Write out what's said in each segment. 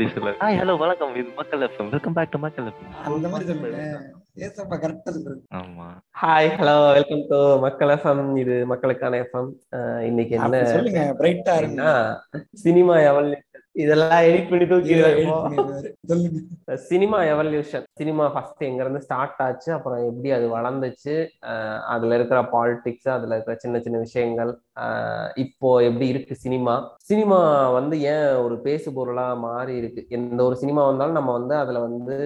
அப்படி சொல்ல. Hi hello வணக்கம். இது Makkal FM welcome back to Makkal FM அந்த மாதிரி சொல்லுங்க. ஏசப்பா கரெக்டா சொல்றது. ஆமா. Hi hello welcome to Makkal FM இது மக்களுக்கான எஃப்எம் இன்னைக்கு என்ன சொல்லுங்க பிரைட்டா இருங்க. சினிமா எவல்யூஷன் இதெல்லாம் எடிட் பண்ணி தூக்கி சினிமா எவல்யூஷன் சினிமா ஃபர்ஸ்ட் எங்க இருந்து ஸ்டார்ட் ஆச்சு அப்புறம் எப்படி அது வளர்ந்துச்சு அதுல இருக்கிற பாலிடிக்ஸ் அதுல இருக்கிற சின்ன சின்ன விஷயங்கள் இப்போ எப்படி இருக்கு சினிமா? சினிமா வந்து ஏன் ஒரு பேசு பொருளா மாறி இருக்கு? எந்த ஒரு சினிமா வந்தாலும் நம்ம வந்து அதுல வந்து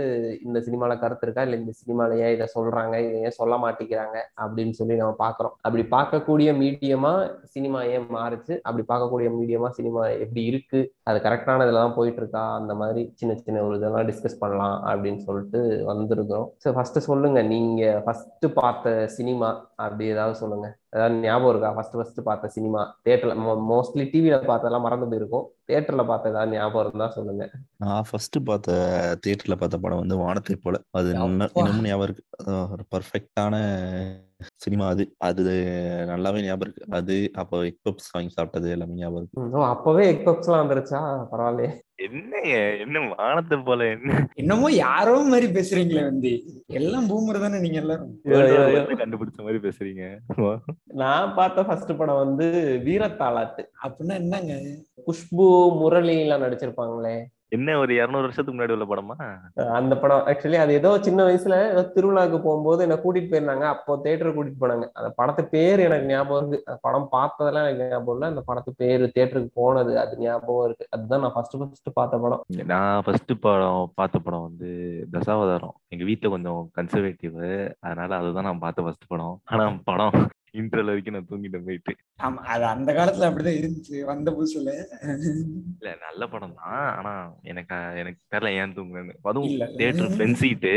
இந்த சினிமால கருத்து இருக்கா? இல்ல இந்த சினிமால ஏன் இதை சொல்றாங்க? இதை ஏன் சொல்ல மாட்டேங்கிறாங்க? அப்படின்னு சொல்லி நம்ம பாக்குறோம். அப்படி பார்க்கக்கூடிய மீடியமா சினிமா ஏன் மாறுச்சு? அப்படி பார்க்கக்கூடிய மீடியமா சினிமா எப்படி இருக்கு? அது கரெக்டான இதெல்லாம் தான் போயிட்டு இருக்கா? அந்த மாதிரி சின்ன சின்ன ஒரு இதெல்லாம் டிஸ்கஸ் பண்ணலாம் அப்படின்னு சொல்லிட்டு வந்திருக்கிறோம். ஸோ ஃபர்ஸ்ட் சொல்லுங்க. நீங்க ஃபர்ஸ்ட் பார்த்த சினிமா அப்படி ஏதாவது சொல்லுங்க. ஏதாவது ஞாபகம் இருக்கா? ஃபர்ஸ்ட் ஃபர்ஸ்ட் பார்த்த சினிமா தியேட்டர்ல மோஸ்ட்லி டிவியில பார்த்ததெல்லாம் மறந்து போயிருக்கும் தியேட்டர்ல பார்த்த ஏதாவது ஞாபகம் இருந்தா சொல்லுங்க. நான் ஃபர்ஸ்ட் பார்த்த தியேட்டர்ல பார்த்த படம் வந்து வானத்தை போல. அது. இன்னமும் ஞாபகம் இருக்கு. ஒரு பர்ஃபெக்டான சினிமா அது. அது நல்லாவே ஞாபகம் இருக்கு. அது அப்போ எக்பப்ஸ் வாங்கி சாப்பிட்டது எல்லாமே ஞாபகம் இருக்கு. அப்பவே எக் பப்ஸ்லாம் வந்துருச்சா? பரவாயில்லையே. என்னங்க என்ன வானத்தை போல என்ன? என்னமோ யாரோ மாதிரி பேசுறீங்களே வந்து. எல்லாம் பூமர் தானே நீங்க எல்லாரும்? கண்டுபிடிச்ச மாதிரி பேசுறீங்க? நான் பார்த்த ஃபர்ஸ்ட் படம் வந்து வீரத்தாலாட்டு அப்படின்னா என்னங்க? குஷ்பு முரளி எல்லாம் நடிச்சிருப்பாங்களே. என்ன ஒரு இருநூறு வருஷத்துக்கு முன்னாடி உள்ள படமா? அந்த படம் ஆக்சுவலி அது ஏதோ சின்ன வயசுல ஏதோ திருவிழாக்கு போகும்போது என்ன கூட்டிட்டு போயிருந்தாங்க. அப்போ தேட்டர் கூட்டிட்டு போனாங்க. அந்த படத்து பேர் எனக்கு ஞாபகம் இருக்கு. அந்த படம் பார்த்ததெல்லாம் எனக்கு ஞாபகம் இல்லை. அந்த படத்து பேர் தேட்டருக்கு போனது அது ஞாபகம் இருக்கு. அதுதான் நான் ஃபர்ஸ்ட் ஃபர்ஸ்ட் பார்த்த படம். நான் ஃபர்ஸ்ட் படம் பார்த்த படம் வந்து தசாவதாரம். எங்க வீட்டுல கொஞ்சம் கன்சர்வேட்டிவ் அதனால அதுதான் நான் பார்த்த ஃபர்ஸ்ட் படம். ஆனா படம் இன்டர்வல் வரைக்கும் நான் தூங்கிட்டேன் போயிட்டு. ஆமா அது அந்த காலத்துல அப்படிதான் இருந்துச்சு வந்த புதுசுல. இல்ல நல்ல படம் தான். ஆனா எனக்கு எனக்கு தெரியல ஏன் தூங்குறேன்னு அதுவும் இல்ல. தியேட்டர் ஃப்ரெண்ட் சீட்டு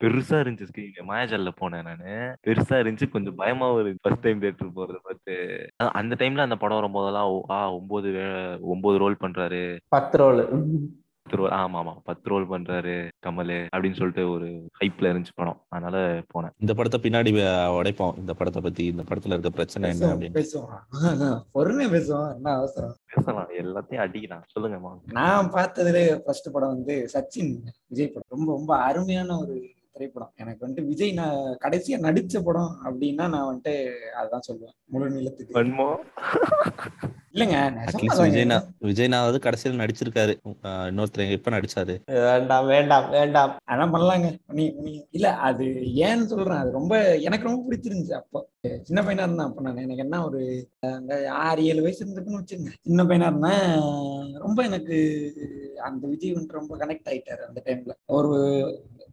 பெருசா இருந்துச்சு ஸ்கிரீன் மாயாஜால்ல போனேன் நானு. பெருசா இருந்துச்சு. கொஞ்சம் பயமாவும் இருந்துச்சு ஃபர்ஸ்ட் டைம் தியேட்டர் போறது பார்த்து. அந்த டைம்ல அந்த படம் வரும்போதெல்லாம் ஓ, ஆ ஒன்பது ஒன்பது ரோல் பண்றாரு. பத்து ரோல் பத்து ரோல் ஆமா ஆமா பத்து ரோல் பண்றாரு கமல் அப்படின்னு சொல்லிட்டு ஒரு ஹைப்ல இருந்துச்சு படம். அதனால போனேன். இந்த படத்தை பின்னாடி உடைப்போம். இந்த படத்தை பத்தி இந்த படத்துல இருக்க பிரச்சனை என்ன அப்படின்னு. பேசுவோம். என்ன அவசரம்? பேசலாம். எல்லாத்தையும் அடிக்கலாம். சொல்லுங்கம்மா. நான் பார்த்ததுல ஃபர்ஸ்ட் படம் வந்து சச்சின் விஜய் படம். ரொம்ப ரொம்ப அருமையான ஒரு திரைப்படம். எனக்கு வந்துட்டு விஜய் நான் கடைசியா நடிச்ச படம் அப்படின்னா நான் வந்துட்டு அதுதான் சொல்லுவேன். முழு நீளத்துக்கு. வன்மோ இல்லைங்க விஜய்னா விஜய்னாவது கடைசியில் நடிச்சிருக்காரு. இன்னொருத்தர் எப்ப நடிச்சாரு? வேண்டாம் வேண்டாம் வேண்டாம். அதான் பண்ணலாங்க. நீ நீ இல்ல அது ஏன்னு சொல்றேன். அது ரொம்ப எனக்கு ரொம்ப பிடிச்சிருந்துச்சு அப்போ. சின்ன பையனா இருந்தேன் அப்ப நான். எனக்கு என்ன ஒரு அந்த ஆறு ஏழு வயசு இருந்துக்குன்னு வச்சுங்க சின்ன பையனா இருந்தேன் ரொம்ப எனக்கு அந்த விஜய் வந்துட்டு ரொம்ப கனெக்ட் ஆயிட்டாரு அந்த டைம்ல ஒரு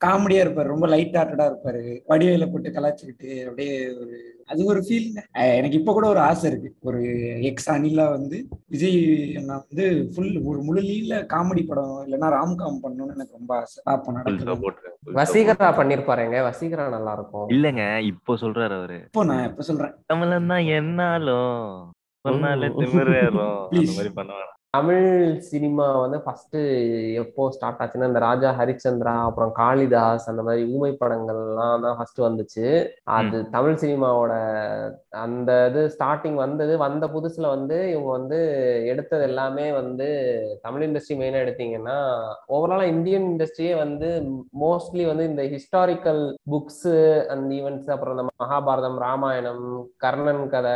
காமெடியா இருப்பாரு ரொம்ப லைட் ஹார்ட்டடா இருப்பாரு. வடிவேல போட்டு கலாச்சிக்கிட்டு அப்படியே ஒரு அது ஒரு ஃபீலிங்க எனக்கு இப்ப கூட ஒரு ஆசை இருக்கு. ஒரு எக்ஸ் அனிலா வந்து விஜய் நான் வந்து ஃபுல் ஒரு முழு நீள காமெடி படம் இல்லைன்னா ராம்காம் பண்ணணும்னு எனக்கு ரொம்ப ஆசை. நடக்குது. support. வசீகரா பண்ணிருப்பாருங்க. வசீகரா நல்லா இருக்கும் இல்லங்க இப்போ சொல்றாரு அவரு. இப்போ நான் இப்ப சொல்றேன். தமிழன் தான் என்னாலும் சொன்னாலே. திமிரேறும். அந்த. மாதிரி பண்ண வேணாம் தமிழ் சினிமா வந்து ஃபர்ஸ்ட் எப்போ ஸ்டார்ட் ஆச்சுன்னா இந்த ராஜா ஹரிச்சந்திரா அப்புறம் காளிதாஸ் அந்த மாதிரி ஊமை படங்கள்லாம் தான் ஃபர்ஸ்ட் வந்துச்சு. அது தமிழ் சினிமாவோட அந்த இது ஸ்டார்டிங் வந்தது வந்த புதுசுல வந்து இவங்க வந்து எடுத்தது எல்லாமே வந்து தமிழ் இண்டஸ்ட்ரி மெயினா எடுத்தீங்கன்னா ஓவராலா இந்தியன் இண்டஸ்ட்ரியே வந்து மோஸ்ட்லி வந்து இந்த ஹிஸ்டாரிக்கல் புக்ஸ் அந்த ஈவெண்ட்ஸ் அப்புறம் இந்த மகாபாரதம் ராமாயணம் கர்ணன் கதை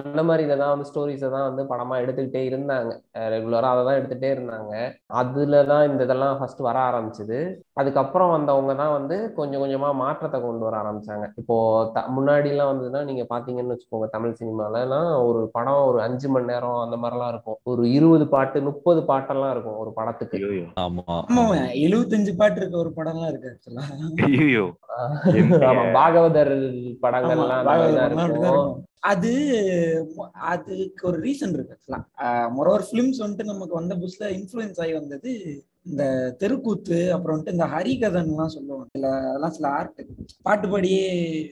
அந்த மாதிரி இதெல்லாம் வந்து ஸ்டோரிஸை தான் வந்து படமா எடுத்துக்கிட்டே இருந்தாங்க. ரெகுலரா அதை தான் எடுத்துட்டே இருந்தாங்க. அதுல தான் இந்த இதெல்லாம் ஃபர்ஸ்ட் வர ஆரம்பிச்சது. அதுக்கப்புறம் வந்தவங்க தான் வந்து கொஞ்சம் கொஞ்சமா மாற்றத்தை கொண்டு வர ஆரம்பிச்சாங்க. இப்போ த முன்னாடி எல்லாம் வந்ததுன்னா நீங்க பாத்தீங்கன்னு வச்சுக்கோங்க தமிழ் சினிமாலலாம் ஒரு படம் ஒரு அஞ்சு மணி நேரம் அந்த மாதிரிலாம் இருக்கும். ஒரு இருபது பாட்டு முப்பது பாட்டெல்லாம் இருக்கும் ஒரு படத்துக்கு. ஐயோ ஆமா. ஆமா எழுபத்தஞ்சு பாட்டு இருக்க ஒரு படம்லாம் இருக்கு ஆக்சுவலா ஐயோ என்ன? ஆமா பாகவதர் படங்கள்லாம் இருக்கும். அது அதுக்கு ஒரு ரீசன் இருக்கு ஆக்சுவலா மொரோவர் ஃபிலிம்ஸ் வந்துட்டு நமக்கு வந்த புதுசுல இன்ஃப்ளூயன்ஸ் ஆகி வந்தது இந்த தெருக்கூத்து அப்புறம் வந்துட்டு இந்த ஹரிகதன்லாம் சொல்லுவாங்க. சில அதெல்லாம் சில ஆர்ட் பாட்டு பாடியே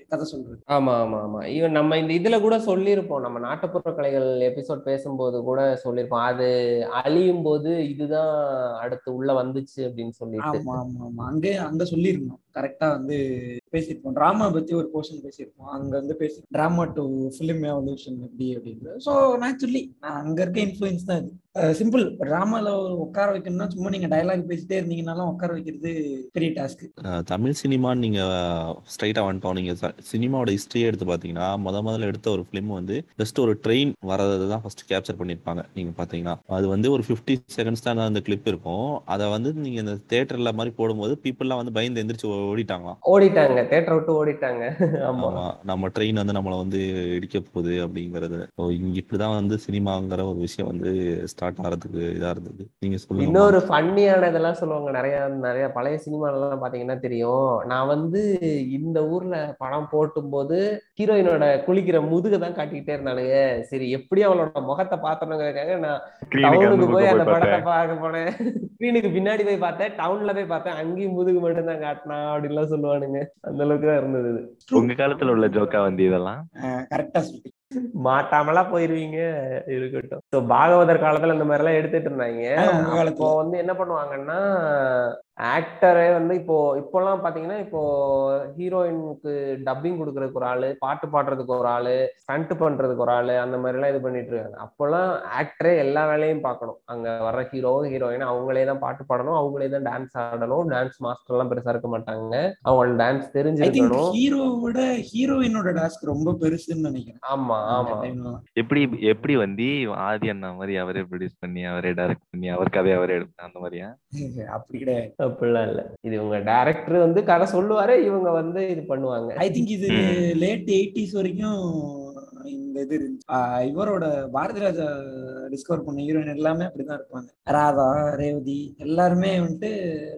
கதை சொல்றது. ஆமா ஆமா ஆமா. ஈவன் நம்ம இந்த இதுல கூட சொல்லியிருப்போம். நம்ம நாட்டுப்புற கலைகள் எபிசோட் பேசும்போது கூட சொல்லியிருப்போம். அது அழியும் போது இதுதான் அடுத்து உள்ள வந்துச்சு அப்படின்னு சொல்லிட்டு. ஆமா ஆமா ஆமா. அங்கே அங்க சொல்லியிருந்தோம். கரெக்டா வந்து பேசியிருப்போம். டிராமா பத்தி ஒரு போர்ஷன் பேசியிருப்போம். அங்க வந்து பேசி டிராமா டு ஃபிலிம் எவல்யூஷன் எப்படி அப்படின்றது. ஸோ நேச்சுரலி நான் அங்க இருக்க இன்ஃப்ளூயன்ஸ் தான் இது. சிம்பிள் டிராமால உட்கார வைக்கணும்னா சும்மா நீங்க டயலாக் பேசிட்டே இருந்தீங்கனாலும் உட்கார வைக்கிறது பெரிய டாஸ்க் தமிழ் சினிமான்னு நீங்க ஸ்ட்ரைட்டா வந்துட்டோம். நீங்கள் சினிமாவோட ஹிஸ்டரியே எடுத்து பாத்தீங்கன்னா முத முதல்ல எடுத்த ஒரு ஃபிலிம் வந்து ஜஸ்ட் ஒரு ட்ரெயின் வரதை தான் ஃபர்ஸ்ட் கேப்சர் பண்ணியிருப்பாங்க நீங்க பாத்தீங்கன்னா. அது வந்து ஒரு ஃபிஃப்டி செகண்ட்ஸ் தான் அந்த கிளிப் இருக்கும். அதை வந்து நீங்க இந்த தேட்டர்ல மாதிரி போடும்போது பீப்புள்லாம் வந்து பயந்து எந்திரிச்சு ஓடிட்டாங்களாம். ஓடிட்டாங்க. தேட்டரை விட்டு ஓடிட்டாங்க. ஆமா. நம்ம ட்ரெயின் வந்து நம்மளை வந்து இடிக்க போகுது அப்படிங்கிறது. இங்க இப்படிதான் வந்து சினிமாங்கிற ஒரு விஷயம் வந்து ஸ்டார்ட் ஆகிறதுக்கு இதா இருந்தது. நீங்க சொல்லுங்க. இன்னொரு ஃபன்னியான இதெல்லாம் சொல்லுவாங்க. நிறைய நிறைய பழைய சினிமாலாம் பாத்தீங்கன்னா தெரியும். நான் வந்து இந்த ஊர்ல படம் போட்டும் போது ஹீரோயினோட குளிக்கிற முதுக தான் காட்டிக்கிட்டே இருந்தானுங்க. சரி எப்படி அவளோட முகத்தை பார்த்தோங்கிறதுக்காக நான் டவுனுக்கு போய் அந்த படத்தை பார்க்க போனேன். ஸ்கிரீனுக்கு பின்னாடி போய் பார்த்தேன். டவுன்ல போய் பார்த்தேன். அங்கேயும் முதுகு மட்டும் தான் காட்டினா அப்படின்லாம் சொல்லுவானுங்க. அந்த அளவுக்கு தான் இருந்தது இது. உங்க காலத்துல உள்ள ஜோக்கா வந்து இதெல்லாம்? கரெக்டா சொல்லி மாட்டாமலாம் போயிருவீங்க இருக்கட்டும். ஸோ பாகவதர் காலத்துல இந்த மாதிரி எல்லாம் எடுத்துட்டு இருந்தாங்க. அப்போ வந்து என்ன பண்ணுவாங்கன்னா ஆக்டரே வந்து இப்போ இப்போலாம் பாத்தீங்கன்னா இப்போ ஹீரோயினுக்கு டப்பிங் கொடுக்கறதுக்கு ஒரு ஆளு பாட்டு பாடுறதுக்கு ஒரு ஆளு ஸ்டண்ட் பண்றதுக்கு ஒரு ஆளு அந்த மாதிரி எல்லாம் இது பண்ணிட்டு இருக்காங்க. அப்போலாம் ஆக்டரே எல்லா வேலையும் பார்க்கணும் அங்க வர்ற ஹீரோ ஹீரோயின் அவங்களே தான் பாட்டு பாடணும் அவங்களே தான் டான்ஸ் ஆடணும் டான்ஸ் மாஸ்டர் எல்லாம் பெருசா இருக்க மாட்டாங்க. அவங்க டான்ஸ் தெரிஞ்சிருக்கணும். ஹீரோ விட ஹீரோயினோட டாஸ்க் ரொம்ப பெருசுன்னு நினைக்கிறேன். ஆமா ஆமா. எப்படி எப்படி வந்து ஆதி அண்ணா மாதிரி அவரே ப்ரொடியூஸ் பண்ணி அவரே டைரக்ட் பண்ணி அவர் கதையை அவரே எடுப்பார் அந்த மாதிரியா? அப்படி கிடையாது. அப்படிலாம் இல்ல இது இவங்க டைரக்டர் வந்து கதை சொல்லுவாரு இவங்க வந்து இது பண்ணுவாங்க ஐ திங்க் இது. லேட் எயிட்டிஸ் வரைக்கும் இந்த இது இருந்துச்சு ஆஹ் இவரோட பாரதி ராஜா டிஸ்கவர் பண்ண ஹீரோயின் எல்லாமே அப்படிதான் இருப்பாங்க. ராதா ரேவதி எல்லாருமே வந்துட்டு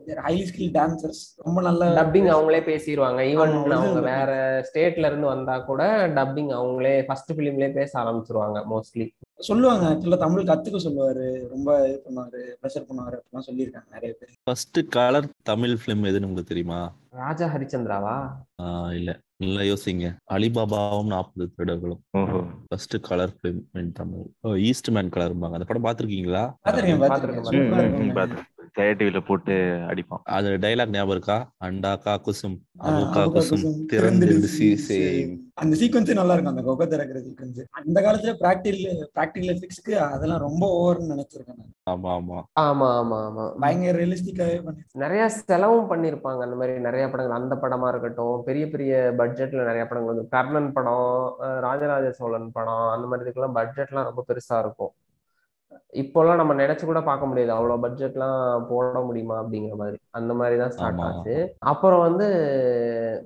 ஹைலி ஸ்கில் டான்சர்ஸ் ரொம்ப நல்ல டப்பிங் அவங்களே பேசிடுவாங்க ஈவன் அவங்க dubbing. வேற ஸ்டேட்ல இருந்து வந்தா கூட டப்பிங் அவங்களே ஃபர்ஸ்ட் பிலிம்லயே பேச ஆரம்பிச்சிருவாங்க மோஸ்ட்லி சொல்லுவாங்க. ஆக்சுவலா தமிழ் கத்துக்க சொல்லுவாரு. ரொம்ப இது பண்ணுவாரு ப்ரெஷர் பண்ணுவாரு அப்படிலாம் சொல்லியிருக்காங்க நிறைய பேர். ஃபர்ஸ்ட் கலர் தமிழ் ஃபிலிம் எதுன்னு உங்களுக்கு தெரியுமா? ராஜா ஹரிச்சந்திராவா? ஆஹ் இல்ல. நல்லா யோசிங்க. அலிபாபாவும் நாற்பது திருடர்களும் ஓஹோ. First colour film in Tamil. Eastman கலர்பாங்க அந்த படம் பார்த்திருக்கீங்களா? பாத்திருக்கேன் பாத்திருக்கேன், பாத்திருக்கேன் ம், சூப்பரா ம், ம், இருக்கும் பார்த்து ஜெயா டிவில போட்டு அடிப்பான். அது டைலாக் ஞாபகம் இருக்கா? அண்டாக்கா குசும் ஆஹ் அபுக்கா அபுக்கா குசும் திறந்திருந்து சீசேம் அந்த சீக்வன்ஸே நல்லா இருக்கும் அந்த கொக்கை திறக்கிற சீக்வன்ஸ் அந்த காலத்துல பிராக்டிகல் பிராக்டிகல் எஃபெக்ட்ஸ்க்கு அதெல்லாம் ரொம்ப ஓவர்னு நினைச்சிருக்கேன் நான். ஆமா ஆமா. ஆமா ஆமா ஆமா. பயங்கர ரியலிஸ்டிக்காவே பண்ணி நிறைய செலவும் பண்ணிருப்பாங்க அந்த மாதிரி நிறைய படங்கள். அந்த படமா இருக்கட்டும் பெரிய பெரிய பட்ஜெட்ல நிறைய படங்கள். வந்து கர்ணன் படம் ராஜராஜ சோழன் படம் அந்த மாதிரி இதுக்கெல்லாம் பட்ஜெட்லாம் ரொம்ப பெருசா இருக்கும். இப்போலாம் நம்ம நினைச்சு கூட பார்க்க முடியாது. அவ்வளவு பட்ஜெட்லாம் போட முடியுமா அப்படிங்கிற மாதிரி. அந்த மாதிரி தான் ஸ்டார்ட். ஆச்சு. அப்புறம் வந்து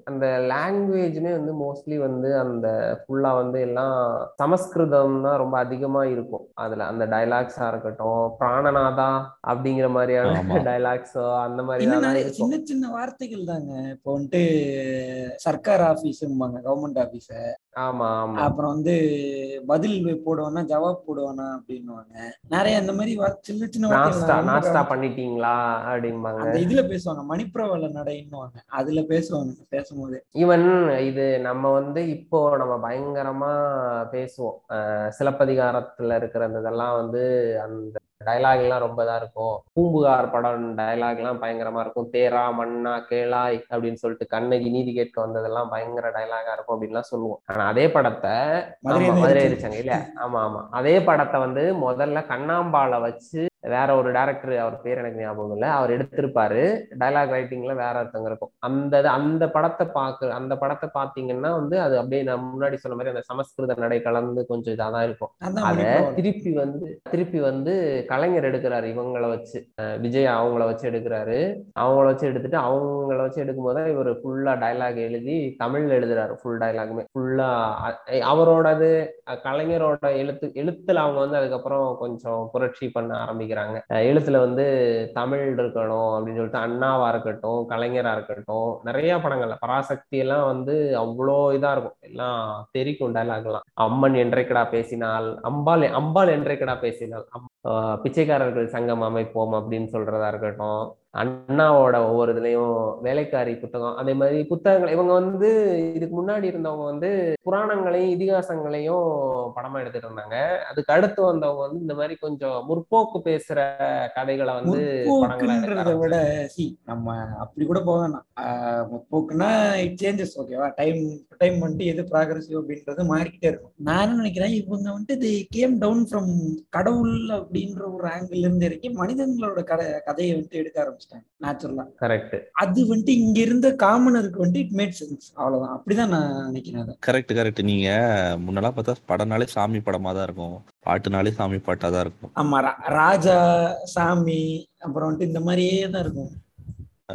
அந்த லாங்குவேஜுமே வந்து மோஸ்ட்லி வந்து அந்த ஃபுல்லா வந்து எல்லாம் சமஸ்கிருதம் தான் ரொம்ப அதிகமா இருக்கும். அதுல அந்த டைலாக்ஸா இருக்கட்டும் பிராணநாதா அப்படிங்கிற மாதிரியான. டைலாக்ஸோ அந்த மாதிரி சின்ன சின்ன வார்த்தைகள் தாங்க. இப்போ வந்துட்டு சர்க்கார் ஆபீஸ்ம்பாங்க கவர்மெண்ட் ஆமா அப்புறம் வந்து பதில் போடுவானா ஜவாப் போடுவானா அப்படின்னுவாங்க. நிறைய அந்த மாதிரி சின்ன சின்ன. பண்ணிட்டீங்களா அப்படிம்பாங்க. அந்த இதுல பேசுவாங்க மணிப்பிரவல நடைன்னுவாங்க. அதுல பேசுவாங்க பேசும்போது. ஈவன் இது நம்ம வந்து இப்போ நம்ம பயங்கரமா பேசுவோம். சிலப்பதிகாரத்துல இருக்கிற இதெல்லாம் வந்து அந்த டயலாக் எல்லாம் ரொம்ப இதா இருக்கும். பூம்புகார் படம் டயலாக் எல்லாம் பயங்கரமா இருக்கும். தேரா மண்ணா கேளாய் அப்படின்னு சொல்லிட்டு கண்ணகி நீதி கேட்க வந்ததெல்லாம் பயங்கர டயலாகா இருக்கும் அப்படின்லாம் சொல்லுவோம். ஆனா அதே படத்தை மதுரை தான். அடிச்சாங்க இல்ல? ஆமா ஆமா. அதே படத்தை வந்து முதல்ல கண்ணாம்பால வச்சு வேற ஒரு டைரக்டர் அவர் பேர் எனக்கு ஞாபகம் இல்லை. அவர் எடுத்திருப்பாரு. டயலாக் ரைட்டிங்ல வேற ஒருத்தவங்க இருக்கும். அந்த அந்த படத்தை பாக்கு அந்த படத்தை பாத்தீங்கன்னா வந்து அது அப்படியே நான் முன்னாடி சொன்ன மாதிரி அந்த சமஸ்கிருத நடை கலந்து கொஞ்சம் இதாதான் இருக்கும். அதான் அத. திருப்பி வந்து திருப்பி வந்து கலைஞர் எடுக்கிறாரு. இவங்கள வச்சு விஜய் அவங்கள வச்சு எடுக்கிறாரு. அவங்கள வச்சு எடுத்துட்டு அவங்கள வச்சு எடுக்கும்போது தான் இவர் ஃபுல்லா டயலாக் எழுதி தமிழ்ல எழுதுறாரு. ஃபுல் டயலாகுமே ஃபுல்லா அவரோடது கலைஞரோட எழுத்து எழுத்துல அவங்க வந்து அதுக்கப்புறம் கொஞ்சம் புரட்சி பண்ண ஆரம்பிக்கிறாங்க. எழுத்துல வந்து தமிழ் இருக்கணும் அப்படின்னு சொல்லிட்டு அண்ணாவா இருக்கட்டும் கலைஞரா இருக்கட்டும் நிறைய படங்கள்ல பராசக்தி எல்லாம் வந்து அவ்வளோ இதா இருக்கும். எல்லாம் தெரிக்கும் டயலாக் அம்மன் என்றைக்கடா பேசினால் அம்பாள் அம்பாள் என்றைக்கடா பேசினால் பிச்சைக்காரர்கள் சங்கம் அமைப்போம் அப்படின்னு சொல்றதா இருக்கட்டும். அண்ணாவோட ஒவ்வொரு இதுலயும் வேலைக்காரி புத்தகம் அதே மாதிரி புத்தகங்கள் இவங்க வந்து இதுக்கு முன்னாடி இருந்தவங்க வந்து புராணங்களையும் இதிகாசங்களையும் படமா எடுத்துட்டு இருந்தாங்க. அதுக்கு அடுத்து வந்தவங்க வந்து இந்த மாதிரி கொஞ்சம் முற்போக்கு பேசுற கதைகளை வந்து படங்களா விட. சி நம்ம அப்படி கூட போக வேணாம். முற்போக்குன்னா இட் சேஞ்சஸ் ஓகேவா டைம் டைம் வந்துட்டு எது ப்ராக்ரஸிவ் அப்படின்றது மாறிக்கிட்டே இருக்கும். நான் என்ன நினைக்கிறேன் இவங்க வந்துட்டு தி கேம் டவுன் ஃப்ரம் கடவுள் அப்படின்ற ஒரு ஆங்கிள் இருந்து இறக்கி மனிதங்களோட கதை கதையை வந்துட்டு எடுக்க ஆரம்பிச்சிட்டாங்க நேச்சுரலா கரெக்ட் அது வந்துட்டு இங்க இருந்த காமனருக்கு வந்துட்டு இட் மேட் சென்ஸ் அவ்வளவுதான். அப்படிதான் நான் நினைக்கிறேன் கரெக்ட் கரெக்ட் நீங்க முன்னெல்லாம் பார்த்தா படம்னாலே சாமி படமா தான் இருக்கும். பாட்டுனாலே சாமி பாட்டா தான் இருக்கும். ஆமா ரா- ராஜா சாமி அப்புறம் வந்துட்டு இந்த மாதிரியே தான் இருக்கும்.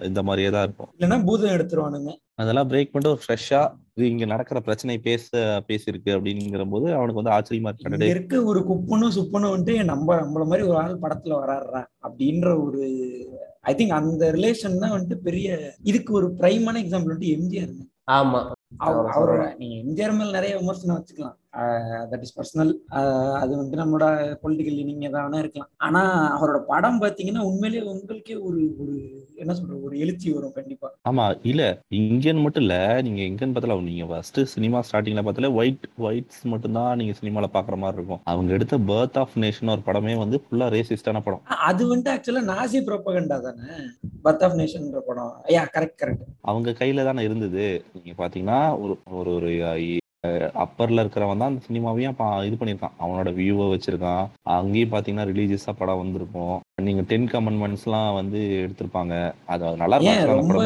இந்த மாதிரியே தான் இருக்கும். இல்லைன்னா பூதம் எடுத்துருவானுங்க. அதெல்லாம் பிரேக் பண்ணிட்டு ஒரு ஃப்ரெஷ்ஷா இது இங்க நடக்கிற பிரச்சனை பேச பேசியிருக்கு அப்படிங்கிற போது அவனுக்கு வந்து ஆச்சரியமா இருக்கு. இருக்க ஒரு குப்பனும் சுப்பனும் வந்துட்டு நம்ம நம்மள மாதிரி ஒரு ஆள் படத்துல வராடுறான் அப்படின்ற ஒரு ஐ திங்க் அந்த ரிலேஷன் தான் வந்துட்டு பெரிய இதுக்கு ஒரு பிரைமான எக்ஸாம்பிள் வந்துட்டு எம்ஜிஆர். ஆமா. அவ- ஆமா, அவரோட சொல்லலாம். நீங்க எம்ஜிஆர் மேல நிறைய விமர்சனம் வச்சுக்கலாம். தட் இஸ் பர்சனல் அது வந்து நம்மளோட பொலிட்டிக்கல் லீனிங் எதாவது இருக்கலாம். ஆனா அவரோட படம் பாத்தீங்கன்னா உண்மையிலேயே உங்களுக்கே ஒரு ஒரு என்ன சொல்றது ஒரு எழுச்சி வரும் கண்டிப்பா. ஆமா இல்ல இங்கன்னு மட்டும் இல்ல நீங்க எங்கன்னு பார்த்தால நீங்க ஃபர்ஸ்ட் சினிமா ஸ்டார்டிங்ல பார்த்தாலே ஒயிட் ஒயிட்ஸ் மட்டும்தான் நீங்க சினிமால பாக்குற மாதிரி இருக்கும். அவங்க எடுத்த பர்த் ஆஃப் நேஷன் ஒரு படமே வந்து ஃபுல்லா ரேசிஸ்டான படம். அது வந்துட்டு ஆக்சுவலா நாசி ப்ரோபகண்டா தானே? பர்த் ஆஃப் நேஷன்ன்ற படம். ஐயா கரெக்ட் கரெக்ட் அவங்க கையில தானே இருந்தது. நீங்க பாத்தீங்கன்னா ஒரு ஒரு அப்பர்ல இருக்கிறவன் தான் அந்த சினிமாவையும் இது பண்ணியிருக்கான். அவனோட வியூவை வச்சிருக்கான். அங்கேயும் பாத்தீங்கன்னா ரிலீஜியஸா படம் வந்திருக்கும். நீங்க டென் கமெண்ட்மெண்ட்ஸ்லாம் வந்து எடுத்திருப்பாங்க. அது நல்லா ரொம்ப.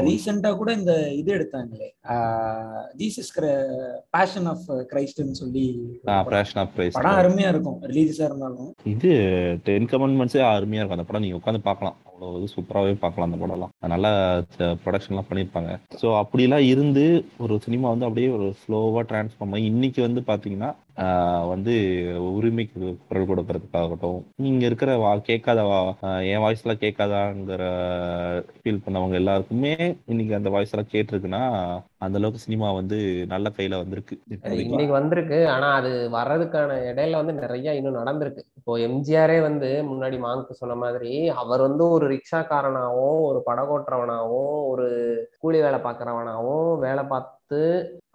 ரீசெண்டா கூட இந்த இது எடுத்தாங்களே. ஜீசஸ் பேஷன் ஆஃப் கிரைஸ்ட்னு சொல்லி ஒரு ஆ, படம். Passion of Christ. படம் அருமையா இருக்கும். ரிலீஜஸா இருந்தாலும். இது டென் கமெண்ட்மெண்ட்ஸே அருமையா இருக்கும். அந்த படம் நீங்க உட்காந்து பார்க்கலாம். அவ்வளோ சூப்பராகவே பார்க்கலாம் அந்த படம்லாம். நல்லா ப்ரொடக்ஷன்லாம் பண்ணியிருப்பாங்க. ஸோ அப்படிலாம் இருந்து ஒரு சினிமா வந்து அப்படியே ஒரு ஸ்லோவாக டிரான்ஸ்ஃபார்ம் ஆகி இன்னைக்கு வந்து பார்த்தீங்கன்னா வந்து உரிமைக்கு குரல் கொடுக்கறதுக்காகட்டும் நீங்க இருக்கிற வா கேட்காத என் வாய்ஸ் எல்லாம் கேட்காதாங்கிற ஃபீல் பண்ணவங்க எல்லாருக்குமே இன்னைக்கு அந்த வாய்ஸ் எல்லாம் கேட்டிருக்குன்னா அந்த அளவுக்கு சினிமா வந்து நல்ல கையில வந்திருக்கு. இன்னைக்கு வந்திருக்கு. ஆனா அது வர்றதுக்கான இடையில வந்து நிறைய இன்னும் நடந்திருக்கு. இப்போ எம்ஜிஆரே வந்து முன்னாடி மாங்கு சொன்ன மாதிரி அவர் வந்து ஒரு ஒரு ரிக்ஷாக்காரனாவோ ஒரு படகோட்டுறவனாவோ ஒரு கூலி வேலை பார்க்கறவனாவோ வேலை பார்த்து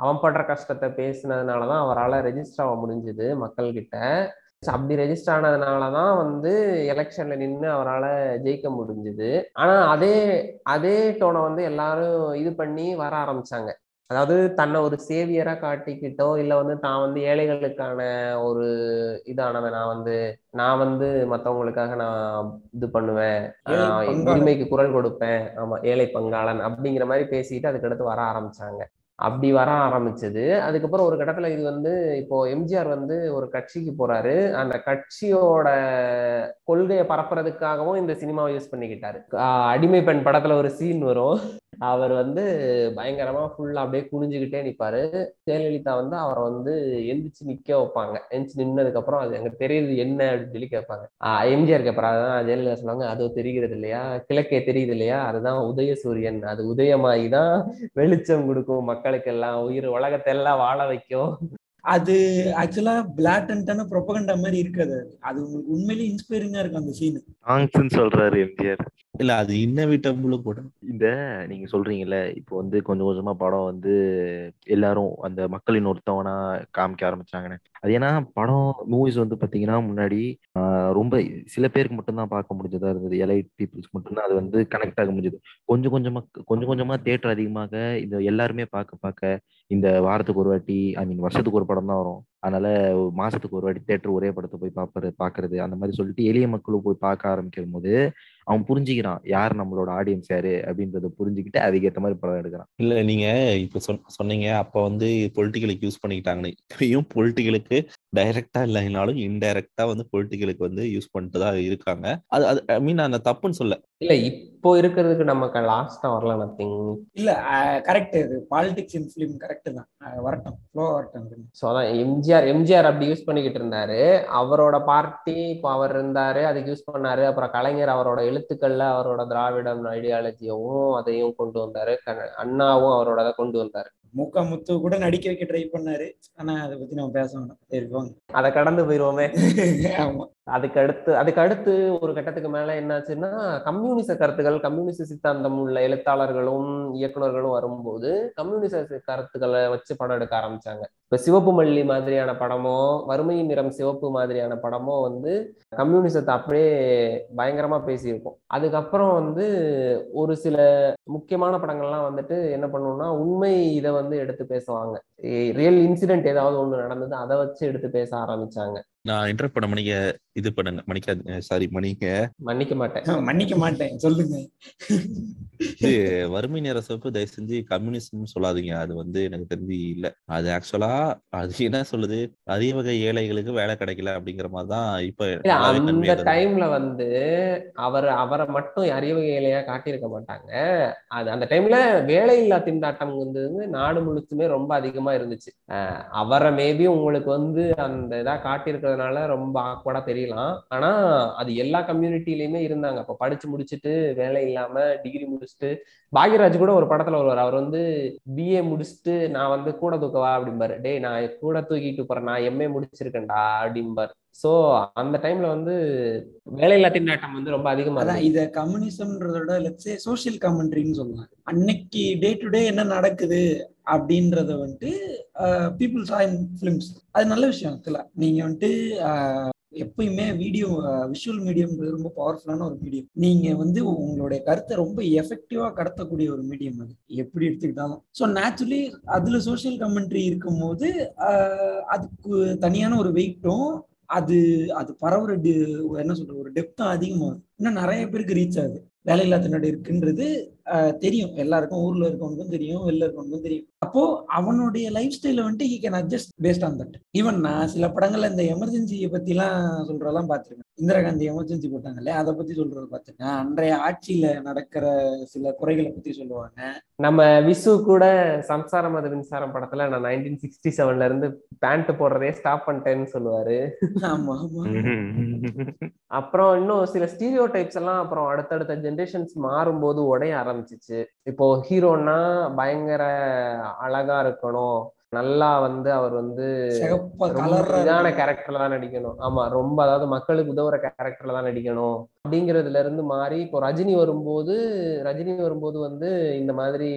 அவன் படுற கஷ்டத்தை பேசினதுனாலதான் அவரால் ரெஜிஸ்டர் ஆக முடிஞ்சுது மக்கள்கிட்ட. அப்படி ரெஜிஸ்டர் ஆனதுனாலதான் வந்து எலெக்ஷன்ல நின்று அவரால் ஜெயிக்க முடிஞ்சுது. ஆனா அதே அதே டோனை வந்து எல்லாரும் இது பண்ணி வர ஆரம்பிச்சாங்க. அதாவது தன்னை ஒரு சேவியரா காட்டிக்கிட்டோ இல்ல வந்து தான் வந்து ஏழைகளுக்கான ஒரு இதானவன் நான் வந்து நான் வந்து மத்தவங்களுக்காக நான் இது பண்ணுவேன். உரிமைக்கு குரல் கொடுப்பேன். ஆமா ஏழை பங்காளன் அப்படிங்கிற மாதிரி பேசிட்டு அதுக்கடுத்து வர ஆரம்பிச்சாங்க. அப்படி வர ஆரம்பிச்சது. அதுக்கப்புறம் ஒரு கட்டத்துல இது வந்து இப்போ எம்ஜிஆர் வந்து ஒரு கட்சிக்கு போறாரு. அந்த கட்சியோட கொள்கையை பரப்புறதுக்காகவும் இந்த சினிமாவை யூஸ் பண்ணிக்கிட்டாரு. அடிமை பெண் படத்துல ஒரு சீன் வரும். அவர் வந்து பயங்கரமா ஃபுல்லா அப்படியே குனிஞ்சுக்கிட்டே நிப்பாரு. ஜெயலலிதா வந்து அவரை வந்து எந்திரிச்சு நிக்க வைப்பாங்க. எந்திரிச்சு நின்னதுக்கு அப்புறம் அது எனக்கு தெரியுது என்ன அப்படின்னு சொல்லி கேட்பாங்க. எம்ஜிஆர் கேட்பாரு. அதான் ஜெயலலிதா சொல்லுவாங்க அது தெரிகிறது இல்லையா? கிழக்கே தெரியுது இல்லையா? அதுதான் உதயசூரியன். அது உதயமாகி தான் வெளிச்சம் கொடுக்கும். மக்களுக்கெல்லாம் உயிர் உலகத்தை எல்லாம் வாழ வைக்கும். அது ஆக்சுவலா பிளாட்டன்டான ப்ரொபகண்டா மாதிரி இருக்காது அது. அது உங்களுக்கு உண்மையிலேயே இன்ஸ்பைரிங்கா இருக்கும் அந்த சீன் சாங்ஸ்ன்னு சொல்றாரு எம்ஜிஆர். இல்ல அது இன்னவிட்டபுளும் கூட. இந்த நீங்க சொல்றீங்கல்ல இப்போ வந்து கொஞ்சம் கொஞ்சமா படம் வந்து எல்லாரும் அந்த மக்களின் ஒருத்தவனா காமிக்க ஆரம்பிச்சாங்கன்னு. அது ஏன்னா படம் மூவிஸ் வந்து பாத்தீங்கன்னா முன்னாடி ரொம்ப சில பேருக்கு மட்டும்தான் பார்க்க முடிஞ்சதா இருந்தது. எலைட் பீப்புள்ஸ் மட்டும்தான் அது வந்து கனெக்ட் ஆக முடிஞ்சது. கொஞ்சம் கொஞ்சமா கொஞ்சம் கொஞ்சமா தேட்டர் அதிகமாக இந்த எல்லாருமே பார்க்க பார்க்க இந்த வாரத்துக்கு ஒரு வாட்டி ஐ மீன் வருஷத்துக்கு ஒரு படம் தான் வரும். அதனால மாசத்துக்கு ஒரு வாட்டி தேட்டர் ஒரே படத்தை போய் பார்ப்பது பாக்குறது அந்த மாதிரி சொல்லிட்டு எளிய மக்களும் போய் பார்க்க ஆரம்பிக்கும் போது அவன் புரிஞ்சுக்கிறான். யார் நம்மளோட ஆடியன்ஸ் யாரு அப்படின்றத புரிஞ்சுக்கிட்டு அதுக்கேற்ற மாதிரி படம் எடுக்கிறான். இல்ல நீங்க இப்ப சொன் சொன்னீங்க. அப்ப வந்து பொலிட்டிக்கலுக்கு யூஸ் பண்ணிக்கிட்டாங்கன்னு. இப்பயும் பொலிட்டிக்கலுக்கு டைரக்டா இல்லைனாலும் இன்டைரக்டா வந்து பொலிட்டிக்கலுக்கு வந்து யூஸ் பண்ணிட்டு தான் இருக்காங்க. அது அது ஐ மீன் அந்த தப்புன்னு சொல்ல இல்ல இப்போ இருக்கிறதுக்கு நமக்கு லாஸ்டா வரல நத்திங் இல்ல கரெக்ட் இது. பாலிடிக்ஸ் இன் ஃபிலிம் கரெக்ட் தான். வரட்டும். ஃப்ளோ வரட்டும். ஸோ அதான் எம்ஜிஆர் எம்ஜிஆர் அப்படி யூஸ் பண்ணிக்கிட்டு இருந்தாரு. அவரோட பார்ட்டி இப்போ அவர் இருந்தாரு அதுக்கு யூஸ் பண்ணாரு. அப்புறம் கலைஞர் அவரோட எழுத்துக்கள்ல அவரோட திராவிடம் ஐடியாலஜியவும் அதையும் கொண்டு வந்தாரு. க- அண்ணாவும் அவரோட அதை கொண்டு வந்தாரு. மூக்கா முத்து கூட நடிக்க வைக்க ட்ரை பண்ணாரு. ஆனா அதை பத்தி நம்ம பேச வேணாம். அதை கடந்து போயிருவோமே. ஆமா. அதுக்கு அடுத்து அதுக்கு அடுத்து ஒரு கட்டத்துக்கு மேல என்னாச்சுன்னா கம்யூனிச கருத்துக்கள் கம்யூனிச சித்தாந்தம் உள்ள எழுத்தாளர்களும் இயக்குனர்களும் வரும்போது கம்யூனிச கருத்துக்களை வச்சு படம் எடுக்க ஆரம்பிச்சாங்க. இப்ப சிவப்பு மல்லி மாதிரியான படமோ வறுமையின் நிறம் சிவப்பு மாதிரியான படமோ வந்து கம்யூனிசத்தை அப்படியே பயங்கரமா பேசியிருக்கும். அதுக்கப்புறம் வந்து ஒரு சில முக்கியமான படங்கள்லாம் வந்துட்டு என்ன பண்ணுவோம்னா உண்மை இதை வந்து எடுத்து பேசுவாங்க. ரியல் இன்சிடென்ட் ஏதாவது ஒண்ணு நடந்தது அதை வச்சு எடுத்து பேச ஆரம்பிச்சாங்க. நான் இன்டர்ட் பண்ண மணிக்க இது பண்ணுங்க. மணிக்க சாரி மணிக்க மன்னிக்க மாட்டேன். மன்னிக்க மாட்டேன். சொல்லுங்க. இது வறுமை நேர சிவப்பு தயவு செஞ்சு கம்யூனிசம் சொல்லாதீங்க. அது வந்து எனக்கு தெரிஞ்சு இல்ல. அது ஆக்சுவலா அது என்ன சொல்லுது? அரிய வகை ஏழைகளுக்கு வேலை கிடைக்கல அப்படிங்கிற மாதிரிதான் இப்ப இல்ல நல்லாவே அந்த. டைம்ல வந்து அவர் அவரை மட்டும் அறிவு வேலையா காட்டியிருக்க மாட்டாங்க. அது அந்த டைம்ல வேலையில்லா திண்டாட்டம் வந்து நாடு முழுச்சுமே ரொம்ப அதிகமா இருந்துச்சு. அவரை மேபி உங்களுக்கு வந்து அந்த இதா இருக்கிறதுனால ரொம்ப ஆக்வர்டா தெரியலாம். ஆனா அது எல்லா கம்யூனிட்டிலயுமே இருந்தாங்க. அப்ப படிச்சு முடிச்சுட்டு வேலை இல்லாம டிகிரி முடிச்சுட்டு பாக்யராஜ் கூட ஒரு படத்துல வருவார். அவர் வந்து பிஏ முடிச்சுட்டு நான் வந்து கூட தூக்கவா? அப்படிம்பாரு. டேய் நான் கூட தூக்கிட்டு போறேன். நான் எம்ஏ முடிச்சிருக்கேன்டா. அப்படிம்பார். சோ அந்த டைம்ல வந்து வேலையில்லா திண்டாட்டம் வந்து ரொம்ப அதிகமா அதான். இத கம்யூனிசம்ன்றதோட லெட்ஸே சோஷியல் கமெண்ட்ரின்னு சொல்லலாம் அன்னைக்கு டே டு டே என்ன நடக்குது அப்படின்றத வந்துட்டு பீப்புள் சா இன் ஃபிலிம்ஸ் அது நல்ல விஷயம் ஆக்சுவலா நீங்க வந்துட்டு எப்பயுமே வீடியோ விஷுவல் மீடியம்ன்றது ரொம்ப பவர்ஃபுல்லான ஒரு மீடியம் நீங்க வந்து உங்களுடைய கருத்தை ரொம்ப எஃபெக்டிவா கடத்தக்கூடிய ஒரு மீடியம் அது. எப்படி எடுத்துக்கிட்டாலும். ஸோ நேச்சுரலி அதுல சோஷியல் கமெண்ட்ரி இருக்கும்போது அதுக்கு தனியான ஒரு வெயிட்டும் அது அது பரவுற என்ன சொல்ற ஒரு டெப்த்தும் அதிகமாகும் இன்னும் நிறைய பேருக்கு ரீச் ஆகுது. வேலையில்லா திண்டாட்டம் இருக்குன்றது தெரியும். எல்லாருக்கும் ஊர்ல இருக்கவனுக்கும் தெரியும் வெளில இருக்கவனுக்கும் தெரியும். அப்போ அவனுடைய லைஃப் ஸ்டைல வந்துட்டு he can adjust based on that even நான் சில படங்கள்ல இந்த எமர்ஜென்சியை பத்திலாம் சொல்றதெல்லாம் பார்த்திருக்கேன். இந்திரா காந்தி எமர்ஜென்சி போட்டாங்கல்ல அதை பத்தி சொல்றது பார்த்திருக்கேன். அன்றைய ஆட்சியில நடக்கிற சில குறைகளை பத்தி சொல்லுவாங்க. நம்ம விசு கூட சம்சாரம் அது மின்சாரம் படத்துல நான் நைன்டீன் சிக்ஸ்டி செவன்ல இருந்து பேண்ட் போடுறதே ஸ்டாப் பண்ணிட்டேன்னு சொல்லுவாரு. ஆமா ஆமா. அப்புறம் இன்னும் சில ஸ்டீரியோ டைப்ஸ் எல்லாம் அப்புறம் அடுத்தடுத்த ஜென்ரேஷன்ஸ் மாறும்போது உடைய ஆரம்பிச்சிச்சு. இப்போ ஹீரோன்னா பயங்கர அழகா இருக்கணும். நல்லா வந்து அவர் வந்து இதான கேரக்டர்ல தான் நடிக்கணும். ஆமா ரொம்ப அதாவது மக்களுக்கு உதவுற கேரக்டர்ல தான் நடிக்கணும். அப்படிங்கறதுல இருந்து மாறி இப்போ ரஜினி வரும்போது ரஜினி வரும்போது வந்து இந்த மாதிரி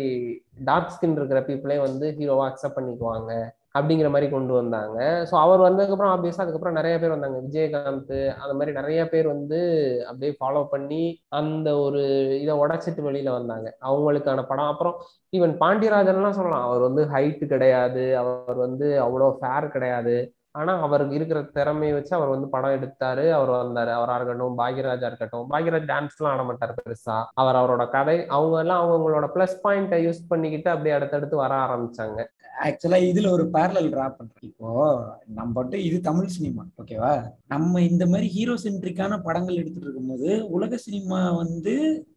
டார்க் ஸ்கின் இருக்கிற பீப்புளே வந்து ஹீரோவா அக்செப்ட் பண்ணிக்குவாங்க. அப்படிங்கிற மாதிரி கொண்டு வந்தாங்க. ஸோ அவர் வந்ததுக்கப்புறம் ஆப்வியஸாக அதுக்கப்புறம் நிறைய பேர் வந்தாங்க. விஜயகாந்த் அந்த மாதிரி நிறைய பேர் வந்து அப்படியே ஃபாலோ பண்ணி அந்த ஒரு இதை உடச்சிட்டு வெளியில வந்தாங்க. அவங்களுக்கான படம். அப்புறம் ஈவன் பாண்டியராஜன்லாம் சொல்லலாம். அவர் வந்து ஹைட்டு கிடையாது. அவர் வந்து அவ்வளோ ஃபேர் கிடையாது. ஆனா அவருக்கு இருக்கிற திறமையை வச்சு அவர் வந்து படம் எடுத்தாரு. அவர் வந்தாரு. அவரா இருக்கட்டும் பாக்யராஜா இருக்கட்டும். பாக்யராஜ் டான்ஸ் எல்லாம் ஆட மாட்டாரு பெருசா. அவர் அவரோட கதை அவங்க எல்லாம் அவங்களோட பிளஸ் பாயிண்ட்டை யூஸ் பண்ணிக்கிட்டு அப்படியே அடுத்தடுத்து வர ஆரம்பிச்சாங்க. ஆக்சுவலா இதுல ஒரு பேரலல் டிரா பண்றேன். இப்போ நம்ம இது தமிழ் சினிமா ஓகேவா நம்ம இந்த மாதிரி ஹீரோ சென்ட்ரிக்கான படங்கள் எடுத்துட்டு இருக்கும்போது உலக சினிமா வந்து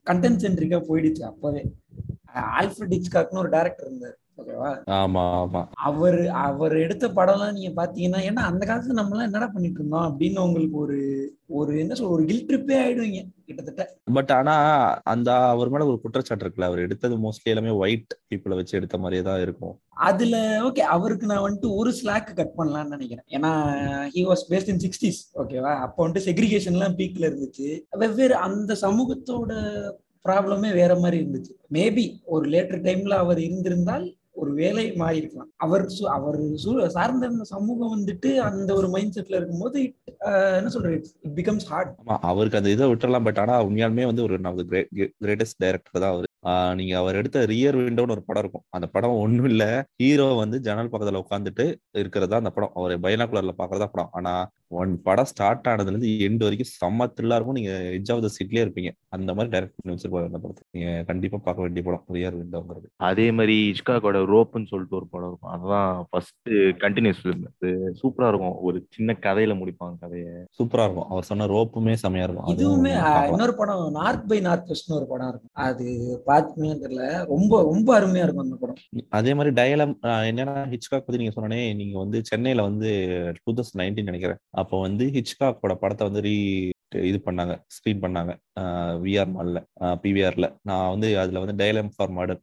கண்டென்ட் சென்ட்ரிக்கா போயிடுச்சு அப்பவே. ஆல்ஃபிரட் ஹிச்காக்னு ஒரு டேரக்டர் இருந்தார் ஓகேவா ஆமா ஆமா. அவர் அவர் எடுத்த படம்லாம் நீங்க பாத்தீங்கன்னா ஏன்னா அந்த காலத்துல நம்ம எல்லாம் என்னடா பண்ணிட்டு இருந்தோம் அப்படின்னு உங்களுக்கு ஒரு ஒரு என்ன சொல்ற ஒரு கில் ட்ரிப்பே ஆயிடுவீங்க கிட்டத்தட்ட. பட் ஆனா அந்த அவர் மேல ஒரு குற்றச்சாட்டு இருக்குல்ல அவர் எடுத்தது மோஸ்ட்லி எல்லாமே ஒயிட் பீப்புளை வச்சு எடுத்த மாதிரியே தான் இருக்கும். அதுல ஓகே அவருக்கு நான் வந்துட்டு ஒரு ஸ்லாக் கட் பண்ணலாம்னு நினைக்கிறேன். ஏன்னா he was based in sixties ஓகேவா அப்போ வந்துட்டு செக்ரிகேஷன்லாம் பீக்ல இருந்துச்சு. வெவ்வேறு அந்த சமூகத்தோட ப்ராப்ளமே வேற மாதிரி இருந்துச்சு. மேபி ஒரு லேட்டர் டைம்ல அவர் இருந்திருந்தால் ஒரு வேலை மாறி இருக்கலாம். அவர் அவர் சார்ந்த அந்த சமூகம் வந்துட்டு அந்த ஒரு மைண்ட் செட்ல இருக்கும்போது it, ஆஹ், என்ன சொல்றது? இட் பிகம்ஸ் ஹார்ட் ஆமா அவருக்கு அந்த இதை விட்டுறலாம் பட் ஆனா உண்மையாலுமே வந்து ஒரு நமக்கு கிரேட்டஸ்ட் டைரக்டர் தான் அவர். நீங்க அவர் எடுத்த ரியர் விண்டோன்னு ஒரு படம் இருக்கும். அந்த படம் ஒண்ணும் இல்ல. ஹீரோ வந்து ஜன்னல் பக்கத்துல உட்காந்துட்டு இருக்கிறதா அந்த படம். அவர் பைனாகுலர்ல பாக்குறதா படம். ஆனா ஒன் படம் ஸ்டார்ட் ஆனதுல இருந்து எண்டு வரைக்கும் செம்ம த்ரில்லா இருக்கும். நீங்க எஜ் ஆஃப் த சீட்லயே இருப்பீங்க. அந்த மாதிரி டைரக்ட் பண்ணி வச்சிருப்பாரு அந்த படத்தை நீங்க கண்டிப்பா பார்க்க வேண்டிய படம். ரியர் விண்டோங்கிறது அதே மாதிரி இஷ்காக்கோட ரோப்புன்னு சொல்லிட்டு ஒரு படம் இருக்கும். அதுதான் ஃபர்ஸ்ட் கண்டினியூஸ் ஃபிலிம் அது சூப்பரா இருக்கும். ஒரு சின்ன கதையில முடிப்பாங்க கதையை. சூப்பரா இருக்கும். அவர் சொன்ன ரோப்புமே செமையா இருக்கும். அதுவும் இதுவுமே. இன்னொரு படம் நார்த் பை நார்த் வெஸ்ட்னு ஒரு படம் இருக்கும். அது பாத்துமே தெரியல. ரொம்ப ரொம்ப அருமையா இருக்கும் அந்த படம். அதே மாதிரி டயலம் என்னன்னா ஹிச்காக் பத்தி நீங்க சொன்னே நீங்க வந்து சென்னையில வந்து டூ தௌசண்ட் நைன்டீன் நினைக்கிறேன். அப்போ வந்து ஹிச்காக்கோட படத்தை வந்து ரீ இது பண்ணாங்க ஸ்க்ரீன் பண்ணாங்க. விஆர் மால்ல பிவிஆர்ல நான் வந்து அதுல வந்து டைலம் ஃபார் மர்டர்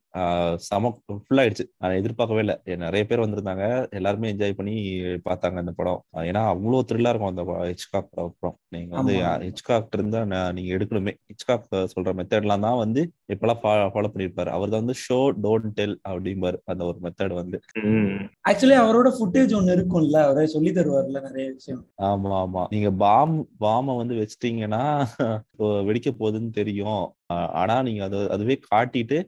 செம ஃபுல் ஆயிடுச்சு. நான் எதிர்பார்க்கவே இல்லை. நிறைய பேர் வந்திருந்தாங்க. எல்லாருமே என்ஜாய் பண்ணி பார்த்தாங்க அந்த படம். ஏன்னா அவ்வளோ த்ரில்லா இருக்கும் அந்த ஹிச்காக் படம் நீங்க வந்து. ஹிச்காக் இருந்தா நான் நீங்க எடுக்கணுமே. ஹிச்காக் சொல்ற மெத்தட்லாம் தான் வந்து இப்பெல்லாம் ஃபாலோ பண்ணிருப்பாரு அவர் தான் வந்து ஷோ டோன்ட் டெல் அப்படிம்பாரு அந்த ஒரு மெத்தட் வந்து. ம். ஆக்சுவலி அவரோட ஃபுட்டேஜ் ஒண்ணு இருக்கும்ல. அவரே சொல்லி தருவார்ல நிறைய விஷயம். ஆமா ஆமா. நீங்க பாம் பாம வந்து வச்சிட்டீங்கன்னா வெடிக்க போகுதுன்னு தெரியும். ஆனா நீங்க அது அதுவே காட்டிட்டு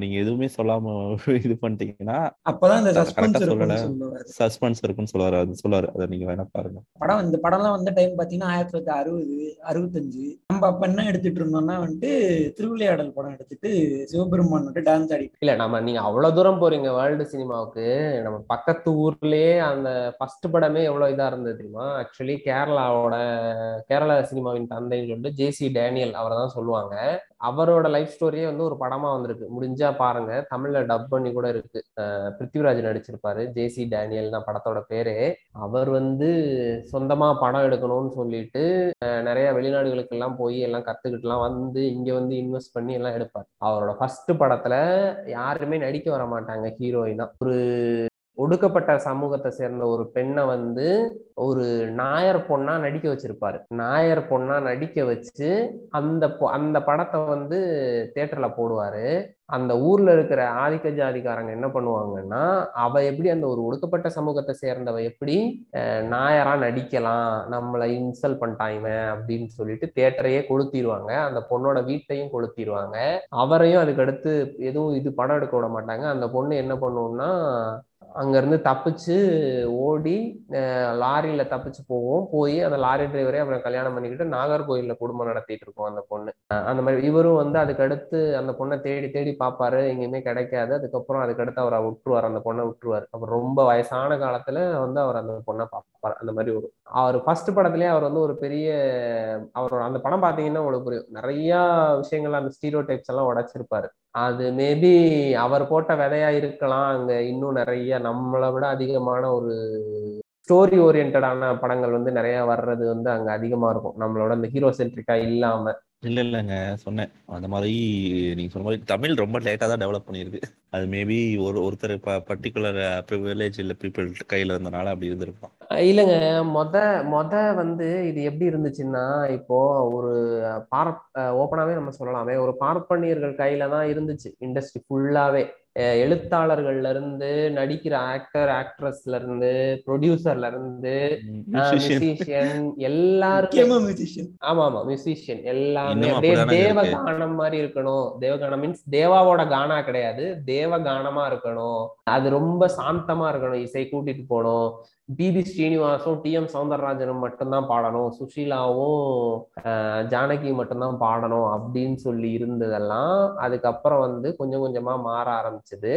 நீங்க எதுவுமே சொல்லாம இது பண்ணிட்டீங்கன்னா அப்பதான் இந்த சஸ்பென்ஸ் சொல்லல. இருக்கும்னு சஸ்பென்ஸ் இருக்குன்னு சொல்லுவாரு. அது சொல்லுவாரு. அதை நீங்க வேணா பாருங்க. படம் இந்த படம்லாம் வந்த டைம் பாத்தீங்கன்னா ஆயிரத்தி தொள்ளாயிரத்தி அறுபது அறுபத்தஞ்சு. நம்ம அப்ப என்ன எடுத்துட்டு இருந்தோம்னா வந்துட்டு திருவிளையாடல் படம் எடுத்துட்டு சிவபெருமான் வந்துட்டு டான்ஸ் ஆடி இல்ல நம்ம நீங்க அவ்வளவு தூரம் போறீங்க வேர்ல்டு சினிமாவுக்கு. நம்ம பக்கத்து ஊர்லயே அந்த ஃபர்ஸ்ட் படமே எவ்வளவு இதா இருந்தது தெரியுமா? ஆக்சுவலி கேரளாவோட கேரளா சினிமாவின் தந்தைன்னு சொல்லிட்டு ஜேசி டேனியல் அவரை தான் சொல்லுவாங்க. அவரோட லைஃப் ஸ்டோரியே வந்து ஒரு படமா வந்திருக்கு. முடிஞ்சா பாருங்க. தமிழ்ல டப் பண்ணி கூட இருக்கு. பிருத்திவிராஜ் நடிச்சிருப்பாரு. ஜேசி டேனியல் தான் படத்தோட பேரு. அவர் வந்து சொந்தமா படம் எடுக்கணும்னு சொல்லிட்டு நிறைய வெளிநாடுகளுக்கு எல்லாம் போய் எல்லாம் கத்துக்கிட்டுலாம் வந்து இங்க வந்து இன்வெஸ்ட் பண்ணி எல்லாம் எடுப்பார். அவரோட ஃபர்ஸ்ட் படத்துல யாருமே நடிக்க வர மாட்டாங்க ஹீரோயினா ஒரு ஒடுக்கப்பட்ட சமூகத்தை சேர்ந்த ஒரு பெண்ணை வந்து ஒரு நாயர் பொண்ணா நடிக்க வச்சிருப்பாரு. நாயர் பொண்ணா நடிக்க வச்சு அந்த பொ- அந்த படத்தை வந்து தேட்டர்ல போடுவாரு. அந்த ஊர்ல இருக்கிற ஆதிக்க ஜாதிக்காரங்க என்ன பண்ணுவாங்கன்னா அவ எப்படி அந்த ஒரு ஒடுக்கப்பட்ட சமூகத்தை சேர்ந்தவ எப்படி நாயரா நடிக்கலாம் நம்மளை இன்சல்ட் பண்ணிட்டான் இவன் அப்படின்னு சொல்லிட்டு தேட்டரையே கொளுத்திடுவாங்க அந்த பொண்ணோட வீட்டையும் கொளுத்திடுவாங்க அவரையும் அதுக்கு அடுத்து எதுவும் இது படம் எடுக்க விட மாட்டாங்க. அந்த பொண்ணு என்ன பண்ணுவோம்னா அங்க இருந்து தப்பிச்சு ஓடி அஹ், தப்பிச்சு போவோம். போய் அந்த லாரி டிரைவரே அப்புறம் கல்யாணம் பண்ணிக்கிட்டு நாகர்கோயில்ல குடும்பம் நடத்திட்டு இருக்கோம் அந்த பொண்ணு. அந்த மாதிரி இவரும் வந்து அதுக்கு அடுத்து அந்த பொண்ணை தேடி தேடி பார்ப்பாரு எங்கேயுமே கிடைக்காது. அதுக்கப்புறம் அதுக்கு அடுத்து அவரை விட்டுருவார். அந்த பொண்ணை விட்டுருவார். அப்புறம் ரொம்ப வயசான காலத்துல வந்து அவர் அந்த பொண்ணை பார்ப்பார் அந்த மாதிரி ஒரு அவர் ஃபர்ஸ்ட் படத்துலயே அவர் வந்து ஒரு பெரிய அவரோட அந்த படம் பாத்தீங்கன்னா உங்களுக்கு புரியும். நிறைய விஷயங்கள் அந்த ஸ்டீரியோ டைப்ஸ் எல்லாம் உடைச்சிருப்பாரு. அது மேபி அவர் போட்ட விதையா இருக்கலாம். அங்க இன்னும் நிறைய நம்மளை விட அதிகமான ஒரு ஸ்டோரி ஓரியன்டான படங்கள் வந்து நிறைய வர்றது வந்து அங்க அதிகமா இருக்கும். நம்மளோட அந்த ஹீரோ சென்ட்ரிக்கா இல்லாம. இல்ல இல்லைங்க. சொன்னேன். அந்த மாதிரி நீங்க சொன்ன மாதிரி தமிழ் ரொம்ப லேட்டா தான் டெவலப் பண்ணியிருக்கு. அது மேபி ஒரு ஒருத்தர் பர்டிகுலர் ப்ரிவிலேஜ் இல்ல பீப்புள் கையில இருந்தனால அப்படி இருந்திருக்கும் இல்லைங்க. மொத மொத வந்து இது எப்படி இருந்துச்சுன்னா இப்போ ஒரு பார் ஓப்பனாவே நம்ம சொல்லலாமே. ஒரு பார்ப்பனியர்கள் கையில தான் இருந்துச்சு. இண்டஸ்ட்ரி ஃபுல்லாவே எழுத்தாளர்கள்ல இருந்து நடிக்கிற ஆக்டர் ஆக்ட்ரஸ்ல இருந்து ப்ரொடியூசர்ல இருந்து. மியூசிஷியன் மியூசிஷியன் ஆமா ஆமா மியூசிஷியன் எல்லாமே அப்படியே அப்படிதானங்க தேவ இருக்கு. கானம் மாதிரி இருக்கணும். தேவகானம் மீன்ஸ் தேவாவோட கானா கிடையாது. தேவ கானமா இருக்கணும். அது ரொம்ப சாந்தமா இருக்கணும். இசை கூட்டிட்டு போகணும். பிபி ஸ்ரீனிவாசும் டி எம் சௌந்தரராஜனும் மட்டும்தான் பாடணும். சுஷீலாவும் ஜானகி மட்டும்தான் பாடணும் அப்படின்னு சொல்லி இருந்ததெல்லாம் அதுக்கப்புறம் வந்து கொஞ்சம் கொஞ்சமா மாற ஆரம்பிச்சது.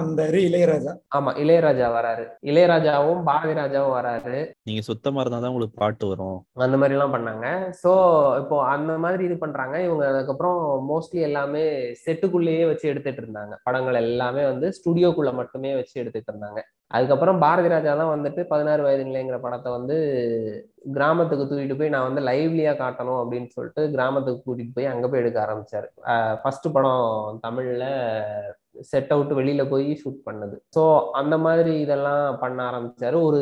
வந்தாரு இளையராஜா. ஆமா இளையராஜா வராரு. இளையராஜாவும் பாரதி ராஜாவும் வராரு. நீங்க சுத்தமா இருந்தா தான் உங்களுக்கு பாட்டு வரும். அந்த மாதிரி எல்லாம் பண்ணாங்க. ஸோ இப்போ அந்த மாதிரி இது பண்றாங்க. இவங்க அதுக்கப்புறம் மோஸ்ட்லி எல்லாமே செட்டுக்குள்ளேயே வச்சு எடுத்துட்டு இருந்தாங்க. படங்கள் எல்லாமே வந்து ஸ்டுடியோக்குள்ள மட்டுமே வச்சு எடுத்துட்டு இருந்தாங்க. அதுக்கப்புறம் பாரதி ராஜா தான் வந்துட்டு பதினாறு வயது நிலைங்கிற படத்தை வந்து கிராமத்துக்கு தூக்கிட்டு போய் நான் வந்து லைவ்லியா காட்டணும் அப்படின்னு சொல்லிட்டு கிராமத்துக்கு கூட்டிட்டு போய் அங்க போய் எடுக்க ஆரம்பிச்சாரு. ஃபர்ஸ்ட் படம் தமிழ்ல செட் அவுட் வெளியில போய் ஷூட் பண்ணது. ஸோ அந்த மாதிரி இதெல்லாம் பண்ண ஆரம்பிச்சாரு. ஒரு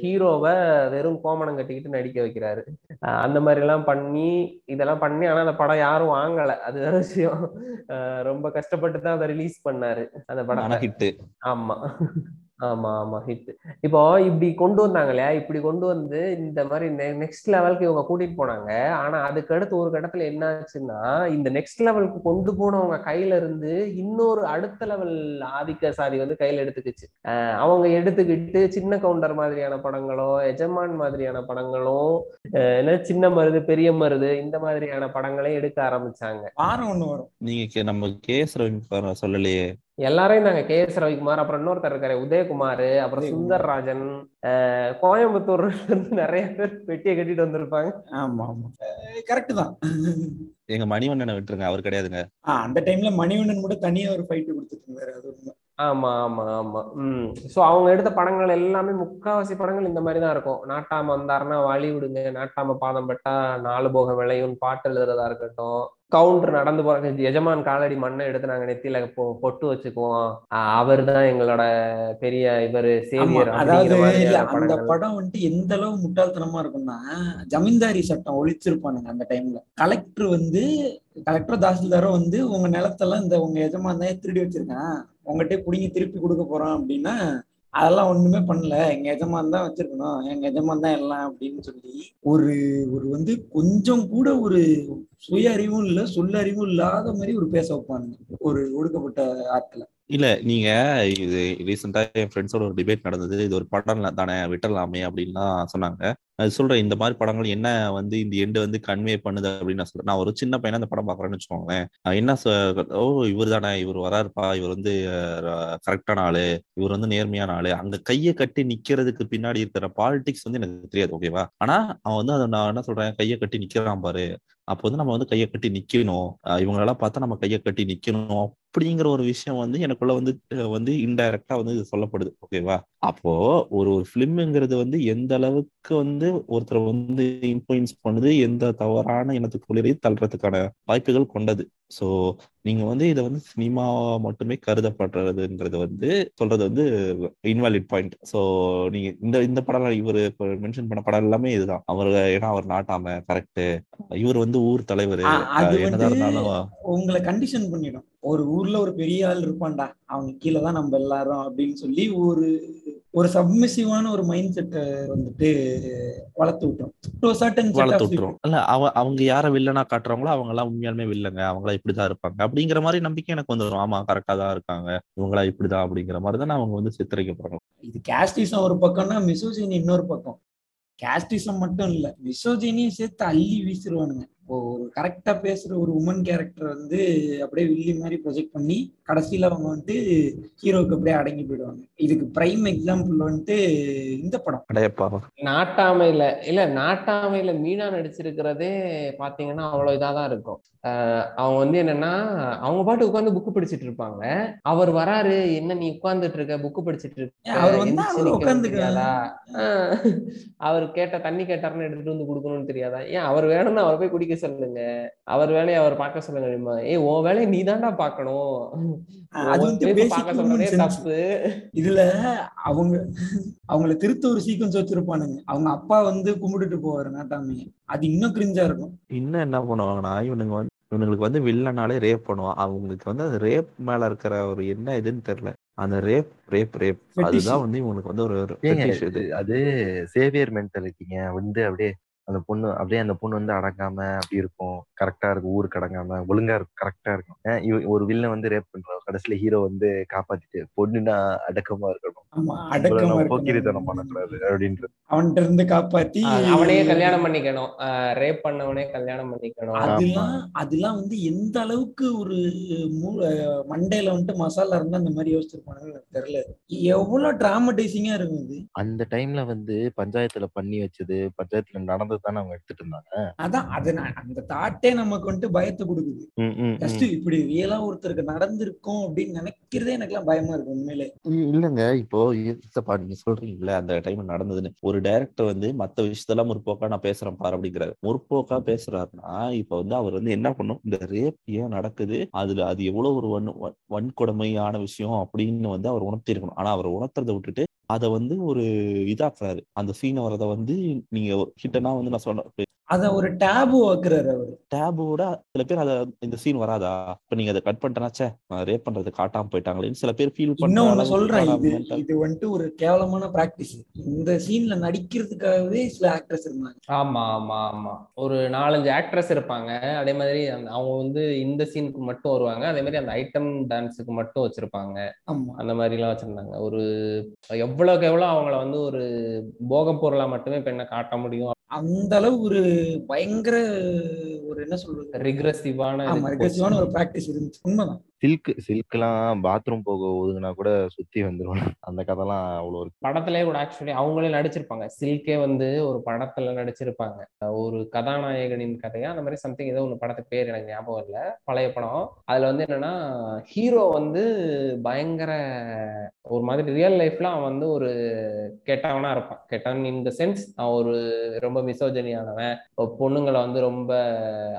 ஹீரோவை வெறும் கோமணம் கட்டிக்கிட்டு நடிக்க வைக்கிறாரு. அந்த மாதிரி எல்லாம் பண்ணி இதெல்லாம் பண்ணி ஆனா அந்த படம் யாரும் வாங்கல. அது வேற விஷயம். ரொம்ப கஷ்டப்பட்டு தான் அதை ரிலீஸ் பண்ணாரு அந்த படத்தை. ஹிட் ஆமா ஆமா. ஹிட் இப்போ இப்படி கொண்டு வந்தாங்க இல்லையா? இப்படி கொண்டு வந்து இந்த மாதிரி நெக்ஸ்ட் லெவலுக்கு இவங்க கூட்டிட்டு போனாங்க. ஆனா அதுக்கு அடுத்து ஒரு கட்டத்துல என்ன ஆச்சுன்னா இந்த நெக்ஸ்ட் லெவலுக்கு கொண்டு போனவங்க கையில இருந்து இன்னொரு அடுத்த லெவல் ஆதிக்க சாதி வந்து கையில எடுத்துக்கிச்சு. அஹ் அவங்க எடுத்துக்கிட்டு சின்ன கவுண்டர் மாதிரியான படங்களோ எஜமான் மாதிரியான படங்களோ அஹ் என்ன சின்ன மருது பெரிய மருது இந்த மாதிரியான படங்களையும் எடுக்க ஆரம்பிச்சாங்க. வாரம் ஒண்ணு வரும். நீங்க நம்ம கே எஸ் ரவி சொல்லலையே. எல்லாரையும் நாங்க கே. எஸ். ரவிக்குமார் அப்புறம் இன்னொருத்தர் இருக்காரு உதயகுமார் அப்புறம். சுந்தர்ராஜன் அஹ் கோயம்புத்தூர்ல இருந்து நிறைய பேர் பெட்டியை கட்டிட்டு வந்திருப்பாங்க. ஆமா ஆமா. கரெக்ட் தான். எங்க மணிவண்ணனை விட்டுருங்க அவர் கிடையாதுங்க. அந்த டைம்ல மணிவண்ணன் கூட தனியா ஒரு ஃபைட் கொடுத்துட்டு இருந்தாரு அது ஆமா ஆமா ஆமா. உம் சோ அவங்க எடுத்த படங்கள் எல்லாமே முக்காவாசி படங்கள் இந்த மாதிரி தான் இருக்கும். நாட்டாம வந்தாருன்னா வழி விடுங்க நாட்டாம பாதம் பட்டா நாலு போக விளையும் பாட்டு எழுதுறதா இருக்கட்டும். கவுண்டர் நடந்து போற எஜமான் காலடி மண்ணை எடுத்து நாங்க நெத்தியில பொ- பொட்டு வச்சுக்குவோம். அவர் தான் எங்களோட பெரிய இவரு சேவியர் அதாவது அந்த படம் வந்துட்டு எந்த அளவு முட்டாள்தனமா இருக்கும்னா ஜமீன்தாரி சட்டம் ஒழிச்சிருப்பானுங்க அந்த டைம்ல கலெக்டர் வந்து கலெக்டர் தாசில்தாரோ வந்து உங்க நிலத்தெல்லாம் இந்த உங்க எஜமான் திருடி வச்சிருக்கேன். உங்ககிட்ட புடிங்கி திருப்பி கொடுக்க போறோம் அப்படின்னா அதெல்லாம் ஒண்ணுமே பண்ணல. எங்க எஜமான் தான் வச்சிருக்கணும். எங்க எஜமான் தான் எல்லாம் அப்படின்னு சொல்லி ஒரு ஒரு வந்து கொஞ்சம் கூட ஒரு சுய அறிவும் இல்ல சொல்ல அறிவும் இல்லாத மாதிரி ஒரு பேச வைப்பானுங்க. ஒரு ஒடுக்கப்பட்ட ஆட்களை. இல்ல நீங்க இது ரீசெண்டா என் ஃப்ரெண்ட்ஸோட ஒரு டிபேட் நடந்தது. இது ஒரு படம் தானே விட்டலாமே அப்படின்லாம் சொன்னாங்க. அது சொல்றேன் இந்த மாதிரி படங்கள் என்ன வந்து இந்த எண்டு வந்து கன்வே பண்ணுது அப்படின்னு நான் சொல்றேன். நான் ஒரு சின்ன பையனா அந்த படம் பாக்குறேன்னு வச்சுக்கோங்களேன். என்ன சொ- ஓ இவர் தானே இவர் வராருப்பா இவர் வந்து கரெக்டான ஆளு இவர் வந்து நேர்மையான ஆளு. அங்க கையை கட்டி நிக்கிறதுக்கு பின்னாடி இருக்கிற பாலிடிக்ஸ் வந்து எனக்கு தெரியாது ஓகேவா ஆனா அவன் வந்து அதை நான் என்ன சொல்றேன் கையை கட்டி நிக்கிறான் பாரு. அப்போ வந்து நம்ம வந்து கையை கட்டி நிக்கணும். இவங்களெல்லாம் பார்த்தா நம்ம கையை கட்டி நிக்கணும். அப்படிங்கிற ஒரு விஷயம் வந்து எனக்குள்ள வந்து வந்து இன்டைரக்டா வந்து இது சொல்லப்படுது. ஓகேவா அப்போ ஒரு ஒரு ஃபிலிம்ங்கிறது வந்து எந்த அளவுக்கு வந்து ஒருத்தரை வந்து இன்ஃபுளுன்ஸ் பண்ணுது எந்த தவறான இனத்துக்குள்ளேயே தள்ளுறதுக்கான வாய்ப்புகள் கொண்டது. ஸோ நீங்க வந்து இதை வந்து சினிமா மட்டுமே கருதப்படுறதுன்றது வந்து சொல்றது வந்து இன்வாலிட் பாயிண்ட் ஸோ நீங்க இந்த இந்த படம் இவர் மென்ஷன் பண்ண படம் எல்லாமே இதுதான். அவர் ஏன்னா அவர் நாட்டாம கரெக்ட் இவர் வந்து ஊர் தலைவர். என்னதான் இருந்தாலும் உங்களை கண்டிஷன் பண்ணிடும். ஒரு ஊர்ல ஒரு பெரிய ஆள் இருப்பான்டா அவங்க கீழே தான் நம்ம எல்லாரும் அப்படின்னு சொல்லி ஒரு ஒரு சப்மிசிவான ஒரு மைண்ட் செட்டை வந்துட்டு வளர்த்து விட்டுரும். இல்ல அவ அவங்க யார வில்லனா காட்டுறாங்களோ அவங்க எல்லாம் உண்மையாலுமே வில்லங்க அவங்களா இப்படிதான் இருப்பாங்க. அப்படிங்கிற மாதிரி நம்பிக்கை எனக்கு வந்துடும் ஆமா கரெக்டா தான் இருக்காங்க. இவங்களா இப்படிதான் அப்படிங்கிற மாதிரி தான் அவங்க வந்து சித்தரிக்கப்படுறாங்க இது கேஸ்டிசம் ஒரு பக்கம்னா மிசோஜினி இன்னொரு பக்கம். கேஸ்டிசம் மட்டும் இல்ல மிசோஜினியும் சேர்த்து அள்ளி வீசிடுவானுங்க இப்போ ஒரு கரெக்டா பேசுற ஒரு உமன் கேரக்டர் வந்து அப்படியே வில்லி மாதிரி ப்ரொஜெக்ட் பண்ணி கடைசியில அவங்க வந்துட்டு ஹீரோக்கு அப்படியே அடங்கி போயிடுவாங்க. இதுக்கு பிரைம் எக்ஸாம்பிள் வந்துட்டு இந்த படம். நாட்டாமையில இல்ல நாட்டாமையில மீனா நடிச்சிருக்கிறதே பாத்தீங்கன்னா அவ்வளவு இதாதான் இருக்கும். ஆஹ் அவங்க வந்து என்னன்னா அவங்க பாட்டு உட்கார்ந்து புக்கு படிச்சிட்டு இருப்பாங்க. அவர் வராரு என்ன நீ உட்கார்ந்துட்டு இருக்க புக்கு படிச்சிட்டு இருக்க அவர் கேட்ட தண்ணி கேட்டாருன்னு எடுத்துட்டு வந்து கொடுக்கணும்னு தெரியாதா? ஏன் அவர் வேணும்னு அவர் போய் குடிக்க சொல்லுங்க. அவர் வேலையை அவர் பார்க்க சொல்லுங்க ஏய் உன் வேலையை நீ தான்டா basic பார்க்க சொல்றதே. தப்பு. இதுல அவங்க அவங்கள திருத்த ஒரு சீக்வன்ஸ் வச்சிருப்பானுங்க. அவங்க அப்பா வந்து கும்பிட்டுட்டு போவாரு நாட்டாமைய அது இன்னும் கிரிஞ்சா இருக்கும். இன்னும் என்ன பண்ணுவாங்கன்னா இவனுங்க வந்து இவனுங்களுக்கு வந்து வில்லனாலே ரேப் பண்ணுவான். அவங்களுக்கு வந்து அது ரேப் மேல இருக்கிற ஒரு என்ன இதுன்னு தெரியல. அந்த ரேப் ரேப் ரேப். அதுதான் வந்து இவனுக்கு வந்து ஒரு அது சேவியர் மென்டாலிட்டிங்க வந்து அப்படியே அந்த பொண்ணு அப்படியே அந்த பொண்ணு வந்து அடங்காம அப்படி இருக்கும். கரெக்டா இருக்கும் ஊருக்கு அடங்காம ஒழுங்கா இருக்கும் கரெக்டா இருக்கும் ஒரு வில்லன் வந்து ரேப் பண்றான் கடைசியில ஹீரோ வந்து காப்பாத்திட்டு பொண்ணுனா அடக்கமா இருக்கணும். போக்கிரித்தனம் பண்ணக்கூடாது அப்படின்றது. அவன்கிட்ட இருந்து காப்பாத்தி ஆஹ் அவனையே கல்யாணம் பண்ணிக்கணும். ரேப் பண்ணவனே கல்யாணம் பண்ணிக்கணும். அதெல்லாம் அதெல்லாம் வந்து எந்த அளவுக்கு ஒரு மண்டையில வந்துட்டு மசாலா இருந்தா அந்த மாதிரி யோசிச்சிருப்பானுங்க எனக்கு தெரியல. எவ்வளவு டிராமடைசிங்கா இருக்கும் இது. அந்த டைம்ல வந்து பஞ்சாயத்துல பண்ணி வச்சது பஞ்சாயத்துல நடந்தது தானே அவங்க எடுத்துட்டு இருந்தாங்க? அதான் அது அந்த தாட்டே நமக்கு வந்துட்டு பயத்தை கொடுக்குது. ஜஸ்ட் இப்படி ரியலா ஒருத்தருக்கு நடந்திருக்கும் அப்படின்னு நினைக்கிறதே எனக்கு எல்லாம் பயமா இருக்கு உண்மையிலே. இல்லங்க. இப்போ இதப்பா நீங்க சொல்றீங்கல்ல அந்த டைம் நடந்ததுன்னு. ஒரு டைரக்டர் வந்து மத்த விஷயத்தெல்லாம் முற்போக்கா நான் பேசுறேன் பாரு அப்படிங்கிறாரு. முற்போக்கா பேசுறாருன்னா இப்ப வந்து அவர் வந்து என்ன பண்ணும்? இந்த ரேப் ஏன் நடக்குது? அதுல அது எவ்வளவு ஒரு வன் வன்- வன்கொடுமையான விஷயம் அப்படின்னு வந்து அவர் உணர்த்திருக்கணும். ஆனா அவர் உணர்த்துறதை விட்டுட்டு அதை வந்து ஒரு இதாக்குறாரு. அந்த சீன் வரதை வந்து நீங்க கிட்டனா வந்து நான் சொன்ன அத ஒரு டேபு ஆக்குறாரு அவரு. டேபோட சில பேர் அத இந்த சீன் வராதா? இப்ப நீங்க அதை கட் பண்ணிட்டனாச்சே ரேப் பண்றது காட்டாம போயிட்டாங்களேன்னு சில பேர் ஃபீல் அளவுக்கு சொல்றேன் இது இது வந்துட்டு ஒரு கேவலமான பிராக்டிஸ் இந்த சீன்ல நடிக்கிறதுக்காகவே சில ஆக்டர்ஸ் இருந்தாங்க. ஆமா ஆமா ஆமா. ஒரு நாலஞ்சு ஆக்ட்ரஸ் இருப்பாங்க. அதே மாதிரி அவங்க வந்து இந்த சீனுக்கு மட்டும் வருவாங்க. அதே மாதிரி அந்த ஐட்டம் டான்ஸுக்கு மட்டும் வச்சிருப்பாங்க. ஆமா. அந்த மாதிரி எல்லாம் வச்சிருந்தாங்க. ஒரு எவ்வளவுக்கு எவ்வளவு அவங்கள வந்து ஒரு போக பொருளா மட்டுமே பெண்ணை காட்ட முடியும். அந்த அளவு ஒரு பயங்கர ஒரு என்ன சொல்றது? ரிகர்சிவான ஒரு பிராக்டிஸ் இருந்துச்சு. உண்மைதான். சில்க் சில்க்லாம் பாத்ரூம் போக ஒதுங்கினா கூட சுத்தி வந்துடும் அந்த கதைலாம் அவ்வளோ இருக்கு. படத்திலே கூட ஆக்சுவலி அவங்களே நடிச்சிருப்பாங்க. சில்கே வந்து ஒரு படத்துல நடிச்சிருப்பாங்க. ஒரு கதாநாயகனின் கதையா அந்த மாதிரி சம்திங் ஏதோ ஒன்று படத்துக்கு பேர் எனக்கு ஞாபகம் இல்லை. பழைய படம். அதுல வந்து என்னன்னா ஹீரோ வந்து பயங்கர ஒரு மாதிரி ரியல் லைஃப்ல அவன் வந்து ஒரு கெட்டவனா இருப்பான். கெட்டவன் இன் த சென்ஸ் அவன் ஒரு ரொம்ப மிசோஜனியானவன் பொண்ணுங்களை வந்து ரொம்ப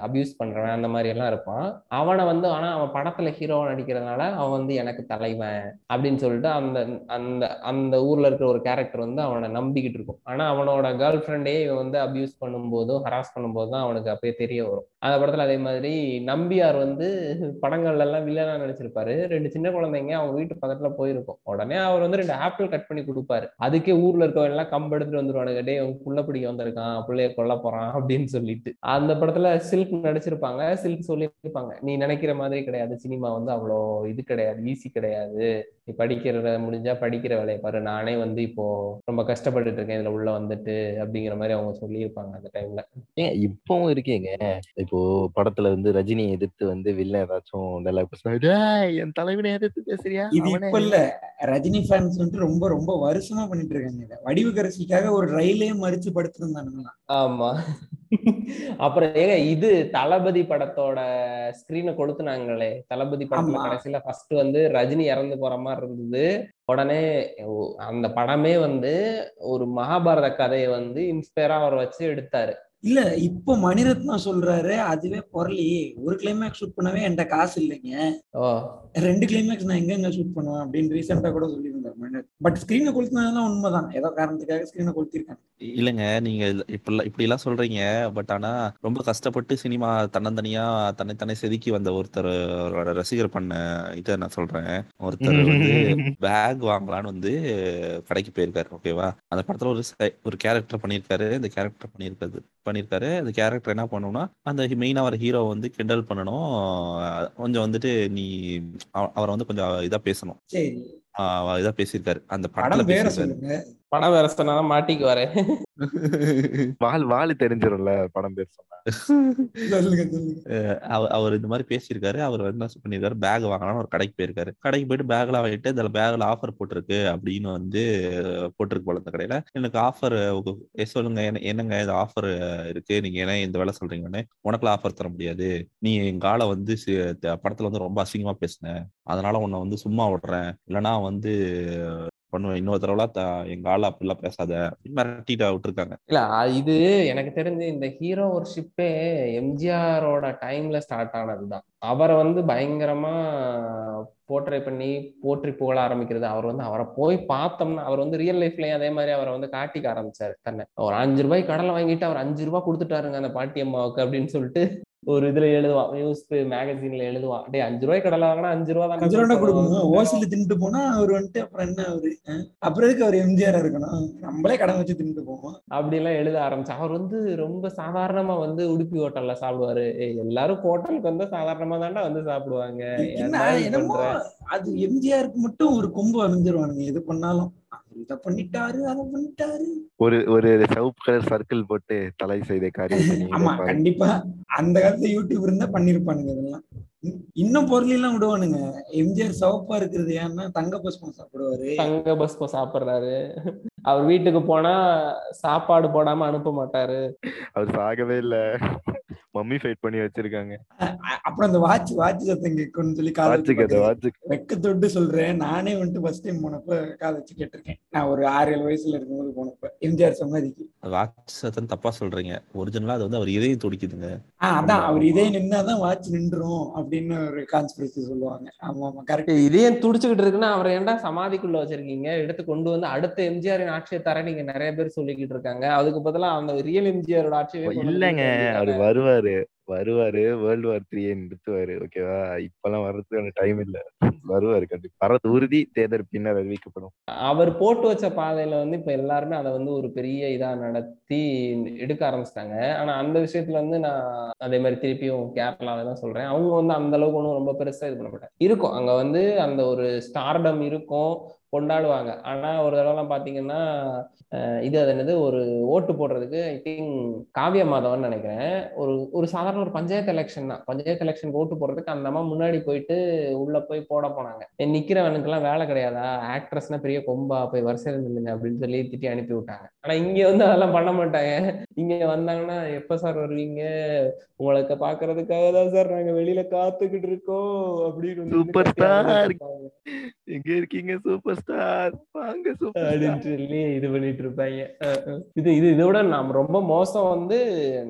அபியூஸ் பண்றவன். அந்த மாதிரி எல்லாம் இருப்பான். அவனை வந்து ஆனா அவன் படத்துல ஹீரோவா நடிக்கிறதுனால அவன் வந்து எனக்கு தலைவன் அப்படின்னு சொல்லிட்டு அந்த அந்த அந்த ஊர்ல இருக்கிற ஒரு கேரக்டர் வந்து அவனை நம்பிக்கிட்டு இருக்கும். ஆனா அவனோட கேர்ள் ஃப்ரெண்டே இவன் வந்து அபியூஸ் பண்ணும்போதும் ஹராஸ் பண்ணும்போது தான் அவனுக்கு அப்பயே தெரிய வரும். அந்த படத்துல அதே மாதிரி நம்பியார் வந்து படங்கள்ல எல்லாம் வில்லனா நடிச்சிருப்பாரு. ரெண்டு சின்ன குழந்தைங்க அவங்க வீட்டு பக்கத்துல போயிருக்கும். உடனே அவர் வந்து ரெண்டு ஆப்பிள் கட் பண்ணி கொடுப்பாரு. அதுக்கே ஊர்ல இருக்கவங்க எல்லாம் கம்பு எடுத்துட்டு வந்துருவானுங்க. டே அவங்க புள்ள பிடிக்க வந்திருக்கான். பிள்ளைய கொல்ல போறான். அப்படின்னு சொல்லிட்டு. அந்த படத்துல சில்க் நடிச்சிருப்பாங்க. சில்க் சொல்லியிருப்பாங்க. நீ நினைக்கிற மாதிரி கிடையாது. சினிமா வந்து அவ்வளோ இது கிடையாது ஈஸி கிடையாது. நீ படிக்கிறத முடிஞ்சா படிக்கிற வேலையை பாரு. நானே வந்து இப்போ ரொம்ப கஷ்டப்பட்டுட்டு இருக்கேன். இதுல உள்ள வந்துட்டு அப்படிங்கிற மாதிரி அவங்க சொல்லியிருப்பாங்க அந்த டைம்ல ஏன் இப்பவும் இருக்கீங்க. இப்போ படத்துல வந்து ரஜினியை எதிர்த்து வந்து வில்ல ஏதாச்சும் டைலாக் பேசுனா "டேய், என் தலைவனை எதிர்த்து பேசுறியா? இது இப்ப இல்ல. ரஜினி ஃபேன்ஸ் வந்து ரொம்ப ரொம்ப வருஷமா பண்ணிட்டு இருக்காங்க வடிவுக்கரசிக்காக ஒரு ரயிலே மறிச்சு படுத்திருந்தானுங்க ஆமா. அப்புறம் ஏங்க இது தளபதி படத்தோட ஸ்கிரீனை கொளுத்துனாங்களே. தளபதி படத்துல. கடைசியில ஃபர்ஸ்ட் வந்து ரஜினி இறந்து போற மாதிரி இருந்தது. உடனே அந்த படமே வந்து ஒரு மகாபாரத கதையை வந்து இன்ஸ்பயரா அவர் வச்சு எடுத்தாரு. இல்ல இப்ப மணிரத்னம் சொல்றாரு அதுவே பொருளி. ஒரு கிளைமேக்ஸ் ஷூட் பண்ணவே என்கிட்ட காசு இல்லைங்க. ஓ. ரெண்டு கிளைமேக்ஸ் நான் எங்க ஷூட் பண்ணுவேன் அப்படின்னு ரீசெண்டா கூட சொல்லியிருந்தாரு மணிரத்னம். பட் ஸ்கிரீனை கொளுத்தினதெல்லாம் உண்மைதான். ஏதோ காரணத்துக்காக ஸ்கிரீனை கொளுத்திருக்காங்க. இல்லைங்க நீங்க இப்படி இப்படி எல்லாம் சொல்றீங்க. பட் ஆனா ரொம்ப கஷ்டப்பட்டு சினிமா தன்னந்தனியா தன்னைத்தானே செதுக்கி வந்த ஒருத்தர் அவரோட ரசிகர் பண்ண இதை நான் சொல்றேன். ஒருத்தர் வந்து பேக் வாங்கலான்னு வந்து கடைக்கு போயிருக்காரு ஓகேவா அந்த படத்துல ஒரு ஒரு கேரக்டர் பண்ணியிருக்காரு. இந்த கேரக்டர் பண்ணியிருக்காரு பண்ணியிருக்காரு அந்த கேரக்டர் என்ன பண்ணணும்னா அந்த மெயினா வர ஹீரோ வந்து கிண்டல் பண்ணணும். கொஞ்சம் வந்துட்டு நீ அவ- அவரை வந்து கொஞ்சம் இதா பேசணும். சரி. ஆஹ் இதா பேசியிருக்காரு. அந்த படத்துல படம் படம் வேற சொன்னாதான் மாட்டிக்குவாரு. வால் வால் தெரிஞ்சிரும்ல படம் பேர் சொன்னா. அவர் இந்த மாதிரி பேசியிருக்காரு. அவர் என்ன பண்ணிருக்காரு பேக் வாங்கலாம்னு ஒரு கடைக்கு போயிருக்காரு. கடைக்கு போயிட்டு பேக்லாம் வாங்கிட்டு இதுல பேக்ல ஆஃபர் போட்டிருக்கு அப்படின்னு வந்து போட்டிருக்கு போல இந்த கடையில. எனக்கு ஆஃபர் சொல்லுங்க என்ன- என்னங்க இது ஆஃபர் இருக்கு? நீங்க என்ன இந்த வேலை சொல்றீங்கன்னு. உனக்குலாம் ஆஃபர் தர முடியாது. நீ எங்க ஆளை வந்து படத்துல வந்து ரொம்ப அசிங்கமா பேசுன. அதனால உன்னை வந்து சும்மா விடுறேன். இல்லைன்னா வந்து பண்ணுவேன். இன்னொரு தடவை எங்க ஆளை அப்படிலாம் பேசாத அப்படின்னு மிரட்டிட்டு விட்டுருக்காங்க. இல்ல இது எனக்கு தெரிஞ்சு இந்த ஹீரோ ஒரு ஷிப்பே எம்ஜிஆரோட டைம்ல ஸ்டார்ட் ஆனதுதான். அவரை வந்து பயங்கரமா போர்ட்ரை பண்ணி போற்றி புகழ ஆரம்பிக்கிறது. அவர் வந்து அவரை போய் பார்த்தோம்னா அவர் வந்து ரியல் லைஃப்லயும் அதே மாதிரி அவரை வந்து காட்டிக்க ஆரம்பிச்சாரு தன்னை. ஒரு அஞ்சு ரூபாய் கடலை வாங்கிட்டு அவர் அஞ்சு ரூபாய் கொடுத்துட்டாருங்க அந்த பாட்டி அம்மாவுக்கு அப்படின்னு சொல்லிட்டு. ஒரு இதுல எழுதுவான் நியூஸ் மேகசின்ல எழுதுவான் டேய் அஞ்சு ரூபாய் கடலை வாங்கினா அஞ்சு ரூபா தான் அஞ்சு ரூபா கொடுக்கணும். ஓசில தின்னுட்டு போனா அவர் வந்துட்டு அப்புறம் என்ன அவரு? அப்புறம் எதுக்கு அவர் எம்ஜிஆர் இருக்கணும்? நம்மளே கடன் வச்சு தின்னுட்டு போவோம்? அப்படி எல்லாம் எழுத ஆரம்பிச்சு. அவர் வந்து ரொம்ப சாதாரணமா வந்து உடுப்பி ஹோட்டல்ல சாப்பிடுவாரு. எல்லாரும் ஹோட்டலுக்கு வந்து சாதாரணமா தாண்டா வந்து சாப்பிடுவாங்க. என்னமோ? அது எம்ஜிஆருக்கு மட்டும் ஒரு கொம்பு அறிஞ்சிருவானுங்க எது பண்ணாலும். இதை பண்ணிட்டாரு அதை பண்ணிட்டாரு. ஒரு ஒரு சிவப்பு கலர் சர்க்கிள் போட்டு தலை செய்த நீங்க ஆமா. கண்டிப்பா. அந்த காலத்துல யூடியூப் இருந்தா பண்ணிருப்பானுங்க இதெல்லாம். இன்- இன்னும் பொருளெல்லாம் விடுவானுங்க. எம்ஜிஆர் சிவப்பா இருக்கிறது ஏன்னா தங்க புஷ்பம் சாப்பிடுவாரு. தங்க பஸ்பம் சாப்பிடுறாரு. அவர் வீட்டுக்கு போனா சாப்பாடு போடாம அனுப்ப மாட்டாரு. அவர் சாகவே இல்ல. மம்மி ஃபைட் பண்ணி வச்சிருக்காங்க. அப்புறம் அந்த வாட்ச் வாட்ச் சத்தம் கேட்கும்னு சொல்லி காது அதை பார்க்கறது. வாட்சுக்கு வெக்கத்தொட்டு சொல்றேன். நானே வந்துட்டு ஃபர்ஸ்ட் டைம் போனப்ப காது வச்சு கேட்டிருக்கேன். நான் ஒரு ஆறு ஏழு வயசுல இருக்கும்போது போனப்ப. எம்ஜிஆர் சமாதிக்கு வாட்ச் சத்தம் தப்பா சொல்றீங்க. ஒரிஜினலா அது வந்து அவர் இதயம் துடிக்குதுங்க. ஆஹ் அதான். அவர் ஆமா. இதே நின்னாதான் வாட்ச் நின்றுரும் அப்படின்னு ஒரு கான்ஸ்பிரசி சொல்லுவாங்க. ஆமா ஆமா கரெக்ட் ஏய், இதே துடிச்சுக்கிட்டு இருக்குன்னா அவரை ஏன்டா சமாதிக்குள்ள வச்சிருக்கீங்க? எடுத்து கொண்டு வந்து அடுத்த எம்ஜிஆரின் ஆட்சியை தர நீங்க நிறைய பேர் சொல்லிக்கிட்டு இருக்காங்க. அதுக்கு பதிலா அந்த ரியல் எம்ஜிஆரோட ஆட்சியை இல்லங்க. அவர் வேண்டியதுதானே? வருவாரு. வருவாரு வேர்ல்டு வார் த்ரீ நிறுத்துவாரு. ஓகேவா இப்பெல்லாம் வர்றதுக்கான டைம் இல்ல. வருவாரு கண்டிப்பா. வர்றது உறுதி தேர்தல் பின்னர் அறிவிக்கப்படும். அவர் போட்டு வச்ச பாதையில வந்து இப்ப எல்லாருமே அதை வந்து ஒரு பெரிய இதா நடத்தி எடுக்க ஆரம்பிச்சிட்டாங்க. ஆனா அந்த விஷயத்துல வந்து நான் அதே மாதிரி திருப்பியும் கேரளாவை தான் சொல்றேன். அவங்க வந்து அந்த அளவுக்கு ஒன்றும் ரொம்ப பெருசா இது பண்ண மாட்டாங்க. இருக்கும். அங்க வந்து அந்த ஒரு ஸ்டார்டம் இருக்கும். கொண்டாடுவாங்க. ஆனா ஒரு தடவைலாம் பாத்தீங்கன்னா இது அது என்னது ஒரு ஓட்டு போடுறதுக்கு ஐ திங்க் காவிய மாதவன் நினைக்கிறேன். ஒரு ஒரு சாதாரண ஒரு பஞ்சாயத்து எலெக்ஷன் தான். பஞ்சாயத்து எலெக்ஷன் ஓட்டு போடுறதுக்கு அந்த அம்மா முன்னாடி போயிட்டு உள்ள போய் போட போனாங்க. "ஏய், நிக்கிறவனுக்கெல்லாம் வேலை கிடையாதா? ஆக்ட்ரஸ்னா பெரிய கொம்பா போய் வரிசையில நில்லுங்க அப்படின்னு சொல்லி திட்டி அனுப்பி விட்டாங்க. ஆனா இங்க வந்து அதெல்லாம் பண்ண மாட்டாங்க. இங்க வந்தாங்கன்னா எப்ப சார் வருவீங்க? உங்களுக்கு பாக்குறதுக்காக தான் சார் நாங்க வெளியில காத்துக்கிட்டு இருக்கோம் அப்படின்னு star. இருப்பாங்க. எங்க இருக்கீங்க சூப்பர் ஸ்டார் வாங்க சொல்லி இது பண்ணிட்டு இருப்பாங்க. இது இது இதை விட நாம் ரொம்ப மோசம் வந்து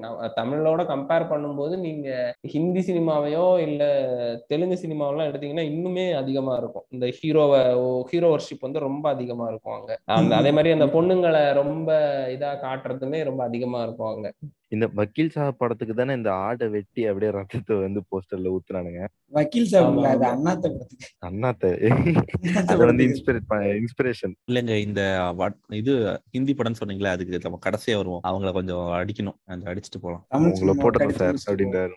நம்ம தமிழோட கம்பேர் பண்ணும்போது நீங்க ஹிந்தி சினிமாவையோ இல்ல தெலுங்கு சினிமாவெல்லாம் எடுத்தீங்கன்னா இன்னுமே அதிகமா இருக்கும். இந்த ஹீரோவை ஹீரோ வர்ஷிப் வந்து ரொம்ப அதிகமா இருக்கும் அங்க. அந்த அதே மாதிரி அந்த பொண்ணுங்களை ரொம்ப இதா காட்டுறதுமே ரொம்ப அதிகமா இருக்கும் அங்க. இந்த வக்கீல் சாஹப் படத்துக்கு தானே இந்த ஆடை வெட்டி அப்படியே ரத்தத்தை வந்து போஸ்டர்ல ஊத்துனானுங்க. வக்கீல் அது ஆமா. அண்ணாத்த படத்துக்கு. அண்ணாத்த. அண்ணாத்த அது வந்து. இன்ஸ்பிரேட் இன்ஸ்பிரேஷன் இல்லைங்க இந்த இது ஹிந்தி படம்னு சொன்னீங்களே அதுக்கு நம்ம கடைசியா வருவோம். அவங்கள கொஞ்சம் அடிக்கணும். அந்த அடிச்சுட்டு போலாம். சினிமாவை போட்டோம் சார் அப்படின்றாரு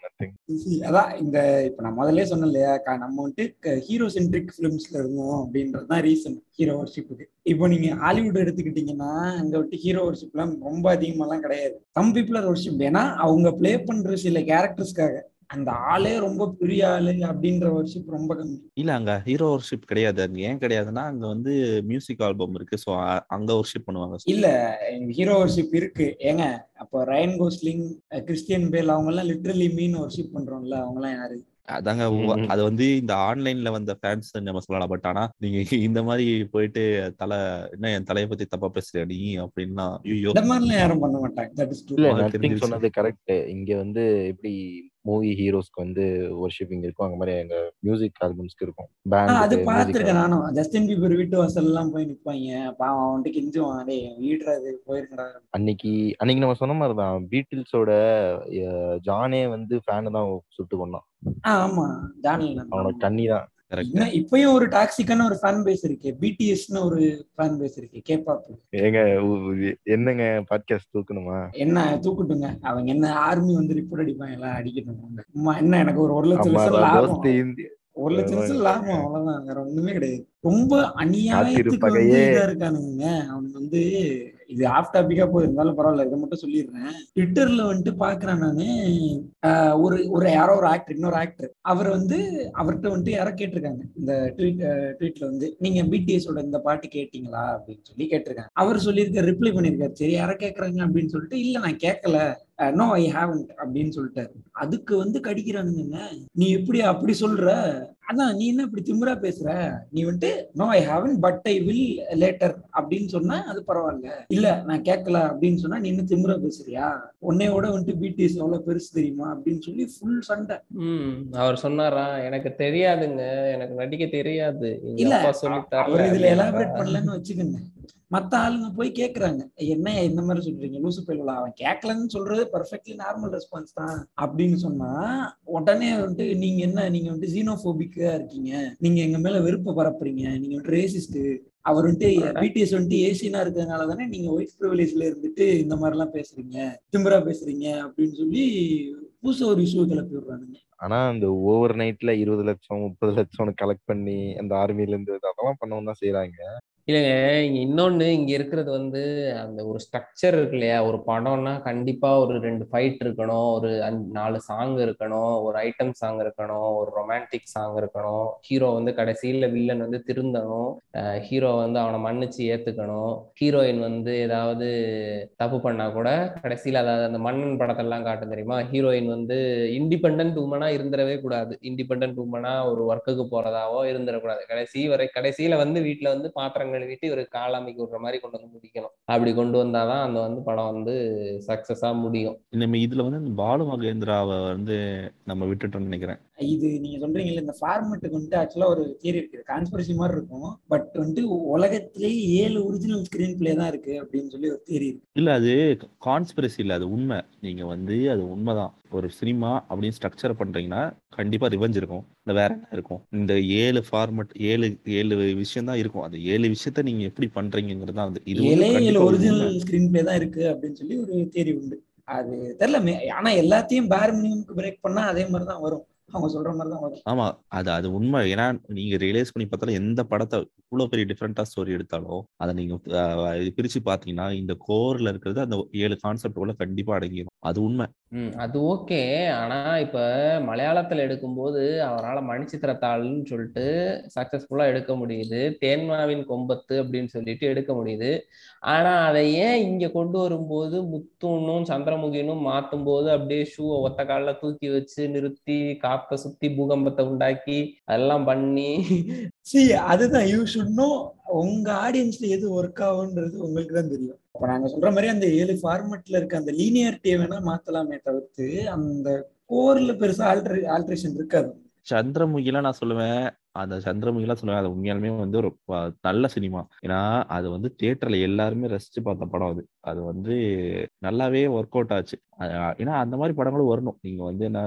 அதான் இந்த இப்ப நான் முதல்ல சொன்னேன் இல்லையா நம்ம வந்துட்டு ஹீரோ சென்ட்ரிக் பிலிம்ஸ்ல இருந்தோம் அப்படின்றது தான் ரீசன் ஹீரோ வர்ஷிப்புக்கு இப்போ நீங்க ஹாலிவுட் எடுத்துக்கிட்டீங்கன்னா அங்க விட்டு ஹீரோ வர்ஷிப்லாம் ரொம்ப அதிகமாலாம் கிடையாது. சம் பீப்புள் ஆர் வர்ஷிப் ஏன்னா அவங்க ப்ளே பண்ற சில கேரக்டர்ஸ்க்காக அந்த ஆளே ரொம்ப பெரிய ஆளு அப்படின்ற வர்ஷிப் ரொம்ப கம்மி. இல்ல அங்க ஹீரோ ஒர்ஷிப் கிடையாது. அங்க ஏன் கிடையாதுன்னா அங்க வந்து மியூசிக் ஆல்பம் இருக்கு. சோ அங்க ஒர்ஷிப் பண்ணுவாங்க. இல்ல ஹீரோ வர்ஷிப் இருக்கு. ஏங்க அப்போ ரயன் கோஸ்லிங் கிறிஸ்டியன் பேல் அவங்க எல்லாம் லிட்ரலி மீன் வர்ஷிப் பண்றோம்ல அவங்க எல்லாம் யாரு? அதாங்க. அது வந்து இந்த ஆன்லைன்ல வந்த ஃபேன்ஸ் நம்ம சொல்லலாம். பட் ஆனா நீங்க இந்த மாதிரி போயிட்டு தலை என்ன என் தலைய பத்தி தப்பா பேசுறியா நீ? அப்படின்னா ஐயோ யாரும் பண்ண மாட்டாங்க. சொன்னது கரெக்ட் இங்க வந்து எப்படி மூவி ஹீரோஸ்க்கு வந்து ஒர்ஷிப்பிங் இருக்கும். அங்க மாதிரி எங்க மியூசிக் ஆல்பம்ஸ்க்கு இருக்கும். ஆ, அது பேண்ட் பார்த்திருக்கேன் நானும். ஜஸ்டின் பீபர் வீட்டு வாசல் எல்லாம் போய் நிப்பாங்க. பாவம் அவன்ட்டு கெஞ்சுவான் டேய் வீடுறது போயிருக்கடா அன்னைக்கு அன்னைக்கு நம்ம சொன்ன மாதிரிதான் பீட்டில்ஸோட ஜானே வந்து ஃபேனு தான் சுட்டு கொண்டான். ஆமா. ஜானல் அவனோட கண்ணி தான். இப்பயும் ஒரு டாக்ஸிக்கான ஒரு ஃபேன் பேஸ் இருக்கு பிடிஎஸ்னு ஒரு ஃபேன் பேஸ் இருக்கு கேபாப் ஏங்க என்னங்க பாட்காஸ்ட் தூக்கணுமா? என்ன தூக்கட்டுங்க. அவங்க என்ன ஆர்மி வந்து ரிப்போர்ட் அவங்க. அம்மா என்ன எனக்கு ஒரு ஒரு லட்சம் லாபம். ஒரு லட்சம் லட்சம் லாபம் அவ்வளவுதான். வேற ஒண்ணுமே கிடையாது. ரொம்ப அநியாயத்துக்கு இருக்கானுங்க. அவனுக்கு வந்து இது ஆஃப் டாபிக்கா போய் இருந்தாலும் பரவாயில்ல இதை மட்டும் சொல்லிடுறேன். ட்விட்டர்ல வந்துட்டு பாக்குறேன் நானு. ஒரு ஒரு யாரோ ஒரு ஆக்டர் இன்னொரு ஆக்டர் அவர் வந்து அவர்கிட்ட வந்துட்டு யாரோ கேட்டிருக்காங்க. இந்த ட்வீட் ட்வீட்ல வந்து நீங்க பிடிஎஸோட இந்த பாட்டு கேட்டீங்களா? அப்படின்னு சொல்லி கேட்டிருக்காங்க. அவர் சொல்லியிருக்க ரிப்ளை பண்ணியிருக்காரு. சரி யாரோ கேட்கறாங்க அப்படின்னு சொல்லிட்டு இல்ல நான் கேட்கல. நோ ஐ ஹாவன்ட் அப்படின்னு சொல்லிட்டாரு. அதுக்கு வந்து கடிக்கிறானுங்க நீ எப்படி அப்படி சொல்ற? அதான் நீ என்ன இப்படி திமிரா பேசுற? நீ வந்துட்டு no I haven't but I will later அப்படின்னு சொன்னா அது பரவாயில்ல. இல்ல நான் கேட்கல அப்படின்னு சொன்னா நீ இன்னும் திமிரா பேசுறியா? உன்னையோட வந்துட்டு பிடிஎஸ் எவ்வளவு பெருசு தெரியுமா? அப்படின்னு சொல்லி ஃபுல் சண்டை. அவர் சொன்னாரா? எனக்கு தெரியாதுங்க. எனக்கு நடிக்க தெரியாது. இல்ல அவர் இதுல எலாபரேட் பண்ணலன்னு வச்சுக்கோங்க. மத்த ஆளுங்க போய் கேக்குறாங்க. என்ன இந்த மாதிரி சொல்றீங்க? லூசு பயிலா அவன் கேட்கலன்னு சொல்றது பர்ஃபெக்ட்லி நார்மல் ரெஸ்பான்ஸ் தான். அப்படின்னு சொன்னா உடனே வந்துட்டு நீங்க என்ன நீங்க வந்துட்டு ஜீனோபோபிக்கா இருக்கீங்க. நீங்க எங்க மேல வெறுப்ப பரப்புறீங்க. நீங்க வந்துட்டு ரேசிஸ்ட் அவர் வந்துட்டு பிடிஎஸ் வந்துட்டு ஏசினா இருக்கிறதுனால தானே நீங்க ஒயிட் ப்ரிவிலேஜ்ல இருந்துட்டு இந்த மாதிரி எல்லாம் பேசுறீங்க. திமிரா பேசுறீங்க அப்படின்னு சொல்லி புதுசா ஒரு இஷ்யூ கிளப்பி விடுறானுங்க. ஆனா அந்த ஓவர் நைட்ல இருபது லட்சம் முப்பது லட்சம் கலெக்ட் பண்ணி அந்த ஆர்மில இருந்து அதெல்லாம் பண்ணவும் தான் செய்யறாங்க இல்லைங்க இங்க இன்னொன்னு இங்க இருக்கிறது வந்து அந்த ஒரு ஸ்ட்ரக்சர் இருக்கு இல்லையா? ஒரு படம்னா கண்டிப்பா ஒரு ரெண்டு ஃபைட் இருக்கணும் ஒரு நாலு சாங் இருக்கணும் ஒரு ஐட்டம் சாங் இருக்கணும் ஒரு ரொமான்டிக் சாங் இருக்கணும். ஹீரோ வந்து கடைசியில வில்லன் வந்து திருந்தணும். ஹீரோ வந்து அவனை மன்னிச்சு ஏத்துக்கணும். ஹீரோயின் வந்து ஏதாவது தப்பு பண்ணா கூட கடைசியில அதாவது அந்த மன்னன் படத்தெல்லாம் காட்டும் தெரியுமா? ஹீரோயின் வந்து இண்டிபெண்ட் உமனா இருந்துடவே கூடாது. இண்டிபெண்ட் உமனா ஒரு ஒர்க்குக்கு போறதாவோ இருந்துடக்கூடாது. கடைசி வரை கடைசியில வந்து வீட்டுல வந்து பாத்திரங்கள் எழுதிட்டு இவர் காலாமைக்கு விடுற மாதிரி கொண்டு வந்து முடிக்கணும். அப்படி கொண்டு வந்தாதான் அந்த வந்து படம் வந்து சக்சஸா முடியும். நம்ம இதுல வந்து பாலு மகேந்திராவை வந்து நம்ம விட்டுட்டோம்னு நினைக்கிறேன். இது நீங்க சொல்றீங்கல்ல இந்த ஃபார்மெட்டுக்கு வந்துட்டு ஆக்சுவலா ஒரு தியரி இருக்கு. கான்ஸ்பிரசி மாதிரி இருக்கும். பட் வந்துட்டு உலகத்திலேயே ஏழு ஒரிஜினல் ஸ்கிரீன் பிளே தான் இருக்கு அப்படின்னு சொல்லி ஒரு தியரி இருக்கு. இல்ல அது கான்ஸ்பிரசி இல்ல. அது உண்மை. நீங்க வந்து அது உண்மைதான். ஒரு சினிமா அப்படின்னு ஸ்ட்ரக்சர் பண்றீங்கன்னா கண்டிப்பா ரிவெஞ்ச் இருக்கும். இல்ல வேற என்ன இருக்கும்? இந்த ஏழு ஃபார்மட் ஏழு ஏழு விஷயம் தான் இருக்கும். அந்த ஏழு விஷயத்த நீங்க எப்படி பண்றீங்கிறது தான் இது ஏழே ஒரிஜினல். ஸ்கிரீன் பிளே தான் இருக்கு அப்படின்னு சொல்லி ஒரு தியரி உண்டு. அது தெரியல. ஆனா எல்லாத்தையும் பேர் மினிமம்க்கு பிரேக் பண்ணா அதே மாதிரி தான் வரும். அவங்க சொல்ற மாதிரி தான் ஆமா அது அது உண்மை. ஏன்னா நீங்க ரியலைஸ் பண்ணி பார்த்தாலும் எந்த படத்தை இவ்வளவு பெரிய டிஃப்ரெண்டா ஸ்டோரி எடுத்தாலும் அதை நீங்க பிரிச்சு பாத்தீங்கன்னா இந்த கோர்ல இருக்கிறது அந்த ஏழு கான்செப்ட் உள்ள கண்டிப்பா அடங்கிடும் அது உண்மை. அது ஓகே. ஆனா இப்ப மலையாளத்துல எடுக்கும்போது அவரால் மணிச்சித்திரத்தாள்னு சொல்லிட்டு சக்சஸ்ஃபுல்லா எடுக்க முடியுது. தேன்மாவின் கொம்பத்து அப்படின்னு சொல்லிட்டு எடுக்க முடியுது. ஆனா அதை ஏன் இங்க கொண்டு வரும்போது முத்துன்னும் சந்திரமுகினும் மாத்தும் போது அப்படியே ஷூவை ஒத்த கால்ல தூக்கி வச்சு நிறுத்தி காத்த சுத்தி பூகம்பத்தை உண்டாக்கி அதெல்லாம் பண்ணி சி அதுதான். யூ ஷுட் நோ உங்க ஆடியன்ஸ்ல எது ஒர்க் ஆகுன்றது உங்களுக்கு தான் தெரியும். அப்ப நாங்க சொல்ற மாதிரி அந்த ஏழு ஃபார்மெட்ல இருக்க அந்த லீனியாரிட்டியை வேணா மாத்தலாமே தவிர்த்து அந்த கோர்ல பெருசா ஆல்ட்ரே ஆல்ட்ரேஷன் இருக்காது. சந்திரமுகிலாம் நான் சொல்லுவேன். அந்த சந்திரமுகிலாம் சொல்லுவேன். அது உண்மையாலுமே வந்து ஒரு நல்ல சினிமா ஏன்னா அது வந்து தியேட்டர்ல எல்லாருமே ரசிச்சு பார்த்த படம் அது. அது வந்து நல்லாவே ஒர்க் அவுட் ஆச்சு. ஏன்னா அந்த மாதிரி படங்களும் வரணும். நீங்க வந்து என்ன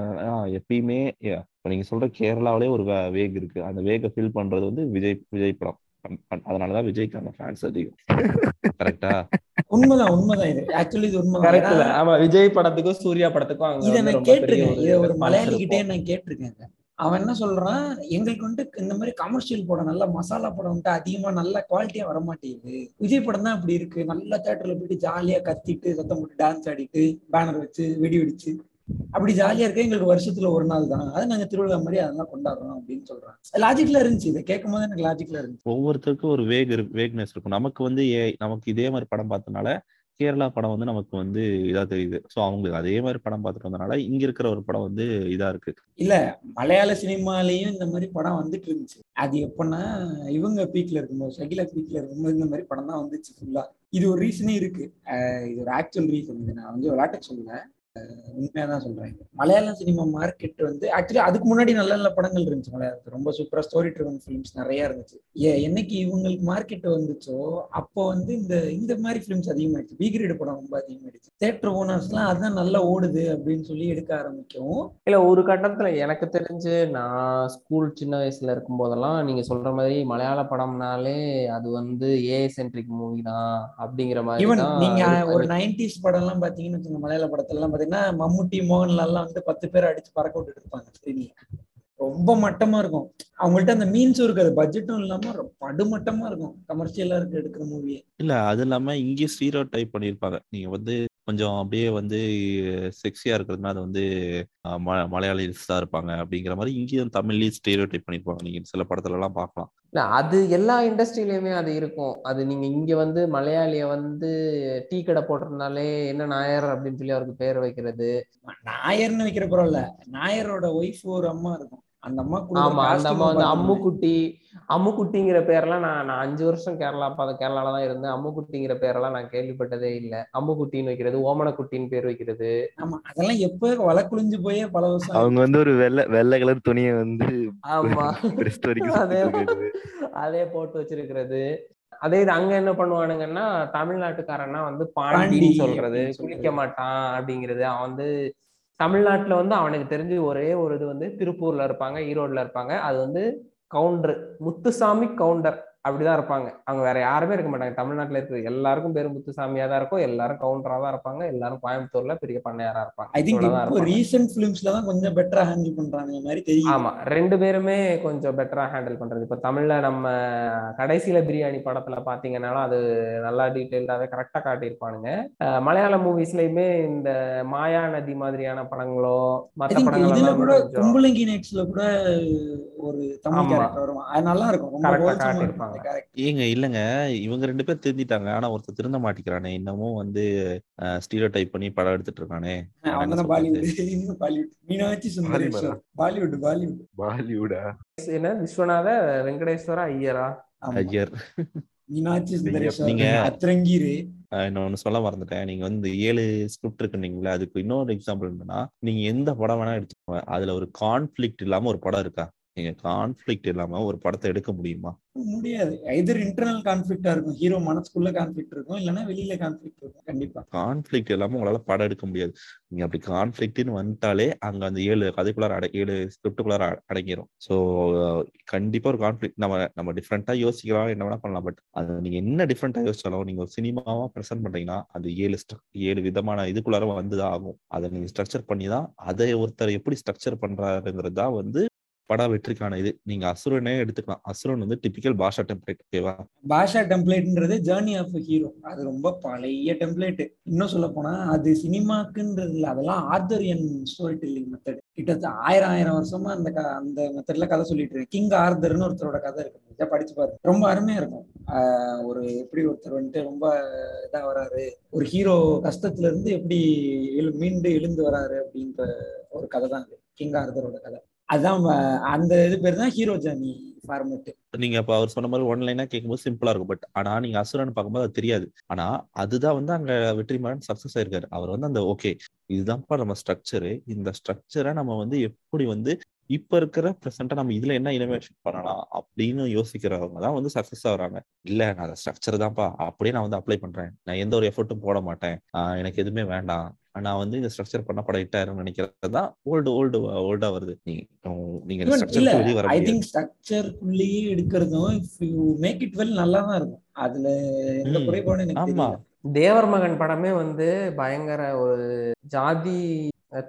எப்பயுமே இப்ப நீங்க சொல்ற கேரளாவிலே ஒரு வேக் இருக்கு. அந்த வேகை ஃபில் பண்றது வந்து விஜய் விஜய் படம். அதனாலதான் விஜய்க்கான ஃபேன்ஸ் அதிகம். கரெக்டா உண்மைதான் உண்மைதான் இது. ஆக்சுவலி இது உண்மைதான். கரெக்ட் ஏன்னா, ஆமா விஜய் படத்துக்கும் சூர்யா படத்துக்கும் அங்க இதை நான் கேட்டிருக்கேன். இதை ஒரு மலையாளி. கிட்டே நான் கேட்டிருக்கேங்க. அவன் என்ன சொல்றான்? எங்களுக்கு வந்துட்டு இந்த மாதிரி கமர்ஷியல் படம் நல்ல மசாலா படம் வந்துட்டு அதிகமா நல்ல குவாலிட்டியா வர மாட்டேங்குது விஜய் படம் தான் அப்படி இருக்கு. நல்ல தேட்டர்ல போயிட்டு ஜாலியா கத்திட்டு சத்தம் போட்டு டான்ஸ் ஆடிட்டு பேனர் வச்சு வெடி வெடிச்சு. அப்படி ஜாலியா இருக்க எங்களுக்கு வருஷத்துல ஒரு நாள் தான். அதை நாங்க திருவிழா மாதிரி அதெல்லாம் கொண்டாடுறோம் அப்படின்னு சொல்றாங்க. லாஜிக்ல இருந்துச்சு. இதை கேட்கும் போது எனக்கு லாஜிக்ல இருந்துச்சு. ஒவ்வொருத்தருக்கும் ஒரு வேக் வேக்னஸ் இருக்கும். நமக்கு வந்து ஏ- நமக்கு இதே மாதிரி படம் பார்த்தனால கேரளா படம் வந்து நமக்கு வந்து இதா தெரியுது. ஸோ அவங்களுக்கு அதே மாதிரி படம் பார்த்துட்டு வந்தனால இங்க இருக்கிற ஒரு படம் வந்து இதா இருக்கு. இல்ல மலையாள சினிமாலயும் இந்த மாதிரி படம் வந்துட்டு இருந்துச்சு. அது எப்பன்னா இவங்க பீக்ல இருக்கும்போது ஷகிலா பீக்ல இருக்கும்போது இந்த மாதிரி படம் தான் வந்துச்சு ஃபுல்லா இது ஒரு ரீசனே இருக்கு. இது ஒரு ஆக்சுவல் ரீசன் இது நான் வந்து விளையாட்ட சொல்லல. உண்மையா தான் சொல்றேன். மலையாள சினிமா மார்க்கெட் வந்து ஆக்சுவலி அதுக்கு முன்னாடி நல்ல நல்ல படங்கள் இருந்துச்சு மலையாளத்துல. ரொம்ப சூப்பரா ஸ்டோரி ட்ரிவன் ஃபிலிம்ஸ் நிறைய இருந்துச்சு. ஏ என்னைக்கு இவங்களுக்கு மார்க்கெட் வந்துச்சோ அப்போ வந்து இந்த இந்த மாதிரி ஃபிலிம்ஸ் அதிகமாயிடுச்சு. பி கிரேடு படம் ரொம்ப அதிகமாயிடுச்சு. தேட்டர் ஓனர்ஸ்லாம் அதான் நல்லா ஓடுது அப்படின்னு சொல்லி எடுக்க ஆரம்பிக்கவும். இல்ல ஒரு கட்டத்துல எனக்கு தெரிஞ்சு நான் ஸ்கூல் சின்ன வயசுல இருக்கும் போதெல்லாம் நீங்க சொல்ற மாதிரி மலையாள படம்னாலே அது வந்து ஏ சென்ட்ரிக் மூவி தான் அப்படிங்கிற மாதிரி ஈவன் தான் நீங்க இது ஒரு நைன்டிஸ் படம் எல்லாம் பாத்தீங்கன்னு வச்சுக்கோங்க மலையாள படத்துல எல்லாம் பாத்தீங்கன்னா மம்முட்டி மோகன்லால்லாம் வந்து பத்து பேர் அடிச்சு பறக்க விட்டுட்டு இருப்பாங்க screen ரொம்ப மட்டமா இருக்கும். அவங்கள்ட்ட அந்த மீன்ஸும் இருக்காது. பட்ஜெட்டும் இல்லாம படுமட்டமா இருக்கும். கமர்ஷியலா இருக்கு எடுக்கிற மூவியே இல்ல அது இல்லாம இங்கேயும் ஸ்டீரோ டைப் பண்ணிருப்பாங்க நீங்க வந்து கொஞ்சம் அப்படியே வந்து செக்ஸியா இருக்கிறதுனா அது வந்து ம- மலையாளிஸ் தான் இருப்பாங்க அப்படிங்கிற மாதிரி இங்கேயும் தமிழ்லயும் ஸ்டீரியோ டைப் பண்ணியிருப்பாங்க நீங்க சில படத்துல எல்லாம் பார்க்கலாம். இல்ல அது எல்லா இண்டஸ்ட்ரியிலயுமே அது இருக்கும். அது நீங்க இங்க வந்து மலையாளிய வந்து டீ கடை போட்டிருந்தாலே என்ன நாயர் அப்படின்னு சொல்லி அவருக்கு பேர் வைக்கிறது. நாயர்னு வைக்கிற பரவாயில்ல நாயரோட ஒய்ஃப் ஒரு அம்மா இருக்கும். அந்த அம்மா ஆமா அந்த அம்மா வந்து அம்முக்குட்டி அம்முக்குட்டிங்கிற பேர்லாம் நான் நான் அஞ்சு வருஷம் கேரளா பார்த்த கேரளால தான் இருந்தேன். அம்முக்குட்டிங்கிற பேரெல்லாம் நான் கேள்விப்பட்டதே இல்ல. அம்முக்குட்டின்னு வைக்கிறது ஓமனக்குட்டின்னு பேர் வைக்கிறது. ஆமா அதெல்லாம் எப்போ வழக்குழிஞ்சு போயே பல வருஷம் அவங்க வந்து ஒரு வெள்ளை வெள்ளை கலர் துணியை வந்து ஆமா. அதே. அதே போட்டு வச்சிருக்கிறது. அதே இது அங்க என்ன பண்ணுவானுங்கன்னா தமிழ்நாட்டுக்காரன்னா வந்து பாண்டி பாண்டின்னு சொல்றது. குளிக்க மாட்டான் அப்படிங்கிறது. அவன் வந்து தமிழ்நாட்டில் வந்து அவனுக்கு தெரிஞ்சு ஒரே ஒரு இது வந்து திருப்பூர்ல இருப்பாங்க ஈரோடுல இருப்பாங்க. அது வந்து கவுண்டர் முத்துசாமி கவுண்டர். அப்படிதான் இருப்பாங்க. அவங்க வேற யாருமே இருக்க மாட்டாங்க. தமிழ்நாட்டுல இருக்கிற எல்லாருக்கும் பேர் முத்துசாமியா தான் இருக்கும். எல்லாரும் கவுண்டரா தான் இருப்பாங்க. எல்லாரும் கோயம்புத்தூர்ல பெரிய பண்ணையாரா இருப்பாங்க. I think. ரீசெண்ட் ஃபிலிம்ஸ்ல தான் கொஞ்சம் பெட்டரா ஹேண்டில் பண்றாங்க மாதிரி தெரியும் ஆமா. ரெண்டு பேருமே கொஞ்சம் பெட்டரா ஹேண்டில் பண்றது. இப்ப தமிழ்ல நம்ம கடைசியில பிரியாணி படத்துல பாத்தீங்கன்னாலும் அது நல்லா டீட்டெயில்டாவே கரெக்டா காட்டியிருப்பானுங்க. மலையாள மூவிஸ்லயுமே இந்த மாயா நதி மாதிரியான படங்களோ மத்த படங்கள் கூட கும்பலங்கி நைட்ஸ்ல கூட ஒரு தமிழ். கேரக்டர் வரும் அது நல்லா இருக்கும். இருக்கும். காட்டியிருப்பாங்க. ஏங்க இல்லைங்க. இவங்க ரெண்டு பேர் திருந்திட்டாங்க. ஆனா ஒருத்தர் திருந்த மாட்டேங்கிறானே இன்னமும் வந்து ஸ்டீரியோ டைப் பண்ணி படம் எடுத்துட்டு இருக்கானே? பாலிவுட் பாலிவுட் பாலிவுட் பாலிவுட் பாலிவுடா என்ன? விஸ்வநாத வெங்கடேஸ்வர ஐயரா. ஐயர். மீனாட்சி சுந்தரேஸ்வர் நீங்க- அத்திரங்கீரு. ஆஹ் இன்னொன்னு சொல்ல மறந்துட்டேன். நீங்க வந்து ஏழு ஸ்கிரிப்ட் இருக்குன்னீங்களா அதுக்கு இன்னொரு எக்ஸாம்பிள் என்னன்னா நீங்க எந்த படம் வேணா எடுத்துக்கோங்க. அதுல ஒரு கான்ஃபிளிக்ட் இல்லாம ஒரு படம் இருக்கா? நீங்க கான்ஃபிளிக்ட் இல்லாம ஒரு படத்தை எடுக்க முடியுமா? முடியாது. எதிர் இன்டர்னல் கான்ஃபிளிக்டா இருக்கும். ஹீரோ மனசுக்குள்ள கான்ஃபிளிக்ட் இருக்கும். இல்லைன்னா வெளியில கான்ஃபிளிக்ட் இருக்கும். கண்டிப்பா. கான்ஃபிளிக்ட் இல்லாம உங்களால படம் எடுக்க முடியாது. நீங்க அப்படி கான்ஃபிளிக்ட்னு வந்துட்டாலே அங்க அந்த ஏழு கதைக்குள்ளார அட ஏழு ஸ்கிரிப்டுக்குள்ளார அடங்கிரும். ஸோ கண்டிப்பா ஒரு கான்ஃபிளிக்ட் நம்ம நம்ம டிஃப்ரெண்டா யோசிக்கலாம் என்ன வேணா பண்ணலாம். பட் அது நீங்க என்ன டிஃப்ரெண்டா யோசிச்சாலும் நீங்க ஒரு சினிமாவா ப்ரெசென்ட் பண்றீங்கன்னா அது ஏழு ஏழு விதமான இதுக்குள்ளார வந்துதான் ஆகும். அதை நீங்க ஸ்ட்ரக்சர் பண்ணி தான் அதை ஒருத்தர் எப்படி ஸ்ட்ரக்சர் பண்றாருங்கிறது தான் வந்து பட வெற்றிக்கான இது. நீங்க அசுரனே எடுத்துக்கலாம். அசுரன் வந்து டிபிக்கல் பாஷா டெம்ப்ளேட் ஓகேவா பாஷா டெம்ப்ளேட்ன்றது ஜேர்னி ஆஃப் ஹீரோ அது ரொம்ப பழைய டெம்ப்ளேட் இன்னும் சொல்ல போனா அது சினிமாக்குன்றது இல்ல. அதெல்லாம் ஆர்தரியன் ஸ்டோரி டெல்லிங் மெத்தட் கிட்டத்தட்ட ஆயிரம் ஆயிரம் வருஷமா அந்த அந்த மெத்தட்ல கதை சொல்லிட்டு இருக்கேன் கிங் ஆர்தர்னு ஒருத்தரோட கதை இருக்கு. படிச்சு பாரு. ரொம்ப அருமையா இருக்கும். ஆஹ் ஒரு எப்படி ஒருத்தர் வந்துட்டு ரொம்ப இதா வராரு. ஒரு ஹீரோ கஷ்டத்துல இருந்து எப்படி எழு மீண்டு எழுந்து வராரு அப்படின்ற ஒரு கதை தான் கிங் ஆர்தரோட கதை. அதான் அந்த இது பேர் தான் ஹீரோ ஜர்னி ஃபார்மேட் நீங்க இப்ப அவர் சொன்ன மாதிரி ஒன் லைனா கேட்கும்போது சிம்பிளா இருக்கும். பட் ஆனா நீங்க அசுரன் பார்க்கும்போது அது தெரியாது. ஆனா அதுதான் வந்து அங்க வெற்றிமாறன் சக்சஸ் ஆயிருக்காரு. அவர் வந்து அந்த ஓகே இதுதான்ப்பா நம்ம ஸ்ட்ரக்சரு இந்த ஸ்ட்ரக்சரை நம்ம வந்து எப்படி வந்து இப்ப இருக்கிற ப்ரெசென்ட்டா நம்ம இதுல என்ன இனோவேஷன் பண்ணலாம் அப்படின்னு யோசிக்கிறவங்க தான் வந்து சக்சஸ் ஆகுறாங்க இல்ல நான் அந்த ஸ்ட்ரக்சர் தான்ப்பா. அப்படியே நான் வந்து அப்ளை பண்றேன். நான் எந்த ஒரு எஃபர்ட்டும் போட மாட்டேன். எனக்கு எதுவுமே வேண்டாம். நான் வந்து இந்த ஸ்ட்ரக்சர் பண்ண படம் ஹிட் ஆயிரும்னு நினைக்கிறது தான் ஓல்டு ஓல்டு ஓல்டா வருது நீங்க ஸ்ட்ரக்சர் ஐ திங்க் ஸ்ட்ரக்சருக்குள்ளேயே எடுக்கிறதும் if you make it well நல்லா தான் இருக்கும். அதுல எந்த. குறைபாடும் எனக்கு ஆமா. தேவர் மகன் படமே வந்து பயங்கர ஒரு ஜாதி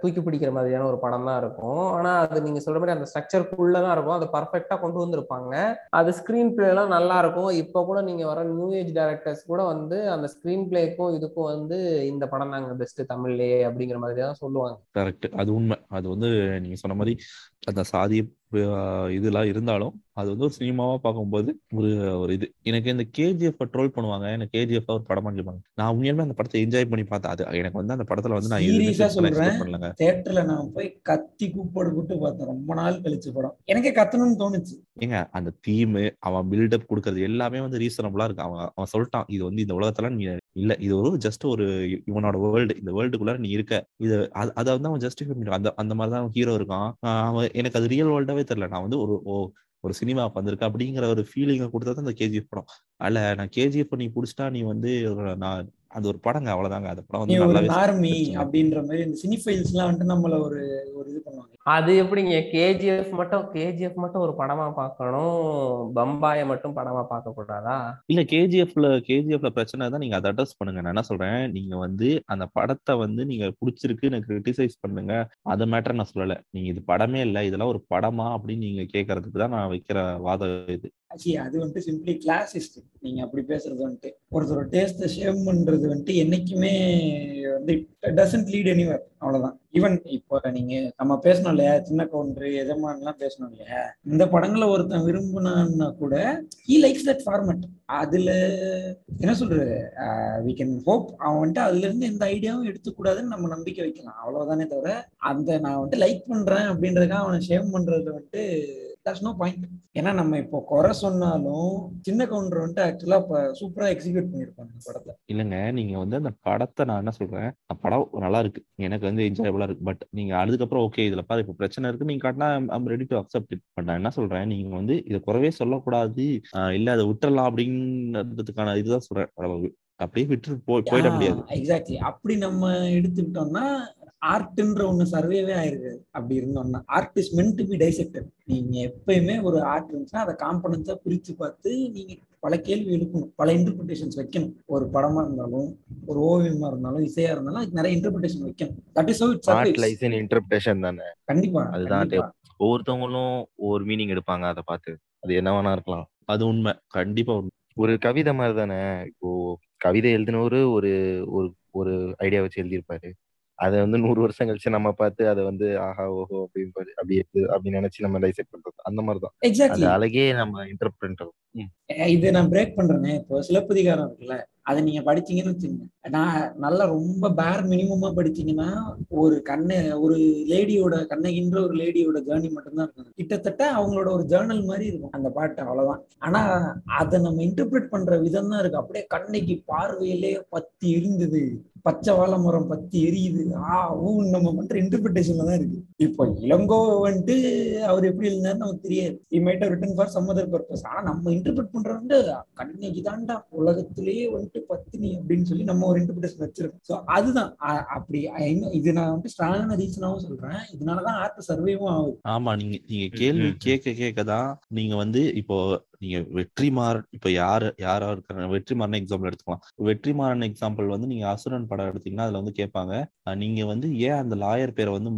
தூக்கி பிடிக்கிற மாதிரியான ஒரு படம் தான் இருக்கும். ஆனா அது நீங்க சொல்ற மாதிரி அந்த ஸ்ட்ரக்சருக்குள்ள தான் இருக்கும். அது பர்ஃபெக்டா கொண்டு வந்திருப்பாங்க. அது ஸ்கிரீன் பிளே எல்லாம் நல்லா இருக்கும். இப்போ கூட நீங்க வர நியூ ஏஜ் டேரக்டர்ஸ் கூட வந்து அந்த ஸ்கிரீன் பிளேக்கும் இதுக்கும் வந்து இந்த படம் தாங்க பெஸ்ட் தமிழ்லயே அப்படிங்கிற மாதிரி தான் சொல்லுவாங்க. கரெக்ட் அது உண்மை. அது வந்து நீங்க சொன்ன மாதிரி அந்த சாதி இதெல்லாம் இருந்தாலும் அது வந்து ஒரு சினிமாவா பார்க்கும்போது ஒரு ஒரு இது. எனக்கு இந்த கேஜிஎஃப் ட்ரோல் பண்ணுவாங்க. எனக்கு கேஜிஎஃப் ஒரு படம் பண்ணிப்பாங்க நான் உண்மையாலுமே அந்த படத்தை என்ஜாய் பண்ணி பார்த்தேன். அது எனக்கு வந்து அந்த படத்துல வந்து நான் சொல்றேன். தியேட்டர்ல நான் போய் கத்தி கூப்பாடு கூட்டு பார்த்தேன். ரொம்ப நாள் கழிச்சு படம். எனக்கே கத்தணும்னு தோணுச்சு. ஏங்க அந்த தீம் அவன் பில்டப் கொடுக்கறது எல்லாமே வந்து ரீசனபிளா இருக்கு. அவன் அவன் சொல்லிட்டான் இது வந்து இந்த உலகத்துல நீ இல்ல. இது ஒரு ஜஸ்ட் ஒரு இவனோட வேர்ல்டு இந்த வேர்ல்டுக்குள்ள நீ இருக்க. இது அது- வந்து அவன் ஜஸ்டிஃபை பண்ணிருக்கான் அந்த அந்த மாதிரி தான் ஹீரோ இருக்கான். அவன் எனக்கு அது ரியல் வேர்ல்டாவே தெரியல. நான் வந்து ஒரு ஒரு சினிமா வந்திருக்கேன் அப்படிங்கிற ஒரு ஃபீலிங்கை கொடுத்தது அந்த கேஜிஎஃப் படம் அல்ல நான் கேஜிஎஃப் நீ புடிச்சிட்டா நீ வந்து நான் அது ஒரு படங்க அவ்வளவுதாங்க அந்த படம் வந்து இருந்துச்சுங்க. அப்படின்ற மாதிரி இந்த சினிஃபைல்ஸ் எல்லாம் வந்துட்டு நம்மள ஒரு அது எப்படிங்க? கேஜிஎஃப் மட்டும் கேஜிஎஃப் மட்டும் ஒரு படமா பார்க்கணும். பம்பாயை மட்டும் படமா பார்க்க கூடாதா? இல்ல கேஜிஎஃப்ல கேஜிஎஃப்ல பிரச்சனை தான். நீங்க அதை அட்ரஸ் பண்ணுங்க. நான் என்ன சொல்றேன்? நீங்க வந்து அந்த படத்தை வந்து நீங்க பிடிச்சிருக்கு எனக்கு கிரிட்டிசைஸ் பண்ணுங்க. அது மேட்டர் நான் சொல்லல. நீங்க இது படமே இல்ல. இதெல்லாம் ஒரு படமா அப்படின்னு நீங்க கேட்கறதுக்கு தான் நான் வைக்கிற வாதம் இது. ஆக்சுவலி அது வந்துட்டு சிம்பிளி கிளாசிஸ்ட் நீங்க அப்படி பேசுறது வந்துட்டு ஒருத்தரோட டேஸ்ட் ஷேம் பண்றது வந்துட்டு என்னைக்குமே வந்து டசன்ட் லீட் எனிவர் அவ்வளவுதான். ஈவன் இப்போ நீங்க நம்ம பேசணும் இல்லையா? சின்ன கவுண்டர் எஜமான்லாம் பேசணும் இல்லையா? இந்த படங்களை ஒருத்தன் விரும்புனான்னா கூட ஹி லைக்ஸ் தட் ஃபார்மட் அதுல என்ன சொல்றது? வி கேன் ஹோப் அவன் வந்துட்டு அதுல இருந்து எந்த ஐடியாவும் எடுத்துக்கூடாதுன்னு நம்ம நம்பிக்கை வைக்கலாம். அவ்வளவுதானே தவிர அந்த நான் வந்துட்டு லைக் பண்றேன் அப்படின்றதுக்காக அவனை ஷேம் பண்றதுல வந்துட்டு தட்ஸ் நோ பாயிண்ட் ஏன்னா நம்ம இப்போ குறை சொன்னாலும் சின்ன கவுண்டர் வந்துட்டு ஆக்சுவலா இப்ப சூப்பரா எக்ஸிக்யூட் பண்ணிருப்பாங்க இந்த படத்தை. இல்லைங்க நீங்க வந்து அந்த படத்தை நான் என்ன சொல்றேன் அந்த படம் நல்லா இருக்கு. எனக்கு வந்து என்ஜாயபிளா இருக்கு. பட் நீங்க அதுக்கப்புறம் ஓகே இதுல பாரு இப்போ பிரச்சனை இருக்கு நீங்க காட்டினா I'm ready to accept it but நான் என்ன சொல்றேன் நீங்க வந்து இதை குறவே சொல்லக்கூடாது. இல்ல அதை விட்டுறலாம் அப்படின்றதுக்கான இதுதான் சொல்றேன். அப்படியே விட்டு போய் போயிட முடியாது. எக்ஸாக்ட்லி அப்படி நம்ம எடுத்துக்கிட்டோம்னா ஆர்ட்ன்ற ஒண்ணு சர்வேவே ஆயிருக்காது அப்படி இருந்தோம்னா art is meant to be dissected நீங்க எப்பயுமே ஒரு ஆர்ட் இருந்துச்சுன்னா அதை காம்பனன்ஸா பிரிச்சு பார்த்து நீங்க பல கேள்வி எழுப்பணும். பல இன்டர்பிரிட்டேஷன்ஸ் வைக்கணும். ஒரு படமா இருந்தாலும் ஒரு ஓவியமா இருந்தாலும் இசையா இருந்தாலும் அதுக்கு நிறைய இன்டர்பிரிட்டேஷன் வைக்கணும். That is it's art licence interpretation தானே? கண்டிப்பா அதுதான். ஒவ்வொருத்தவங்களும் ஒவ்வொரு மீனிங் எடுப்பாங்க அதை பார்த்து. அது என்ன வேணா இருக்கலாம். அது உண்மை. கண்டிப்பா உண்மை. ஒரு கவிதை மாதிரி தானே? இப்போ கவிதை எழுதினவரு ஒரு ஒரு ஒரு ஐடியா வச்சு எழுதியிருப்பாரு. அதை வந்து நூறு வருஷம் கழிச்சு நம்ம பார்த்து அதை வந்து ஆஹா ஓஹோ அப்படின்னு அப்படி அப்படின்னு நினைச்சு நம்ம டைசெக்ட் பண்றது. அந்த மாதிரிதான். அது அழகே நம்ம இன்டர்பிரண்ட் இது நான் பிரேக் பண்றேனே. இப்போ சிலப்பதிகாரம் இருக்குல்ல அதை நீங்க படிச்சீங்கன்னு வச்சுங்க நான் நல்லா ரொம்ப பேர் மினிமமா படிச்சீங்கன்னா ஒரு கண்ணை ஒரு லேடியோட கண்ணகின்ற ஒரு லேடியோட ஜேர்னி மட்டும்தான் இருக்கும். கிட்டத்தட்ட அவங்களோட ஒரு ஜேர்னல் மாதிரி இருக்கும் அந்த பாட்டு அவ்வளவுதான். ஆனா அதை நம்ம இன்டர்பிரேட் பண்ற விதம் தான் இருக்கு. அப்படியே கண்ணைக்கு பார்வையிலே பத்தி இருந்தது பச்சை வாழை மரம் பத்தி எரியுது. ஆ ஊ நம்ம பண்ற இன்டர்பிரிட்டேஷன்ல தான் இருக்கு. இப்போ இளங்கோ வந்துட்டு அவர் எப்படி இருந்தாரு நமக்கு தெரியாது. He made written for some other purpose ஆனா நம்ம இன்டர்பிரட் பண்றது வந்து கண்ணகி தாண்டா உலகத்திலேயே வந்துட்டு பத்தினி அப்படின்னு சொல்லி நம்ம ஒரு இன்டர்பிரேஷன் வச்சிருக்கோம். ஸோ அதுதான். அப்படி இது நான் வந்துட்டு ஸ்ட்ராங்கான ரீசனாவும் சொல்றேன். இதனாலதான் ஆர்ட் சர்வேவும் ஆகுது. ஆமா நீங்க நீங்க கேள்வி. கேட்க கேட்க தான் நீங்க வந்து இப்போ நீங்க வெற்றிமாறன் இப்ப யாரு யாரா இருக்காங்க? வெற்றிமாறன் எக்ஸாம்பிள் எடுத்துக்கலாம். வெற்றிமாறன் எக்ஸாம்பிள் வந்து நீங்க அசுரன் படம் எடுத்தீங்கன்னா அதுல வந்து கேட்பாங்க நீங்க வந்து ஏன் அந்த லாயர் பேரை வந்து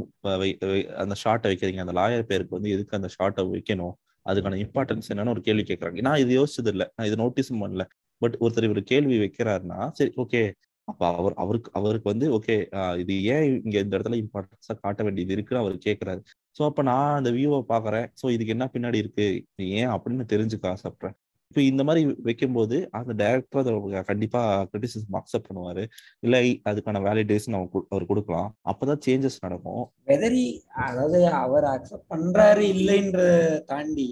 அந்த ஷார்ட்டை வைக்கிறீங்க அந்த லாயர் பேருக்கு வந்து எதுக்கு அந்த ஷார்ட்டை வைக்கணும்? அதுக்கான இம்பார்ட்டன்ஸ் என்னன்னு ஒரு கேள்வி கேட்கறாங்க நான் இது யோசிச்சது இல்லை நான் இது நோட்டீஸும் பண்ணல. பட் ஒருத்தர் இவர் கேள்வி வைக்கிறாருன்னா சரி ஓகே அப்ப அவர் அவருக்கு அவருக்கு வந்து ஓகே இது ஏன் இங்க இந்த இடத்துல இம்பார்ட்டன்ஸா காட்ட வேண்டியது இருக்குன்னு அவர் கேட்கிறாரு ஸோ அப்ப நான் அந்த வியூவை பாக்குறேன். ஸோ இதுக்கு என்ன பின்னாடி இருக்கு? ஏன் அப்படின்னு தெரிஞ்சுக்க ஆசைப்படுறேன் இப்போ இந்த மாதிரி வைக்கும்போது அந்த டைரக்டர் அதை கண்டிப்பா கிரிட்டிசிசம் அக்செப்ட் பண்ணுவாரு. இல்லை அதுக்கான வேலிடேஷன் அவர் கு- அவர் கொடுக்கலாம். அப்பதான் சேஞ்சஸ் நடக்கும். வெதரி அதாவது அவர் அக்செப்ட் பண்றாரு இல்லைன்ற தாண்டி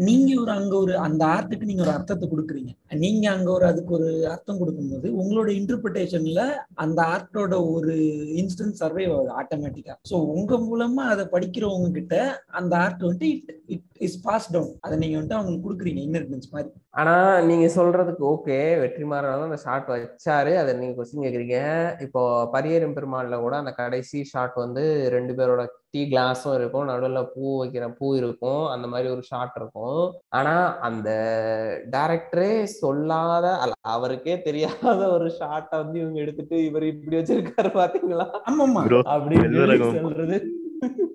நீங்க ஒரு அங்க ஒரு அந்த ஆர்ட்டுக்கு நீங்க ஒரு அர்த்தத்தை கொடுக்குறீங்க. நீங்க அங்க ஒரு அதுக்கு ஒரு அர்த்தம் கொடுக்கும்போது உங்களோட இன்டர்பிரிட்டேஷன்ல அந்த ஆர்ட்டோட ஒரு இன்ஸ்டன்ட் சர்வே ஆகுது ஆட்டோமேட்டிக்கா ஸோ உங்க மூலமா அதை படிக்கிறவங்க கிட்ட அந்த ஆர்ட் வந்துட்டு it it is pass down அதை நீங்க வந்துட்டு அவங்களுக்கு கொடுக்குறீங்க இன்னர்டன்ஸ் மாதிரி. ஆனா நீங்க சொல்றதுக்கு ஓகே வெற்றிமாறன் அந்த ஷாட் வச்சாரு. அதை நீங்க கொஸ்டின் கேக்குறீங்க. இப்போ பரியரும் பெருமாள்ல கூட அந்த கடைசி ஷாட் வந்து ரெண்டு பேரோட டீ கிளாஸும் இருக்கும். நடுவுல பூ வைக்கிற பூ இருக்கும். அந்த மாதிரி ஒரு ஷாட் இருக்கும். ஆனா அந்த டைரக்டரே சொல்லாத அல்ல, அவருக்கே தெரியாத ஒரு ஷாட்டை வந்து இவங்க எடுத்துட்டு இவர் இப்படி வச்சிருக்காரு பாத்தீங்களா? ஆமாமா அப்படின்னு. சொல்றது.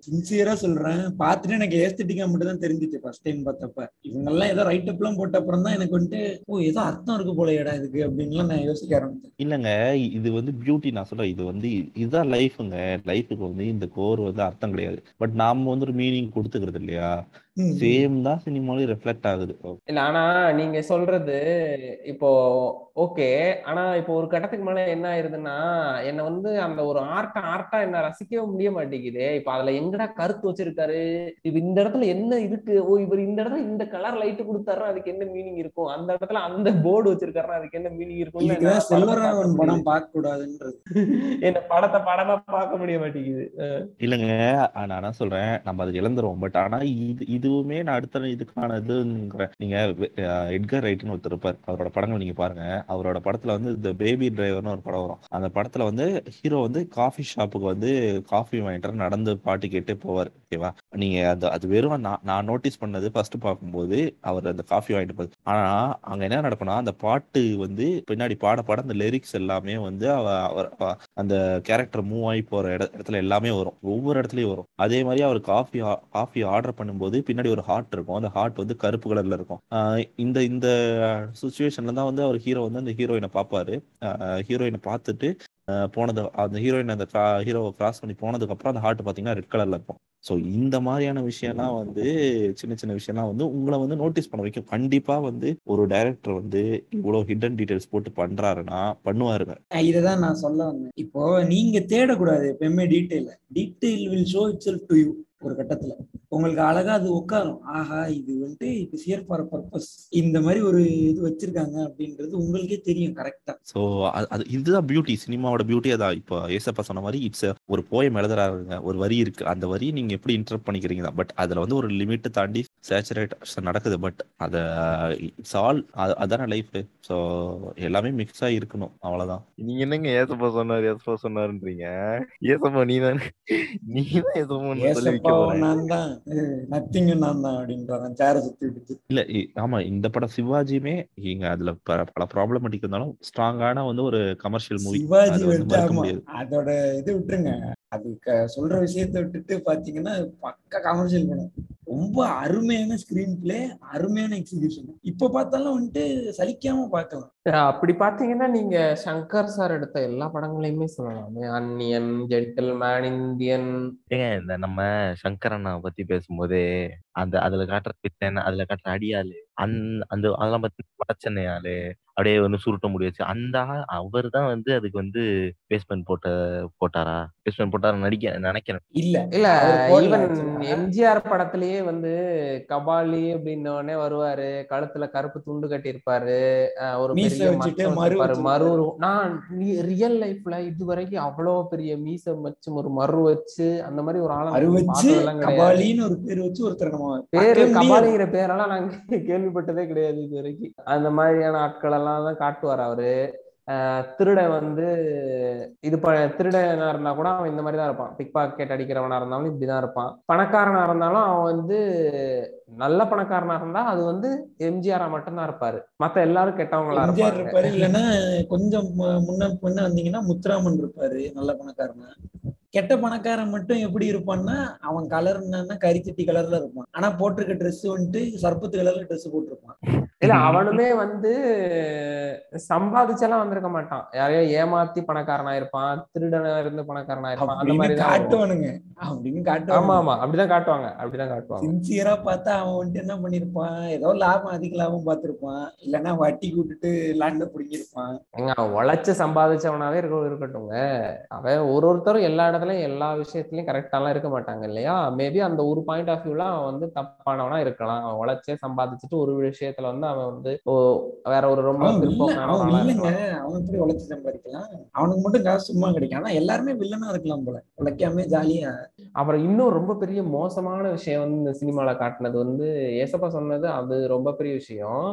சின்சியரா சொல்றேன். பார்த்துட்டு எனக்கு ஏஸ்தட்டிக்கா மட்டும் தான் தெரிஞ்சுச்சு ஃபர்ஸ்ட் டைம் பார்த்தப்ப. இவங்க எல்லாம் ஏதோ ரைட் அப்லாம் போட்ட அப்புறம் தான் எனக்கு வந்துட்டு ஓ ஏதோ அர்த்தம் இருக்கு போல இடம் இதுக்கு அப்படின்லாம் நான் யோசிக்க ஆரம்பிச்சேன். இல்லங்க இது வந்து பியூட்டி நான் சொல்றேன். இது வந்து இதுதான் லைஃபுங்க லைஃபுக்கு வந்து இந்த கோர் வந்து அர்த்தம் கிடையாது. பட் நாம வந்து ஒரு மீனிங் கொடுத்துக்கிறது இல்லையா? சேம் தான் சினிமாலையும் ரெஃப்ளெக்ட் ஆகுது. இல்ல ஆனா நீங்க சொல்றது இப்போ ஓகே ஆனா இப்போ ஒரு கட்டத்துக்கு மேல என்ன ஆயிருதுன்னா என்ன வந்து அந்த ஒரு ஆர்ட்டா ஆர்ட்டா என்ன ரசிக்கவே முடிய மாட்டேங்குது. இப்ப அதுல எங்கடா கருத்து வச்சிருக்காரு? இப்ப இந்த இடத்துல என்ன இருக்கு? ஓ இவர் இந்த இடத்துல இந்த கலர் லைட் கொடுத்தாருன்னா அதுக்கு என்ன மீனிங் இருக்கும்? அந்த இடத்துல அந்த போர்டு வச்சிருக்காருன்னா அதுக்கு என்ன மீனிங் இருக்கும் செல்வராகவன் படம் பார்க்க கூடாதுன்றது என்ன படத்தை படமா பார்க்க முடிய மாட்டேங்குது. இல்லைங்க நான் சொல்றேன். நம்ம அதை இழந்துருவோம். பட் ஆனா இது இதுவுமே நான் அடுத்த இதுக்கான இதுங்கிறேன் நீங்க அஹ் எட்கர் ரைட்னு ஒருத்தர் இருப்பார். அவரோட படங்கள் நீங்க பாருங்க. அவரோட படத்துல வந்து இந்த பேபி டிரைவர்னு ஒரு படம் வரும். அந்த படத்துல வந்து ஹீரோ வந்து காஃபி ஷாப்புக்கு வந்து காஃபி வாங்கிட்டு நடந்து பாட்டு கேட்டு போவார். ஓகேவா? நீங்க அது அது வெறும் நான் நான் நோட்டீஸ் பண்ணது ஃபர்ஸ்ட் பார்க்கும்போது அவர் அந்த காஃபி வாங்கிட்டு போகுது ஆனா அங்க என்ன நடக்கும்னா அந்த பாட்டு வந்து பின்னாடி பாட பாட அந்த லிரிக்ஸ் எல்லாமே வந்து அவர் அந்த கேரக்டர் மூவ் ஆகி போற இட- இடத்துல எல்லாமே வரும். ஒவ்வொரு இடத்துலயும் வரும். அதே மாதிரி அவர் காஃபி காஃபி ஆர்டர் பண்ணும்போது பின்னாடி ஒரு ஹார்ட் இருக்கும். அந்த ஹார்ட் வந்து கருப்பு கலர்ல இருக்கும். இந்த இந்த சுச்சுவேஷன்ல தான் வந்து அவர் ஹீரோ வந்து அந்த ஹீரோயினை பார்ப்பாரு. ஹீரோயினை பார்த்துட்டு போனது அந்த ஹீரோயின் அந்த ஹீரோவை கிராஸ் பண்ணி போனதுக்கு அப்புறம் அந்த ஹார்ட் பாத்தீங்கன்னா ரெட் கலர்ல இருக்கும். ஸோ இந்த மாதிரியான விஷயம்லாம் வந்து சின்ன சின்ன விஷயம்லாம் வந்து உங்களை வந்து நோட்டீஸ் பண்ண வைக்கும். கண்டிப்பா வந்து ஒரு டைரக்டர் வந்து இவ்வளவு ஹிடன் டீடைல்ஸ் போட்டு பண்றாருன்னா பண்ணுவாருங்க. இததான் நான் சொல்ல வந்தேன். இப்போ நீங்க தேடக்கூடாது எப்பயுமே detail detail will show itself to you ஒரு கட்டத்துல. உங்களுக்கு அழகா அது உட்காரும். ஆஹா இது வந்துட்டு இப்போ சியர் ஃபார் பர்பஸ் இந்த மாதிரி ஒரு இது வச்சிருக்காங்க அப்படின்றது உங்களுக்கே தெரியும் கரெக்டா ஸோ அது இதுதான் பியூட்டி சினிமாவோட பியூட்டி அதான் இப்போ ஏசப்பா சொன்ன மாதிரி இட்ஸ் ஒரு போயம் எழுதுறாருங்க. ஒரு வரி இருக்கு. அந்த வரியை நீங்க எப்படி இன்டர்ப்ட் பண்ணிக்கிறீங்க தான். பட் அதுல வந்து ஒரு லிமிட் தாண்டி சேச்சுரேட் நடக்குது. பட் அத இட்ஸ் ஆல் அதான லைஃப் ஸோ எல்லாமே மிக்ஸ் ஆகி இருக்கணும். அவ்வளவுதான். நீங்க என்னங்க ஏசப்பா சொன்னாரு? ஏசப்பா சொன்னாருன்றீங்க? ஏசப்பா நீ தான் நீ தான் ஏசப்பா நான் தான் நத்திங்கும் நான் தான் அப்படின்றாங்க சேர சுத்தி விட்டுட்டு இல்ல ஆமா இந்த படம் சிவாஜியுமே இங்க அதுல பல ப்ராப்ளமேட்டிக் இருந்தாலும் ஸ்ட்ராங்கான வந்து ஒரு கமர்ஷியல் மூவி சிவாஜி அதோட இது விட்டுருங்க. அது சொல்ற விஷயத்த விட்டுட்டு பாத்தீங்கன்னா பக்க கமர்ஷியல் படம் ரொம்ப அருமையான ஸ்கிரீன் பிளே அருமையான எக்ஸிகியூஷன் இப்ப பார்த்தாலும் வந்துட்டு சலிக்காம பார்க்கலாம். அப்படி பாத்தீங்கன்னா நீங்க சங்கர் சார் எடுத்த எல்லா படங்களையுமே சொல்லலாமே. அன்னியன் ஜென்டில்மேன் இந்தியன் ஏங்க இந்த நம்ம சங்கர் அண்ணா பத்தி பேசும்போதே அந்த அதுல காட்டுற பித்தன் அதுல காட்டுற அடியாளு அந்த அந்த அதெல்லாம் பத்தி வடச்சென்னை ஆளு அப்படியே வந்து சுருட்ட முடி வச்சு அந்த அவர் தான் வந்து அதுக்கு வந்து பேஸ்மெண்ட் போட்ட போட்டாரா? பேஸ்மெண்ட் போட்டாரா நடிக்க நினைக்கிறேன். இல்ல இல்ல ஈவன். எம்ஜிஆர் படத்திலேயே வந்து கபாலி அப்படின்னோடனே வருவாரு. கழுத்துல கருப்பு துண்டு கட்டியிருப்பாரு. அஹ் ஒரு மீசை பெரிய வச்சுட்டு மச்சம் மறு நான் ரியல் லைஃப்ல இது வரைக்கும் அவ்வளவு பெரிய மீசை வச்சு ஒரு மறு வச்சு அந்த மாதிரி ஒரு ஆளை அரு நான் வச்சு பார்த்ததெல்லாம் கிடையாது. கபாலின்னு ஒரு பேர் வச்சு ஒருத்தர் நம்ம பேரு. கபாலிங்கிற பேரெல்லாம் நாங்க கேள்விப்பட்டதே கிடையாது இது வரைக்கும். அந்த மாதிரியான ஆட்கள் எல்லாம் தான் காட்டுவார் அவரு. திருட வந்து இது ப திருடனா இருந்தா கூட அவன் இந்த மாதிரி தான் இருப்பான். பிக் பாக்கெட் அடிக்கிறவனா இருந்தாலும் இப்படிதான் இருப்பான். பணக்காரனா இருந்தாலும் அவன் வந்து நல்ல பணக்காரனா இருந்தா அது வந்து எம்ஜிஆரா மட்டும்தான் இருப்பாரு. மத்த எல்லாரும் கெட்டவங்களா எம்ஜிஆர் இருப்பாரு. இல்லைன்னா கொஞ்சம் முன்ன பின்ன வந்தீங்கன்னா முத்துராமன் இருப்பாரு நல்ல பணக்காரனா. கெட்ட பணக்காரன் மட்டும் எப்படி இருப்பான்னா அவன் கலர் என்னன்னா கரிச்சட்டி கலர்ல இருப்பான். ஆனா போட்டிருக்க Dress வந்துட்டு சர்பத்து கலர்ல Dress போட்டிருப்பான். இல்ல அவனுமே வந்து சம்பாதிச்செல்லாம் வந்திருக்க மாட்டான். யாரையோ ஏமாத்தி பணக்காரனா இருப்பான் திருடனா இருந்து பணக்காரனா இருப்பான். அந்த மாதிரி. காட்டுவானுங்க. அப்படின்னு ஆமா காட்டுவாங்க ஆமா. அப்படிதான் காட்டுவாங்க. அப்படிதான் காட்டுவாங்க. சின்சியரா பார்த்தா அவன் வந்துட்டு என்ன பண்ணிருப்பான்? ஏதோ லாபம் அதிக லாபம் பார்த்திருப்பான். இல்லைன்னா வட்டி விட்டுட்டு லேண்ட பிடிங்கிருப்பான். அவன் உழைச்சு சம்பாதிச்சவனாவே இருக்க இருக்கட்டுங்க அவன் ஒரு ஒருத்தரும் எல்லா இடத்துலயும் எல்லா விஷயத்துலயும் கரெக்டாலாம் இருக்க மாட்டாங்க இல்லையா? மேபி அந்த ஒரு பாயிண்ட் ஆஃப் வியூல அவன் வந்து தப்பானவனா இருக்கலாம். அவன் உழைச்சே சம்பாதிச்சுட்டு ஒரு விஷயத்துல வந்து அவன் வந்து வேற ஒரு ரொம்ப அவன் எப்படி உழைச்சு சம்பாதிக்கலாம்? அவனுக்கு மட்டும் காசு சும்மா கிடைக்கும். ஆனா எல்லாருமே வில்லனா இருக்கலாம் போல. உழைக்காம ஜாலியா. அப்புறம் இன்னும் ரொம்ப பெரிய மோசமான விஷயம் வந்து இந்த சினிமால காட்டினது வந்து ஏசப்பா சொன்னது அது ரொம்ப பெரிய விஷயம்.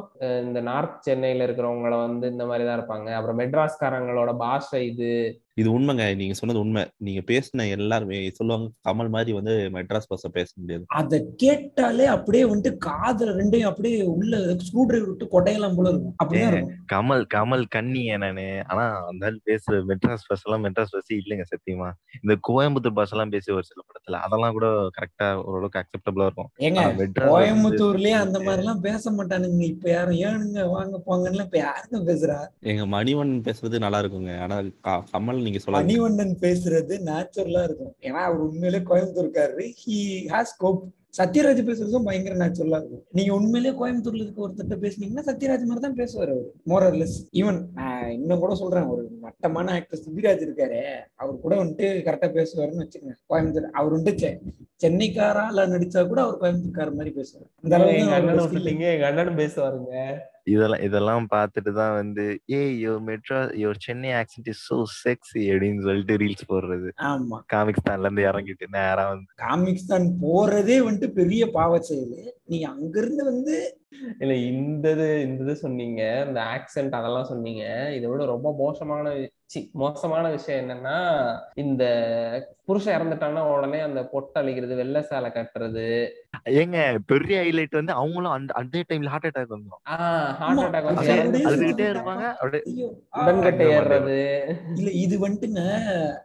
இந்த நார்த் சென்னையில இருக்கிறவங்கள வந்து இந்த மாதிரி தான் இருப்பாங்க. அப்புறம் மெட்ராஸ்காரங்களோட பாஷை இது. இது உண்மைங்க. நீங்க சொன்னது உண்மை. நீங்க பேசின எல்லாருமே சொல்லுவாங்க கமல் மாதிரி வந்து மெட்ராஸ் பஸ்ஸ பேச முடியாது. அத கேட்டாலே அப்படியே வந்துட்டு காதுல ரெண்டையும் அப்படியே உள்ள ஸ்க்ரூ டிரைவர் விட்டு கொட்டையெல்லாம் போல இருக்கும். இருக்கும். கமல் கமல் கண்ணி நானு ஆனா அந்த பேசுற மெட்ராஸ் பஸ் எல்லாம் மெட்ராஸ் பஸ் இல்லைங்க சத்தியமா. இந்த கோயம்புத்தூர் பஸ் எல்லாம் பேசி ஒரு சில படத்துல அதெல்லாம் கூட கரெக்டா ஓரளவுக்கு அக்செப்டபிளா இருக்கும். ஏங்க கோயம்புத்தூர்லயே அந்த மாதிரி எல்லாம் பேச மாட்டானுங்க. இப்ப யாரும் ஏனுங்க வாங்க போங்கன்னு இப்ப யாருங்க பேசுறா? எங்க மணிவண்ணன் பேசுறது நல்லா இருக்குங்க. ஆனா க- கமல் நீங்க சொல்லலாம் மணிவண்ணன் பேசுறது நேச்சுரலா இருக்கும். ஏன்னா அவர் உண்மையிலே கோயம்புத்தூர்காரரு. ஹி ஹாஸ் ஸ்கோப் சத்யராஜ் பேசுறதும் பயங்கர நேச்சுரலா இருக்கும். நீங்க உண்மையிலேயே கோயம்புத்தூர்ல இருக்க ஒருத்தட்ட பேசுனீங்கன்னா சத்யராஜ் மாதிரி தான் பேசுவார் அவர். மோரர்லெஸ் ஈவன் நான் இன்னும் கூட சொல்றேன் ஒரு மட்டமான ஆக்டர் சுபிராஜ் இருக்காரு. அவர் கூட வந்துட்டு கரெக்டா பேசுவாருன்னு வச்சுக்கோங்க. கோயம்புத்தூர் அவர் வந்துட்டு சென்னைக்காரால நடிச்சா கூட அவர் கோயம்புத்தூர்கார மாதிரி பேசுவார். அந்த அளவுக்கு எங்க தான் அவரோட அண்ணனை skill. விட்டுட்டீங்க. எங்க அண்ணனும் பேசுவாருங்க. இதெல்லாம் இதெல்லாம் பார்த்துட்டு தான் வந்து ஏய் yo Madras your Chennai accent is so sexy அப்படின்னு சொல்லிட்டு ரீல்ஸ் போடுறது. ஆமா. காமிக்ஸ்தான்ல இருந்து இறங்கிட்டு நேரா வந்து. காமிக்ஸ் தான் போறதே வந்துட்டு பெரிய பாவ செயல் நீ அங்கிருந்து வந்து இல்ல இந்த இது இந்த இது சொன்னீங்க இந்த ஆக்சென்ட் அதெல்லாம் சொன்னீங்க. இதை விட ரொம்ப மோசமான மோசமான விஷயம் என்னன்னா இந்த புருஷன் இறந்துட்டான்னா உடனே அந்த பொட்டை அழிக்கிறது வெள்ளை சேலை கட்டுறது. ஏங்க பெரிய ஹைலைட் வந்து அவங்களும் அந்த அதே டைம்ல ஹார்ட் அட்டாக் வந்துடும் ஆஹ் ஹார்ட் அட்டாக் அது வந்து அழுதுகிட்டே. இருப்பாங்க அப்படியே ஏறுறது. இல்ல இது வந்துட்டுங்க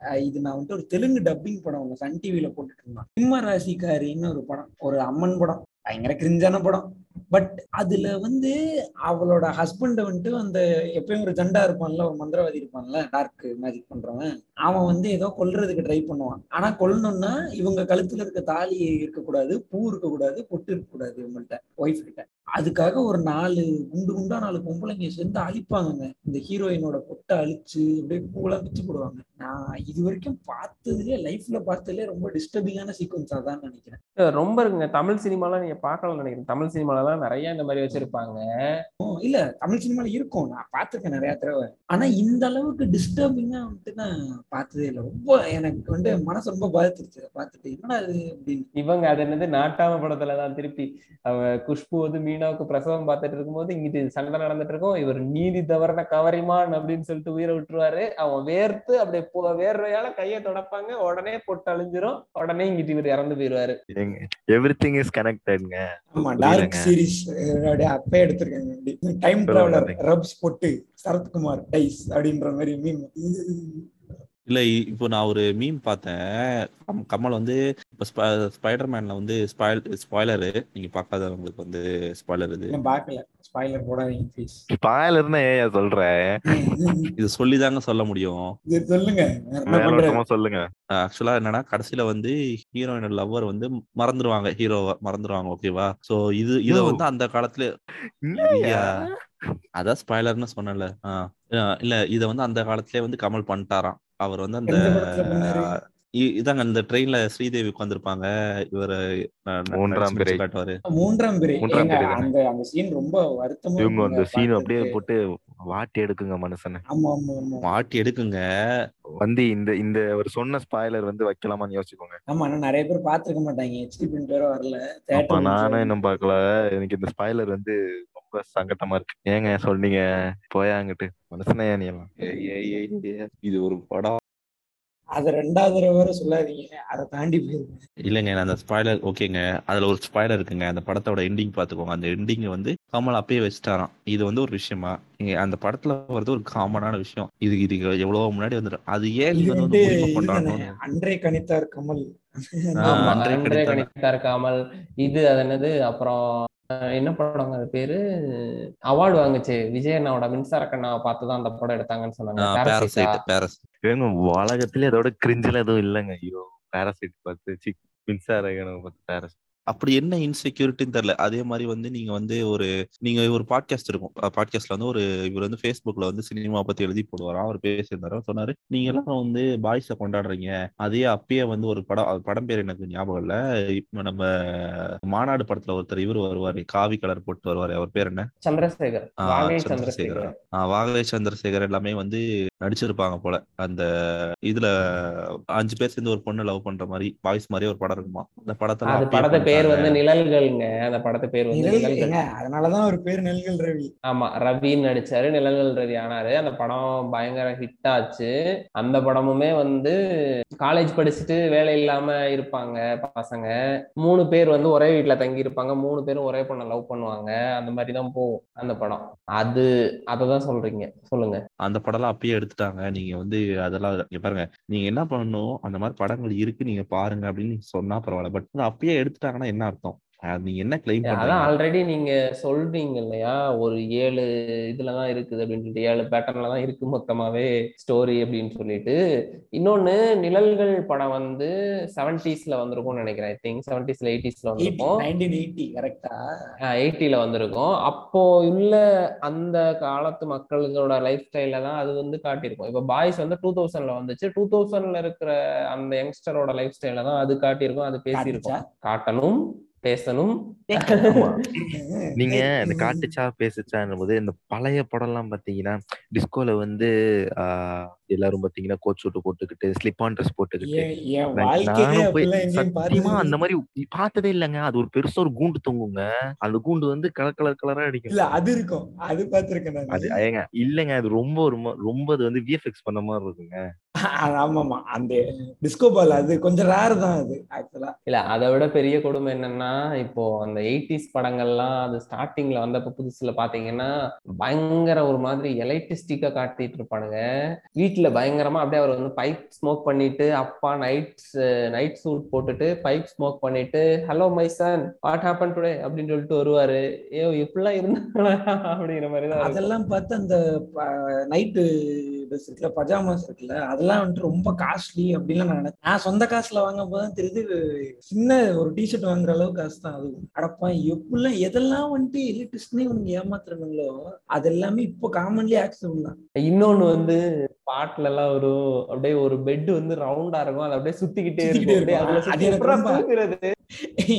அஹ் இது நான் வந்துட்டு ஒரு தெலுங்கு டப்பிங் படம் சன் டிவில போட்டுட்டு இருந்தான். சிம்ம ராசிக்காரின்னு ஒரு படம் ஒரு அம்மன் படம். பயங்கர கிரிஞ்சான படம். பட் அதுல வந்து அவளோட ஹஸ்பண்ட வந்துட்டு அந்த எப்பயும் ஒரு ஜண்டா இருப்பான்ல ஒரு மந்திரவாதி இருப்பான்ல டார்க் மேஜிக் பண்றவன் அவன் வந்து ஏதோ கொல்றதுக்கு ட்ரை பண்ணுவான். ஆனா கொல்லணும்னா இவங்க கழுத்துல இருக்க தாலி இருக்கக்கூடாது பூ இருக்கக்கூடாது பொட்டு இருக்கக்கூடாது இவங்கள்ட்ட ஒய்ஃப் கிட்ட. அதுக்காக ஒரு நாலு குண்டு குண்டா நாலு பொம்பளைங்க சேர்ந்து அழிப்பாங்க இந்த ஹீரோயினோட பொட்டை அழிச்சு அப்படியே பூலாம் பிச்சு போடுவாங்க. நான் இது வரைக்கும் பார்த்ததுலயே லைஃப்ல பார்த்ததுலயே ரொம்ப டிஸ்டர்பிங்கான சீக்வன்ஸா தான் நினைக்கிறேன். ரொம்ப இருக்குங்க. தமிழ் சினிமாலாம் நீங்க பார்க்கலாம்னு நினைக்கிறேன். தமிழ் சினிமால தான் நிறைய இந்த மாதிரி வச்சிருப்பாங்க. இல்ல தமிழ் சினிமால இருக்கும். நான் பார்த்திருக்கேன் நிறைய தடவை. ஆனா இந்த அளவுக்கு டிஸ்டர்பிங்கா வந்துட்டு நான் பார்த்ததே இல்லை. ரொம்ப எனக்கு வந்து மனசு ரொம்ப பாதிச்சிருச்சு. அதை பார்த்துட்டு என்னடா இது அப்படின்னு. இவங்க அது என்னது? நாட்டாம படத்துல தான் திருப்பி அவ குஷ்பு வந்து மீனாவுக்கு பிரசவம் பார்த்துட்டு இருக்கும்போது இங்கிட்டு சண்டை நடந்துட்டு இருக்கும். இவர் நீதி தவறின கவரிமான் அப்படின்னு சொல்லிட்டு உயிரை விட்டுருவாரு. அவன் வேர்த்து அப்படியே போ- வேர்வையால கையை தொடப்பாங்க. உடனே பொட்டு அழிஞ்சிரும். உடனே இங்கிட்டு இவர் இறந்து போயிருவாரு எவ்ரி திங் இஸ் கனெக்டட்ங்க ஆமா. டார்க் சீரிஸ் அப்பே எடுத்திருக்காங்க. டைம் டிராவலர் ரப்ஸ் போட்டு சரத்குமார் டைஸ் அப்படின்ற மாதிரி மீன் இல்ல இப்போ நான் ஒரு மீம் பார்த்தேன். கம்- கமல் வந்து இப்போ ஸ்பைடர்மேன்ல வந்து ஸ்பாயில் ஸ்பாய்லரு நீங்க பார்க்காதவங்களுக்கு வந்து ஸ்பாய்லர் இது. பார்க்கல. ஸ்பாய்லர் போடாதீங்க ப்ளீஸ் ஸ்பாயிலர்னு ஏன் சொல்ற? இது சொல்லிதாங்க சொல்ல முடியும். இது சொல்லுங்க. வேற சொல்லுங்க. ஆக்சுவலா என்னன்னா கடைசியில வந்து ஹீரோயினோட லவ்வர் வந்து மறந்துருவாங்க. ஹீரோவை மறந்துருவாங்க ஓகேவா சோ இது இத. வந்து அந்த காலத்துல அதான் ஸ்பாய்லர்னு சொன்னல இல்ல இத வந்து அந்த காலத்திலே வந்து கமல் பண்ணிட்டாராம். அவர் வந்து அந்த இதாங்க இந்த ட்ரெயின்ல ஸ்ரீதேவி உட்காந்துருப்பாங்க இவரு மூன்றாம் பிறை. காட்டுவாரு. மூன்றாம் பிறை. அந்த அந்த சீன் ரொம்ப வருத்தமா இவங்க அந்த சீன் அப்படியே. போட்டு வாட்டி எடுக்குங்க மனுஷனை. ஆமா ஆமா ஆமா. மாட்டி எடுக்குங்க. வந்து இந்த இந்த ஒரு சொன்ன ஸ்பாயிலர் வந்து வைக்கலாமான்னு யோசிச்சுக்கோங்க ஆமா ஆனா நிறைய பேர் பாத்துருக்க மாட்டாங்க. ஹெச்டி பிரிண்ட் வேற வரல. அப்ப Theatre நானும் இன்னும் பார்க்கல. எனக்கு இந்த ஸ்பாயிலர் வந்து ரொம்ப சங்கட்டமா இருக்கு. ஏங்க சொன்னீங்க. போயாங்கிட்டு மனுஷனையா நீ எல்லாம்? ஏய், ஏய், ஏய், ஏய், இது ஒரு படம். அத ரெண்டாவது தடவை வேற சொல்லாதீங்க. அதை தாண்டி போயிருக்கேன் இல்லைங்க நான் அந்த ஸ்பாய்லர் ஓகேங்க. அதுல ஒரு ஸ்பாய்லர் இருக்குங்க. அந்த படத்தோட எண்டிங் பாத்துக்கோங்க. அந்த எண்டிங் வந்து கமல் அப்பயே வச்சுட்டாராம். இது வந்து ஒரு விஷயமா? நீங்க அந்த படத்துல வரது ஒரு காமனான விஷயம். இது இது எவ்வளவு முன்னாடி வந்துடும் அது ஏன் இது வந்து அன்றே கணித்தார் கமல். அன்றே கணித்தார். காமல். இது அது என்னது? அப்புறம் என்ன படங்க அது பேரு? அவார்டு வாங்குச்சு. விஜய் அண்ணாவோட மின்சார கண்ணாவை பார்த்து தான் அந்த படம் எடுத்தாங்கன்னு சொன்னாங்க. ஏங்க உலகத்திலே அதோட கிரிஞ்சில் எதுவும் இல்லைங்க. ஐயோ பேராசைட் பார்த்து சி மின்சார கணக்கு பார்த்து பேராசைட் அப்படி என்ன இன்செக்யூரிட்டின்னு தெரியல. அதே மாதிரி வந்து நீங்க வந்து ஒரு நீங்க ஒரு பாட்காஸ்ட் இருக்கும். பாட்காஸ்ட்ல வந்து ஒரு இவர் வந்து Facebookல வந்து சினிமா பத்தி எழுதி போடுவாராம். அவர் பேசியிருந்தாரு. சொன்னாரு நீங்க எல்லாம் வந்து பாய்ஸ கொண்டாடுறீங்க. அதே அப்பயே வந்து ஒரு படம் படம் பேர் எனக்கு ஞாபகம் இல்ல. இப்ப நம்ம மாநாடு படத்துல ஒருத்தர் இவர் வருவாரு. காவி கலர் போட்டு வருவாரு. அவர் பேர் என்ன? சந்திரசேகர். சந்திரசேகர். சந்திரசேகர். ஆ, வாகை சந்திரசேகர் எல்லாமே வந்து நடிச்சிருப்பாங்க போல. அந்த இதுல அஞ்சு பேர் சேர்ந்து ஒரு பொண்ணு லவ் பண்ற மாதிரி பாய்ஸ் மாதிரி ஒரு படம் இருக்குமா? அந்த படத்துல படத்து பேர். வந்து நிழல்கள்ங்க. அந்த படத்து பேர் வந்து நிழல் நிழல்கள். அதனாலதான் ஒரு பேர் நெல்கள் ரவி. ஆமா ரவின்னு நடிச்சாரு நிழல்கள் ரவி ஆனாரு. அந்த படம் பயங்கர ஹிட் ஆச்சு. அந்த படமுமே வந்து காலேஜ் படிச்சுட்டு வேலை இல்லாம இருப்பாங்க பசங்க. மூணு பேர் வந்து ஒரே வீட்ல தங்கி இருப்பாங்க மூணு பேரும் ஒரே பொண்ணை லவ் பண்ணுவாங்க. அந்த மாதிரி தான் போகும் அந்த படம். அது அததான் சொல்றீங்க. சொல்லுங்க. அந்த படம்லாம் அப்பயே எடுத்துட்டாங்க. நீங்க வந்து அதெல்லாம் இங்க பாருங்க. நீங்க என்ன பண்ணணும்? அந்த மாதிரி படங்கள் இருக்கு. நீங்க பாருங்க அப்படின்னு நீங்க சொன்னா பரவாயில்ல. பட் அப்பயே எடுத்துட்டாங்கன்னா என்ன அர்த்தம்? நீங்க என்ன கிளைம் அதான் பண்றீங்க? ஆல்ரெடி நீங்க சொல்றீங்க இல்லையா? ஒரு ஏழு இதுலதான் இருக்குது அப்படின்னு சொல்லிட்டு ஏழு பேட்டர்ன்ல தான் இருக்கு மொத்தமாவே ஸ்டோரி அப்படின்னு சொல்லிட்டு. இன்னொன்னு நிழல்கள் படம் வந்து செவன்டிஸ்ல வந்திருக்கும்னு நினைக்கிறேன். ஐ திங்க் செவன்டிஸ்ல எயிட்டிஸ்ல எயிட்டி வந்திருக்கும். எயிட்டி கரெக்டா எயிட்டில வந்திருக்கும். அப்போ உள்ள அந்த காலத்து மக்களோட லைஃப் ஸ்டைல தான் அது வந்து காட்டியிருக்கும். இப்போ பாய்ஸ் வந்து டூ தௌசண்ட்ல வந்துச்சு. டூ தௌசண்ட்ல இருக்கிற அந்த யங்ஸ்டரோட லைஃப் ஸ்டைல தான் அது காட்டியிருக்கும் அது பேசியிருக்கும். காட்டணும். பேசணும். நீங்க இந்த காட்டுச்சா பேசுச்சான்னும் போது இந்த பழைய படம் எல்லாம் பாத்தீங்கன்னா டிஸ்கோல வந்து ஆஹ், எல்லாரும் பாத்தீங்கன்னா கோட் சூட்டு போட்டுக்கிட்டு ஸ்லிப் ஆன் ட்ரெஸ் போட்டுக்கிட்டு. சத்தியமா அந்த மாதிரி பார்த்ததே இல்லைங்க. அது ஒரு பெருசா ஒரு கூண்டு தொங்குங்க. அந்த கூண்டு வந்து கலர் கலர் கலரா இல்ல அடிக்கும். அது இருக்கும். அது பார்த்திருக்கேன் அது ஏங்க இல்லைங்க. அது ரொம்ப ரொம்ப ரொம்ப அது வந்து விஎஃப்எக்ஸ் பண்ண மாதிரி இருக்குங்க. ஆமாமா. அந்த டிஸ்கோ பால் அது கொஞ்சம் ரேர் தான் அது ஆக்சுவலா இல்ல அதை விட பெரிய கொடுமை என்னன்னா இப்போ அந்த எயிட்டிஸ் படங்கள்லாம் அது ஸ்டார்டிங்ல வந்தப்ப புதுசுல பாத்தீங்கன்னா பயங்கர ஒரு மாதிரி எலைட்டிஸ்டிக்கா காட்டிட்டு இருப்பானுங்க. வீட்டுல பயங்கரமா அப்படியே அவர் வந்து பைப் ஸ்மோக் பண்ணிட்டு அப்பா நைட் நைட் சூட் போட்டுட்டு பைப் ஸ்மோக் பண்ணிட்டு hello my son what happen today அப்படின்னு சொல்லிட்டு வருவாரு. ஏ இப்படிலாம் இருந்தாங்களா? அப்படிங்கிற மாதிரி தான். அதெல்லாம் பார்த்து அந்த நைட்டு ட்ரெஸ் இருக்குல்ல பஜாமாஸ் இருக்குல்ல அதெல்லாம் வந்துட்டு ரொம்ப காஸ்ட்லி அப்படின்லாம் நான் நினைச்சேன். நான் சொந்த காசுல வாங்கும் போதுதான் தெரியுது சின்ன ஒரு டிஷர்ட் வாங்குற அளவு காசு தான் அது. அடப்பா எப்படிலாம் எதெல்லாம் வந்துட்டு எலிட்டிஸ்ட்னே உனக்கு ஏமாத்துறானுங்களோ அது எல்லாமே இப்போ காமன்லி ஆக்சபிள் தான். இன்னொன்னு வந்து பாட்டுல எல்லாம் ஒரு அப்படியே ஒரு பெட் வந்து ரவுண்டா இருக்கும். அது அப்படியே சுத்திக்கிட்டே இருக்கும்.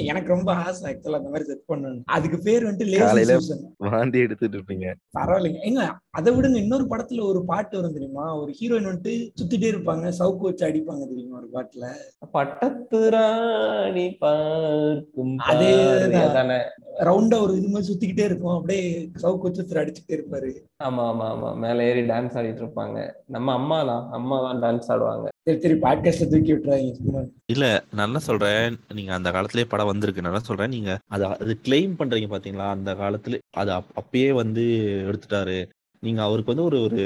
எனக்கு ரொம்ப- ஆசை ஆக்சுவலா அந்த மாதிரி செட் பண்ணணும் அதுக்கு பேர் வந்துட்டு லேசி வாந்தி எடுத்துட்டு இருப்பீங்க. பரவாயில்லைங்க. ஏங்க அதை விடுங்க. இன்னொரு படத்துல ஒரு பாட்டு வரும் தெரியுமா? ஒரு ஹீரோயின் வந்துட்டு சுத்திட்டே இருப்பாங்க. சவுக்கு வச்சு அடிப்பாங்க தெரியுமா ஒரு பாட்டுல? பட்டத்து ராணி பார்க்கும் அதே தான். ரவுண்டா ஒரு இது மாதிரி சுத்திக்கிட்டே இருக்கும். அப்படியே சவுக்கு வச்சு அடிச்சுட்டே இருப்பாரு. ஆமா ஆமா ஆமா. மேல ஏறி டான்ஸ் ஆடிட்டு இருப்பாங்க. நம்ம அம்மா தான் அம்மா தான் டான்ஸ் ஆடுவாங்க. சரி பாட்காஸ்ட்ல தூக்கி விட்டுறாங்க இல்ல நான் என்ன சொல்றேன். நீங்க அந்த காலத்திலேயே படம் வந்திருக்கு. நான் என்ன சொல்றேன். நீங்க அது அது கிளைம் பண்றீங்க பாத்தீங்களா? அந்த காலத்துல அது அப்- அப்பயே வந்து எடுத்துட்டாரு. நீங்க அவருக்கு வந்து ஒரு ஒரு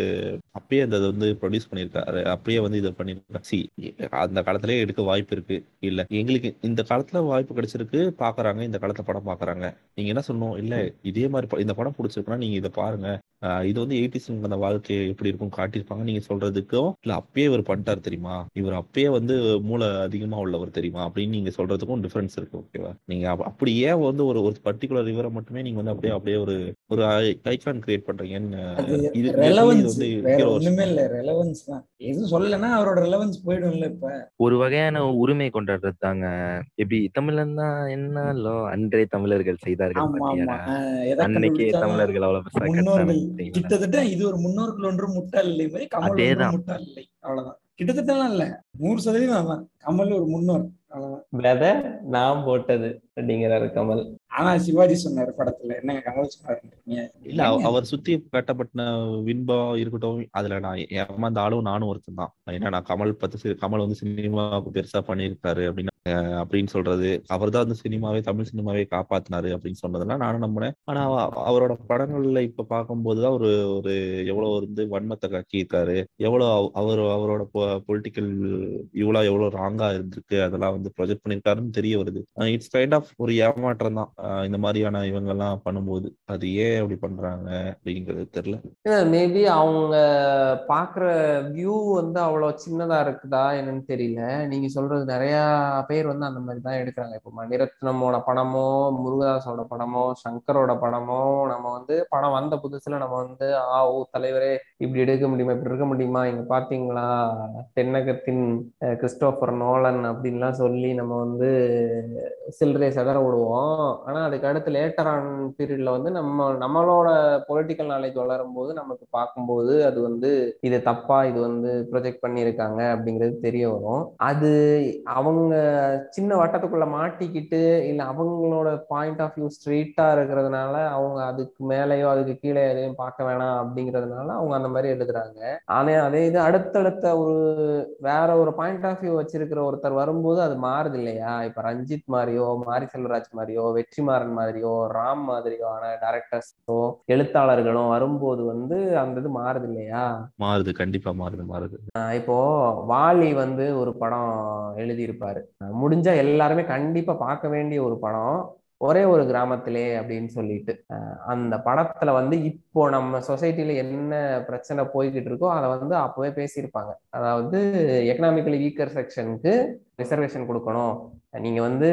அப்பயே அந்த வந்து ப்ரொடியூஸ் பண்ணியிருக்காரு. அப்பயே வந்து இதை பண்ணிருக்காரு சி அந்த காலத்திலே எடுக்க வாய்ப்பு இருக்கு. இல்ல எங்களுக்கு இந்த காலத்துல வாய்ப்பு கிடைச்சிருக்கு. பாக்குறாங்க. இந்த காலத்துல படம் பாக்குறாங்க. நீங்க என்ன சொல்லணும்? இல்ல இதே மாதிரி இந்த படம் பிடிச்சிருக்குன்னா நீங்க இதை பாருங்க. இது வந்து எயிட்டிஸ் அந்த வாழ்க்கை எப்படி இருக்கும் காட்டியிருப்பாங்க. நீங்க சொல்றதுக்கும் இல்ல அப்பயே இவர் பண்ணிட்டாரு தெரியுமா? இவர் அப்பயே வந்து மூளை அதிகமா உள்ளவர் தெரியுமா? அப்படின்னு நீங்க சொல்றதுக்கும் டிஃபரன்ஸ் இருக்கு ஓகேவா நீங்க அப்ப- அப்படி ஏன் வந்து ஒரு ஒரு பர்டிகுலர் இவரை மட்டுமே நீங்க வந்து அப்படியே அப்படியே ஒரு ஒரு ஐகான் கிரியேட் பண்றீங்கன்னு இது வந்து ஒண்ணுமே இல்ல ரெலவன்ஸ் தான். எதுவும் சொல்லலைன்னா அவரோட ரெலவன்ஸ் போயிடும்ல இப்ப. ஒரு வகையான உரிமை கொண்டாடுறது தாங்க. எப்படி தமிழன்னா என்னலோ அன்றே தமிழர்கள் செய்தார்கள் அன்னைக்கே தமிழர்கள் அவ்வளவு பெருசா? கிட்டத்தட்ட இது ஒரு முன்னோர்கள் ஒன்று முட்டாள் இல்லை மாதிரி கமல். முட்டாள் இல்லை அவ்வளவுதான். கிட்டத்தட்டலாம் இல்ல. நூறு சதவீதம் அதான். கமல் ஒரு முன்னோர் விதை நான் போட்டது அப்படிங்கிறாரு கமல். ஆனா சிவாஜி சொன்னாரு படத்துல. என்னங்க கமல் சொன்னாருன்றீங்க? இல்ல அவ- அவர் சுத்தி கட்டப்பட்ட வின்பா இருக்கட்டும் அதுல நான் ஏமாந்த ஆளும் நானும் ஒருத்தன் தான். ஏன்னா நான் கமல் பத்தி கமல் வந்து சினிமாவுக்கு பெருசா பண்ணியிருக்காரு அப்படின்னு அப்படின்னு சொல்றது. அவர் தான் வந்து சினிமாவே தமிழ் சினிமாவே காப்பாத்தினாரு அப்படின்னு சொன்னதெல்லாம் நானும் நம்பினேன். ஆனா அவரோட படங்கள்ல இப்ப பார்க்கும்போதுதான் ஒரு ஒரு எவ்வளவு வந்து வன்மத்தை கக்கியிருக்காரு எவ்வளவு அவர் அவரோட பொலிட்டிக்கல் இவ்வளவு எவ்வளவு ராங்கா இருந்திருக்கு. அதெல்லாம் வந்து ப்ரொஜெக்ட் பண்ணிருக்காருன்னு தெரிய வருது. இட்ஸ் கைண்ட் ஆஃப் ஒரு ஏமாற்றம் தான். இந்த மாதிரியான இவங்க எல்லாம் பண்ணும்போது. அது ஏன் அப்படி பண்றாங்க அப்படிங்கிறது தெரியல. மேபி அவங்க பாக்குற வியூ வந்து அவ்வளவு சின்னதா இருக்குதா என்னன்னு தெரியல. நீங்க சொல்றது நிறைய பேர் வந்து அந்த மாதிரி தான் எடுக்கிறாங்க. இப்போ மணிரத்னமோட படமோ முருகதாஸோட படமோ சங்கரோட படமோ நம்ம வந்து படம் வந்த புதுசுல நம்ம வந்து ஆ ஓ தலைவரே இப்படி எடுக்க முடியுமா இப்படி இருக்க முடியுமா இங்க பாத்தீங்களா தென்னகத்தின் கிறிஸ்டோபர் நோலன் அப்படின்லாம் சொல்லி நம்ம வந்து சில்லறை செதற விடுவோம். ஆனா அதுக்கு அடுத்து லேட்டர் ஆன் பீரியட்ல வந்து நம்ம நம்மளோட பொலிட்டிக்கல் நாலேஜ் வளரும் போது நமக்கு பார்க்கும்போது அது வந்து இது தப்பா இது வந்து ப்ரொஜெக்ட் பண்ணியிருக்காங்க அப்படிங்கிறது தெரிய வரும். அது அவங்க சின்ன வட்டத்துக்குள்ள மாட்டிக்கிட்டு இல்ல அவங்களோட பாயிண்ட் ஆஃப் வியூ ஸ்ட்ரெயிட்டா இருக்கிறதுனால அவங்க அதுக்கு மேலேயோ அதுக்கு கீழே எதையும் பார்க்க வேணாம் அப்படிங்கிறதுனால அவங்க அந்த மாதிரி எழுதுறாங்க. ஆனா அதே இது அடுத்தடுத்த ஒரு வேற ஒரு பாயிண்ட் ஆஃப் வியூ வச்சிருக்கிற ஒருத்தர் வரும்போது அது மாறுது இல்லையா? இப்ப ரஞ்சித் மாதிரியோ மாரி செல்வராஜ் மாதிரியோ வெற்றிமாறன் மாதிரியோ ராம் மாதிரியோ ஆன டேரக்டர்ஸோ எழுத்தாளர்களும் வரும்போது வந்து அந்த இது மாறுது இல்லையா? மாறுது. கண்டிப்பா மாறுது மாறுது. இப்போ வாலி வந்து ஒரு படம் எழுதியிருப்பாரு. முடிஞ்சா எல்லாருமே கண்டிப்பா பார்க்க வேண்டிய ஒரு படம் ஒரே ஒரு கிராமத்திலே அப்படின்னு சொல்லிட்டு அந்த படத்துல வந்து இப்போ நம்ம சொசைட்டில என்ன பிரச்சனை போய்கிட்டு இருக்கோ அதை வந்து அப்பவே பேசியிருப்பாங்க. அதாவது எக்கனாமிக்கலி வீக்கர் செக்ஷனுக்கு ரிசர்வேஷன் கொடுக்கணும். நீங்க வந்து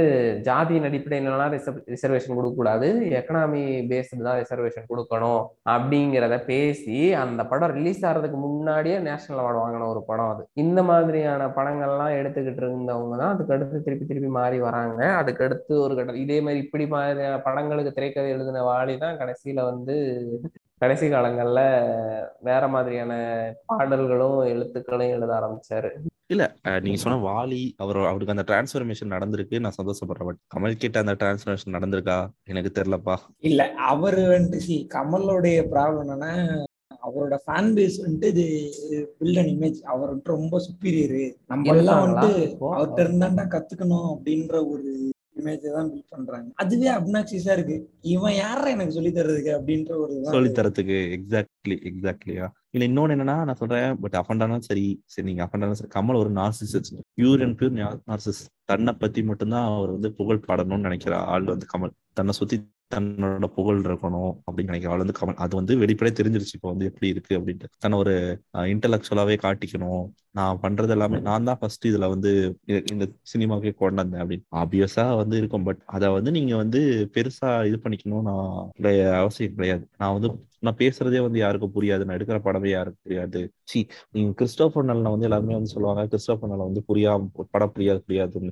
ஜாதியின் அடிப்படையிலலாம் ரிசர்வேஷன் கொடுக்க கூடாது எக்கனாமி பேஸ்டு தான் ரிசர்வேஷன் கொடுக்கணும் அப்படிங்கிறத பேசி அந்த படம் ரிலீஸ் ஆகிறதுக்கு முன்னாடியே நேஷனல் அவார்டு வாங்கின ஒரு படம் அது. இந்த மாதிரியான படங்கள்லாம் எடுத்துக்கிட்டு இருந்தவங்க தான் அதுக்கு அடுத்து திருப்பி திருப்பி மாறி வராங்க. அதுக்கு அடுத்து ஒரு கட்ட இதே மாதிரி இப்படி மாதிரியான படங்களுக்கு திரைக்கதை எழுதின வாலி தான் கடைசியில வந்து கடைசி காலங்கள்ல வேற மாதிரியான பாடல்களும் எழுத்துக்களும் எழுத ஆரம்பிச்சாரு. இல்ல நீங்க சொன்ன வாலி அவர் அவருக்கு அந்த டிரான்ஸ்ஃபர்மேஷன் நடந்திருக்கு. நான் சந்தோஷப்படுறேன். பட் கமல் கிட்ட அந்த டிரான்ஸ்ஃபர்மேஷன் நடந்திருக்கா? எனக்கு தெரியலப்பா. இல்ல அவரு வந்துட்டு சி கமலோடைய ப்ராப்ளம் என்னன்னா அவரோட ஃபேன் பேஸ் வந்துட்டு இது வில்லன் இமேஜ் அவர் வந்துட்டு ரொம்ப சுப்பீரியரு நம்ம எல்லாம் வந்துட்டு? அவர்கிட்ட இருந்தாண்டா கத்துக்கணும் அப்படின்ற ஒரு இமேஜ் தான் பில்ட் பண்றாங்க. அதுவே அப்னாக்சிஸா இருக்கு. இவன் யார எனக்கு சொல்லி தர்றதுக்கு அப்படின்ற ஒரு சொல்லி தரத்துக்கு எக்ஸாக்ட்லி எக்ஸாக்ட்லியா இல்ல இன்னொன்னு என்னன்னா நான் சொல்றேன் பட் அஃபண்டானா சரி சரி நீங்க அஃபண்டானா சரி. கமல் ஒரு narcissist pure and pure narcissist தன்னை பத்தி மட்டும்தான் அவர் வந்து புகழ் பாடணும்னு நினைக்கிற ஆள் வந்து கமல். தன்னை சுத்தி தன்னோட புகழ் இருக்கணும் அப்படின்னு நினைக்கிற ஆள் வந்து கமல் அது வந்து வெளிப்படையே தெரிஞ்சிருச்சு. இப்போ வந்து எப்படி இருக்கு அப்படின்ட்டு. தன்னை ஒரு இன்டலெக்சுவலாவே காட்டிக்கணும். நான் பண்றது எல்லாமே நான் தான் ஃபர்ஸ்ட் இதுல வந்து இந்த சினிமாவுக்கே கொண்டு வந்தேன் அப்படின்னு. ஆப்வியஸா வந்து இருக்கும் பட் அதை வந்து நீங்க வந்து பெருசா இது பண்ணிக்கணும் நான் அவசியம் கிடையாது. நான் வந்து நான் பேசுறதே வந்து யாருக்கும் புரியாது. நான் எடுக்கிற படமே யாருக்கும் புரியாது. சி நீங்க கிறிஸ்டோபர் நலனை வந்து எல்லாருமே வந்து சொல்லுவாங்க கிறிஸ்டோபர் நலன் வந்து புரியாம ஒரு படம் புரியாது புரியாதுன்னு.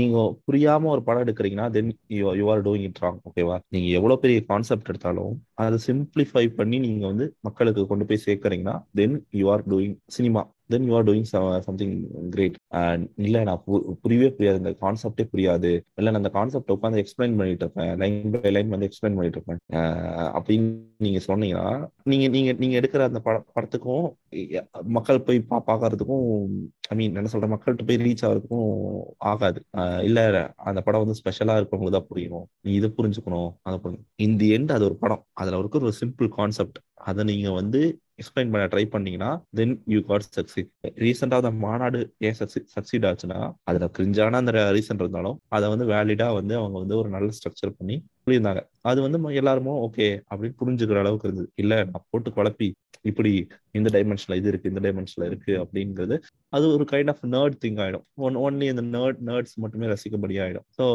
நீங்க புரியாம ஒரு படம் எடுக்கிறீங்கன்னா then you are doing it wrong ஓகேவா நீங்க எவ்வளவு பெரிய கான்செப்ட் எடுத்தாலும் அதை சிம்பிளிஃபை பண்ணி நீங்க வந்து மக்களுக்கு கொண்டு போய் சேர்க்கறீங்கன்னா then you are doing cinema then you are doing something great இல்லை நான் பு- புரியவே புரியாது. இந்த கான்செப்டே புரியாது. இல்லை நான் அந்த கான்செப்ட் உட்காந்து எக்ஸ்பிளைன் பண்ணிட்டு இருப்பேன். லைன் பை லைன் வந்து எக்ஸ்பிளைன் பண்ணிட்டு இருப்பேன். அப்படின்னு நீங்க சொன்னீங்கன்னா நீங்க நீங்க நீங்க எடுக்கிற அந்த பட படத்துக்கும் மக்கள் போய் பா பாக்குறதுக்கும் ஐ மீன் என்ன சொல்ற மக்கள்கிட்ட போய் ரீச் ஆகிறதுக்கும் ஆகாது. இல்லை இல்ல அந்த படம் வந்து ஸ்பெஷலா இருக்கவங்களுக்கு தான் புரியணும். நீ இதை புரிஞ்சுக்கணும். அதை புரிஞ்சு இந்த எண்ட் அது ஒரு படம். அதுல இருக்க ஒரு சிம்பிள் கான்செப்ட் அதை நீங்க வந்து எக்ஸ்பிளைன் பண்ண ட்ரை பண்ணீங்கன்னா தென் யூ காட் சக்சீட் ரீசெண்டா அந்த மாநாடு ஏன் சக்சீட் ஆச்சுன்னா அதுல கிரிஞ்சான அந்த ரீசன் இருந்தாலும் அதை வந்து வேலிடா வந்து அவங்க வந்து ஒரு நல்ல ஸ்ட்ரக்சர் பண்ணி சொல்லியிருந்தாங்க. அது வந்து ம- எல்லாருமோ ஓகே அப்படின்னு புரிஞ்சுக்கிற அளவுக்கு இருந்தது. இல்ல நான் போட்டு குழப்பி இப்படி இந்த டைமென்ஷன்ல இது இருக்கு இந்த டைமென்ஷன்ல இருக்கு அப்படிங்கிறது அது ஒரு கைண்ட் ஆஃப் நர்ட் திங் ஆயிடும். ஒன் ஒன்லி இந்த நர்ட் நர்ட்ஸ் மட்டுமே ரசிக்கும்படி ஆயிடும் ஸோ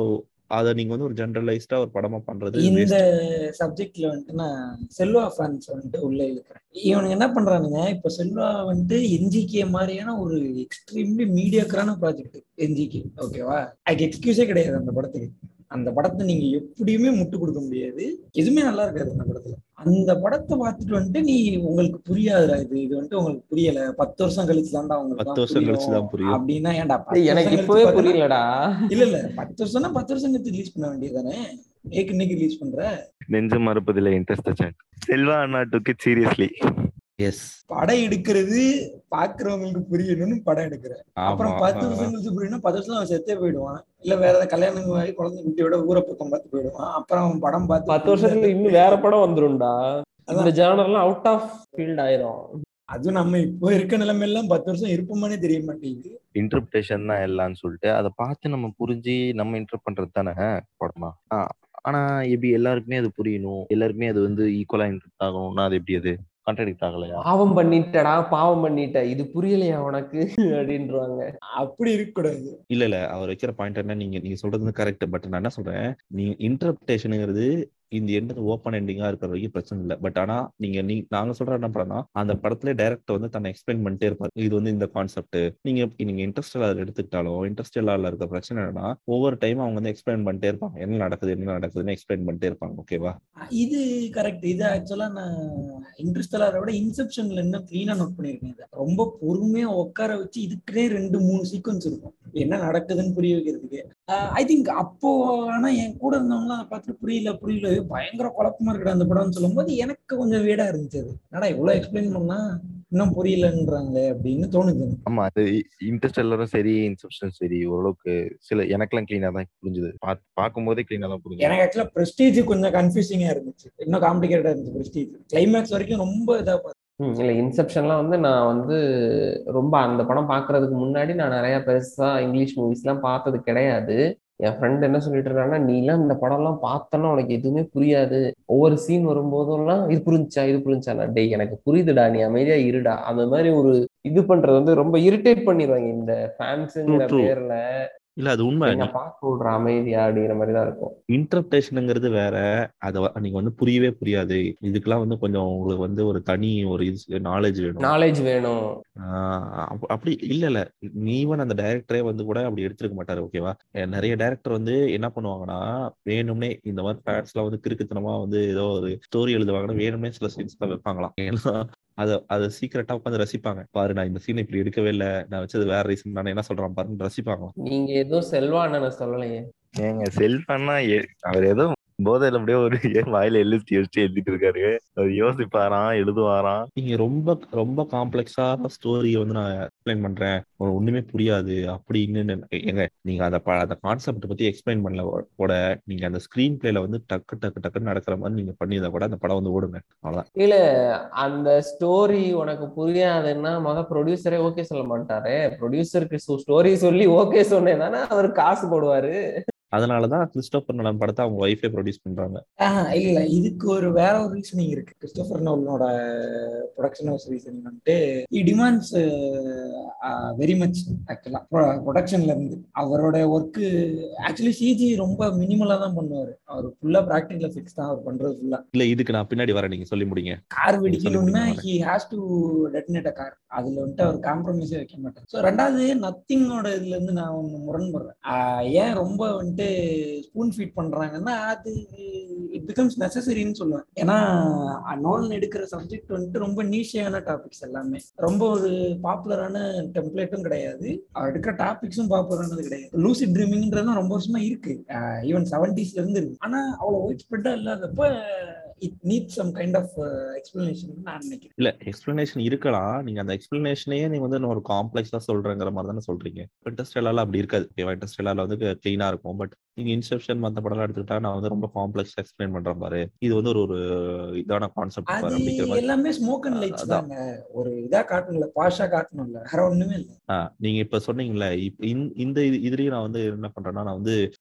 அதை நீங்க வந்து ஒரு ஜென்ரலைஸ்டா ஒரு படமா பண்றது இந்த. சப்ஜெக்ட்ல வந்துட்டு நான் செல்வா ஃபேன்ஸ் வந்துட்டு உள்ள இழுக்கிறேன் இவனுங்க என்ன பண்றானுங்க இப்ப செல்வா வந்துட்டு என்ஜிகே மாதிரியான ஒரு எக்ஸ்ட்ரீம்லி மீடியாக்கரான ப்ராஜெக்ட் என்ஜிகே. ஓகேவா அதுக்கு எக்ஸ்கியூஸே கிடையாது அந்த படத்துக்கு. அந்த படத்தை நீங்க எப்படியுமே முட்டு கொடுக்க முடியாது. எதுவுமே நல்லா இருக்காது அந்த படத்துல. அந்த படத்தை பார்த்துட்டு வந்துட்டு நீ உங்களுக்கு புரியாதுடா இது. இது வந்துட்டு உங்களுக்கு புரியல. பத்து வருஷம் கழிச்சு தான்டா உங்களுக்கு பத்து வருஷம் கழிச்சு தான் புரியும். அப்படின்னா ஏன்டா எனக்கு இப்பவே புரியலடா. இல்ல இல்ல. பத்து வருஷம்னா பத்து வருஷம் கழிச்சு ரிலீஸ் பண்ண வேண்டியதானே ஏக்கு இன்னைக்கு ரிலீஸ் பண்ற? நெஞ்சம் மறுப்பதில்லை இன்ட்ரெஸ்ட் செல்வா அண்ணா டுக்கு சீரியஸ்லி எஸ் படம் எடுக்கிறது பாக்குறவங்களுக்கு புரியணும்னு படம் எடுக்கிற அப்புறம் பத்து வருஷம் கழிச்சு புரியணும் பத்து வருஷம் அவன் செத்தே போயிடுவான். இல்ல வேற ஏதாவது கல்யாணம் ஆகி குழந்தை குட்டியோட ஊரை பக்கம் பார்த்து போயிடுவான். அப்புறம் அவன் படம் பார்த்து பத்து வருஷத்துல இன்னும் வேற படம் வந்துரும்டா. அதான். இந்த ஜானர்லாம் அவுட் ஆஃப் ஃபீல்ட் ஆயிரும். அதுவும் நம்ம இப்போ இருக்க நிலைமையெல்லாம் பத்து வருஷம் இருப்போமானே தெரிய மாட்டேங்குது. இன்டர்பிரேஷன் தான் எல்லாம்னு சொல்லிட்டு அதை பார்த்து நம்ம புரிஞ்சு நம்ம இன்டர் பண்றது தானே படமா? ஆனா எப்படி எல்லாருக்குமே அது புரியணும். எல்லாருக்குமே அது வந்து ஈக்குவலா இன்ட்ரெஸ்ட் ஆகணும்னா அது எப்படி அது? கான்ட்ராடிக்ட் ஆகலையா? பாவம் பண்ணிட்டடா பாவம் பண்ணிட்ட இது புரியலையா உனக்கு? அப்படின்றாங்க. அப்படி இருக்கக்கூடாது. இல்ல இல்ல அவர் வைக்கிற பாயிண்ட் என்ன நீங்க நீங்க சொல்றது கரெக்ட் பட் நான் என்ன சொல்றேன் நீங்க இன்டர்பிரேஷனுங்கிறது இந்த எண்டு ஓப்பன் எண்டிங்கா இருக்கிற வரைக்கும் பிரச்சனை இல்லை. பட் ஆனா நீங்க நீ நாங்க சொல்ற என்ன படம்னா அந்த படத்துல டைரக்டர் வந்து தன்னை எக்ஸ்பிளைன் பண்ணிட்டே இருப்பாரு. இது வந்து இந்த கான்செப்ட் நீங்க நீங்க இன்ட்ரெஸ்ட் எடுத்துக்கிட்டாலும் இன்ட்ரெஸ்ட் இருக்க பிரச்சனை என்னன்னா ஒவ்வொரு டைம் அவங்க வந்து எக்ஸ்பிளைன் பண்ணிட்டே இருப்பாங்க. என்ன நடக்குது என்ன நடக்குதுன்னு எக்ஸ்பிளைன் பண்ணிட்டே இருப்பாங்க ஓகேவா இது கரெக்ட் இது ஆக்சுவலா நான் இன்ட்ரெஸ்டலாக விட இன்செப்ஷன்ல இன்னும் கிளீனா நோட் பண்ணிருக்கேன் ரொம்ப பொறுமையா உட்கார வச்சு இதுக்குன்னே ரெண்டு மூணு சீக்வன்ஸ் இருக்கும். என்ன நடக்குதுன்னு புரிய வைக்கிறதுக்கு. ஐ திங்க் அப்போ ஆனா என் கூட இருந்தவங்களாம் அதை பார்த்துட்டு புரியல புரியல. பயங்கர குழப்பமா இருக்கடா அந்த படம்னு சொல்லும்போது எனக்கு கொஞ்சம் வீடா இருந்துச்சு அது. என்னடா இவ்வளவு எக்ஸ்பிளைன் பண்ணா இன்னும் புரியலன்றாங்களே அப்படின்னு தோணுது. ஆமா அது இன்ட்ரெஸ்ட் எல்லாரும் சரி இன்செப்ஷன் சரி ஓரளவுக்கு சில எனக்கெல்லாம் கிளீனா தான் புரிஞ்சுது. பாத்- பார்க்கும்போதே கிளீனா தான் புரிஞ்சுது. எனக்கு ஆக்சுவலா பிரஸ்டீஜ் கொஞ்சம் கன்ஃபியூசிங்கா இருந்துச்சு. இன்னும் காம்ப்ளிகேட்டடா இருந்துச்சு பிரஸ்டீஜ் கிளைமேக்ஸ் வரைக்கும் ரொம்ப இதா இல்ல இன்செப்ஷன்லாம் வந்து நான் வந்து ரொம்ப அந்த படம் பார்க்கறதுக்கு முன்னாடி நான் நிறைய பெருசா இங்கிலீஷ் மூவிஸ்லாம் பார்த்தது கிடையாது. என் ஃப்ரெண்ட் என்ன சொல்லிட்டு இருக்காங்கன்னா நீலாம் இந்த படம்லாம் பார்த்தோன்னா உனக்கு எதுவுமே புரியாது. ஒவ்வொரு சீன் வரும்போதெல்லாம் இது புரிஞ்சா இது புரிஞ்சா நான் டேய் எனக்கு புரியுதுடா நீ அமைதியா இருடா. அந்த மாதிரி ஒரு இது பண்றது வந்து ரொம்ப இரிட்டேட் பண்ணிடுவாங்க இந்த ஃபேன்ஸுங்கிற. பேர்ல. இல்ல அது உண்மை. பார்க்க விடுற அமைதியா அப்படிங்கிற மாதிரி தான் இருக்கும். இன்டர்பிரேஷனுங்கிறது வேற. அதை நீங்க வந்து புரியவே புரியாது. இதுக்கெல்லாம் வந்து கொஞ்சம் உங்களுக்கு வந்து ஒரு தனி ஒரு இது நாலேஜ் வேணும். நாலேஜ் வேணும். அப்படி இல்ல இல்ல. ஈவன் அந்த டைரக்டரே வந்து கூட அப்படி எடுத்திருக்க மாட்டாரு ஓகேவா நிறைய டைரக்டர் வந்து என்ன பண்ணுவாங்கன்னா வேணும்னே இந்த மாதிரி ஃபேன்ஸ் எல்லாம் வந்து கிறுக்குத்தனமா வந்து ஏதோ ஒரு ஸ்டோரி எழுதுவாங்கன்னா வேணும்னே சில சீன்ஸ் எல்லாம் வைப்பாங்களாம். ஏன்னா அதை அதை சீக்கிரட்டா உட்காந்து ரசிப்பாங்க. பாரு நான் இந்த சீன் இப்படி எடுக்கவே இல்லை. நான் வச்சது வேற ரீசன் நான் என்ன சொல்றேன் பாருன்னு ரசிப்பாங்களாம். நீங்க ஏதோ செல்வா அண்ணனை சொல்லலையே. ஏங்க செல்ஃபன்னா அவர் ஏதோ போதையில அப்படியே ஒரு ஏன் வாயில எழுதி யோசிச்சு எழுதிட்டு இருக்காரு. அவர் யோசிப்பாராம் எழுதுவாராம். நீங்க ரொம்ப ரொம்ப காம்ப்ளெக்ஸான ஸ்டோரியை வந்து நான் எக்ஸ்பிளைன் பண்றேன். ஒண்ணுமே புரியாது அப்படின்னு எங்க நீங்க அந்த அந்த கான்செப்ட் பத்தி எக்ஸ்பிளைன் பண்ணல கூட நீங்க அந்த ஸ்கிரீன் பிளேல வந்து டக்கு டக்கு டக்குன்னு நடக்கிற மாதிரி நீங்க பண்ணியிருந்தா கூட அந்த படம் வந்து ஓடுங்க. அவ்வளவுதான். இல்ல அந்த ஸ்டோரி உனக்கு புரியாதுன்னா முத ப்ரொடியூசரே ஓகே சொல்ல மாட்டாரு. ப்ரொடியூசருக்கு ஸ்டோரி சொல்லி ஓகே சொன்னேன் தானே அவர் காசு போடுவாரு. அதனாலதான் கிறிஸ்டோபர் நலன் படத்தை அவங்க ஒய்ஃபே ப்ரொடியூஸ் பண்றாங்க. இல்ல இதுக்கு ஒரு வேற ஒரு ரீசனிங் இருக்கு. கிறிஸ்டோபர் நோலனோட ப்ரொடக்ஷன் ஹவுஸ் ரீசனிங் வந்துட்டு இ டிமாண்ட்ஸ் வெரி மச் ஆக்சுவலா ப்ரொடக்ஷன்ல இருந்து. அவரோட ஒர்க்கு ஆக்சுவலி சிஜி ரொம்ப மினிமலா தான் பண்ணுவாரு. அவர் ஃபுல்லா ப்ராக்டிகல் ஃபிக்ஸ் தான் அவர் பண்றது ஃபுல்லா இல்ல இதுக்கு நான் பின்னாடி வரேன். நீங்க சொல்லி முடிங்க. Car வெடிக்கணும்னா. He has to detonate a car அதுல வந்துட்டு அவர் காம்ப்ரமைஸே வைக்க மாட்டார். ஸோ ரெண்டாவது நத்திங்கோட இதுல இருந்து நான் ஒன்று முரண்படுறேன். ஏன் ரொம்ப வந்துட்டு ஸ்பூன் ஃபீட் பண்றாங்கன்னா அது இட் பிகம்ஸ் நெசசரின்னு சொல்லுவேன். ஏன்னா நோலன் எடுக்கிற சப்ஜெக்ட் வந்துட்டு ரொம்ப நீஷியான டாபிக்ஸ் எல்லாமே. ரொம்ப ஒரு பாப்புலரான டெம்ப்ளேட்டும் கிடையாது. அவர் எடுக்கிற டாபிக்ஸும் பாப்புலரானது கிடையாது. லூசிட் ட்ரீமிங்ன்றதும் ரொம்ப வருஷமா இருக்கு. ஈவன் செவன்டிஸ்ல இருந்து இருக்கு. ஆனா அவ்வளவு ஒயிட் ஸ்ப்ரெட்டா இல்லாதப்ப it need some kind of explanation நான் நினைக்கிறேன். இல்ல எக்ஸ்பிளனேஷன் இருக்கலாம். நீங்க அந்த எக்ஸ்பிளனேஷனையே நீங்க வந்து ஒரு காம்ப்ளெக்ஸா சொல்றேங்கிற மாதிரி தானே சொல்றீங்க. இன்டர்ஸ்டெல்லாம் அப்படி இருக்காது. ஓகேவா இன்டர்ஸ்டெல்லாம் வந்து கிளீனா இருக்கும். பட் நீங்க இன்செப்ஷன் மத்த படம் எடுத்துக்கிட்டா நான் வந்து ரொம்ப காம்ப்ளெக்ஸ் எக்ஸ்பிளைன் பண்றேன் பாரு. இது வந்து ஒரு ஒரு இதான கான்செப்ட் அப்படிங்கிற மாதிரி. எல்லாமே ஸ்மோக் அண்ட் லைட்ஸ். தாங்க. ஒரு இதா காட்டணும்ல பாஷா காட்டணும்ல. வேற ஒண்ணுமே இல்ல. நீங்க இப்ப சொன்னீங்கல்ல இந்த- இந்த இது- இதுலயும் நான் வந்து என்ன பண்றேன்னா நான் வந்து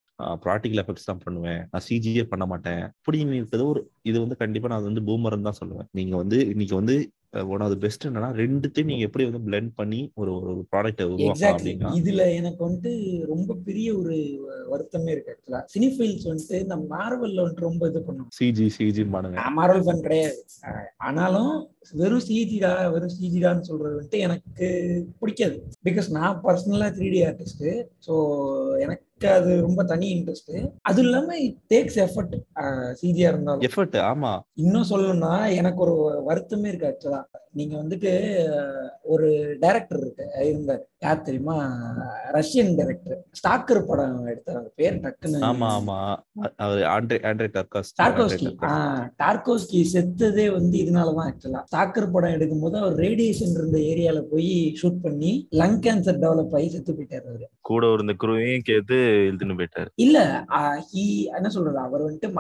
ப்ராக்டிகல் எஃபெக்ட்ஸ் தான் பண்ணுவேன். நான் சிஜியே பண்ண மாட்டேன். அப்படின்னு இருக்கிறது ஒரு இது வந்து கண்டிப்பா நான் வந்து பூமர்னு தான் சொல்லுவேன். நீங்க வந்து இன்னைக்கு வந்து ஒன் ஆஃப் பெஸ்ட் என்னன்னா ரெண்டுத்தையும் நீங்க எப்படி வந்து பிளெண்ட் பண்ணி ஒரு ஒரு ப்ராடக்ட்டை உருவாக்கலாம் இதுல எனக்கு வந்துட்டு ரொம்ப பெரிய ஒரு வருத்தமே இருக்கு ஆக்சுவலா சினிஃபைல்ஸ் வந்துட்டு இந்த மார்வல்ல வந்துட்டு ரொம்ப இது பண்ணும் சிஜி சிஜி பண்ணுங்க மார்வல் ஃபேன் கிடையாது. ஆனாலும் வெறும் சிஜிடா வெறும் சிஜிடான்னு சொல்றது வந்துட்டு எனக்கு பிடிக்காது. பிகாஸ் நான் பர்சனலா த்ரீ டி ஆர்டிஸ்ட் ஸோ எனக்கு அது ரொம்ப தனி இன்ட்ரெஸ்ட் அது இல்லாம இட் டேக்ஸ் எஃபர்ட் சிஜியா இருந்தாலும். எஃபர்ட் ஆமா. இன்னும் சொல்லணும்னா எனக்கு ஒரு வருத்தமே இருக்கு ஆக்சுவலா நீங்க வந்துட்டு ஒரு டைரக்டர் இருக்கு இருந்தார். யார் தெரியுமா? ரஷ்யன் டைரக்டர் ஸ்டாக்கர் படம் எடுத்தார் அவர் பேர் டக்குன்னு ஆமா ஆமா. அவர் ஆண்ட்ரே ஆண்ட்ரே டர்காஸ் டார்கோஸ்கி. டார்கோஸ்கி. செத்ததே வந்து இதனாலதான் ஆக்சுவலா ஸ்டாக்கர் படம் எடுக்கும் போது அவர் ரேடியேஷன் இருந்த ஏரியால போய் ஷூட் பண்ணி லங் கேன்சர் டெவலப் ஆகி செத்து போயிட்டாரு அவரு. கூட இருந்த குருவையும் கேத்து இழுத்துன்னு போயிட்டாரு. இல்ல ஹி என்ன சொல்றது? அவர் வந்துட்டு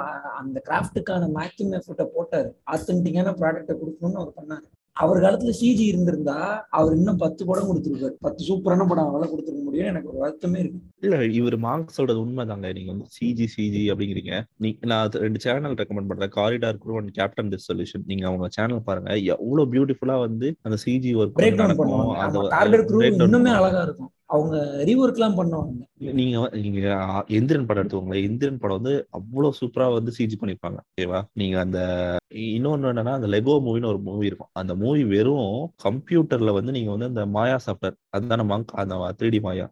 அந்த கிராஃப்ட்டுக்கான மேக்ஸிமம் எஃபர்ட்டை போட்டாரு. ஆத்தென்டிக்கான ப்ராடக்ட்டை கொடுக்கணும்னு அவர் பண்ணாரு. அவர் காலத்துல சிஜி இருந்திருந்தா அவர் இன்னும் பத்து படம் கொடுத்துருக்காரு பத்து சூப்பரான படம் அவரால் கொடுத்துருக்க முடியும் எனக்கு ஒரு வருத்தமே இருக்கு. இல்ல இவர் மார்க் சொல்றது உண்மைதாங்க. நீங்க வந்து சிஜி சிஜி அப்படிங்கிறீங்க. நீ நான் ரெண்டு சேனல் ரெக்கமெண்ட் பண்றேன். Corridor Crew and Captain Disillusion நீங்க அவங்க சேனல் பாருங்க. எவ்வளவு பியூட்டிஃபுல்லா வந்து அந்த சிஜி ஒர்க் பிரேக் டவுன் நடக்கும். பண்ணுவாங்க. அந்த ஆமா கார்டர் க்ரூ இன்னுமே. அழகா இருக்கும். அவங்க ரீஒர்க் எல்லாம் பண்ணுவாங்க. நீங்க நீங்க எந்திரன் படம் எடுத்துக்கோங்களேன். எந்திரன் படம் வந்து அவ்வளவு சூப்பரா வந்து சிஜி பண்ணிருப்பாங்க ஓகேவா? நீங்க அந்த இன்னொன்னு என்னன்னா அந்த லெகோ மூவின்னு ஒரு மூவி இருக்கும். அந்த மூவி வெறும் கம்ப்யூட்டர்ல வந்து நீங்க வந்து அந்த மாயா சாஃப்ட்வேர் அதுதான மங்க் அந்த த்ரீ டி மாயா.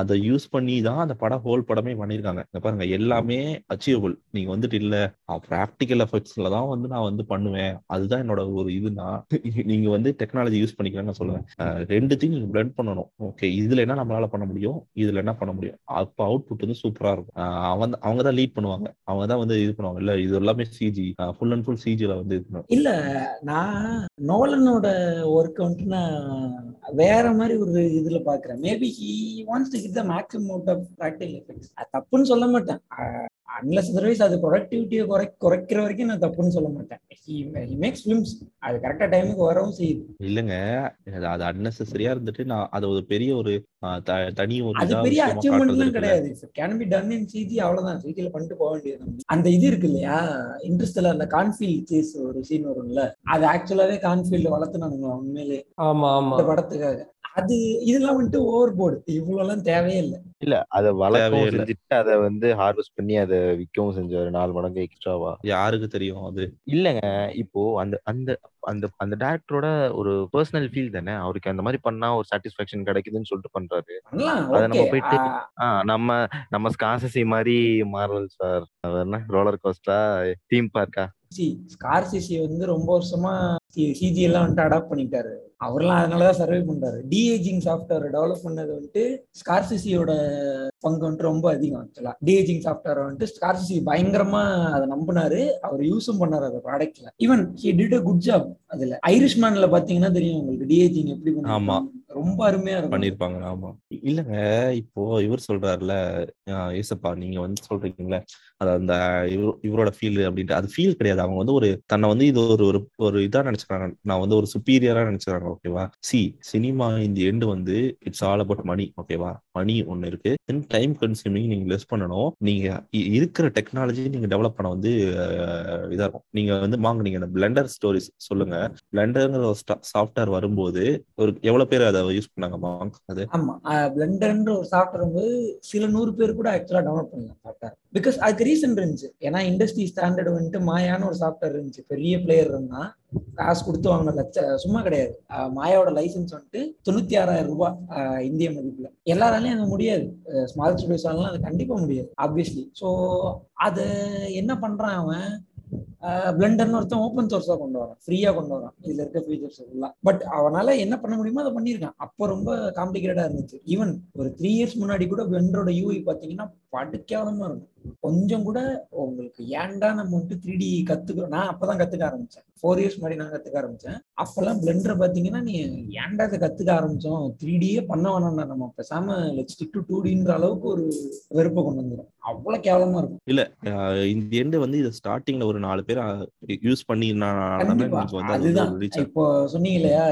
அதை யூஸ் பண்ணி தான் அந்த படம் ஹோல் படமே பண்ணிருக்காங்க இந்த பாருங்க எல்லாமே அச்சீவபிள் நீங்க வந்துட்டு இல்ல ப்ராக்டிக்கல் எஃபெக்ட்ஸ்ல தான் வந்து நான் வந்து பண்ணுவேன். அதுதான் என்னோட ஒரு இதுனா நீங்க வந்து டெக்னாலஜி யூஸ் பண்ணிக்கிறேன்னு நான் சொல்லுவேன். ரெண்டுத்தையும் நீங்க பிளெண்ட் பண்ணணும். ஓகே இதுல என்ன நம்மளால பண்ண முடியும்? இதுல என்ன பண்ண முடியும்? அப்ப அவுட்புட் வந்து சூப்பரா இருக்கும். அவன் அவங்க தான் லீட் பண்ணுவாங்க. அவங்க தான் வந்து இது பண்ணுவாங்க. இல்ல இது எல்லாமே சிஜி ஃபுல் அண்ட் ஃபுல் சிஜில வந்து இது பண்ணுவாங்க. இல்ல நான் நோலனோட ஒர்க் வந்துட்டு நான் வேற மாதிரி ஒரு இதுல பாக்குறேன். Maybe he wants to get the maximum out of practical effects தப்புன்னு சொல்ல மாட்டேன். அன்லஸ் அதர்வைஸ் அது ப்ரொடக்டிவிட்டியை குறை குறைக்கிற வரைக்கும் நான் தப்புன்னு சொல்ல மாட்டேன். ஹி மேக்ஸ் ஃபிலிம்ஸ் அது கரெக்டா டைமுக்கு வரவும் செய்யுது. இல்லங்க. அது- அது அன்னெசரியா இருந்துட்டு நான் அதை ஒரு பெரிய ஒரு தனி ஒரு அது பெரிய அச்சீவ்மெண்ட்லாம். கிடையாது. Can be done in CG அவ்வளவுதான். சிஜில பண்ணிட்டு போக வேண்டியது. அந்த இது இருக்கு இல்லையா? இன்ட்ரெஸ்ட்ல அந்த கான்ஃபீல்ட் சேஸ் ஒரு சீன் வரும்ல? அது ஆக்சுவலாவே கான்ஃபீல்ட் வளர்த்துனானுங்க உண்மையிலே ஆமா ஆமா. இந்த படத்துக்காக. அது இதெல்லாம் வந்துட்டு ஓவர் போர்டு இவ்வளவு எல்லாம் தேவையே இல்லை. இல்ல அத வளர்க்கவும். செஞ்சுட்டு அதை வந்து ஹார்வெஸ்ட் பண்ணி அதை விற்கவும் செஞ்சாரு நாலு மடங்கு எக்ஸ்ட்ராவா யாருக்கு தெரியும் அது? இல்லங்க. இப்போ அந்த அந்த அந்த அந்த டேரக்டரோட ஒரு பர்சனல் ஃபீல் தானே? அவருக்கு அந்த மாதிரி பண்ணா ஒரு சாட்டிஸ்ஃபேக்ஷன் கிடைக்குதுன்னு சொல்லிட்டு பண்றாரு. அதை நம்ம போயிட்டு நம்ம நம்ம ஸ்காசசி மாதிரி Marvel sir roller coaster theme பார்க்கா Scorsese வந்து ரொம்ப வருஷமா சிஜி எல்லாம் வந்துட்டு அடாப்ட் பண்ணிட்டாரு. அவர்லாம் அதனாலதான் சர்வே பண்றாரு. டிஏஜிங் சாஃப்ட்வேர் டெவலப் பண்ணது வந்துட்டு ஸ்கார்சிசியோட பங்கு வந்துட்டு ரொம்ப அதிகம் ஆக்சுவலா டிஏஜிங் சாஃப்ட்வேர் வந்துட்டு ஸ்கார்சிசி பயங்கரமா அதை நம்பினாரு. அவர் யூஸும் பண்ணாரு அந்த ப்ராடக்ட்ல even he did a good job அதுல. ஐரிஷ்மேன்ல பாத்தீங்கன்னா தெரியும் உங்களுக்கு டிஏஜிங் எப்படி பண்ணுவாங்க ரொம்ப அருமையா பண்ணிருப்பாங்க. ஆமா. இல்லங்க இப்போ இவர் சொல்றாருல அஹ் ஏசப்பா நீங்க வந்து சொல்றீங்களே அது அந்த இவரு- இவரோட ஃபீல் அப்படின்ட்டு அது ஃபீல் கிடையாது. அவங்க வந்து ஒரு தன்னை வந்து இது ஒரு ஒரு ஒரு இதா நினைச்சுக்கிறாங்க. நான் வந்து ஒரு சுப்பீரியரா நினைச்சுக்கிறாங்க ஓகேவா சி சினிமா இந்த எண்டு வந்து இட்ஸ் ஆல் அபவுட் மணி ஓகேவா மணி ஒன்று இருக்கு. தென் டைம் கன்சியூமிங் நீங்க லெஸ் பண்ணணும். நீங்க இருக்கிற டெக்னாலஜி நீங்க டெவலப் பண்ண வந்து இதா இருக்கும். நீங்க வந்து வாங்க நீங்க இந்த பிளண்டர் ஸ்டோரிஸ் சொல்லுங்க. பிளண்டர்ங்கிற ஒரு சாஃப்ட்வேர் வரும்போது ஒரு எவ்வளவு பேர் அதை யூஸ் பண்ணாங்க மாங்க் அது? ஆமா. பிளண்டர்ன்ற ஒரு சாஃப்ட்வேர் வந்து சில நூறு பேர் கூட ஆக்சுவலா டவுன்லோட் பண்ணலாம் சாஃப்ட்வேர் பிகாஸ் அதுக்கு ரீசன் இருந்துச்சு. ஏன்னா இண்டஸ்ட்ரி ஸ்டாண்டர்ட் வந்துட்டு மாயான ஒரு சாஃப்ட்வேர் இருந்துச்சு. பெரிய பிளேயர் இருந்தா காசு கொடுத்து வாங்கின லட்ச சும்மா கிடையாது. மாயாவோட லைசன்ஸ் வந்துட்டு தொண்ணூத்தி ஆறாயிரம் ரூபாய் இந்திய மதிப்புல. எல்லாராலையும் அது முடியாது. ஸ்மால் ஸ்டுடியோஸாலாம் அது கண்டிப்பா முடியாது ஆப்வியஸ்லி ஸோ அது என்ன பண்றான் அவன்? பிளண்டர்னு ஒருத்தன் ஓப்பன் சோர்ஸா கொண்டு வரான். ஃப்ரீயா கொண்டு வரான். இதுல இருக்க ஃபீச்சர்ஸ் எல்லாம். பட் அவனால என்ன பண்ண முடியுமோ அதை பண்ணியிருக்கான். அப்போ ரொம்ப காம்ப்ளிகேட்டடா இருந்துச்சு. ஈவன் ஒரு த்ரீ இயர்ஸ் முன்னாடி கூட பிளண்டரோட யூஐ பாத்தீங்கன்னா படுக்கேவலமா இருக்கும். கொஞ்சம் கூட உங்களுக்கு ஏன்டா நம்ம வந்துட்டு த்ரீ டி கத்துக்கிறோம்? நான் அப்பதான் கத்துக்க ஆரம்பிச்சேன். ஃபோர் இயர்ஸ் முன்னாடி நான் கத்துக்க ஆரம்பிச்சேன். அப்பெல்லாம் பிளண்டர் பாத்தீங்கன்னா நீ ஏன்டா இதை கத்துக்க ஆரம்பிச்சோம்? த்ரீ டியே பண்ண வேணாம்டா நம்ம. பேசாம ஸ்டிக் டு டூ டின்ற அளவுக்கு ஒரு வெறுப்பை கொண்டு வந்துடும் அவ்வளவு கேவலமா இருக்கும். அஹ் இந்த எண்டு வந்து இதை ஸ்டார்டிங்ல ஒரு நாலு பேர் யூஸ் பண்ணி அதுதான். இப்போ சொன்னீங்க இல்லையா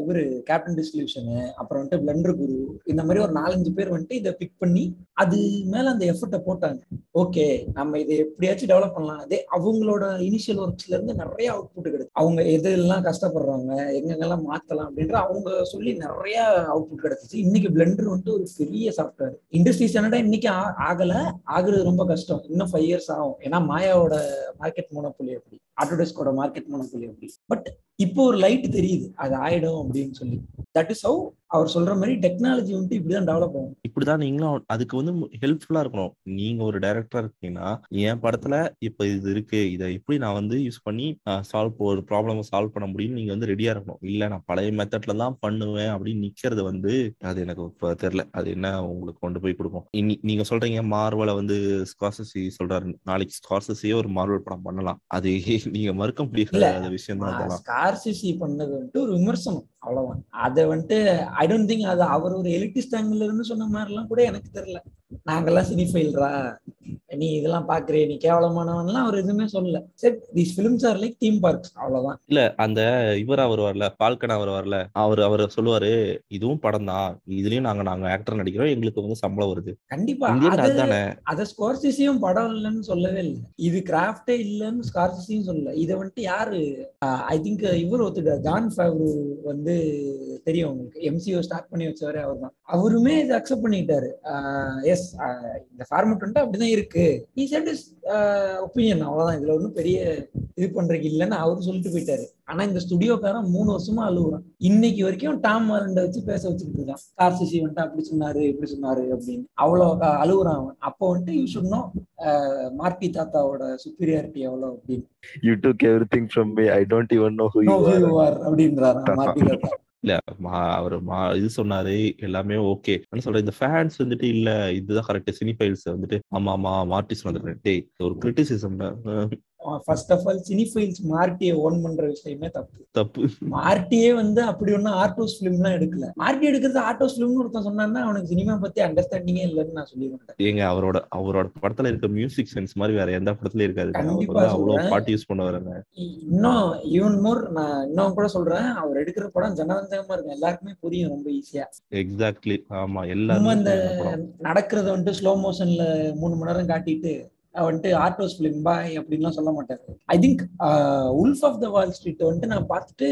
இவரு கேப்டன் டிஸ்ட்ரிபியூஷனு அப்புறம் வந்துட்டு பிளண்டர் குரு இந்த மாதிரி ஒரு நாலஞ்சு பேர் வந்துட்டு இதை பிக் பண்ணி அது மேல அந்த எஃபர்ட்டை போட்டாங்க. ஓகே நம்ம இதை எப்படியாச்சும் டெவலப் பண்ணலாம். அதே அவங்களோட இனிஷியல் ஒர்க்ஸ்ல இருந்து நிறைய அவுட்புட் கிடைச்சு. அவங்க எதெல்லாம் கஷ்டப்படுறாங்க எங்கெங்கெல்லாம் மாத்தலாம் அப்படின்ற அவங்க சொல்லி நிறைய அவுட்புட் கிடைச்சிச்சு. இன்னைக்கு பிளெண்டர் வந்துட்டு ஒரு பெரிய சாஃப்ட்வேர் இண்டஸ்ட்ரி ஸ்டாண்டர்டா இன்னைக்கு ஆ- ஆகல. ஆகுறது ரொம்ப கஷ்டம். இன்னும் ஃபைவ் இயர்ஸ் ஆகும். ஏன்னா மாயாவோட மார்க்கெட் மோனோபொலி அப்படி. அட்வர்டைஸ்கோட மார்க்கெட் மோனோபொலி அப்படி. பட் இப்போ ஒரு லைட் தெரியுது. அது ஆயிடும் அப்படின்னு சொல்லி. தட் இஸ் ஹவு அவர் சொல்ற மாதிரி டெக்னாலஜி வந்துட்டு இப்படிதான் டெவலப் ஆகும். இப்படிதான் நீங்களும் அதுக்கு வந்து ஹெல்ப்ஃபுல்லா இருக்கணும். நீங்க ஒரு டைரக்டரா இருக்கீங்கன்னா என் படத்துல இப்ப இது இருக்கு. இதை எப்படி நான் வந்து யூஸ் பண்ணி சால்வ் ஒரு ப்ராப்ளம் சால்வ் பண்ண முடியும்னு நீங்க வந்து ரெடியா இருக்கணும். இல்ல நான் பழைய மெத்தட்ல தான் பண்ணுவேன் அப்படின்னு நிக்கிறது வந்து அது எனக்கு இப்ப தெரியல. அது என்ன உங்களுக்கு கொண்டு போய் கொடுக்கும். நீங்க சொல்றீங்க மார்வலை வந்து ஸ்கார்சசி சொல்றாரு. நாளைக்கு ஸ்கார்சசியே ஒரு மார்வல் படம் பண்ணலாம். அது நீங்க மறுக்க. முடியாத விஷயம் தான் ஸ்கார்சிசி பண்ணது வந்துட்டு ஒரு விமர்சனம் அவ்வளவுதான். அதை வந்துட்டு ஐ டோன்ட் திங்க் அது அவர் ஒரு எலிட்டிஸ்ட் ஆங்கிள் இருந்து சொன்ன மாதிரிலாம் கூட எனக்கு தெரியல. நாங்கெல்லாம் சினிஃபைல்ரா நீ இதெல்லாம் பாக்குறே நீ கேவலமானவன்லாம் அவர் எதுவுமே சொல்லல. சரி these films are like theme parks அவ்வளவுதான். இல்ல அந்த இவர் அவர் வரல பால்கன் அவர் வரல அவர் அவர் சொல்லுவாரு இதுவும் படம் தான் இதுலயும் நாங்க நாங்க ஆக்டர் நடிக்கிறோம் எங்களுக்கு வந்து சம்பளம் வருது. கண்டிப்பா. அத ஸ்கார்சிசியும் படம் இல்லைன்னு சொல்லவே இல்லை. இது கிராஃப்டே இல்லைன்னு ஸ்கார்சிசியும் சொல்லல. இதை வந்துட்டு யாரு? ஐ திங்க் இவர் ஒத்துட்டா ஜான் ஃபேவ்ரு வந்து தெரியும் உங்களுக்கு. எம்சிஓ ஸ்டார்ட் பண்ணி வச்சவரே அவர் தான் அவருமே இதை அக்செப்ட் பண்ணிட்டாரு. எஸ் இந்த ஃபார்மட் வந்துட்டு அப்படிதான் இருக்கு. ஈ செட் இஸ் ஒப்பீனியன் அவ்வளவுதான். இதுல ஒன்றும் பெரிய இது பண்றதுக்கு இல்லைன்னு அவரு சொல்லிட்டு போயிட்டாரு. ஆனா இந்த ஸ்டுடியோக்காரன் மூணு வருஷமா அழுகுறான் இன்னைக்கு வரைக்கும் டாம் மாரண்ட வச்சு பேச வச்சுக்கிட்டு இருக்கான். கார்சிசி வந்துட்டு அப்படி சொன்னாரு இப்படி சொன்னாரு அப்படின்னு. அவ்வளவு க- அழுகுறான் அவன். அப்போ வந்துட்டு யூ ஷுட் நோ மார்ட்டி தாத்தாவோட சுப்பீரியாரிட்டி எவ்வளவு அப்படின்னு. You took everything from me I don't even know who you who are you are அப்படின்றாராம் மார்ட்டி தாத்தா. இல்ல மா- அவர் மா இது சொன்னாரு எல்லாமே ஓகே. என்ன சொல்ற இந்த ஃபேன்ஸ் வந்துட்டு இல்ல இதுதான் கரெக்ட் சினிஃபைல்ஸ் வந்துட்டு ஆமா ஆமா மார்டிஸ் வந்துட்டு ஒரு criticism first of all cinephiles மார்ட்டியை own பண்ற விஷயமே தப்பு. தப்பு. மார்ட்டியே வந்து அப்படி ஒன்னும் ஆர்டோஸ் ஃபிலிம்லாம் எடுக்கல. மார்ட்டி எடுக்கிறது ஆர்டோஸ் ஃபிலிம்னு ஒருத்தன் சொன்னான்னா அவனுக்கு சினிமா பத்தி அண்டர்ஸ்டாண்டிங்கே இல்லைன்னு நான் சொல்லிடுவேன் ஏங்க அவரோட அவரோட படத்துல இருக்க மியூசிக் சென்ஸ் மாதிரி வேற எந்த படத்துலயும் இருக்காது. கண்டிப்பா அவ்வளவு. பாட்டு யூஸ் பண்ண வராங்க இன்னும் ஈவன் மோர் நான் இன்னும் கூட சொல்றேன். அவர் எடுக்கிற படம் ஜனரஞ்சகமா இருக்கும். எல்லாருக்குமே புரியும் ரொம்ப ஈஸியா எக்ஸாக்ட்லி ஆமா எல்லாருமே அந்த. நடக்கிறத வந்துட்டு ஸ்லோ மோஷன்ல மூணு மணி நேரம் காட்டிட்டு வந்துட்டு ஆர்டோஸ் ஃபிலிம் பாய் அப்படின்லாம் சொல்ல மாட்டாரு. I think Wolf of the Wall Street வந்துட்டு நான் பார்த்துட்டு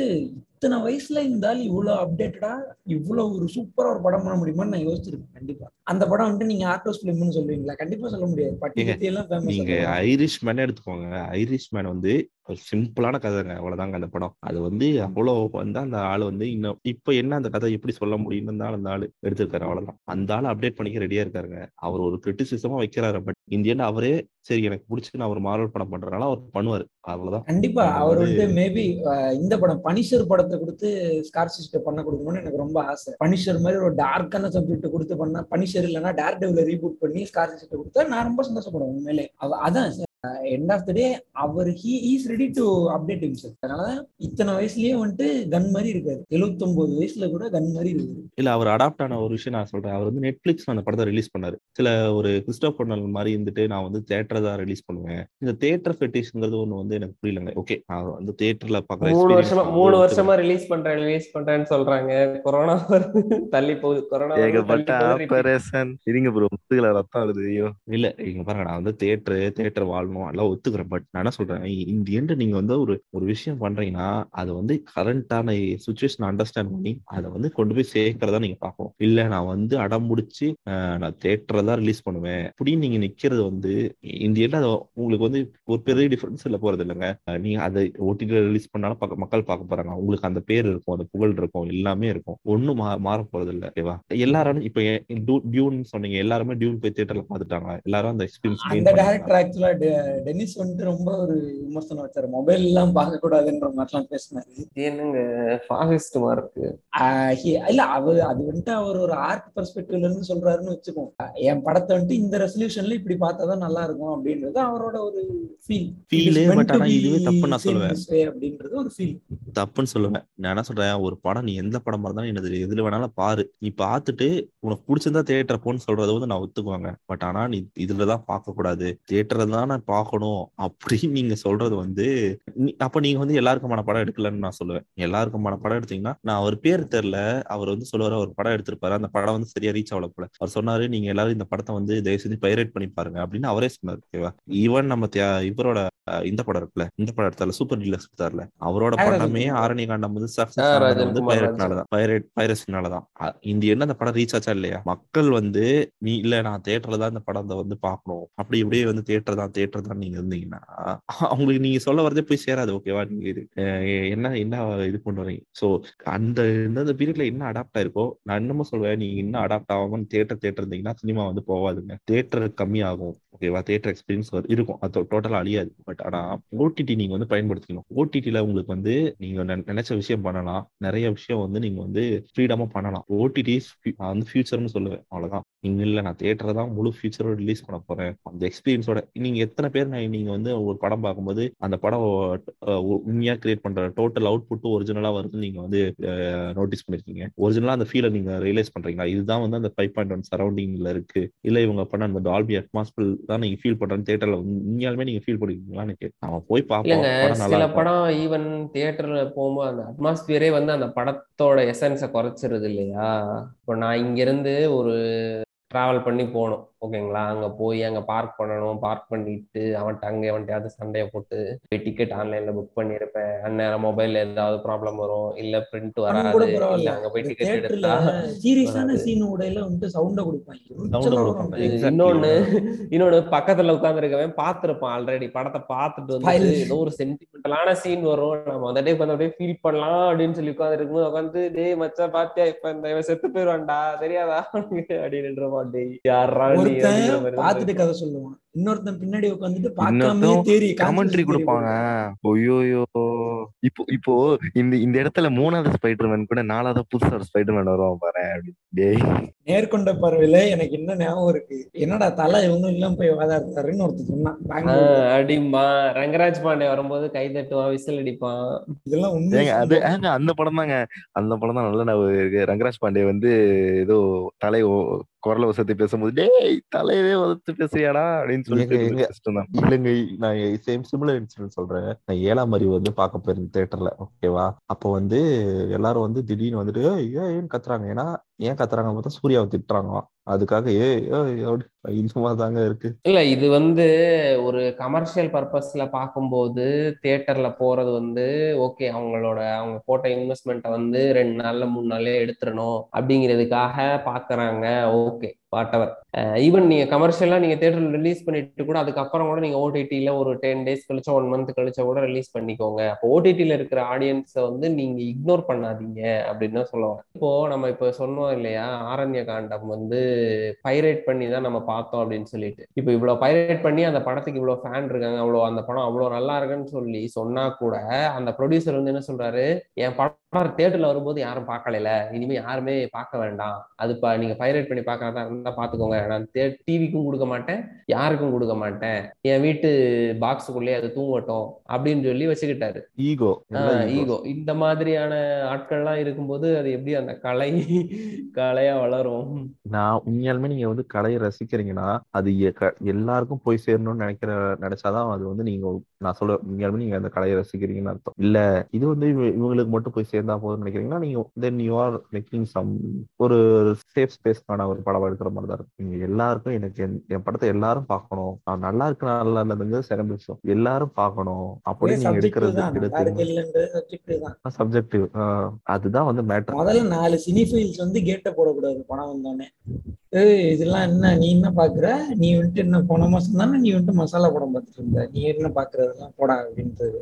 இத்தனை வயசுல இருந்தாலும் இவ்வளவு அப்டேட்டடா இவ்வளவு ஒரு சூப்பரா ஒரு படம் பண்ண முடியுமான்னு நான் யோசிச்சிருக்கேன் கண்டிப்பா. அந்த படம் வந்துட்டு நீங்க ஆர்டோஸ் ஃபிலிம்னு சொல்லுவீங்களா? கண்டிப்பா சொல்ல முடியாது. பட்டி எல்லாம் நீங்க ஐரிஷ் மேனே எடுத்துக்கோங்க. ஐரிஷ் மேன் வந்து ஒரு சிம்பிளான கதைங்க அவ்வளவுதாங்க அந்த படம். அது வந்து அவ்வளவு வந்து அந்த ஆள் வந்து இன்னும் இப்ப என்ன அந்த கதை எப்படி சொல்ல முடியும்னு தான் அந்த ஆள் எடுத்திருக்காரு அவ்வளவுதான். அந்த ஆள் அப்டேட் பண்ணிக்க ரெடியா இருக்காருங்க. அவர் ஒரு கிரிட்டிசிசமா வைக்கிறாரு பட் இந்தியன் அவரே சரி எனக்கு பிடிச்சி நான் ஒரு மாரல் படம் பண்றதுனால அவர் பண்ணுவாரு. அவ்வளவுதான். கண்டிப்பா. அவர் வந்து- மேபி இந்த படம் பனிஷர் படத்தை கொடுத்து ஸ்கார்சிஸ்ட பண்ண கொடுக்கணும்னு எனக்கு ரொம்ப ஆசை. பனிஷர் மாதிரி ஒரு டார்க்கான சப்ஜெக்ட் கொடுத்து பண்ணா பனிஷர் இல்லைன்னா டேர் டெவில ரீபூட் பண்ணி ஸ்கார்சிஸ்ட கொடுத்தா நான் ரொம்ப சந்தோஷப்படுவேன் உண்மையிலே. அதான் end of the day our he is ready to update himself. அதனால இத்தனை வயசுலயே வந்துட்டு கன் மாதிரி இருக்காரு. 79 வயசுல கூட கன் மாதிரி இருக்காரு. இல்ல அவர் அடாப்ட் ஆன ஒரு விஷயம் நான் சொல்றேன். அவர் வந்து நெட்ஃபிளிக்ஸ் அந்த படத்தை ரிலீஸ் பண்ணாரு. சில ஒரு கிறிஸ்டோபர் நல் மாதிரி இருந்துட்டு நான் வந்து தேட்டரை தான் ரிலீஸ் பண்ணுவேன். இந்த தேட்டர் ஃபெட்டிஷ்ங்கிறது ஒண்ணு வந்து எனக்கு புரியலங்க. ஓகே நான் வந்து தேட்டர்ல பாக்குற மூணு வருஷமா மூணு வருஷமா ரிலீஸ் பண்றேன் ரிலீஸ் பண்றேன்னு சொல்றாங்க. கொரோனா தள்ளி போகுது. கொரோனா ஏகப்பட்ட. ஆபரேஷன் இருங்க ப்ரோ முத்துகள ரத்தம் வருது ஐயோ. இல்ல இங்க பாருங்க நான் வந்து தேட்டரு தேட்டர் வாழணும் எல்லாம் ஒத்துக்கிறேன். பட் நான் என்ன சொல்றேன் இந்த எண்டு நீங்க வந்து ஒரு ஒரு விஷயம் பண்றீங்கன்னா அதை வந்து கரண்டான சுச்சுவேஷன் அண்டர்ஸ்டாண்ட் பண்ணி அதை வந்து கொண்டு போய் சேர்க்கறதா நீங்க பார்க்கணும். இல்ல நான் வந்து அடம் முடிச்சு நான் தேட்டரை தான் ரிலீஸ் பண்ணுவேன். அப்படின்னு நீங்க நிக்கிறது வந்து இந்த எண்டு அது உங்களுக்கு வந்து ஒரு பெரிய டிஃபரன்ஸ் இல்ல போறது இல்லைங்க. நீங்க அதை ஓடிடி ரிலீஸ் பண்ணாலும் மக்கள் பார்க்க போறாங்க. உங்களுக்கு அந்த பேர் இருக்கும் அந்த புகழ் இருக்கும் எல்லாமே இருக்கும். ஒண்ணும் மா மாற போறது இல்ல ஓகேவா எல்லாரும் இப்ப டியூன் சொன்னீங்க எல்லாருமே டியூன் போய் தியேட்டர்ல பாத்துட்டாங்க எல்லாரும் அந்த எக்ஸ்பீரியன்ஸ் டென்னிஸ் வந்துட்டு ரொம்ப ஒரு விமர்சனம் வச்சாரு. மொபைல் எல்லாம் பார்க்க கூடாதுன்ற மாதிரிலாம் பேசினாரு. என்னங்க? ஃபாசிஸ்ட் மாதிரி இருக்கு. இல்ல அவர் அது வந்துட்டு அவர் ஒரு ஆர்ட் பெர்ஸ்பெக்டிவ்ல இருந்து சொல்றாருன்னு வச்சுக்கோங்க ஆஹ் என் படத்தை வந்துட்டு இந்த ரெசல்யூஷன்ல இப்படி பார்த்தாதான் நல்லா இருக்கும் அப்படின்றது அவரோட ஒரு ஃபீல் Feel, but ஆனா இதுவே தப்புன்னு நான் சொல்லுவேன். அப்படின்றது ஒரு ஃபீல் தப்புன்னு சொல்லுவேன். நான் என்ன சொல்றேன்? ஒரு படம் நீ எந்த படமா இருந்தாலும் என்னது எதுல வேணாலும் பாரு. நீ பார்த்துட்டு உனக்கு பிடிச்சிருந்தா தியேட்டர் போன்னு சொல்றது வந்து நான் ஒத்துக்குவாங்க. பட் ஆனா நீ இதுலதான் பார்க்க கூடாது. தியேட்டர்ல தான் நான் பார்க்கணும் அப்படின்னு நீங்க சொல்றது வந்து அப்ப நீங்க வந்து எல்லாருக்குமான படம் எடுக்கலன்னு நான் சொல்லுவேன். எல்லாருக்குமான படம் எடுத்தீங்கன்னா நான் அவர் பேர் தெரியல. அவர் வந்து சொல்லுவாரு ஒரு படம் எடுத்திருப்பாரு. அந்த படம் வந்து சரியா ரீச் ஆகல போல. அவர் சொன்னாரு நீங்க எல்லாரும் இந்த படத்தை வந்து தயவு செஞ்சு பைரேட் பண்ணி பாருங்க அப்படின்னு அவரே சொன்னாரு ஓகேவா ஈவன் நம்ம இவரோட இந்த படம் இருக்குல்ல இந்த படம் எடுத்தால சூப்பர் டீலக்ஸ் எடுத்தார்ல அவரோட படமே. ஆரணி காண்டம் வந்து சக்சஸ் வந்து பைரட்னாலதான் பைரட் பைரஸ்னாலதான் இந்த என்ன அந்த படம் ரீச் ஆச்சா இல்லையா? மக்கள் வந்து நீ இல்ல நான் தியேட்டர்ல தான் இந்த படத்தை வந்து பார்க்கணும் அப்படி இப்படியே வந்து தியேட்டர் தான் தியேட்டர் தேட்டர் தான் நீங்க இருந்தீங்கன்னா அவங்களுக்கு நீங்க சொல்ல வரதே போய் சேராது. ஓகேவா நீங்க இது என்ன என்ன இது கொண்டு வரீங்க? ஸோ அந்த இந்த பீரியட்ல என்ன அடாப்ட் ஆயிருக்கோ நான் என்னமோ சொல்வேன் நீங்க இன்னும் அடாப்ட் ஆகாம தேட்டர் தேட்டர் இருந்தீங்கன்னா சினிமா வந்து போவாதுங்க தேட்டர் கம்மியாகும். ஓகேவா தேட்டர் எக்ஸ்பீரியன்ஸ் இருக்கும். அது டோட்டலாக அழியாது. பட் ஆனால் ஓடிடி நீங்கள் வந்து பயன்படுத்திக்கணும். ஓடிடியில் உங்களுக்கு வந்து நீங்கள் நெ- நினைச்ச விஷயம் பண்ணலாம். நிறைய விஷயம் வந்து நீங்கள் வந்து ஃப்ரீடமாக பண்ணலாம். ஓடிடி வந்து ஃபியூச்சர்னு சொல்லுவேன். அவ்வளோதான் நீங்கள் இல்லை நான் தேட்டரை தான் முழு ஃபியூச்சரோட ரிலீஸ் பண்ண போகிறேன் அந்த எக்ஸ்பீரியன்ஸோட நீங்கள் எத்தனை பேர் நான் நீங்கள் வந்து ஒரு படம் பார்க்கும்போது அந்த படம் உண்மையாக கிரியேட் பண்ணுற டோட்டல் அவுட்புட் ஒரிஜினலாக வருதுன்னு நீங்கள் வந்து நோட்டீஸ் பண்ணிருக்கீங்க. ஒரிஜினலாக அந்த ஃபீலை நீங்கள் ரியலைஸ் பண்ணுறீங்களா இதுதான் வந்து அந்த ஃபைவ் பாயிண்ட் ஒன் சரௌண்டிங்கில் இருக்குது இல்லை இவங்க பண்ண அந்த டால்பி அட்மாஸ்பியர் தான் நீங்க ஃபீல் பண்றேன்னு தேட்டர்ல உண்மையாலுமே நீங்க ஃபீல் பண்ணிருக்கீங்களான்னு கேட்டு நம்ம போய் பார்ப்போம் சில படம் ஈவன் தியேட்டர்ல போகும்போது அந்த அட்மாஸ்பியரே வந்து அந்த படத்தோட எசன்ஸை குறைச்சிருது இல்லையா? இப்போ நான் இங்க இருந்து ஒரு டிராவல் பண்ணி போகணும் ஓகேங்களா அங்க போய் அங்க பார்க் பண்ணணும் பார்க் பண்ணிட்டு அவன்கிட்ட அங்க எவன்கிட்டயாவது சண்டையை போட்டு டிக்கெட் ஆன்லைன்ல புக் பண்ணியிருப்பேன் அந்நேரம் மொபைல்ல ஏதாவது ப்ராப்ளம் வரும் இல்ல பிரிண்ட் வராது இல்ல பரவாயில்ல அங்க போய் டிக்கெட் எடுத்தா சீரியஸான சீன் உடையில வந்துட்டு சவுண்ட கொடுப்பாங்க. சவுண்ட் கொடுப்பாங்க. இன்னொன்னு இன்னொன்னு பக்கத்துல உட்கார்ந்துருக்கவன் பார்த்திருப்பான் ஆல்ரெடி படத்தை பார்த்துட்டு Spoilers. ஏதோ ஒரு சென்டிமெண்டலான சீன் வரும். நம்ம அந்த டைம் வந்து அப்படியே ஃபீல் பண்ணலாம் அப்படின்னு சொல்லி உட்கார்ந்து இருக்கும்போது உட்காந்து டேய் மச்சான் பாத்தியா? இப்ப இந்த இவன் செத்து போயிருவான்டா. தெரியாதா? அப்படின்னு இருக்கும் கதை சொல்லுவான். இன்னொருத்தன் பின்னாடி உட்காந்துட்டு இன்னொருத்தன் தேரி கமெண்ட்ரி கொடுப்பாங்க. ஐயோயோ. இப்போ இப்போ இந்த இந்த இடத்துல மூணாவது ஸ்பைடர்மேன் கூட நாலாவது புதுசா ஒரு ஸ்பைடர்மேன் வருவான் பாரு நேர்கொண்ட பார்வையில எனக்கு என்ன ஞாபகம் இருக்கு. என்னடா தலை ஒண்ணும் இல்லாம போய் வாதாடுறாருன்னு ஒருத்தன் சொன்னான். பெங்களூர்ல ஆஹ் அடிமா ரங்கராஜ் பாண்டே வரும்போது கை தட்டுவான் விசில் அடிப்பான். இதெல்லாம் உண்மை அது அந்த படம் தாங்க அந்த படம் தான் நல்ல ஞாபகம் இருக்கு. ரங்கராஜ் பாண்டே வந்து ஏதோ தலை ஓ- குரலை வசதி பேசும்போது டேய் தலையவே வளர்த்து பேசுறியாடா? அப்படின்னு சொல்லிட்டு தான் இல்லைங்க நான் சேம் சிமிலர் இன்சிடென்ட் சொல்றேன். நான் ஏழாம் அறிவு வந்து பார்க்க போயிருந்தேன் தேட்டர்ல ஓகேவா அப்போ வந்து எல்லாரும் வந்து திடீர்னு வந்துட்டு ஏன்னு கத்துறாங்க? ஏன்னா ஏன் கத்துறாங்க பார்த்தா சூர்யாவை திட்டுறாங்களாம். அதுக்காக ஏ இந்த தாங்க இருக்கு. இல்ல இது வந்து ஒரு கமர்ஷியல் பர்பஸ்ல பார்க்கும்போது தியேட்டர்ல போறது வந்து ஓகே அவங்களோட அவங்க போட்ட இன்வெஸ்ட்மெண்ட்டை வந்து ரெண்டு நாள்ல மூணு நாள்ல எடுத்துடணும் அப்படிங்கிறதுக்காக பாக்குறாங்க ஓகே வாட் எவர் ஈவன் நீங்க கமர்ஷியலா நீங்க தியேட்டர்ல ரிலீஸ் பண்ணிட்டு கூட அதுக்கப்புறம் கூட நீங்க ஓடிடியில ஒரு டென் டேஸ் கழிச்சோ ஒன் மந்த் கழிச்சோ கூட ரிலீஸ் பண்ணிக்கோங்க. அப்போ ஓடிடியில இருக்கிற ஆடியன்ஸை வந்து நீங்க இக்னோர் பண்ணாதீங்க அப்படின்னு தான் சொல்லுவாங்க. இப்போ நம்ம இப்போ சொன்னோம் இல்லையா ஆரண்ய காண்டம் வந்து பைரேட் பண்ணி தான் நம்ம பார்த்தோம் அப்படின்னு சொல்லிட்டு. இப்போ இவ்வளவு பைரேட் பண்ணி அந்த படத்துக்கு இவ்வளவு ஃபேன் இருக்காங்க அவ்வளோ அந்த படம் அவ்வளோ நல்லா இருக்குன்னு சொல்லி சொன்னா கூட அந்த ப்ரொடியூசர் வந்து என்ன சொல்றாரு என் படம் தேட்டர்ல வரும்போது யாரும் பார்க்கல இனிமே யாருமே பார்க்க வேண்டாம். அது ப- நீங்க பைரேட் பண்ணி பார்க்கறதா இருந்தா பாத்துக்கோங்க. நான் டிவிக்கும் கொடுக்க மாட்டேன் யாருக்கும் கொடுக்க மாட்டேன். என் வீட்டு பாக்ஸுக்குள்ளேயே அது தூங்கட்டும். அப்படின்னு சொல்லி வச்சுக்கிட்டாரு. ஈகோ ஈகோ இந்த மாதிரியான ஆட்கள்லாம் இருக்கும்போது அது எப்படி அந்த கலை கலையா வளரும்? நான் உண்மையாலுமே நீங்க வந்து கலையை ரசிக்கிறீங்கன்னா அது எல்லாருக்கும் போய் சேரணும்னு நினைக்கிற நினைச்சாதான் அது வந்து நீங்க நான் சொல்ல உண்மையாலுமே நீங்க அந்த கலையை ரசிக்கிறீங்கன்னு அர்த்தம். இல்ல இது வந்து இவ- இவங்களுக்கு மட்டும் போய் சேர்ந்தா போதும்னு நினைக்கிறீங்கன்னா நீங்க then you are making some ஒரு சேஃப் ஸ்பேஸ்க்கான ஒரு படம் எடுக்கிற மாதிரி தான் இருக்கு நீங்க எல்லாருக்கும் எனக்கு என் படத்தை எல்லாரும் பார்க்கணும். நான் நல்லா இருக்கு நல்லா இல்லைங்கிறது விஷயம். எல்லாரும் பார்க்கணும். அப்படி நீங்க சப்ஜெக்டிவ் எடுக்கிறது சப்ஜெக்டிவ் தான். சப்ஜெக்டிவ் அதுதான் வந்து மேட்டர் முதல்ல நாலு சினிஃபைல்ஸ் வந்து கேட்ட போடக்கூடாது படம் வந்தோடனே ஏய் இதெல்லாம் என்ன நீ என்ன பாக்குற? நீ வந்துட்டு என்ன போன மாசம் தானே நீ வந்துட்டு மசாலா படம் பார்த்துட்டு இருந்த? நீ என்ன பாக்குறதெல்லாம் போடா அப்படின்றது.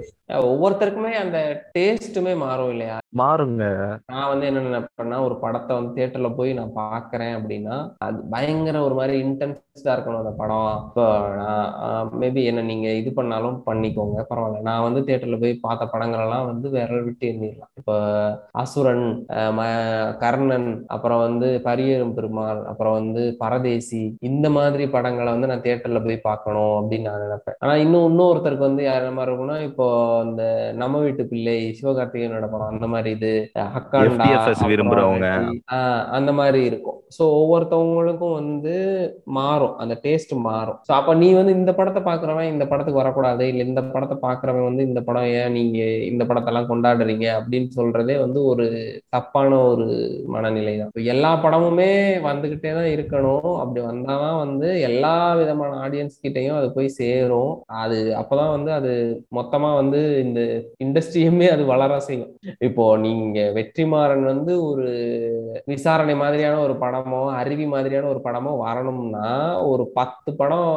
ஒவ்வொருத்தருக்குமே அந்த டேஸ்ட்டுமே மாறும் இல்லையா? மாறுங்க. நான் வந்து என்ன நினைப்பேன்னா ஒரு படத்தை வந்து தியேட்டர்ல போய் நான் பாக்குறேன் அப்படின்னா அது பயங்கர ஒரு மாதிரி இன்டென்ஸ்டா இருக்கணும் அந்த படம். இப்போ நான் மேபி என்ன நீங்க இது பண்ணாலும் பண்ணிக்கோங்க பரவாயில்ல. நான் வந்து தியேட்டர்ல போய் பார்த்த படங்கள் எல்லாம் வந்து விரல் விட்டு எண்ணிடலாம். இப்போ அசுரன் ம- கர்ணன் அப்புறம் வந்து பரியரும் பெருமாள் அப்புறம் வந்து பரதேசி இந்த மாதிரி படங்களை வந்து நான் தியேட்டர்ல போய் பார்க்கணும் அப்படின்னு நான் நினைப்பேன். ஆனா இன்னும் இன்னொருத்தருக்கு வந்து யார் மாதிரி இருக்கும்னா இப்போ அந்த நம்ம வீட்டு பிள்ளை சிவகார்த்திகேயனோட படம் அந்த மாதிரி இது அக்காண்டா FTFS அப்புறம் விரும்புறவங்க. ஆஹ் அந்த மாதிரி இருக்கும் ஸோ ஒவ்வொருத்தவங்களுக்கும் வந்து மாறும். அந்த டேஸ்ட் மாறும். ஸோ அப்ப நீ வந்து இந்த படத்தை பாக்குறவன் இந்த படத்துக்கு வரக்கூடாது. இல்ல இந்த படத்தை பாக்குறவன் வந்து இந்த படம் ஏன் நீங்க இந்த படத்தெல்லாம் கொண்டாடுறீங்க அப்படின்னு சொல்றதே வந்து ஒரு தப்பான ஒரு மனநிலை தான். எல்லா படமுமே வந்துகிட்டே தான் இருக்கணும். அப்படி வந்தாதான் வந்து எல்லா விதமான ஆடியன்ஸ் கிட்டயும் அது போய் சேரும். அது அப்பதான் வந்து அது மொத்தமா வந்து இந்த இண்டஸ்ட்ரியுமே அது வளர செய்யும். இப்போ நீங்க வெற்றிமாறன் வந்து ஒரு விசாரணை மாதிரியான ஒரு படம் படமோ அருவி மாதிரியான ஒரு படமோ வரணும்னா ஒரு பத்து படம்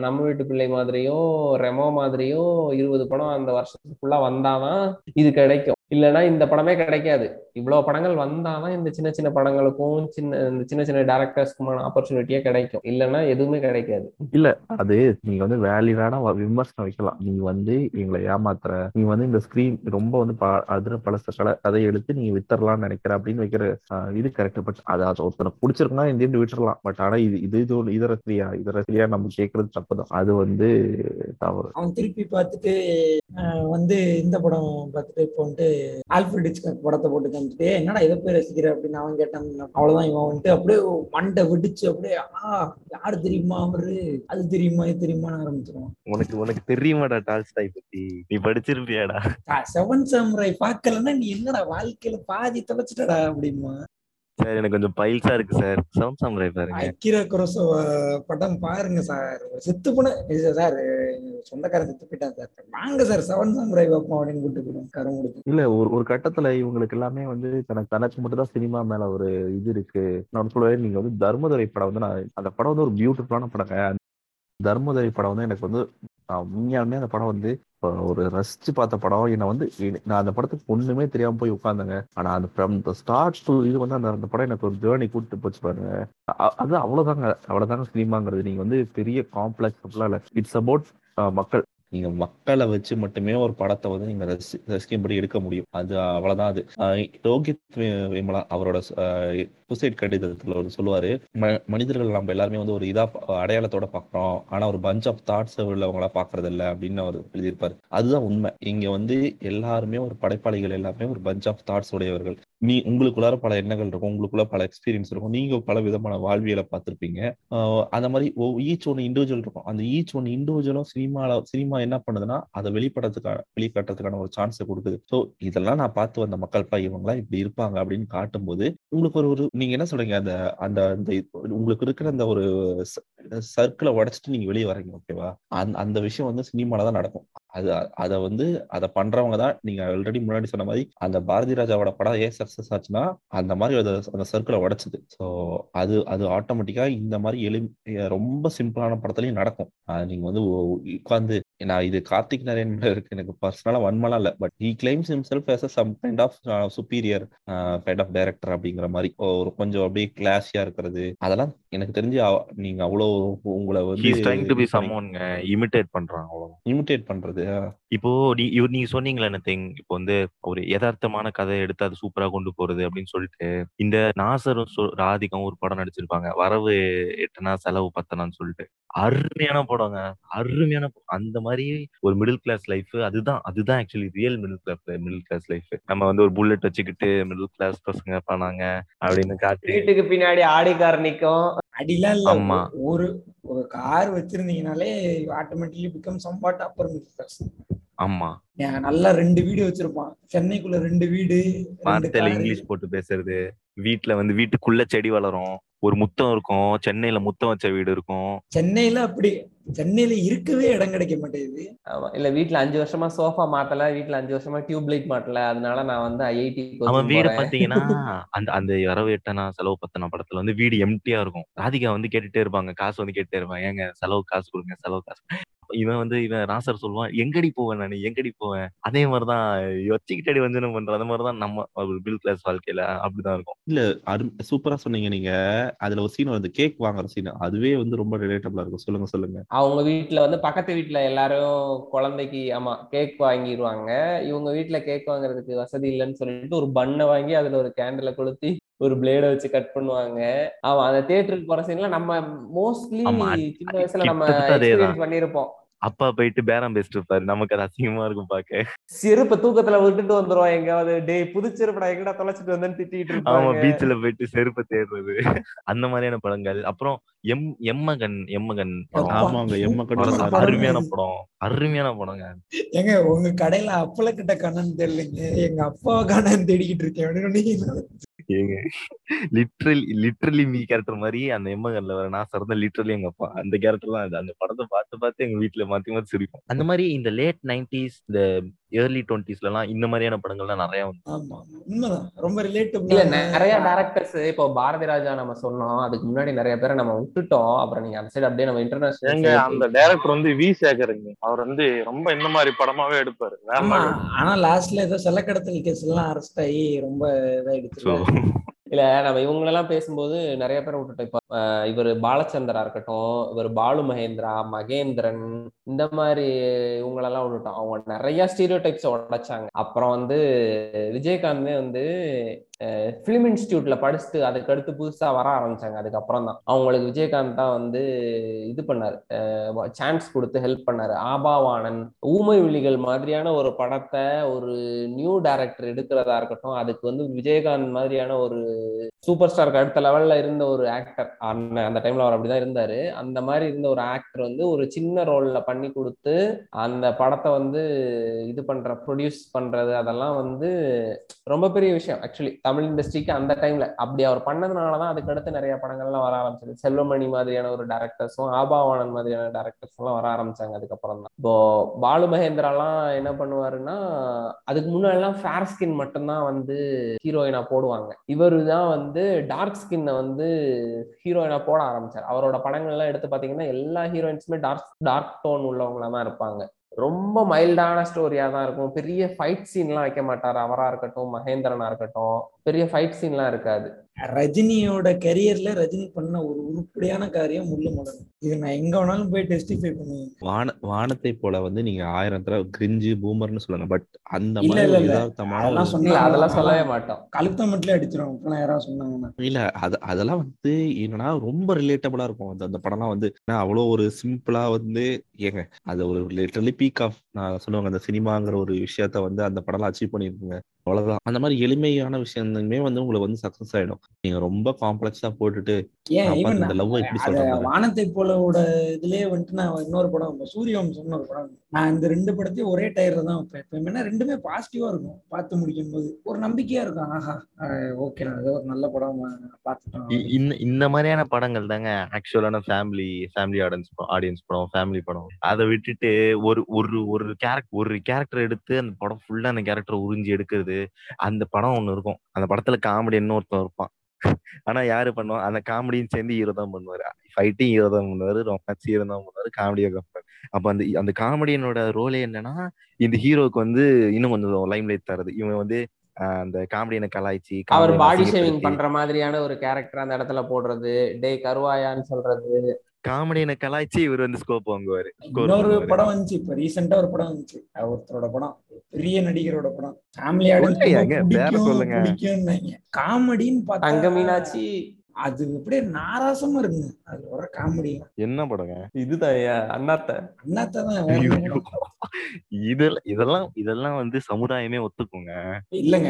நம்ம வீட்டு பிள்ளை மாதிரியோ ரெமோ மாதிரியோ இருபது படம் அந்த வருஷத்துக்குள்ள வந்தாதான் இது கிடைக்கும். இல்லைன்னா இந்த படமே கிடைக்காது. இவ்வளவு படங்கள் வந்தாதான் இந்த சின்ன சின்ன படங்களுக்கும் சின்ன இந்த சின்ன சின்ன டேரக்டர்ஸ்க்குமான ஆப்பர்ச்சுனிட்டியே கிடைக்கும். இல்லைன்னா எதுவுமே கிடைக்காது. இல்ல அது நீங்க வந்து வேலிடான விமர்சனம் வைக்கலாம். நீ வந்து எங்களை ஏமாத்துற நீ வந்து இந்த ஸ்கிரீன் ரொம்ப வந்து ப- அதுல பழச கலை அதை எடுத்து நீங்க வித்தரலாம்னு நினைக்கிற அப்படின்னு வைக்கிற இது கரெக்ட் பட் அது அது ஒருத்தனை பிடிச்சிருக்குன்னா இந்த விட்டுறலாம். பட் ஆனா இது இது இது ஒரு இதர ஸ்திரியா இதர ஸ்திரியா நம்ம கேட்கறது தப்புதான் அது வந்து தவறு. அவன் திருப்பி பார்த்துட்டு வந்து இந்த படம் பார்த்துட்டு இப்போ வந்துட்டு ஆல்ஃபிரட் ஹிச்காக் படத்தை போட்டு காமிச்சிட்டு "ஏய், என்னடா இதை போய் ரசிக்கிற? அப்படின்னு அவன் கேட்டான். அவ்வளவுதான் இவன் வந்துட்டு அப்படியே மண்டை வெடிச்சு அப்படியே ஆ யாரு தெரியுமா அவரு? அது தெரியுமா இது தெரியுமான்னு ஆரம்பிச்சிருவான். உனக்கு உனக்கு தெரியுமாடா டால்ஸ்டாய் பத்தி? நீ படிச்சிருப்பியாடா? செவன் சாமுராய் பார்க்கலன்னா நீ என்னடா வாழ்க்கையில பாதி தொலைச்சிட்டடா? அப்படிமா சார் எனக்கு கொஞ்சம் பைல்ஸா இருக்கு சார். சவுண்ட் சாமுராய் பாருங்க. அக்கிரா குரோசோவா படம் பாருங்க சார். செத்து போன சார் சொந்தக்காரன் செத்து போயிட்டான் சார். வாங்க சார் செவன் சாமுராய் பார்ப்போம் அப்படின்னு கூட்டு கரம் கொடுத்து. இல்ல ஒரு ஒரு கட்டத்துல இவங்களுக்கு எல்லாமே வந்து தனக்கு தனக்கு மட்டும் தான் சினிமா மேல ஒரு இது இருக்கு. நான் சொல்லுவேன் நீங்க வந்து தர்மதுரை படம் வந்து நான் அந்த படம் வந்து ஒரு பியூட்டிஃபுல்லான படங்க. தர்மதுரை படம் வந்து எனக்கு வந்து உண்மையாலுமே அந்த படம் வந்து ஒரு ரசிச்சு பார்த்த படம் என்னை வந்து நான் அந்த படத்துக்கு ஒண்ணுமே தெரியாம போய் உட்கார்ந்தேங்க. ஆனா அந்த ஃப்ரம் த ஸ்டார்ட் டு இது வந்து அந்த அந்த படம் எனக்கு ஒரு ஜேர்னி கூப்பிட்டு போச்சு பாருங்க. அது அவ்வளவுதாங்க. அவ்வளவுதாங்க சினிமாங்கிறது. நீங்க வந்து பெரிய காம்ப்ளெக்ஸ் அப்படிலாம் இல்லை. இட்ஸ் அபவுட் மக்கள். நீங்க மக்களை வச்சு மட்டுமே ஒரு படத்தை வந்து நீங்க ரசி ரசிக்கும்படி எடுக்க முடியும். அது அவ்வளவுதான் அது. ரோஹித் விமலா அவரோட சூசைட் கடிதத்துல ஒரு சொல்லுவாரு. ம- மனிதர்கள் நம்ம எல்லாருமே வந்து ஒரு இதா அடையாளத்தோட பாக்குறோம் ஆனா ஒரு பஞ்ச் ஆஃப் தாட்ஸ் உள்ளவங்களா பாக்குறது இல்ல அப்படின்னு அவர் எழுதியிருப்பாரு. அதுதான் உண்மை. இங்க வந்து எல்லாருமே ஒரு படைப்பாளிகள் எல்லாமே ஒரு பஞ்ச் ஆஃப் தாட்ஸ் உடையவர்கள். நீ உங்களுக்குள்ளார பல எண்ணங்கள் இருக்கும். உங்களுக்குள்ள பல எக்ஸ்பீரியன்ஸ் இருக்கும். நீங்க பல விதமான வாழ்வியலை பார்த்திருப்பீங்க. அந்த மாதிரி ஈச் ஒன்று இண்டிவிஜுவல் இருக்கும். அந்த ஈச் ஒன்று இண்டிவிஜுவலும் சினிமால சினிமா என்ன பண்ணுதுன்னா அதை வெளிப்படுறதுக்கான வெளிக்காட்டுறதுக்கான ஒரு சான்ஸை கொடுக்குது. ஸோ இதெல்லாம் நான் பார்த்து வந்த மக்கள் பா இவங்களாம் இப்படி இருப்பாங்க அப்படின்னு காட்டும்போது உங்களுக்கு ஒரு ஒரு நீங்க என்ன சொல்றீங்க? அந்த அந்த அந்த உங்களுக்கு இருக்கிற அந்த ஒரு சர்க்கிளை உடைச்சிட்டு நீங்க வெளியே வரீங்க ஓகேவா அந்த அந்த விஷயம் வந்து சினிமால தான் நடக்கும். அது அதை வந்து அதை பண்றவங்க தான் நீங்க ஆல்ரெடி முன்னாடி சொன்ன மாதிரி அந்த பாரதி ராஜாவோட படம் ஏன் சக்சஸ் ஆச்சுன்னா அந்த மாதிரி அந்த சர்க்கிளை உடைச்சது. ஸோ அது அது ஆட்டோமேட்டிக்கா இந்த மாதிரி எளி ரொம்ப சிம்பிளான படத்துலயும் நடக்கும். அது நீங்க வந்து உட்காந்து நான் இது கார்த்திக் நரேன் மேல இருக்கு. எனக்கு பர்சனலா வன்மலாம் இல்ல. But he claims himself as a some kind of superior kind of director அப்படிங்கிற மாதிரி. ஒரு கொஞ்சம் அப்படியே கிளாஸியா இருக்கிறது. அதெல்லாம் எனக்கு தெரிஞ்சு நீங்க அவ்வளோ உங்களை வந்து இமிட்டேட் பண்றாங்க அவ்வளவு இமிட்டேட் பண்றது. இப்போ நீ இவ- நீங்க சொன்னீங்களே திங் இப்போ வந்து ஒரு யதார்த்தமான கதை எடுத்து அது சூப்பரா கொண்டு போறது அப்படின்னு சொல்லிட்டு இந்த நாசரும் ராதிகாவும் ஒரு படம் நடிச்சிருப்பாங்க. வரவு எட்டனா செலவு பத்தனான்னு சொல்லிட்டு. அருமையான படங்க. அருமையான. அந்த மாதிரி ஒரு மிடில் கிளாஸ் லைஃப் அதுதான். அதுதான் actually real middle class middle class life நம்ம வந்து ஒரு புல்லட் வச்சுக்கிட்டு மிடில் கிளாஸ் பசங்க பண்ணாங்க அப்படின்னு காட்டி வீட்டுக்கு பின்னாடி ஆடி கார் நிக்கும். அடிலாம் இல்ல. ஆமா. ஒரு ஒரு car வச்சிருந்தீங்கனாலே automatically become somewhat upper middle class ஆமா. நல்லா ரெண்டு வீடு வச்சிருப்பான். சென்னைக்குள்ள ரெண்டு வீடு வார்த்தையில. இங்கிலீஷ் போட்டு பேசுறது. வீட்ல வந்து வீட்டுக்குள்ள செடி வளரும். ஒரு முத்தம் இருக்கும். சென்னையில முத்தம் வச்ச வீடு இருக்கும். சென்னையில அப்படி சென்னையில இருக்கவே இடம் கிடைக்க மாட்டேங்குது. ஆமா இல்ல வீட்ல அஞ்சு வருஷமா சோஃபா மாட்டல வீட்ல அஞ்சு வருஷமா டியூப் லைட் மாட்டல. அதனால நான் வந்து ஐஐடி அவன் வீடு பாத்தீங்கன்னா அந்த அந்த வரவு எட்டனா செலவு பத்தனா படத்துல வந்து வீடு எம்டியா இருக்கும். ராதிகா வந்து கேட்டுட்டே இருப்பாங்க. காசு வந்து கேட்டுட்டே இருப்பாங்க. ஏங்க செலவு காசு கொடுங்க செலவு காசு இவன் வந்து இவன் ராசர் சொல்லுவான் எங்கடி போவேன் நான்? எங்கடி போவேன்? அதே மாதிரிதான் வச்சுக்கிட்டடி வஞ்சனம் பண்ற அந்த மாதிரிதான் நம்ம ஒரு மிடில் கிளாஸ் வாழ்க்கையில அப்படிதான் இருக்கும். இல்ல அரு சூப்பரா சொன்னீங்க நீங்க. அதுல ஒரு சீன் வருது. கேக் வாங்குற சீன் அதுவே வந்து ரொம்ப ரிலேட்டபிளா இருக்கும். சொல்லுங்க சொல்லுங்க. அவங்க வீட்ல வந்து பக்கத்து வீட்ல எல்லாரும் குழந்தைக்கு ஆமா கேக் வாங்கிடுவாங்க இவங்க வீட்ல கேக் வாங்குறதுக்கு வசதி இல்லைன்னு சொல்லிட்டு ஒரு பண்ணை வாங்கி அதுல ஒரு கேண்டில கொளுத்தி ஒரு பிளேட வச்சு கட் பண்ணுவாங்க. ஆமா அந்த தியேட்டருக்கு போற சீன்ல நம்ம மோஸ்ட்லி ஆமா, சின்ன வயசுல நம்ம. எக்ஸ்பீரியன்ஸ் பண்ணிருப்போம். அப்பா போயிட்டு பேரம் பேசிட்டு இருப்பாரு. நமக்கு அது அசிங்கமா இருக்கும் பாக்க. செருப்பை தூக்கத்துல விட்டுட்டு வந்துருவோம் எங்காவது டேய் புது செருப்படா எங்கடா தொலைச்சிட்டு வந்தேன்னு திட்டிட்டு ஆமா இருப்பாங்க. பீச்ல போயிட்டு செருப்பை தேடுறது. அந்த மாதிரியான படங்கள். அப்புறம் எம் எம்மகன் எம்மகன் ஆமாங்க. எம்ம படம். கட்டு படம். அருமையான படம். அருமையான படங்க. ஏங்க உங்க கடையில அப்பள கிட்ட கண்ணன்னு தெரியலங்க. எங்க அப்பாவை கண்ணன்னு தேடிக்கிட்டு இருக்கேன். ஏங்க லிட்ரலி லிட்ரலி மீ கேரக்டர் மாதிரி அந்த எம்மகன்ல வர நான் சிறந்த லிட்ரலி எங்க அப்பா. அந்த கேரக்டர்லாம் அது. அந்த படத்தை பார்த்து பார்த்து எங்க வீட்டுல மாத்தி மாத்தி சிரிப்போம். அந்த மாதிரி இந்த லேட் நைன்டிஸ் இந்த ஏர்லி டுவெண்ட்டிஸ்ல எல்லாம் இந்த மாதிரியான படங்கள்லாம் நிறைய வந்து ரொம்ப இல்ல ரிலேட்டபிள் நிறைய டேரக்டர்ஸ் இப்போ பாரதி ராஜா நம்ம சொன்னோம். அதுக்கு முன்னாடி நிறைய பேரை நம்ம விட்டுட்டோம். அப்புறம் நீங்க அந்த சைடு அப்படியே நம்ம இன்டர்நேஷனல் அந்த டைரக்டர் வந்து வி சேகருங்க. அவர் வந்து ரொம்ப இந்த மாதிரி படமாவே எடுப்பாரு. ஆனா லாஸ்ட்ல ஏதோ செல்லக்கடத்தல் கேஸ் எல்லாம் அரெஸ்ட் ஆகி ரொம்ப இதாயிடுச்சு. இல்ல நம்ம இவங்களெல்லாம் பேசும்போது நிறைய பேரை விட்டுட்டோம். இப்ப இவர் பாலச்சந்திரா இருக்கட்டும் இவர் பாலு மகேந்திரா மகேந்திரன் இந்த மாதிரி இவங்களெல்லாம் விட்டுட்டோம். அவங்க நிறைய ஸ்டீரியோ டைப்ஸ் உடைச்சாங்க. அப்புறம் வந்து விஜயகாந்தே வந்து ஃபிலிம் இன்ஸ்டியூட்ல படிச்சுட்டு அதுக்கு அடுத்து புதுசா வர ஆரம்பிச்சாங்க. அதுக்கப்புறம் தான். அவங்களுக்கு விஜயகாந்த் தான் வந்து இது பண்ணாரு. சான்ஸ் கொடுத்து ஹெல்ப் பண்ணாரு. ஆபாவானன் ஊமை விழிகள் மாதிரியான ஒரு படத்தை ஒரு நியூ டைரக்டர் எடுக்கிறதா இருக்கட்டும் அதுக்கு வந்து விஜயகாந்த் மாதிரியான ஒரு சூப்பர் ஸ்டாருக்கு அடுத்த லெவல்ல இருந்த ஒரு ஆக்டர் அந்த அந்த டைம்ல அவர் அப்படிதான் இருந்தாரு. அந்த மாதிரி இருந்த ஒரு ஆக்டர் வந்து ஒரு சின்ன ரோல்ல பண்ணி கொடுத்து அந்த படத்தை வந்து இது பண்ற ப்ரொடியூஸ் பண்றது அதெல்லாம் வந்து ரொம்ப பெரிய விஷயம். ஆக்சுவலி தமிழ் இண்டஸ்ட்ரிக்கு அந்த டைம்ல அப்படி அவர் பண்ணதுனாலதான் அதுக்கு அடுத்து நிறைய படங்கள்லாம் வர ஆரம்பிச்சது. செல்வமணி மாதிரியான ஒரு டேரக்டர்ஸும் ஆபாவானன் மாதிரியான டேரக்டர்ஸ் எல்லாம் வர ஆரம்பிச்சாங்க அதுக்கப்புறம் தான் இப்போ பாலு மகேந்திராலாம் என்ன பண்ணுவாருன்னா அதுக்கு முன்னாடிலாம் ஃபேர் ஸ்கின் மட்டும்தான் வந்து ஹீரோயினா போடுவாங்க. இவரு தான் வந்து டார்க் ஸ்கின்னை வந்து ஹீரோயினா போட ஆரம்பிச்சார். அவரோட படங்கள்லாம் எடுத்து பாத்தீங்கன்னா எல்லா ஹீரோயின்ஸுமே டார்க் டார்க் டோன் உள்ளவங்களா தான் இருப்பாங்க. ரொம்ப மைல்டான ஸ்டோரியா தான் இருக்கும். பெரிய ஃபைட் சீன்லாம் வைக்க மாட்டார். அவரா இருக்கட்டும் மகேந்திரனா இருக்கட்டும். பெரிய ஃபைட் சீன்லாம் இருக்காது. ரஜினியோட கரியர்ல ரஜினி பண்ண ஒரு உருப்படியான காரியம் முள்ளு மலரும் இது நான் எங்க வேணாலும் போய் டெஸ்டிஃபை பண்ணுவேன். வான வானத்தை போல வந்து நீங்க ஆயிரம் தடவை கிரிஞ்சு பூமர்னு சொல்லுங்க பட் அந்த அதெல்லாம் அதெல்லாம் சொல்லவே மாட்டோம். கழுத்த மட்டும் அடிச்சிடும் இப்பெல்லாம் யாராவது சொன்னாங்கன்னா. இல்ல அது அதெல்லாம் வந்து என்னன்னா ரொம்ப ரிலேட்டபிளா இருக்கும். அந்த அந்த படம்லாம் வந்து ஏன்னா அவ்வளோ ஒரு சிம்பிளா வந்து ஏங்க அது ஒரு லிட்டரலி பீக் ஆஃப் நான் சொல்லுவாங்க அந்த சினிமாங்கிற ஒரு விஷயத்த வந்து அந்த படம்லாம் அச்சீவ் பண்ணியிருக்குங்க. அவ்வளவுதான். அந்த மாதிரி எளிமையான விஷயங்களுமே வந்து உங்களுக்கு வந்து சக்சஸ் ஆயிடும். நீங்க ரொம்ப காம்ப்ளெக்ஸா போட்டுட்டு வானத்தை போலவோட இதுலயே வந்துட்டு நான் இன்னொரு படம் சூரியவம் சொன்ன ஒரு படம். நான் இந்த ரெண்டு படத்தையும் ஒரே டயர்ல தான் வைப்பேன். என்ன ரெண்டுமே பாசிட்டிவா இருக்கும் பார்த்து முடிக்கும் போது ஒரு நம்பிக்கையா இருக்கும் ஆஹா ஓகே நான் ஏதோ ஒரு நல்ல படம் பார்த்துட்டோம் இந்த மாதிரியான படங்கள் தாங்க ஆக்சுவலான ஃபேமிலி ஃபேமிலி ஆடியன்ஸ் ஆடியன்ஸ் படம் ஃபேமிலி படம். அதை விட்டுட்டு ஒரு ஒரு ஒரு கேரக்டர் ஒரு கேரக்டர் எடுத்து அந்த படம் ஃபுல்லா அந்த கேரக்டர் உறிஞ்சி எடுக்கிறது அந்த படம் ஒண்ணு இருக்கும். அந்த படத்துல காமெடி இன்னொருத்தன் இருப்பான். ஆனா யாரு பண்ணுவா அந்த காமெடியும் சேர்ந்து ஹீரோ தான் பண்ணுவாரு. ஃபைட்டும் ஹீரோ தான் பண்ணுவாரு. ரொமான்ஸ் ஹீரோ தான் பண்ணுவாரு. காமெடியை பண்ணுவாரு அப்ப அந்த அந்த காமெடியனோட ரோலே என்னன்னா இந்த ஹீரோக்கு வந்து இன்னும் கொஞ்சம் லைம் லைட் தருது. இவன் வந்து அந்த காமெடியனை கலாய்ச்சி அவர் பாடி ஷேவிங் பண்ற மாதிரியான ஒரு கேரக்டர் அந்த இடத்துல போடுறது டே கருவாயான்னு சொல்றது காமெடியனை கலாய்ச்சி இவர் வந்து ஸ்கோப் வாங்குவாரு இன்னொரு. படம் வந்துச்சு இப்ப ரீசெண்டா ஒரு படம் வந்துச்சு ஒருத்தரோட படம் பெரிய நடிகரோட படம் ஃபேமிலி சொல்லுங்க, பேர சொல்லுங்க. காமெடின்னு பார்த்தா தங்க மீனாட்சி அது அப்படியே நாராசமா இருக்குங்க அது வர காமெடி. என்ன படங்க? இதுதான் அண்ணாத்த. ஐயோ. படம். இதெல்லாம் இதெல்லாம் இதெல்லாம் வந்து சமுதாயமே ஒத்துக்குங்க. இல்லங்க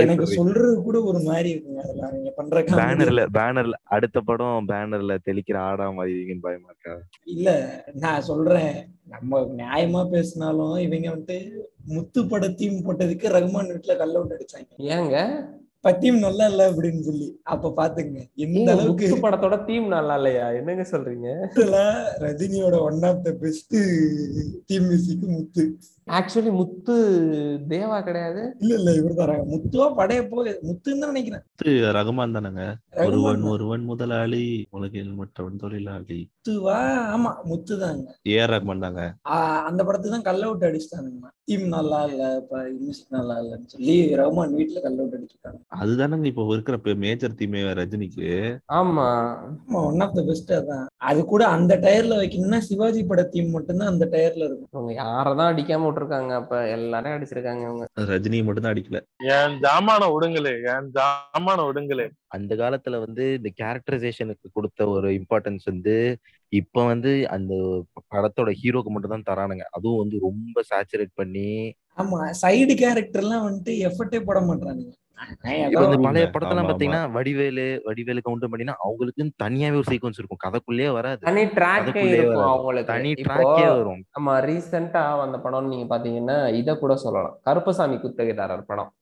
எனக்கு? சொல்றது கூட ஒரு மாதிரி இருக்குங்க. அதெல்லாம் அவங்க பண்ற. பேனர்ல பேனர்ல அடுத்த படம் பேனர்ல தெளிக்கிற ஆடா மாதிரி பயமா இருக்கா? இல்ல நான் சொல்றேன். நம்ம நியாயமா பேசினாலும் இவங்க வந்துட்டு முத்து படத்தையும் போட்டதுக்கு ரகுமான் வீட்டுல கல்ல விட்டு அடிச்சாங்க. ஏங்க? பத்தியும் நல்லா இல்ல அப்படின்னு சொல்லி. அப்ப பாத்துங்க எந்த ஏங்க, அளவுக்கு படத்தோட தீம் நல்லா இல்லையா என்னங்க சொல்றீங்க? ரஜினியோட one of the best theme music Muthu. Actually Muthu Deva கிடையாது. இல்ல இல்ல இவர் தராங்க முத்துவா படைய போய் முத்துன்னு தான் நினைக்கிறேன். அடுத்து ரகுமான் தானங்க. ஒருவன் தான். ஒருவன் முதலாளி உலகில் மற்றவன் தொழிலாளி. முத்துவா ஆமா முத்து தாங்க. ஏஆர் ரகுமான் தாங்க. அந்த படத்துக்கு தான் கல்ல விட்டு அடிச்சிட்டானுங்க டீம் நல்லா இல்ல இப்ப மியூசிக் நல்லா இல்லைன்னு சொல்லி ரகுமான் வீட்டுல கல்ல விட்டு அடிச்சிருக்காங்க அதுதானங்க இப்போ இருக்கிற மேஜர் தீமே ரஜினிக்கு. ஆமா. ஆமா ஒன் ஆஃப் த பெஸ்ட் அதான். அது கூட அந்த டயர்ல வைக்கணும்னா சிவாஜி பட தீம் மட்டும்தான் அந்த டயர்ல இருக்கும். யாரதான் அடிக்காம விட்டுருக்காங்க அப்ப எல்லாரையும் அடிச்சிருக்காங்க இவங்க. ரஜினி மட்டும் தான் அடிக்கல. என் ஜாமான விடுங்களே என் ஜாமான விடுங்களே அந்த காலத்துல வந்து இந்த கேரக்டரைசேஷனுக்கு கொடுத்த ஒரு இம்பார்ட்டன்ஸ் வந்து இப்ப வந்து அந்த படத்தோட ஹீரோக்கு மட்டும் தான் தரானுங்க. அதுவும் வந்து ரொம்ப சேச்சுரேட் பண்ணி ஆமா சைடு கேரக்டர் எல்லாம் வந்துட்டு எஃபர்ட்டே போட மாட்டானுங்க இந்த ஆமா, பழைய ஆமா, படத்தெல்லாம் ஆமா. பாத்தீங்கன்னா வடிவேலு வடிவேலு கவுண்ட் பண்ணினா அவங்களுக்குன்னு தனியாவே ஒரு சீக்வன்ஸ் இருக்கும். கதைக்குள்ளேயே வராது. தனி ட்ராக்கே அதுக்குள்ளே இருக்கும். அவங்களுக்கு. தனி ட்ராக்கே வரும். நம்ம ரீசெண்டா வந்த படம்னு நீங்க பாத்தீங்கன்னா இத கூட சொல்லலாம். கருப்பசாமி குத்தகைதாரர் படம்.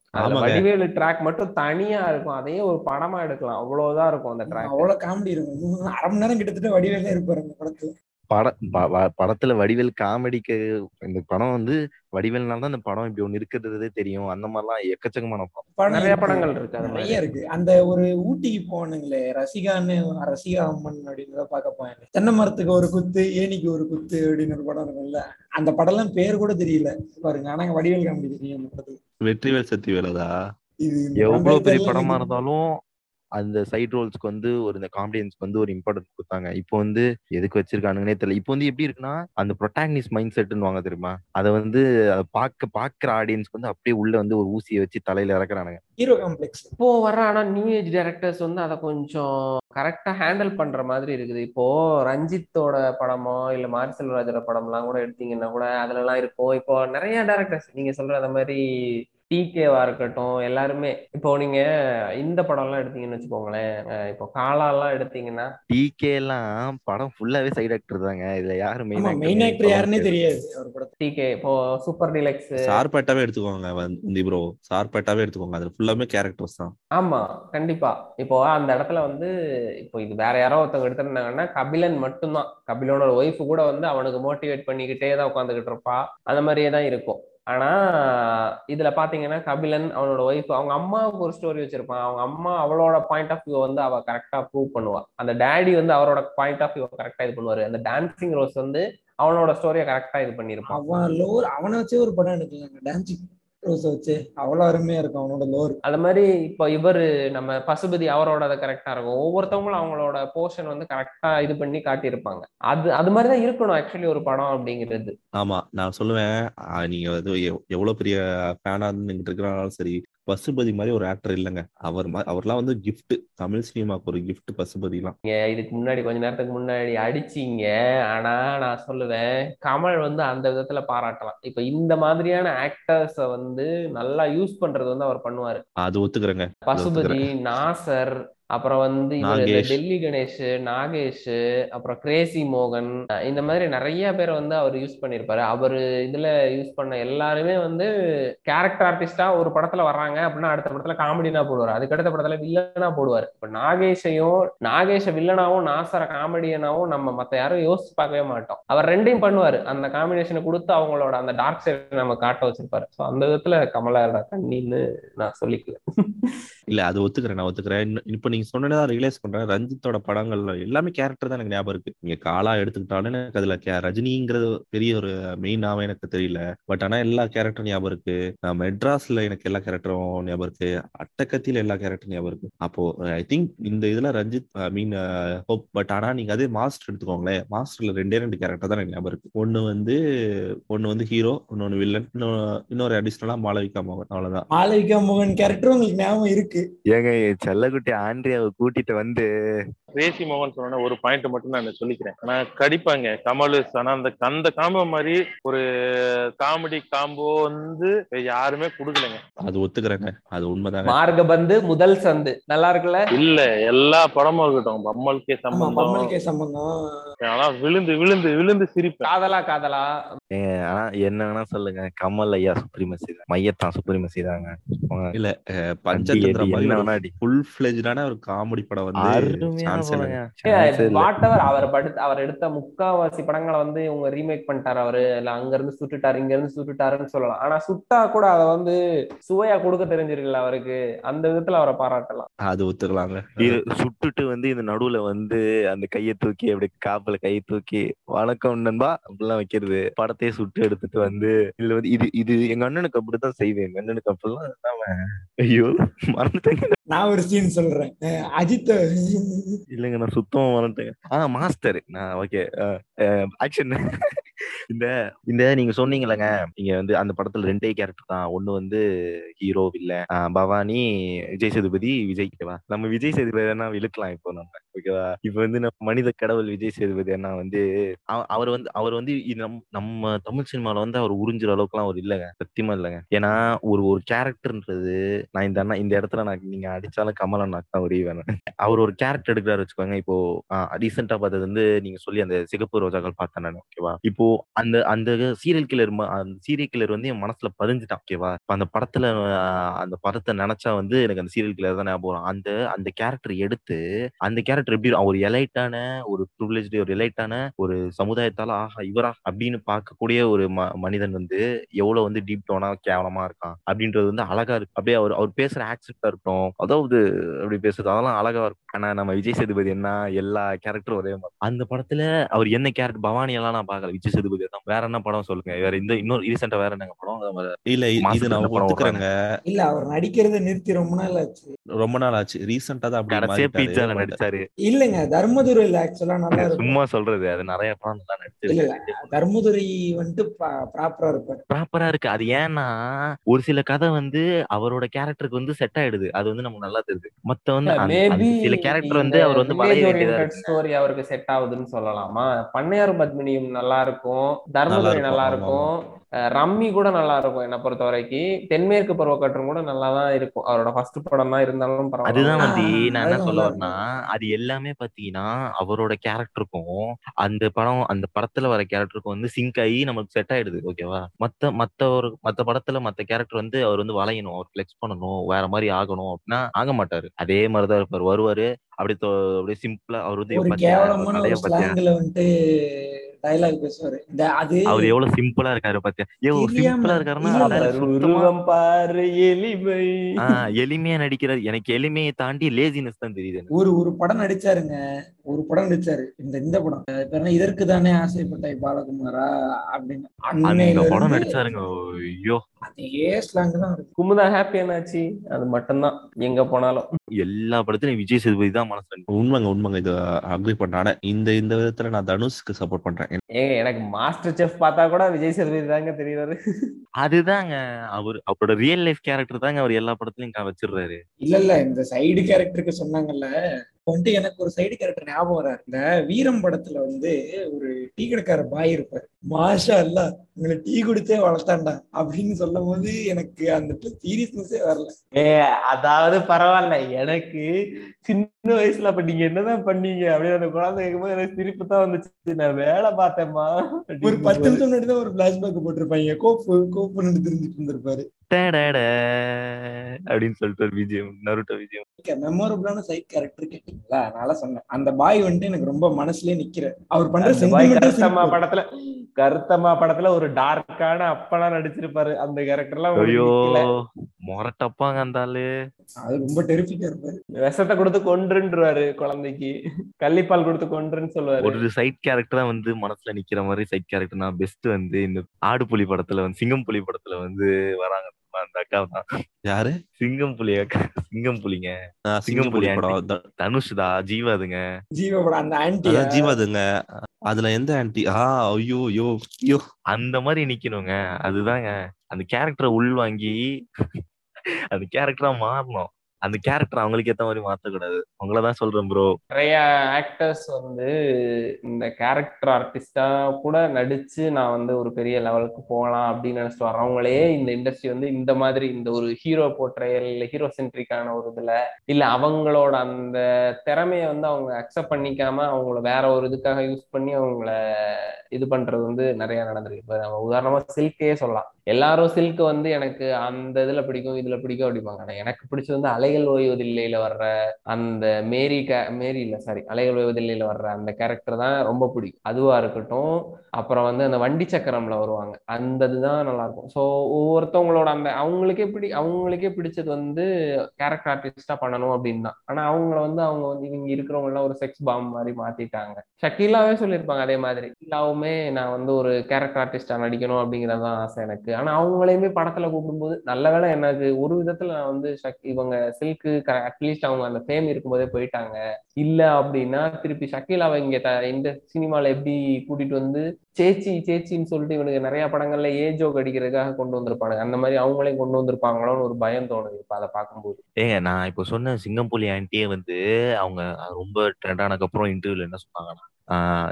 வடிவேலு ட்ராக் மட்டும் தனியா இருக்கும். அதையே ஒரு படமா எடுக்கலாம். அவ்வளவுதான் இருக்கும் அந்த ட்ராக் அவ்வளவு காமெடி இருக்கும். அரை மணி நேரம் கிட்டத்தட்ட வடிவேலே இருப்பாரு அந்த படத்துல. பட ப- வ- படத்துல வடிவேல் காமெடிக்கு இந்த படம் வந்து வடிவேல்னால தான் இந்த படம் இப்படி ஒண்ணு இருக்கிறதே தெரியும். அந்த மாதிரிலாம் எக்கச்சக்கமான படம். படம் நிறைய. படங்கள் இருக்கு நிறைய இருக்கு. அந்த ஒரு ஊட்டிக்கு போனுங்களே ரசிகான்னு ரசிகா அம்மன் அப்படின்னு பார்க்க போயாங்க தென்னை மரத்துக்கு ஒரு குத்து ஏனிக்கு ஒரு குத்து அப்படின்னு ஒரு படம் இருக்கும்ல. அந்த படம்லாம் பேர் கூட தெரியல. பாருங்க ஆனா வடிவேல் காமெடி தெரியும் அந்த படத்துக்கு வெற்றிவேல் சத்திவேலதா படம் எவ்வளவு பேர் பெரிய படமா. இருந்தாலும் அந்த சைட் ரோல்ஸ்க்கு வந்து ஒரு இந்த காமெடியன்ஸ்க்கு வந்து ஒரு இம்பார்ட்டன்ஸ் கொடுத்தாங்க. இப்போ வந்து எதுக்கு வச்சிருக்கானுங்கன்னே தெரியல. இப்போ வந்து எப்படி இருக்குன்னா அந்த ப்ரொட்டாக்னிஸ்ட் மைண்ட் செட்னு வாங்க தெரியுமா? அதை வந்து அதை பார்க்க பார்க்குற ஆடியன்ஸ்க்கு வந்து அப்படியே உள்ள வந்து ஒரு ஊசியை வச்சு தலையில இறக்குறானுங்க. ஹீரோ காம்ப்ளெக்ஸ் இப்போ வர ஆனா நியூ ஏஜ் டேரக்டர்ஸ் வந்து அதை கொஞ்சம் கரெக்டா ஹேண்டில் பண்ற மாதிரி இருக்குது. இப்போ ரஞ்சித்தோட படமோ இல்ல மாரி செல்வராஜோட படம்லாம் கூட எடுத்தீங்கன்னா கூட அதுல எல்லாம் இருக்கும். இப்போ நிறைய டேரக்டர்ஸ் நீங்க சொல்ற அந்த மாதிரி டிகேவா இருக்கட்டும் எல்லாருமே இப்போ நீங்க இந்த படம்லாம் எடுத்தீங்கன்னு வச்சுக்கோங்களேன் இப்போ காலாலாம் எடுத்தீங்கன்னா டிகே எல்லாம் படம் ஃபுல்லாவே சைடு ஆக்டர் தாங்க. இதுல யாரு மெயின் ஆக்டர் யாருன்னே தெரியாது டிகே இப்போ சூப்பர் டிலக்ஸ் சார்பேட்டாவே எடுத்துக்கோங்க வந்து ப்ரோ சார்பேட்டாவே எடுத்துக்கோங்க அது ஃபுல்லாமே கேரக்டர்ஸ் தான். ஆமா கண்டிப்பா. இப்போ அந்த இடத்துல வந்து இப்போ இது வேற யாரோ ஒருத்தவங்க எடுத்திருந்தாங்கன்னா கபிலன் மட்டும்தான். கபிலனோட ஒய்ஃப் கூட வந்து அவனுக்கு மோட்டிவேட் பண்ணிக்கிட்டே தான் உட்காந்துக்கிட்டு இருப்பா. அந்த மாதிரியே தான் இருக்கும். ஆனா இதுல பாத்தீங்கன்னா கபிலன் அவனோட ஒய்ஃப் அவங்க அம்மாவுக்கு ஒரு ஸ்டோரி வச்சிருப்பான். அவங்க அம்மா அவளோட பாயிண்ட் ஆஃப் வியூ வந்து அவ கரெக்டா ப்ரூவ் பண்ணுவா. அந்த டேடி வந்து அவரோட பாயிண்ட் ஆஃப் வியூ கரெக்டா இது பண்ணுவாரு. அந்த டான்சிங் ரோஸ் வந்து அவனோட ஸ்டோரியை கரெக்டா இது பண்ணிருப்பான் அவன் லோர் அவனை வச்சே ஒரு படம் எடுக்கலாங்க டான்சிங் ரோஸை வச்சு அவ்வளவு அருமையா இருக்கும் அவனோட லோர் அது மாதிரி இப்போ இவரு நம்ம பசுபதி அவரோட அது கரெக்டா இருக்கும். ஒவ்வொருத்தவங்களும் அவங்களோட போர்ஷன் வந்து கரெக்டா இது பண்ணி காட்டியிருப்பாங்க. அது அது மாதிரி தான் இருக்கணும் ஆக்சுவலி ஒரு படம் அப்படிங்கிறது. ஆமா நான் சொல்லுவேன். ஆஹ் நீங்க வந்து எவ்- எவ்வளவு பெரிய ஃபேனா இருந்துகிட்டு இருக்கிறனாலும் சரி பசுபதி மாதிரி ஒரு ஆக்டர் இல்லைங்க. அவர் அவர்லாம் வந்து gift தமிழ் சினிமாக்கு ஒரு gift பசுபதிலாம். இதுக்கு முன்னாடி கொஞ்ச நேரத்துக்கு முன்னாடி அடிச்சீங்க. ஆனா நான் சொல்லுவேன் கமல் வந்து அந்த விதத்துல பாராட்டலாம். இப்ப இந்த மாதிரியான ஆக்டர்ஸ வந்து நல்லா யூஸ் பண்றது வந்து அவர் பண்ணுவாரு. அது ஒத்துக்கிறேங்க. பசுபதி நாசர் அப்புறம் வந்து. டெல்லி கணேஷ் நாகேஷ் அப்புறம் கிரேசி மோகன் இந்த மாதிரி நிறைய பேர் வந்து அவர் யூஸ் பண்ணியிருப்பாரு. அவரு இதுல யூஸ் பண்ண எல்லாருமே வந்து கேரக்டர் ஆர்டிஸ்டா ஒரு படத்துல வர்றாங்க அப்படின்னா அடுத்த படத்துல காமெடினா போடுவார். அதுக்கு அடுத்த படத்துல வில்லனா போடுவார். இப்ப நாகேஷையும் நாகேஷ வில்லனாவும் நாசர காமெடியனாவும் நம்ம மத்த யாரும் யோசிச்சு பார்க்கவே மாட்டோம். அவர் ரெண்டையும் பண்ணுவாரு. அந்த காம்பினேஷனை கொடுத்து அவங்களோட அந்த டார்க் சைடு நம்ம காட்ட வச்சிருப்பாரு. ஸோ அந்த விதத்துல கமலா கண்ணின்னு நான் சொல்லிக்கல. இல்ல அது ஒத்துக்கிறேன் நான் ஒத்துக்கிறேன். இப்ப நீங்க சொன்னதான் ரியலைஸ் பண்றேன். ரஞ்சித்தோட படங்கள்ல எல்லாமே கேரக்டர் தான் எனக்கு ஞாபகம் இருக்கு. நீங்க காலா எடுத்துக்கிட்டாலும் எனக்கு அதுல கே- ரஜினிங்கிறது பெரிய ஒரு மெயினாவே எனக்கு தெரியல. பட் ஆனா எல்லா கேரக்டரும் ஞாபகம் இருக்கு. மெட்ராஸ்ல எனக்கு எல்லா கேரக்டரும் ஞாபகம் இருக்கு. அட்டக்கத்தில எல்லா கேரக்டரும் ஞாபகம் இருக்கு. அப்போ ஐ திங்க் இந்த இதுல Ranjith I mean hope but ஆனா நீங்க அதே மாஸ்டர் எடுத்துக்கோங்களேன். மாஸ்டர்ல ரெண்டே ரெண்டு கேரக்டர் தான் எனக்கு ஞாபகம் இருக்கு. ஒண்ணு வந்து ஒண்ணு வந்து ஹீரோ இன்னொன்னு வில்லன் இன்னொரு அடிஷனலா மாளவிகா மோகன். அவ்வளவுதான். மாளவிகா மோகன் கேரக்டர் உங்களுக்கு ஞாபகம் இருக்கு. ஏங்க செல்லக்குட்டி ஆண்ட்ரியாவை கூட்டிட்டு வந்து கிரேசி மோகன் சொன்ன ஒரு பாயிண்ட் மட்டும் நான் சொல்லிக்கிறேன். ஆனா கடிப்பாங்க. கமல் ஆனா அந்த அந்த காம்போ மாதிரி ஒரு காமெடி காம்போ வந்து யாருமே குடுக்கலைங்க. அது ஒத்துக்கிறேங்க. அது உண்மைதாங்க. மார்கபந்து முதல் சந்து. நல்லா இருக்குல்ல? இல்ல எல்லா படமும் இருக்கட்டும். பம்மலுக்கே ஆமா சம்பந்தம். பம்மலுக்கே சம்பந்தம். ஆனா விழுந்து விழுந்து விழுந்து சிரிப்பேன். காதலா காதலா? ஆனா என்ன வேணா சொல்லுங்க. கமல் ஐயா சுப்ரீமசி தான் மையத்தான் சுப்ரீமசி தாங்க. இல்ல அஹ், அடி, பஞ்சதந்திர அடி, மாதிரி என்ன ஒரு வேணா அடி. ஃபுல் ஃபிளெஜ்டான ஒரு காமெடி படம் வந்து அவர் படுத்து அவர் எடுத்த முக்காவாசி படங்களை வந்து இவங்க ரீமேக் பண்ணிட்டாரு அவரு. இல்ல அங்க இருந்து சுட்டுட்டாரு இங்க இருந்து சுட்டுட்டாருன்னு சொல்லலாம். ஆனா சுட்டா கூட அதை வந்து சுவையா கொடுக்க தெரிஞ்சிருக்குல்ல அவருக்கு. அந்த விதத்துல அவரை பாராட்டலாம். அது ஒத்துக்கலாங்க இது சுட்டுட்டு வந்து இந்த நடுவுல வந்து அந்த கையை தூக்கி அப்படி காப்புல கையை தூக்கி வணக்கம் நண்பா அப்படிலாம் வைக்கிறது. படத்தையே சுட்டு எடுத்துட்டு வந்து இதுல வந்து இது இது எங்க அண்ணனுக்கு அப்படித்தான் செய்வேன். எங்க அண்ணனுக்கு அப்படிலாம் ஐயோ மறந்துட்டேங்க நான் ஒரு சீன் சொல்றேன். அஜித் இல்லைங்க நான் சுத்தமா வரட்டேங்க ஆ மாஸ்டர். நான் ஓகே. ஆக்ஷன். இந்த இந்த நீங்க சொன்னீங்களங்க நீங்க வந்து அந்த படத்துல ரெண்டே கேரக்டர் தான். ஒண்ணு வந்து ஹீரோ இல்ல பவானி விஜய் சேதுபதி விஜய் நம்ம விஜய் சேதுபதி என்ன இழுக்கலாம் இப்போ நம்ம. ஓகேவா இப்போ வந்து நம்ம மனித கடவுள் விஜய் சேதுபதி அண்ணா வந்து அவர் வந்து அவர் வந்து நம்ம தமிழ் சினிமால வந்து அவர் உறிஞ்சுற அளவுக்குலாம் அவர் இல்லைங்க. சத்தியமா இல்லைங்க. ஏன்னா ஒரு ஒரு கேரக்டர்ன்றது நான் இந்த அண்ணா இந்த இடத்துல நான் நீங்க அடிச்சாலும் கமல் அண்ணா தான் உரியவேன் அவர் ஒரு கேரக்டர் எடுக்கிறாரு வச்சுக்கோங்க. இப்போ ரீசெண்டா பார்த்தது வந்து நீங்க சொல்லி அந்த சிகப்பு ரோஜாக்கள் பார்த்தேன் நான். ஓகேவா இப்போ அந்த அந்த சீரியல் கில்லர் அந்த சீரியல் கில்லர் வந்து என் மனசுல பதிஞ்சுட்டான் ஓகேவா இப்ப அந்த படத்துல அந்த படத்தை நினைச்சா வந்து எனக்கு அந்த சீரியல் கில்லர் தான் ஞாபகம் அந்த அந்த கேரக்டர் எடுத்து அந்த கேரக்டர் எப்படி இருக்கும்? ஒரு எலைட்டான ஒரு ப்ரிவிலேஜ் ஒரு எலைட்டான ஒரு சமுதாயத்தால ஆஹா இவரா? அப்படின்னு பார்க்கக்கூடிய ஒரு ம மனிதன் வந்து எவ்வளவு வந்து டீப் டோனா கேவலமா இருக்கான்? அப்படின்றது வந்து அழகா இருக்கு. அப்படியே அவர் அவர் பேசுற ஆக்செப்டா இருக்கட்டும் அதாவது அப்படி பேசுறது அதெல்லாம் அழகா இருக்கும். ஆனா நம்ம விஜய் சேதுபதி என்ன எல்லா கேரக்டரும் ஒரே மாதிரி. அந்த படத்துல அவர் என்ன கேரக்டர் பவானி எல்லாம் நான் பார்க்கல. விஜய் சேதுபதி தான் வேற என்ன படம் சொல்லுங்க? வேற இந்த இன்னொரு ரீசெண்டா வேற என்னங்க படம்? இல்ல இது நான் ஒத்துக்கிறேங்க. இல்ல அவர் நடிக்கிறத நிறுத்தி ரொம்ப நாள் ஆச்சு. ரொம்ப நாள் ஆச்சு. ரீசெண்டா தான் அப்படி பட் நடிச்சாரு. இல்லைங்க தர்மதுரையில ஆக்சுவலா நல்லா சும்மா சொல்றது. அது நிறைய படம் நல்லா நடிச்சிருக்கு. இல்ல தர்மதுரை வந்துட்டு ப்ராப்பரா இருப்பாரு. ப்ராப்பரா இருக்கு. அது ஏன்னா ஒரு சில கதை வந்து அவரோட கேரக்டருக்கு வந்து செட் ஆயிடுது. அது வந்து நமக்கு நல்லா தெரியுது. மத்த வந்து கேரக்டர் வந்து அவர் வந்து ஸ்டோரி அவருக்கு செட் ஆகுதுன்னு சொல்லலாமா? பண்ணையார் பத்மினியும் நல்லா இருக்கும். தர்மதுரை நல்லா இருக்கும். ரம்மி கூட நல்லா இருக்கும் என்ன பொறுத்த வரைக்கும். தென்மேற்கு பருவக்கட்டும் கூட நல்லா தான் இருக்கும். அவரோட ஃபர்ஸ்ட் படம் தான் இருந்தாலும் அதுதான் வந்து நான் என்ன அது சொல்ல வரேன்னா அது எல்லாமே பாத்தீங்கன்னா அவரோட கேரக்டருக்கும் அந்த படம் அந்த படத்துல வர கேரக்டருக்கும் வந்து சிங்க் ஆகி நமக்கு செட் ஆயிடுது ஓகேவா? மத்த மத்த ஒரு மத்த படத்துல மத்த கேரக்டர் வந்து அவர் வந்து வளையணும் அவர் ஃபிளெக்ஸ் பண்ணணும் வேற மாதிரி ஆகணும் அப்படின்னா ஆக மாட்டாரு. அதே மாதிரிதான் இருப்பாரு. வருவாரு அப்படியே தொ- அப்படியே சிம்பிளா அவர் வந்து அவர் பேசுவாரு. அது எவ்வளவு சிம்பிளா இருக்காரு பாத்தியா? ஏ தெரியாம- சிம்பிளா இருக்காருன்னா பாரு எலிமை ஆஹ் எளிமையா நடிக்கிறாரு. எனக்கு எளிமையை தாண்டி லேசினஸ் தான் தெரியுது எனக்கு. ஒரு ஒரு படம் நடிச்சாருங்க. ஒரு படம் நடிச்சாரு. இந்த இந்த படம். பேர் இதற்கு தானே ஆசைப்பட்டாய் பாலகுமாரா? அப்படின்னு. அன்னையில படம் நடிச்சாருங்க. ஐயோ. அதே ஸ்லாங் தான் குமுதா ஹாப்பி என்னாச்சு? அது மட்டும்தான். எங்க போனாலும். எல்லா படத்துலயும் விஜய் சேதுபதி தான் மனசு உண்மைங்க உண்மைங்க. இது அக்ரி பண்ணானே இந்த இந்த விதத்துல நான் தனுஷ்க்கு சப்போர்ட் பண்றேன். ஏங்க எனக்கு மாஸ்டர் செஃப் பார்த்தா கூட விஜய் சேதுபதி தாங்க தெரியுறாரு. அதுதாங்க. அவர் அவரோட ரியல் லைஃப் கேரக்டர் தாங்க அவர் எல்லா படத்துலயும் கா- வச்சிடுறாரு. இல்ல இல்ல. இந்த சைடு கேரக்டருக்கு சொன்னாங்கல்ல வந்துட்டு எனக்கு ஒரு சைடு கேரக்டர் ஞாபகம் வராரு இந்த வீரம் படத்துல வந்து ஒரு டீ கடைக்கார பாய் இருப்பாரு. மாஷா அல்ல உங்களை டீ குடிச்சே வளர்த்தாண்டா அப்படின்னு சொல்லும் போது எனக்கு அந்த சீரியஸ்னஸே வரல. ஏ அதாவது பரவாயில்ல. எனக்கு சின்ன வயசுல அப்ப நீங்க என்னதான் பண்ணீங்க? அப்படின்னு அந்த குழந்தை கேட்கும்போது எனக்கு சிரிப்பு தான் வந்துச்சு. நான் வேலை பார்த்தேம்மா. ஒரு பத்து நிமிஷம் முன்னாடி தான் ஒரு பிளாஷ்பேக் போட்டிருப்பாங்க. கோப்பு கோப்புன்னு தெரிஞ்சுட்டு இருந்திருப்பாரு. அப்படின்னு சொல்லிட்டு ஒரு விஜயம் நருட்டோ விஜயம் மெமோரபிளான சைட் கேரக்டர் கேட்டீங்களா அதனால சொன்னேன். அந்த பாய் வந்துட்டு எனக்கு ரொம்ப மனசுலயே நிக்கிற. அவர் பண்ற பாய் கருத்தம்மா. படத்துல கருத்தம்மா படத்துல ஒரு டார்க்கான அப்பனா நடிச்சிருப்பாரு. அந்த கேரக்டர் எல்லாம் ஐயோ. மொரட்டப்பாங்க அந்த ஆளு. அது ரொம்ப டெரிஃபிக்கா இருப்பாரு. விஷத்தை கொடுத்து கொன்றுன்றாரு குழந்தைக்கு. கள்ளிப்பால் கொடுத்து கொன்றுன்னு சொல்லுவாரு. ஒரு சைட் கேரக்டரா வந்து மனசுல நிக்கிற மாதிரி சைட் கேரக்டர் நான் பெஸ்ட் வந்து இந்த ஆடு புலி படத்துல வந்து சிங்கம் புலி படத்துல வந்து வராங்க. அந்த அக்கா தான். யாரு? சிங்கம் புலி அக்கா சிங்கம் புலிங்க. ஆஹ் சிங்கம் புலி படம் தனுஷ்தா ஜீவாதுங்க. ஜீவபடம் அந்த ஆன்டி ஜீவாதுங்க. அதுல எந்த ஆன்டி ஆ ஐயோ ஐயோ ஐயோ. அந்த மாதிரி நிக்கணுங்க. அதுதாங்க. அந்த கேரக்டரை உள்வாங்கி அந்த கேரக்டரா மாறணும். அந்த கேரக்டர் அவங்களுக்கு ஏத்த மாதிரி மாத்தக்கூடாது. உங்களதான் சொல்றேன் ப்ரோ நிறைய ஆக்டர்ஸ் வந்து இந்த கேரக்டர் ஆர்டிஸ்டா கூட நடிச்சு நான் வந்து ஒரு பெரிய லெவலுக்கு போகலாம் அப்படின்னு நினைச்சிட்டு வர்றவங்களே இந்த இண்டஸ்ட்ரி வந்து இந்த மாதிரி இந்த ஒரு ஹீரோ போர்ட்ரையல் இல்ல ஹீரோ சென்ட்ரிக்கான ஒரு இதுல இல்ல அவங்களோட அந்த திறமைய வந்து அவங்க அக்செப்ட் பண்ணிக்காம அவங்கள வேற ஒரு இதுக்காக யூஸ் பண்ணி அவங்கள இது பண்றது வந்து நிறைய நடந்திருக்கு. இப்ப நம்ம உதாரணமா சில்கே சொல்லலாம். எல்லாரும் சில்க் வந்து எனக்கு அந்த இதுல பிடிக்கும் இதுல பிடிக்கும் அப்படிம்பாங்க. ஆனா எனக்கு பிடிச்சது வந்து அலைகள் ஓய்வதில்லையில வர்ற அந்த மேரி கே மேரி இல்ல சாரி அலைகள் ஓய்வதில்லையில வர்ற அந்த கேரக்டர் தான் ரொம்ப பிடிக்கும். அதுவா இருக்கட்டும். அப்புறம் வந்து அந்த வண்டி சக்கரம்ல வருவாங்க. அந்த இதுதான் நல்லா இருக்கும் ஸோ ஒவ்வொருத்தவங்களோட அந்த அவங்களுக்கே பிடி அவங்களுக்கே பிடிச்சது வந்து கேரக்டர் ஆர்டிஸ்டா பண்ணணும் அப்படின்னு தான். ஆனா அவங்கள வந்து அவங்க வந்து இவங்க இருக்கிறவங்க எல்லாம் ஒரு செக்ஸ் பாம் மாதிரி மாத்திட்டாங்க. ஷக்கீலாவே சொல்லியிருப்பாங்க அதே மாதிரி. ஷக்கீலாவுமே நான் வந்து ஒரு கேரக்டர் ஆர்டிஸ்டா நடிக்கணும் அப்படிங்கறதான் ஆசை எனக்கு. ஆனா அவங்களையுமே படத்துல கூப்பிடும்போது நல்ல வேலை எனக்கு ஒரு விதத்துல நான் வந்து ஷக்- இவங்க சில்க்கு அட்லீஸ்ட் அவங்க அந்த ஃபேம் இருக்கும்போதே போயிட்டாங்க. இல்ல அப்படின்னா திருப்பி ஷக்கீலாவை இங்க இந்த சினிமால எப்படி கூட்டிட்டு வந்து சேச்சி சேச்சின்னு சொல்லிட்டு இவனுக்கு நிறைய படங்கள்ல ஏஜோக் அடிக்கிறதுக்காக கொண்டு வந்திருப்பானுங்க. அந்த மாதிரி அவங்களையும் கொண்டு வந்திருப்பாங்களோன்னு ஒரு பயம் தோணுது இப்ப அதை பார்க்கும்போது. ஏங்க நான் இப்போ சொன்ன சிங்கம்புலி ஆண்டியே வந்து அவங்க ரொம்ப ட்ரெண்ட் ஆனதுக்கு அப்புறம் இன்டர்வியூல என்ன சொன்னாங்கன்னா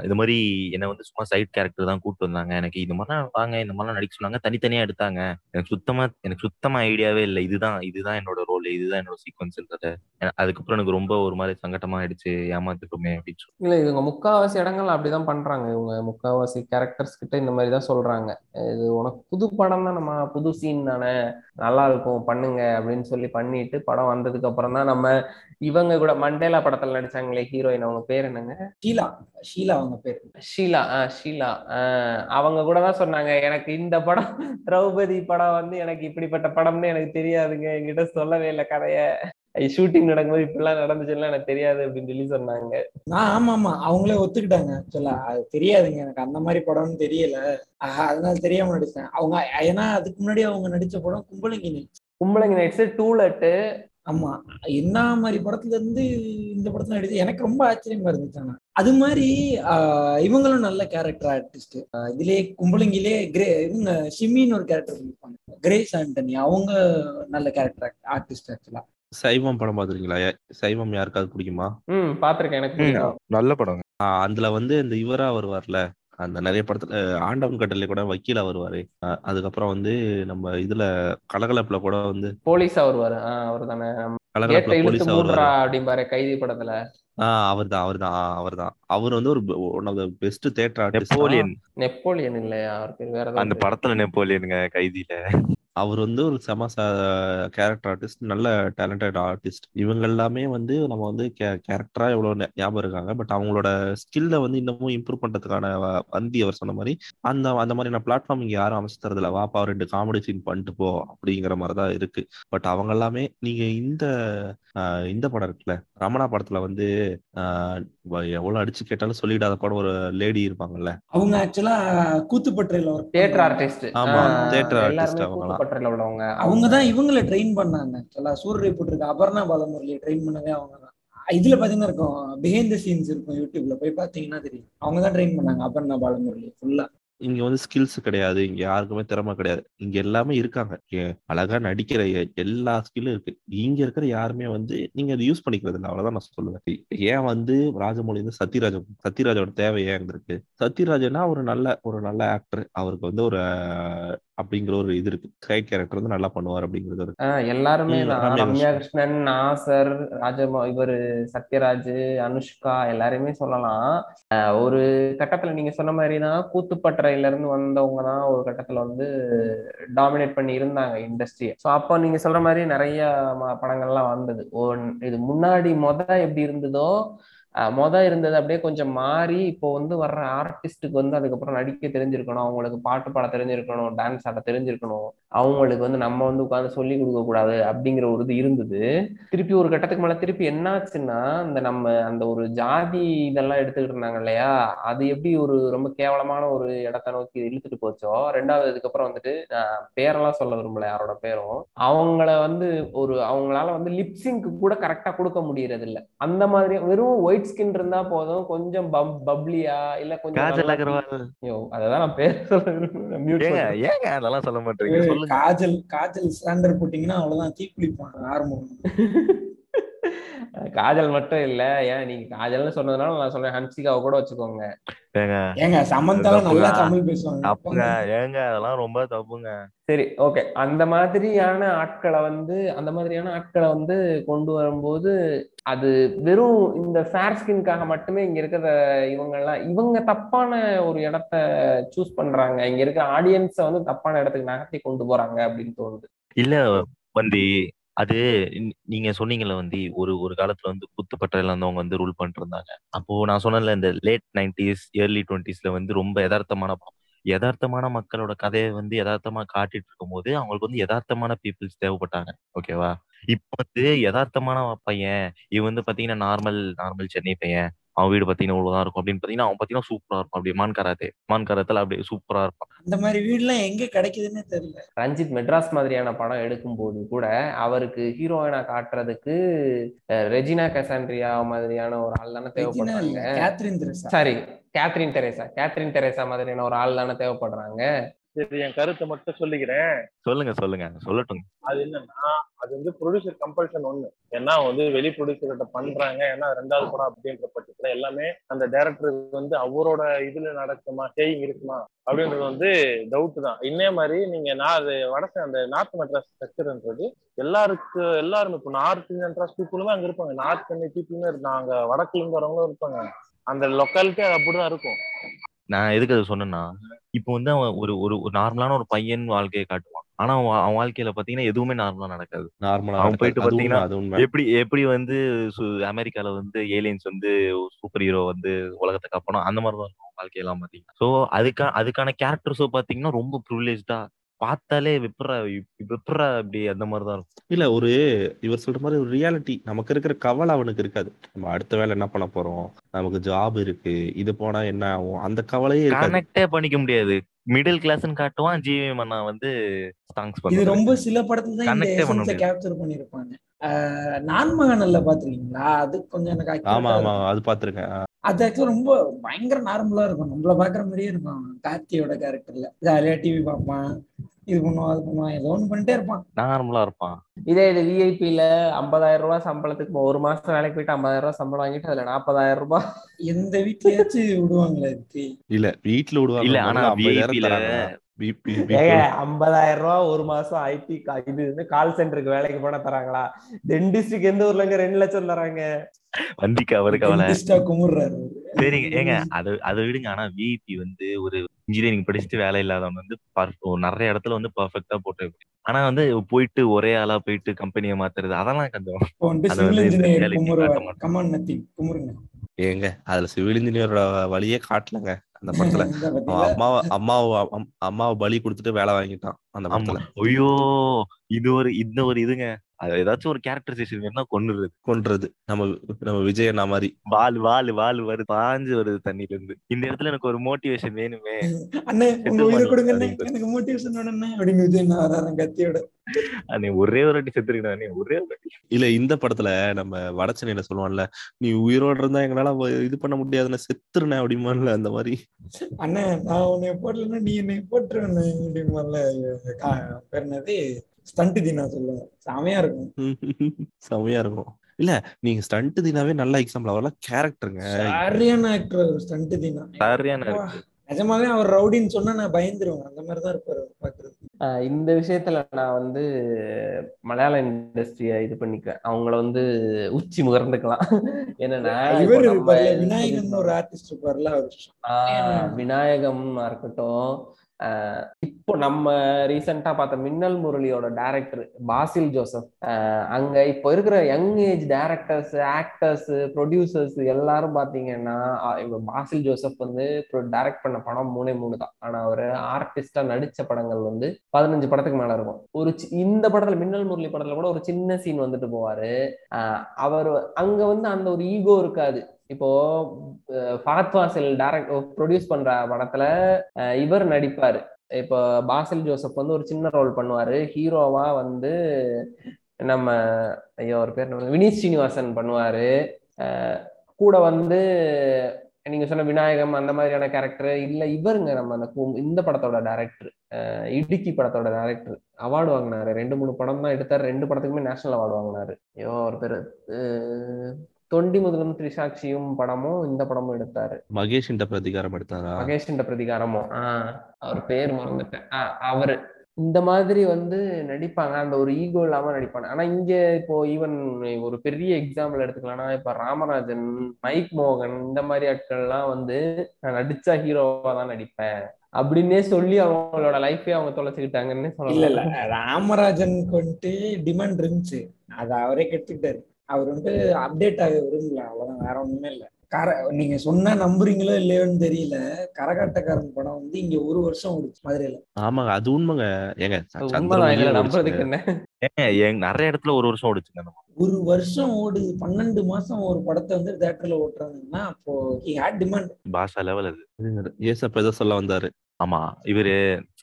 இது மாதிரி என்னை வந்து சும்மா சைட் கேரக்டர் தான் கூப்பிட்டு வந்தாங்க. எனக்கு இந்த மாதிரிலாம் வாங்க இந்த மாதிரிலாம் நடிக்க சொன்னாங்க. தனித்தனியா எடுத்தாங்க. எனக்கு சுத்தமா எனக்கு சுத்தமா ஐடியாவே இல்லை. இதுதான் இதுதான் என்னோட ரோல் போல இதுதான் என்னோட சீக்வன்ஸ்ன்றத அதுக்கப்புறம் எனக்கு ரொம்ப ஒரு மாதிரி சங்கட்டமா ஆயிடுச்சு ஏமாத்துட்டோமே அப்படின்னு இல்ல இவங்க முக்காவாசி இடங்கள்ல அப்படிதான் பண்றாங்க. இவங்க முக்காவாசி கேரக்டர்ஸ் கிட்ட இந்த மாதிரி தான் சொல்றாங்க. இது உனக்கு புது படம் தானம்மா புது சீன் தானே நல்லா இருக்கும் பண்ணுங்க அப்படின்னு சொல்லி பண்ணிட்டு படம் வந்ததுக்கு அப்புறம் தான் நம்ம இவங்க கூட மண்டேலா படத்துல நடிச்சாங்களே ஹீரோயின் அவங்க பேர் என்னங்க? ஷீலா. ஷீலா அவங்க பேரு. ஷீலா ஆஹ் ஷீலா. ஆஹ் அவங்க கூட தான் சொன்னாங்க எனக்கு இந்த படம் திரௌபதி படம் வந்து எனக்கு இப்படிப்பட்ட படம்னு எனக்கு தெரியாதுங்க என்கிட்ட சொல்லவே இல்லை கதைய. ஷூட்டிங் நடக்கும்போது இப்படிலாம் நடந்துச்சுன்னா எனக்கு தெரியாது அப்படின்னு சொல்லி சொன்னாங்க. நான் ஆமா ஆமா. அவங்களே ஒத்துக்கிட்டாங்க. ஆக்சுவலா அது தெரியாதுங்க. எனக்கு அந்த மாதிரி படம்னு தெரியல. அதனால தெரியாம நடிச்சேன். அவங்க ஏன்னா அதுக்கு முன்னாடி அவங்க நடிச்ச படம் கும்பலங்கினி. கும்பலங்கி நைட்ஸ் டூலெட்டு ஆமா. என்ன மாதிரி படத்துல இருந்து இந்த படத்துல நடிச்சு எனக்கு ரொம்ப ஆச்சரியமா இருந்துச்சு ஆனா. அது மாதிரி ஆஹ் இவங்களும் நல்ல கேரக்டர் ஆர்டிஸ்ட் இதுலயே கும்பலங்கிலே கிரே இவங்க ஷிமின்னு ஒரு கேரக்டர் பண்ணிருப்பாங்க கிரேஸ் ஆண்டனி அவங்க நல்ல கேரக்டர் ஆர்டிஸ்ட் ஆக்சுவலா சைவம் படம் பாத்துருக்கீங்களா சைவம் யாருக்காவது பிடிக்குமா? ம் பாத்திருக்கேன் எனக்கு நல்ல படம். ஆஹ் அதுல வந்து இந்த இவரா வருவார்ல அந்த நிறைய படத்துல ஆண்டவன் கட்டளை கூட வக்கீலா வருவாரு. அதுக்கப்புறம் வந்து நம்ம இதுல கலகலப்புல கூட வந்து போலீஸா வருவாரு. ஆஹ் அவர் தானே கலகலப்புல போலீஸா வருவாரு. அப்படிம்பாரு கைதி படத்துல. ஆஹ் அவர்தான் அவர்தான் ஆஹ் அவர்தான். அவர் வந்து ஒரு one of the best theatre artist Napoleon. Napoleon இல்லையா? அவர் பேர் வேற அந்த படத்துல நெப்போலியனுங்க கைதியில. அவர் வந்து ஒரு செம கேரக்டர் ஆர்டிஸ்ட் நல்ல டேலண்டட் ஆர்டிஸ்ட் இவங்க எல்லாமே வந்து நம்ம வந்து கேரக்டரா எவ்வளவு ஞாபகம் இருக்காங்க. பட் அவங்களோட ஸ்கில்ல வந்து இன்னமும் இம்ப்ரூவ் பண்றதுக்கான வ- வந்தி அவர் சொன்ன மாதிரி அந்த அந்த மாதிரியான பிளாட்ஃபார்ம் இங்க யாரும் அமைச்சு தரதுல வாப்பா ரெண்டு காமெடி சீன் பண்ணிட்டு போ அப்படிங்கிற மாதிரி தான் இருக்கு. பட் அவங்க எல்லாமே நீங்க இந்த ஆஹ் இந்த படம் இருக்குல்ல ரமணா படத்துல வந்து ஆஹ் எவ்வளவு அடிச்சு கேட்டாலும் சொல்லிடாத படம் ஒரு லேடி இருப்பாங்கல்ல. அவங்க ஆக்சுவலா கூத்துப்பற்றையில ஒர்க் தியேட்டர் ஆர்டிஸ்ட் ஆமா, எல்லாருமே அவங்கலாம். கூத்துப்பட்டறையில உள்ளவங்க. அவங்க தான் இவங்களை ட்ரெயின் பண்ணாங்க. ஆக்சுவலா சூரிய போட்டிருக்க அபர்ணா பாலமுரளி ட்ரெயின் பண்ணதே அவங்க தான். இதுல பாத்தீங்கன்னா இருக்கும் பிஹைண்ட் த சீன்ஸ் இருக்கும் யூடியூப்ல போய் பாத்தீங்கன்னா தெரியும். அவங்க தான் ட்ரெயின் பண்ணாங்க அபர்ணா பாலமுரளி ஃபுல்லா இங்க வந்து ஸ்கில்ஸ் கிடையாது. இங்க யாருக்குமே திறமை கிடையாது. இங்க எல்லாமே இருக்காங்க. அழகா நடிக்கிற எல்லா ஸ்கில்லும் இருக்கு. இங்க இருக்கிற யாருமே வந்து நீங்க அதை யூஸ் பண்ணிக்கிறது இல்லை. அவ்வளவுதான் நான் சொல்லுவேன். ஏன் வந்து ராஜமௌழி வந்து சத்யராஜன் சத்யராஜோட தேவை ஏன் இருக்கு சத்யராஜனா ஒரு நல்ல ஒரு நல்ல ஆக்டர் அவருக்கு வந்து ஒரு அப்படிங்கிற ஒரு இது இருக்கு. கை கேரக்டர் வந்து நல்லா பண்ணுவார் அப்படிங்கிறது எல்லாருமே ரம்யா கிருஷ்ணன் நாசர் ராஜமா இவரு சத்யராஜ் அனுஷ்கா எல்லாரையுமே சொல்லலாம். ஒரு கட்டத்துல நீங்க சொன்ன மாதிரி தான் கூத்துப்பட்டறையில இருந்து வந்தவங்க தான் ஒரு கட்டத்துல வந்து டாமினேட் பண்ணி இருந்தாங்க இண்டஸ்ட்ரியை. ஸோ அப்போ நீங்க சொல்ற மாதிரி நிறைய படங்கள்லாம் வந்தது. ஒன் இது முன்னாடி மொத எப்படி இருந்ததோ மொத இருந்தது அப்படியே கொஞ்சம் மாறி இப்போ வந்து வர்ற ஆர்டிஸ்ட்டுக்கு வந்து அதுக்கப்புறம் நடிக்க தெரிஞ்சிருக்கணும். அவங்களுக்கு பாட்டு பாட தெரிஞ்சிருக்கணும் டான்ஸ் ஆட தெரிஞ்சிருக்கணும். அவங்களுக்கு வந்து நம்ம வந்து உட்காந்து சொல்லி கொடுக்க கூடாது அப்படிங்கிற ஒரு இது இருந்தது. திருப்பி ஒரு கட்டத்துக்கு மேல திருப்பி என்னாச்சுன்னா இந்த நம்ம அந்த ஒரு ஜாதி இதெல்லாம் எடுத்துக்கிட்டு இருந்தாங்க இல்லையா? அது எப்படி ஒரு ரொம்ப கேவலமான ஒரு இடத்த நோக்கி இழுத்துட்டு போச்சோ? ரெண்டாவது இதுக்கப்புறம் வந்துட்டு பேரெல்லாம் சொல்ல விரும்பல யாரோட பேரும். அவங்கள வந்து ஒரு அவங்களால வந்து லிப்சிங்க்கு கூட கரெக்டா கொடுக்க முடியறது இல்ல அந்த மாதிரி வெறும் ஒயிட் ஸ்கின் இருந்தா போதும். கொஞ்சம் பப் பப்ளியா இல்ல கொஞ்சம் அததான் நான் பேர் சொல்ல விரும்புறேன். ஏங்க. ஏங்க அதெல்லாம் சொல்ல மாட்டீங்க? சொல்லுங்க. காஜல் காஜல் ஸ்டாண்டர் போட்டீங்கன்னா அவ்வளவுதான் தீக்குளிப்பாங்க ஆரம்பம். காஜல் மட்டும் இல்ல. ஏன் நீங்க காஜல்னு சொன்னதுனால நான் சொல்றேன் ஹன்சிகாவை கூட வச்சுக்கோங்க. ஏங்க ஏங்க சமந்தால நல்லா. தமிழ் பேசுவாங்க. தப்புங்க. ஏங்க அதெல்லாம் ரொம்ப தப்புங்க. சரி ஓகே. அந்த மாதிரியான ஆட்களை வந்து அந்த மாதிரியான ஆட்களை வந்து கொண்டு வரும்போது அது வெறும் இந்த ஃபேர் ஸ்கின்காக மட்டுமே இங்க இருக்கிற இவங்க எல்லாம் இவங்க தப்பான ஒரு இடத்த சூஸ் பண்றாங்க. இங்க இருக்கிற ஆடியன்ஸை வந்து தப்பான இடத்துக்கு நகர்த்தி கொண்டு போறாங்க அப்படின்னு தோணுது. இல்ல வந்தி அது நீங்க சொன்னீங்கல்ல வந்து ஒரு ஒரு காலத்துல வந்து குத்துப்பட்டையில இருந்தவங்க வந்து ரூல் பண்ணிட்டு இருந்தாங்க அப்போ நான் சொன்னேன்ல இந்த லேட் நைன்டிஸ் ஏர்லி டுவெண்ட்டிஸ்ல வந்து ரொம்ப யதார்த்தமான படம் யதார்த்தமான மக்களோட கதையை வந்து யதார்த்தமா காட்டிட்டு இருக்கும்போது அவங்களுக்கு வந்து யதார்த்தமான பீப்புள்ஸ் தேவைப்பட்டாங்க. ஓகேவா இப்போ வந்து யதார்த்தமான பையன் இவன் வந்து பாத்தீங்கன்னா நார்மல் நார்மல் சென்னை பையன். அவன் வீடு பாத்தீங்கன்னா இவ்வளவுதான் இருக்கும் அப்படின்னு பாத்தீங்கன்னா அவன் பாத்தீங்கன்னா சூப்பரா இருக்கும் அப்படியே மான் கராத்தே. மான் கராத்தில் அப்படியே சூப்பரா இருப்பான். அந்த மாதிரி வீடுலாம் எங்க கிடைக்குதுன்னே தெரியல. ரஞ்சித் மெட்ராஸ் மாதிரியான படம் எடுக்கும்போது கூட அவருக்கு ஹீரோயினா காட்டுறதுக்கு ரெஜினா கசாண்ட்ரியா மாதிரியான ஒரு ஆள் தானே தேவைப்படுறாங்க. Catherine Tresa? Sorry Catherine Tresa. Catherine Tresa மாதிரியான ஒரு ஆள் தானே தேவைப்படுறாங்க. சரி என் கருத்தை மட்டும் சொல்லிக்கிறேன். சொல்லுங்க சொல்லுங்க. சொல்லட்டும் அது என்னன்னா அது வந்து ப்ரொடியூசர் கம்பல்ஷன் ஒண்ணு. ஏன்னா வந்து வெளி ப்ரொடியூசர்கிட்ட பண்றாங்க. ஏன்னா ரெண்டாவது படம் அப்படின்ற பட்சத்துல எல்லாமே அந்த டைரக்டர் வந்து அவரோட இதுல நடக்குமா சேயிங் இருக்குமா அப்படின்றது வந்து டவுட் தான். இன்னே மாதிரி நீங்க நான் அது வடக்கு அந்த நார்த் மெட்ராஸ் ஸ்ட்ரக்சர்ன்றது எல்லாருக்கு எல்லாருமே இப்போ நார்த் மெட்ராஸ் பீப்புளுமே அங்க இருப்பாங்க. நார்த் சென்னை பீப்புளுமே அங்க வடக்குல இருந்து வரவங்களும் இருப்பாங்க. அந்த லொக்காலிட்டி அப்படிதான் இருக்கும். நான் எதுக்கு அதை சொன்னேன்னா இப்போ வந்து அவன் ஒரு ஒரு நார்மலான ஒரு பையன் வாழ்க்கையை காட்டுவான். ஆனா அவன் அவன் வாழ்க்கையில பாத்தீங்கன்னா எதுவுமே நார்மலா நடக்காது. நார்மலா அவன் போயிட்டு பாத்தீங்கன்னா எப்படி எப்படி வந்து அமெரிக்கால வந்து ஏலியன்ஸ் வந்து சூப்பர் ஹீரோ வந்து உலகத்தை காப்பணும் அந்த மாதிரி தான் இருக்கும் வாழ்க்கையெல்லாம் பாத்தீங்கன்னா. சோ அதுக்கா அதுக்கான கேரக்டர்ஸோ பாத்தீங்கன்னா ரொம்ப ப்ரிவிலேஜ்டா பார்த்தாலே விப்புறா விப்புறா அப்படி அந்த மாதிரி தான் இருக்கும். இல்ல ஒரு இவர் சொல்ற மாதிரி ஒரு ரியாலிட்டி நமக்கு இருக்கிற கவலை அவனுக்கு இருக்காது. நம்ம அடுத்த வேலை என்ன பண்ண போறோம்? நமக்கு ஜாப் இருக்கு. இது போனா என்ன ஆகும்? அந்த கவலையே இருக்காது. கனெக்டே பண்ணிக்க முடியாது. மிடில் கிளாஸ்னு காட்டுவான் ஜிவி மன்னா வந்து சாங்ஸ் இது ரொம்ப சில படத்துல தான் இந்த பண்ண. கேப்சர் பண்ணிருப்பாங்க ஆஹ் நான்மகனல்ல பாத்துருக்கீங்களா அது கொஞ்சம் எனக்கு ஆமா ஆமா. அது பாத்திருக்கேன் அது ஆக்சுவலா ரொம்ப பயங்கர நார்மலா இருக்கும். நம்மள பாக்குற மாதிரியே இருக்கும். கார்த்தியோட கேரக்டர்ல ஜாலியா டிவி பார்ப்பான். இது பண்ணுவான் அது பண்ணுவான். ஏதோ ஒண்ணு பண்ணிட்டே இருப்பான். நார்மலா இருப்பான். இதே இது விஐபில ஐம்பதாயிரம் ரூபாய் சம்பளத்துக்கு ஒரு மாசம் வேலைக்கு போயிட்டு ஐம்பதாயிரம் ரூபாய் சம்பளம் வாங்கிட்டு அதுல நாற்பதாயிரம் ரூபாய். எந்த வீட்லயாச்சும் விடுவாங்களா இல்ல வீட்ல விடுவாங்க. இல்ல ஆனா முதல்ல 50,000 விஐபில தராங்க. வி- வி- வி- ஏங்க ஐம்பதாயிரம் ரூபாய் ஒரு மாசம் ஐடி இது வந்து கால் சென்டருக்கு வேலைக்கு போன தராங்களா? டென்டிஸ்டுக்கு எந்த ஊர்லங்க ரெண்டு லட்சம் தராங்க? வந்திக்கு அவருக்கு அவளை அவரு. சரிங்க ஏங்க அதை அதை விடுங்க. ஆனா விஐபி வந்து ஒரு இன்ஜினியரிங் படிச்சுட்டு வேலை இல்லாதவன் வந்து நிறைய இடத்துல வந்து பர்ஃபெக்டா போட்டு ஆனா வந்து போயிட்டு ஒரே ஆளா போயிட்டு கம்பெனியை மாத்துறது அதெல்லாம் கொஞ்சம் ஏங்க அதுல சிவில் இன்ஜினியரோட வழியே காட்டலங்க. அந்த படத்துல? அம்மாவை அம்மாவை அம்- அம்மாவை பலி கொடுத்துட்டு வேலை வாங்கிட்டான் அந்த படத்துல. ஐயோ இது ஒரு இந்த ஒரு இதுங்க. அது ஏதாச்சும் ஒரு கேரக்டரைசேஷன் வேணா கொண்டுருது கொன்றது. நம்ம நம்ம விஜய் அண்ணா மாதிரி. வால் வால் வால் வருது. பாஞ்சு வருது தண்ணில இருந்து இந்த இடத்துல எனக்கு ஒரு மோட்டிவேஷன் வேணுமே. அண்ணே உங்க உயிரை கொடுங்க எனக்கு மோட்டிவேஷன் வேணும்ண்ணே. அப்படின்னு விஜய் நான் வரான் கத்தியோட. அண்ணே ஒரே ஒரு வாட்டி செத்துருக்கா நீ ஒரே ஒரு வாட்டி. இல்ல இந்த படத்துல நம்ம வடச்சென்னையில சொல்லுவான்ல நீ உயிரோட இருந்தா எங்களால இது பண்ண முடியாதுன்னு செத்துருனே அப்படிமான்ல அந்த மாதிரி. அண்ணே நான் உன்னை போடலன்னா நீ என்னை போட்டுருவேண்ணே அப்படிமால பேர் என்னது? ஸ்டண்ட் தீனா சொல்லுவேன் செமையா இருக்கும். செமையா இருக்கும். இல்ல நீங்க ஸ்டண்ட் தினாவே நல்ல எக்ஸாம்பிள் அவரெல்லாம் கேரக்டருங்க சரியான ஆக்டர் அவர் ஸ்டண்ட் தீனா. சரியான நிஜமாவே அவர் ரவுடின்னு சொன்னா நான் பயந்துருவேன். அந்த மாதிரி தான் இருப்பாரு பாக்குறது இந்த விஷயத்துல நான் வந்து மலையாள இண்டஸ்ட்ரிய இது பண்ணிக்குவேன். அவங்கள வந்து உச்சி முகர்ந்துக்கலாம். என்னன்னா இவர் ஒரு ஆர்டிஸ்ட் இருப்பார்ல விநாயகமா இருக்கட்டும் இப்போ நம்ம ரீசெண்டா பார்த்த மின்னல் முரளியோட டேரக்டர் பாசில் ஜோசப் அங்க இப்போ இருக்கிற young age directors actors producers எல்லாரும் பாத்தீங்கன்னா இப்போ பாசில் ஜோசப் வந்து டைரக்ட் பண்ண படம் மூணே மூணு தான். ஆனா அவர் ஆர்டிஸ்டா நடிச்ச படங்கள் வந்து பதினஞ்சு படத்துக்கு மேல இருக்கும். ஒரு சி- இந்த படத்துல மின்னல் முரளி படத்துல கூட ஒரு சின்ன சீன் வந்துட்டு போவாரு. அவர் அங்க வந்து அந்த ஒரு ஈகோ இருக்காது. இப்போ அஹ் வாசல் வாசில் டைரக்ட் ப்ரொடியூஸ் பண்ற படத்துல இவர் நடிப்பாரு. இப்போ பாசில் ஜோசப் வந்து ஒரு சின்ன ரோல் பண்ணுவாரு. ஹீரோவா வந்து நம்ம ஐயோ ஒரு பேர் வினீத் ஸ்ரீனிவாசன் பண்ணுவாரு. கூட வந்து நீங்க சொன்ன விநாயகம் அந்த மாதிரியான கேரக்டர் இல்ல இவருங்க நம்ம அந்த இந்த படத்தோட டேரக்டர் இடுக்கி படத்தோட டேரக்டர் அவார்டு வாங்கினாரு. ரெண்டு மூணு படம் தான் எடுத்தாரு. ரெண்டு படத்துக்குமே நேஷனல் அவார்டு வாங்கினாரு. ஐயோ ஒரு பேரு தொண்டி முதலும் திரிசாட்சியும் படமும் இந்த படமும் எடுத்தாரு. மகேஷ் இந்த பிரதிகாரம் எடுத்தாரா? மகேஷ் பிரதிகாரமும் ஆஹ் அவர் பேர் மறந்துட்டேன். ஆஹ் அவரு. இந்த மாதிரி வந்து நடிப்பாங்க. அந்த ஒரு ஈகோ இல்லாம நடிப்பாங்க. ஆனா இங்க இப்போ ஈவன் ஒரு பெரிய எக்ஸாம்பிள் எடுத்துக்கலாம்னா இப்ப ராமராஜன் மைக் மோகன் இந்த மாதிரி ஆட்கள்லாம் வந்து நான் நடிச்சா ஹீரோவா தான் நடிப்பேன் அப்படின்னே சொல்லி அவங்களோட லைஃபே அவங்க தொலைச்சுக்கிட்டாங்கன்னு இல்ல சொல்லலாம். இல்ல ராமராஜனுக்கு வந்துட்டு டிமாண்ட் இருந்துச்சு. அதை அவரே கெடுத்துக்கிட்டாரு. அவர் வந்துட்டு அப்டேட் ஆக விரும்பல. அவ்வளவுதான். வேற ஒண்ணுமே இல்ல. கர நீங்க சொன்னா நம்புறீங்களோ இல்லையோன்னு தெரியல. கரகாட்டக்காரன் படம் வந்து இங்க ஒரு வருஷம் ஓடுச்சு. மதுரையில. ஆமாங்க. அது உண்மைங்க. ஏங்க. நம்புறதுக்கு என்ன? நிறைய இடத்துல ஒரு வருஷம் ஓடுச்சுங்க. ஒரு வருஷம் ஓடுது. பன்னெண்டு மாசம் ஒரு படத்தை வந்து தியேட்டர்ல ஓட்டுறாங்கன்னா அப்போ ஹேட் டிமாண்ட் பாஷா லெவல் அது. ஏசப்ப ஏதோ சொல்ல வந்தாரு. ஆமா. இவரு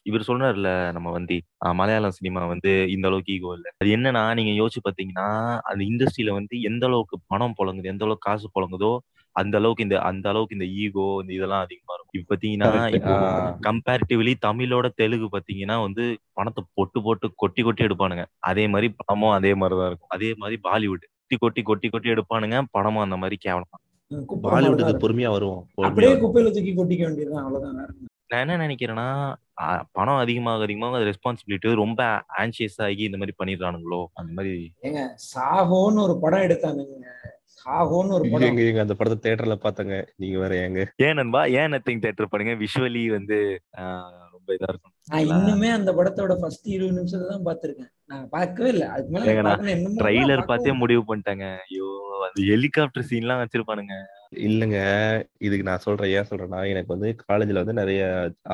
இவர் சொன்னார்ல நம்ம வந்து மலையாளம் சினிமா வந்து இந்த அளவுக்கு ஈகோ இல்ல அது என்னன்னா நீங்க யோசிச்சு பாத்தீங்கன்னா அந்த இண்டஸ்ட்ரியில வந்து எந்த அளவுக்கு பணம் புழங்குது எந்த அளவுக்கு காசு புழங்குதோ அந்த அளவுக்கு இந்த அந்த அளவுக்கு இந்த ஈகோ இந்த இதெல்லாம் அதிகமா இருக்கும் இப்ப பாத்தீங்கன்னா. கம்பேரிட்டிவ்லி தமிழோட தெலுங்கு பாத்தீங்கன்னா வந்து பணத்தை பொட்டு போட்டு கொட்டி கொட்டி எடுப்பானுங்க அதே மாதிரி பணமும் அதே மாதிரிதான் இருக்கும் அதே மாதிரி பாலிவுட் கொட்டி கொட்டி கொட்டி கொட்டி எடுப்பானுங்க பணமும் அந்த மாதிரி கேவலம் பாலிவுட்டுக்கு இருக்கும். பொறுமையா வருவோம் அப்படியே. குப்பையில தூக்கி கொட்டிக்க வேண்டியதுதான் அவ்வளவுதான். நான் என்ன நினைக்கிறேன்னா ஆ, பணம் அதிகமாக அதிகமாக அது ரெஸ்பான்சிபிலிட்டி ரொம்ப ஆன்சியஸ் ஆகி இந்த மாதிரி பண்ணிடுறானுங்களோ? அந்த மாதிரி. ஏங்க சாகோன்னு ஒரு படம் எடுத்தானுங்க சாகோன்னு ஒரு படம். எங்க எங்க அந்த படத்தை தியேட்டர்ல பாத்தங்க. நீங்க வேற ஏன் நண்பா? ஏன் நத்திங் தேட்டர் பண்ணுங்க விஷுவலி வந்து ஆ, ரொம்ப இதா இருக்கும். நான் இன்னுமே அந்த படத்தோட ஃபர்ஸ்ட் இருபது நிமிஷத்தை தான் பார்த்திருக்கேன் நான் பார்க்கவே இல்லை. அதுக்கு மேல ஏங்க, நான் பார்க்கணும். என்னமோ பார்த்தே முடிவு பண்ணிட்டாங்க. ஐயோ அந்த ஹெலிகாப்டர் சீன்லாம் வச்சிருப்பானுங்க. இல்லங்க. இதுக்கு நான் சொல்றேன். ஏன் சொல்றேன்னா எனக்கு வந்து காலேஜ்ல வந்து நிறைய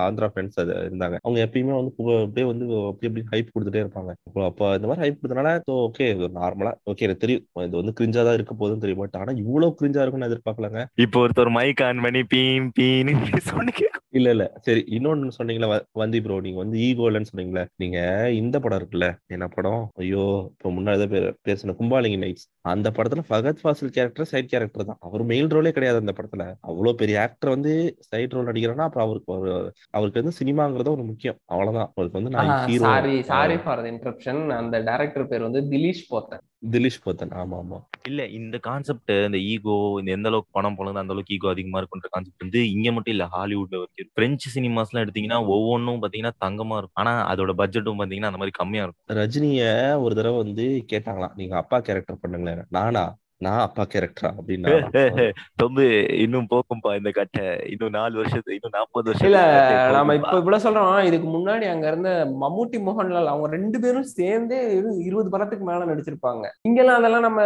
ஆந்திரா ஃப்ரெண்ட்ஸ் அது இருந்தாங்க. அவங்க எப்பயுமே வந்து அப்படியே வந்து அப்படி அப்படி ஹைப் கொடுத்துட்டே இருப்பாங்க. அப்போ இந்த மாதிரி ஹைப் கொடுத்தனால ஓகே நார்மலா ஓகே எனக்கு தெரியும். இது வந்து கிரிஞ்சா தான் இருக்க போதுன்னு தெரியும். பட் ஆனா இவ்வளவு கிரிஞ்சா இருக்கும்னு எதிர்பார்க்கலங்க. இப்போ ஒருத்தர் மைக் ஆன் பண்ணி பீம் பீன்னு சொன்னீங்க. இல்ல இல்ல. சரி இன்னொன்னு சொன்னீங்களா வந்தி ப்ரோ நீங்க வந்து ஈகோ இல்லைன்னு சொன்னீங்களே நீங்க இந்த படம் இருக்குல்ல என்ன படம்? ஐயோ இப்போ முன்னாடி பேசின கும்பாலிங்கி நைட்ஸ் அந்த படத்துல Fahadh Faasil character side character தான். அவர் மெயின் ரோலே கிடையாது அந்த படத்துல. அவ்வளவு பெரிய ஆக்டர் வந்து சைட் ரோல் நடிக்கிறான்னா அப்புறம் அவருக்கு ஒரு அவருக்கு வந்து சினிமாங்கிறது ஒரு முக்கியம். அவ்வளவுதான். அவருக்கு வந்து நான் hero sorry sorry for the interruption அந்த டைரக்டர் பேர் வந்து திலீஷ் போத்தன். திலீஷ் போத்தன். ஆமா ஆமா. இல்ல இந்த கான்செப்ட் இந்த ஈகோ இந்த எந்த அளவுக்கு பணம் போனது அந்த அளவுக்கு ஈகோ அதிகமா இருக்குன்ற கான்செப்ட் வந்து இங்க மட்டும் இல்ல ஹாலிவுட்ல வரைக்கும். பிரெஞ்சு சினிமாஸ் எல்லாம் எடுத்தீங்கன்னா ஒவ்வொன்றும் பாத்தீங்கன்னா தங்கமா இருக்கும். ஆனா அதோட பட்ஜெட்டும் பாத்தீங்கன்னா அந்த மாதிரி கம்மியா இருக்கும். ரஜினிய ஒரு தடவை வந்து கேட்டாங்களாம். நீங்க அப்பா கேரக்டர் பண்ணுங்களேன் நானா? நான் அப்பா கேரக்டரா? அப்படின்னா ரொம்ப இன்னும் போக்கும்பா இந்த கட்டை. இன்னும் நாலு வருஷத்து இன்னும் நாற்பது இல்ல வருஷம் நாம இப்ப இவ்வளவு சொல்றோம். இதுக்கு முன்னாடி அங்க இருந்த மம்முட்டி மோகன்லால் அவங்க ரெண்டு பேரும் சேர்ந்தே இரு- இருபது படத்துக்கு மேல நடிச்சிருப்பாங்க. இங்கெல்லாம் அதெல்லாம் நம்ம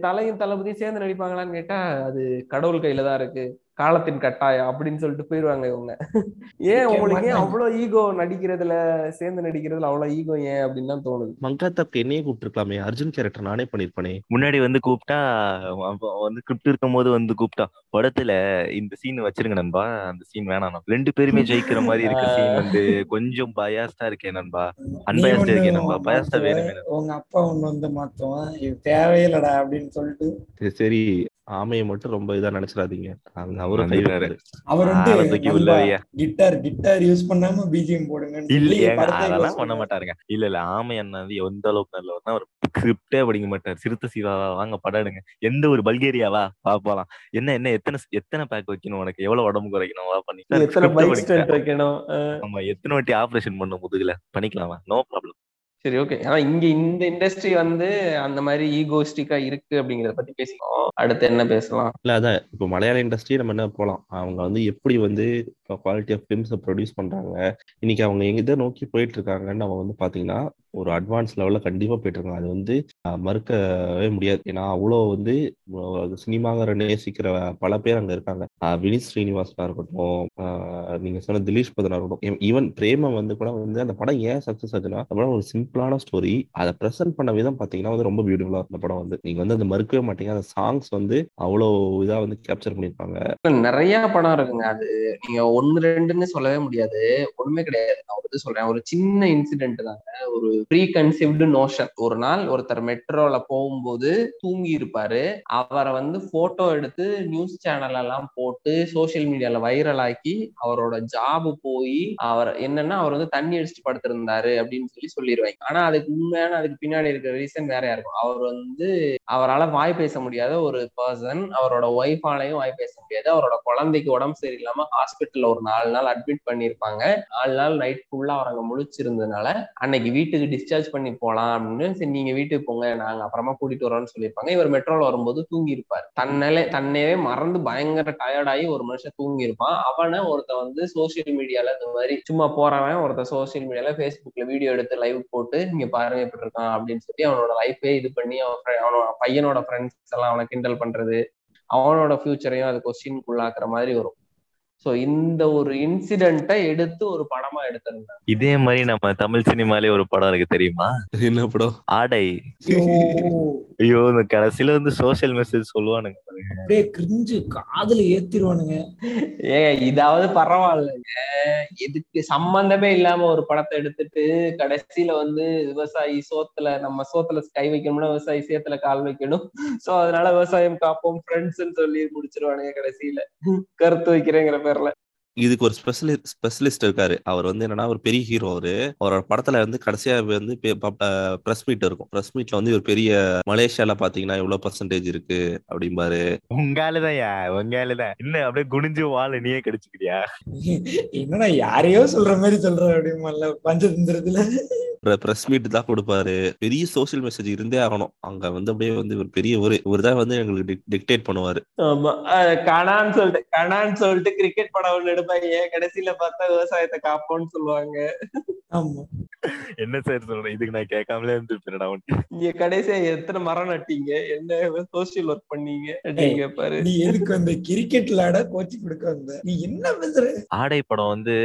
தலையும் தளபதியும் சேர்ந்து நடிப்பாங்களான்னு கேட்டா அது கடவுள் கையில தான் இருக்கு. காலத்தின் கட்டாயம் அப்படின்னு சொல்லிட்டு போயிருவாங்க இவங்க. ஏன் உங்களுக்கு ஏன். அவ்வளவு ஈகோ நடிக்கிறதுல சேர்ந்து நடிக்கிறதுல அவ்வளவு ஈகோ ஏன் அப்படின்னு தான் தோணுது? மங்காத்தாக்கு என்னையே கூப்பிட்டுருக்கலாமே. அர்ஜுன் கேரக்டர் நானே பண்ணிருப்பேனே முன்னாடி வந்து கூப்பிட்டா அவ வந்து ஸ்கிரிப்ட் இருக்கும் போது வந்து கூப்பிட்டா படத்துல இந்த சீன் வச்சிருங்க நண்பா. அந்த சீன் வேணாம். ரெண்டு பேருமே ஜெயிக்கிற மாதிரி இருக்க சீன் வந்து கொஞ்சம் பயாஸ்டா இருக்கேன் நண்பா. அன்பயாஸ்டா இருக்கேன் நண்பா. பயாஸ்டா வேணுமே. உங்க அப்பா ஒண்ணு வந்து மாத்துவான். இது தேவையில்லடா அப்படின்னு சொல்லிட்டு. சரி. ஆமையை மட்டும் ரொம்ப இதா நினைச்சிடாதீங்க. அங்க அவரும். அவர் வந்து. கிட்டார் கிட்டார் யூஸ் பண்ணாம பிஜிஎம் போடுங்கன்னு இல்ல அதெல்லாம் பண்ண. மாட்டாருங்க இல்ல இல்ல ஆமை அண்ணா வந்து எந்த அளவுக்கு நல்லவர்னா ஒரு ஸ்கிரிப்டே படிக்க மாட்டார். சிறுத்தை சிவாவா வாங்க படம் எடுங்க. எந்த ஒரு பல்கேரியாவா வா போலாம். என்ன என்ன எத்தனை எத்தனை பேக் வைக்கணும் உனக்கு? எவ்வளவு உடம்பு குறைக்கணும்? வா பண்ணி. எத்தனை வைக்கணும்? ஆமா எத்தனை வாட்டி ஆபரேஷன் பண்ண முதுகுல? பண்ணிக்கலாமா? நோ ப்ராப்ளம் சரி ஓகே ஆனா இங்க இந்த இண்டஸ்ட்ரி வந்து அந்த மாதிரி ஈகோஸ்டிக்கா இருக்கு அப்படிங்கறத பத்தி பேசலாம் அடுத்து என்ன பேசலாம்? இல்ல அதான். இப்போ மலையாள இண்டஸ்ட்ரி நம்ம என்ன போலாம்? அவங்க வந்து எப்படி வந்து குவாலிட்டி ஆஃப் ஃபிலிம்ஸை ப்ரொடியூஸ் பண்றாங்க? இன்னைக்கு அவங்க எங்க இதை நோக்கி போயிட்டு இருக்காங்கன்னு நம்ம வந்து பாத்தீங்கன்னா ஒரு அட்வான்ஸ் லெவலில் கண்டிப்பாக போயிட்டுருக்காங்க அது வந்து மறுக்கவே முடியாது. ஏன்னா அவ்வளோ வந்து சினிமாங்கிற நேசிக்கிற பல பேர் அங்கே இருக்காங்க. வினித் ஸ்ரீனிவாசனா இருக்கட்டும் நீங்கள் சொன்ன திலீஷ் பதனா இருக்கட்டும் ஈவன் பிரேமம் வந்து கூட வந்து அந்த படம் ஏன் சக்ஸஸ் ஆச்சுன்னா அந்த படம் ஒரு சிம்பிளான ஸ்டோரி அதை ப்ரெசென்ட் பண்ண விதம் பார்த்தீங்கன்னா வந்து ரொம்ப பியூட்டிஃபுல்லாக அந்த படம் வந்து. நீங்கள் வந்து அந்த மறுக்கவே மாட்டீங்க. அந்த சாங்ஸ் வந்து அவ்வளோ இதாக வந்து கேப்சர் பண்ணியிருப்பாங்க. நிறைய படம் இருக்குங்க. அது நீங்கள் ஒன்று ரெண்டுன்னு சொல்லவே முடியாது. ஒன்றுமே கிடையாது. நான் வந்து சொல்கிறேன் ஒரு சின்ன இன்சிடென்ட் தாங்க. ஒரு ப்ரீ கன்சீவ்டு நோஷன் ஒரு நாள் ஒருத்தர் மெட்ரோல போகும்போது தூங்கி இருப்பாரு அவரை வந்து போட்டோ எடுத்து நியூஸ் சேனல் எல்லாம் போட்டு சோஷியல் மீடியால வைரல் ஆக்கி அவரோட ஜாப் போய் அவர் என்னன்னா அவர் வந்து தண்ணி அடிச்சுட்டு படுத்திருந்தாரு அப்படின்னு சொல்லி சொல்லிடுவாங்க ஆனா அதுக்கு உண்மையான அதுக்கு பின்னாடி இருக்கிற ரீசன் வேறையா இருக்கும்? அவர் வந்து அவரால் வாய் பேச முடியாத ஒரு பர்சன் அவரோட ஒய்ஃபாலையும் வாய் பேச முடியாது. அவரோட குழந்தைக்கு உடம்பு சரியில்லாம ஹாஸ்பிட்டல்ல ஒரு நாலு நாள் அட்மிட் பண்ணியிருப்பாங்க. நாலு நாள் நைட் ஃபுல்லா அவர் அங்க முழிச்சிருந்ததுனால அன்னைக்கு வீட்டுக்கு டிஸ்சார்ஜ் பண்ணி போலாம் அப்படின்னு. சரி நீங்க வீட்டுக்கு போங்க நாங்க அப்புறமா கூட்டிட்டு வரோம்னு சொல்லியிருப்பாங்க. இவர் மெட்ரோல வரும்போது தூங்கி இருப்பார் தன்னாலே தன்னையே மறந்து பயங்கர டயர்டாகி ஒரு மனுஷன் தூங்கி இருப்பான் அவனை ஒருத்த வந்து சோசியல் மீடியால இந்த மாதிரி சும்மா போறவன் ஒருத்த சோசியல் மீடியால ஃபேஸ்புக்ல வீடியோ எடுத்து லைவ் போட்டு நீங்க பாருங்க எப்படி இருக்கான் அப்படின்னு சொல்லி அவனோட லைஃபே இது பண்ணி அவன் அவனோட பையனோட ஃப்ரெண்ட்ஸ் எல்லாம் அவனை கிண்டல் பண்றது அவனோட ஃபியூச்சரையும் அது கொஸ்டின் உள்ளாக்குற மாதிரி வரும். சோ இந்த ஒரு இன்சிடென்ட்டை எடுத்து ஒரு படமா எடுத்திருந்தாங்க இதே மாதிரி நம்ம தமிழ் சினிமாலே ஒரு படம் இருக்கு தெரியுமா? என்ன படம்? ஆடை. ஐயோ, இந்த கடைசியில வந்து சோஷியல் மெசேஜ் சொல்லுவானுங்க. அப்படியே கிரிஞ்சு காதுல ஏத்திருவானுங்க. ஏங்க இதாவது பரவாயில்லைங்க. எதுக்கு சம்பந்தமே இல்லாம ஒரு படத்தை எடுத்துட்டு கடைசியில வந்து விவசாயி சோத்துல நம்ம சோத்துல கை வைக்கணும்னா விவசாயி சேத்துல கால் வைக்கணும். சோ அதனால விவசாயம் காப்போம் ஃப்ரெண்ட்ஸ்ன்னு சொல்லி முடிச்சிருவானுங்க கடைசியில. கருத்து வைக்கிறேங்கிற பேர்ல இதுக்கு ஒரு ஸ்பெஷலி ஸ்பெஷலிஸ்ட் இருக்காரு. அவர் வந்து என்னன்னா ஒரு பெரிய ஹீரோ அவரு. அவரோட படத்துல வந்து கடைசியா வந்து பிரஸ் மீட் இருக்கும். பிரஸ் மீட்ல வந்து ஒரு பெரிய மலேசியால பாத்தீங்கன்னா எவ்வளவு பர்சன்டேஜ் இருக்கு அப்படிம்பாரு. உங்க ஆளுதான்யா உங்க ஆளுதான். என்ன அப்படியே குனிஞ்சு வாழ நீயே கடிச்சுக்கிறியா? என்னடா யாரையோ சொல்ற மாதிரி சொல்ற அப்படிமால பஞ்சதந்திரத்துல? பிரஸ் மீட் தான் கொடுப்பாரு. பெரிய சோஷியல் மெசேஜ் இருந்தே ஆகணும். அங்க வந்து அப்படியே வந்து ஒரு பெரிய ஒரு இவர் தான் வந்து எங்களுக்கு டிக்டேட் பண்ணுவாரு. கணான்னு சொல்லிட்டு கணான்னு சொல்லிட்டு கிரிக்கெட் படம் ஒண்ணு எடுப்பாங்க. கடைசியில பார்த்தா விவசாயத்தை காப்போம்னு சொல்லுவாங்க. ஆமா. என்ன சார் சொல்றேன் இதுக்கு நான் கேட்காமலே இருந்துருப்பேன் அவன் நீங்க கடைசியா எத்தனை மரம் நட்டீங்க? என்ன சோசியல் ஒர்க் பண்ணீங்க? அப்படின்னு கேட்பாரு நீ எதுக்கு வந்த கிரிக்கெட் விளையாட கோச்சிங் கொடுக்க வந்த? நீ என்ன பேசுற ஆடை படம் வந்து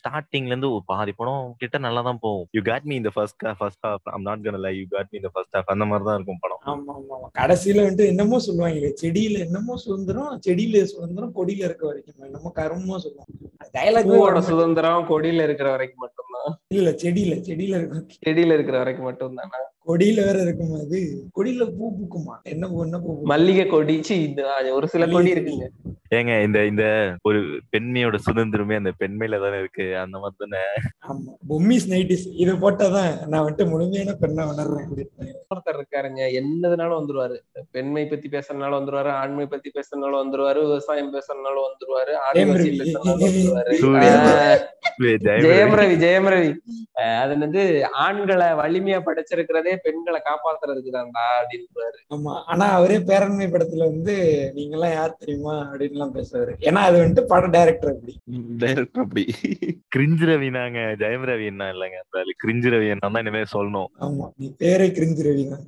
ஸ்டார்டிங்ல இருந்து ஒரு பாதி படம் கிட்ட நல்லா தான் போகும் யூ காட் மீ இந்த first first half I'm not gonna lie you got me இந்த ஃபர்ஸ்ட் ஹாஃப் அந்த மாதிரி தான் இருக்கும் படம். ஆமா ஆமா. கடைசியில வந்துட்டு என்னமோ சொல்லுவாங்க செடியில என்னமோ சுதந்திரம் செடியில சுதந்திரம் கொடியில இருக்க வரைக்கும். என்னமோ கருமோ சொல்லுவாங்க. டயலாக் சுதந்திரம் கொடியில இருக்கிற வரைக்கும் மட்டும்தான். இல்ல செடியில செடியில இருக்கும் செடியில இருக்கிற வரைக்கும் மட்டும்தானா? கொடியில வேற இருக்குமா அது. கொடியில பூ பூக்குமா? என்ன பூ என்ன பூ? மல்லிகை கொடி. சி இந்த ஒரு சில கொடி இருக்குங்க. ஏங்க இந்த இந்த ஒரு பெண்மையோட சுதந்திரமே அந்த பெண்மையில தானே இருக்கு. அந்த மாதிரி தானே? ஆமா. பொம்மிஸ் நைட்டிஸ் இதை போட்டாதான் நான் வந்துட்டு முழுமையான பெண்ணை உணர்றேன். ஒருத்தர் இருக்காருங்க. என்னதுனாலும் வந்துருவாரு. பெண்மை பத்தி பேசுறதுனாலும் வந்துருவாரு ஆண்மை பத்தி பேசுறதுனாலும் வந்துருவாரு விவசாயம் பேசுறதுனாலும் வந்துருவாரு ஆதிவாசி ரவி. பேசுறதுனாலும் வந்துருவாரு. ஜெயம் ரவி. ஜெயம் ரவி. அது வந்து ஆண்களை வலிமையா படைச்சிருக்கிறதே பெண்களை காப்பாத்துறதுக்கு தான்டா அப்படின்னு ஆமா. ஆனா அவரே பேரண்மை படத்துல வந்து நீங்க எல்லாம் யார் தெரியுமா? அப்படின்னு எல்லாம் பேசுவாரு. ஏன்னா அது வந்துட்டு படம் டைரக்டர் அப்படி. டைரக்டர் அப்படி. கிரிஞ்சு ரவினாங்க ஜெயம் ரவி என்ன இல்லைங்க. கிரிஞ்சு ரவி என்ன தான் இனிமே சொல்லணும். ஆமா. நீ பேரே கிரிஞ்சு ரவி தான்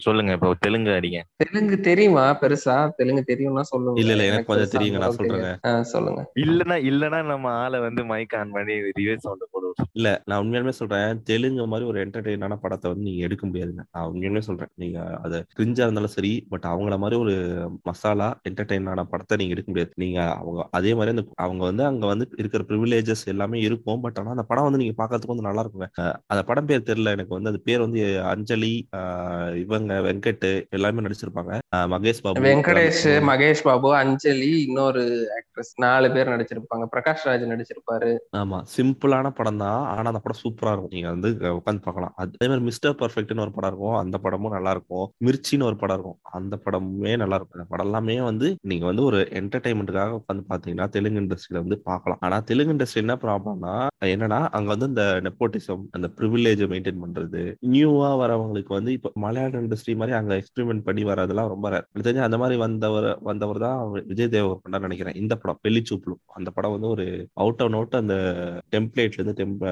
சொல்லுங்க. இப்போ தெலுங்கு அடிங்க. தெலுங்கு தெரியுமா பெருசா? தெலுங்கு தெரியும்னா சொல்லுங்க. இல்ல இல்ல. எனக்கு கொஞ்சம் தெரியுங்க. நான் சொல்றேங்க. சொல்லுங்க. இல்லனா இல்லனா நம்ம ஆளை வந்து மைக் ஆன் பண்ணி ரிவர்ஸ் சவுண்ட் போடுவோம். இல்ல நான் உண்மையாலுமே சொல்றேன். தெலுங்கு மாதிரி ஒரு என்டர்டெயினான படத்தை வந்து நீங்க எடுக்க முடியாதுங்க. நான் உண்மையாலுமே சொல்றேன். நீங்க அது கிரிஞ்சா இருந்தாலும் சரி பட் அவங்கள மாதிரி ஒரு மசாலா என்டர்டெயினான படத்தை நீங்க எடுக்க முடியாது. நீங்க அவங்க அதே மாதிரி அந்த அவங்க வந்து அங்க வந்து இருக்கிற ப்ரிவிலேஜஸ் எல்லாமே இருக்கும். பட் ஆனா அந்த படம் வந்து நீங்க பாக்கிறதுக்கு வந்து நல்லா இருக்குங்க. அந்த படம் பேர் தெரியல. எனக்கு வந்து அந்த பேர் வந்து அஞ்சலி இவங்க வெங்கட் எல்லாமே நடிச்சிருப்பாங்க. மகேஷ் பாபு வெங்கடேஷ் மகேஷ் பாபு அஞ்சலி இன்னொரு ஆக்ட்ரஸ் நாலு பேர் நடிச்சிருப்பாங்க. பிரகாஷ் ராஜ் நடிச்சிருப்பாரு. ஆமா. சிம்பிளான படம் தான் ஆனா அந்த படம் சூப்பரா இருக்கும். நீங்க வந்து உட்காந்து பார்க்கலாம். அதே மாதிரி மிஸ்டர் பர்ஃபெக்ட்னு ஒரு படம் இருக்கும். அந்த படமும் நல்லா இருக்கும். மிர்ச்சின்னு ஒரு படம் இருக்கும். அந்த படமுமே நல்லா இருக்கும். அந்த படம் எல்லாமே வந்து நீங்க வந்து ஒரு என்டர்டைன்மெண்ட்டுக்காக உட்காந்து பாத்தீங்கன்னா தெலுங்கு இண்டஸ்ட்ரியில வந்து பார்க்கலாம். ஆனா தெலுங்கு இண்டஸ்ட்ரி என்ன ப்ராப்ளம்னா என்னன்னா அங்க வந்து இந்த நெப்போட்டிசம் அந்த ப்ரிவிலேஜை மெயின்டைன் பண்றது நியூவா வரவங்களுக்கு வந்து இப்ப மலையாள இண்டஸ்ட்ரி மாதிரி அங்க எக்ஸ்பெரிமெண்ட் பண்ணி வரதெல்லாம் ரொம்ப தெரிஞ்சு அந்த மாதிரி வந்தவர் வந்தவர் தான் விஜய் தேவர்கொண்டா நினைக்கிறேன். இந்த படம் பெல்லிச்சூப்ளு அந்த படம் வந்து ஒரு அவுட் ஆஃப் நோட் அந்த டெம்ப்ளேட்ல இருந்து டெம்ப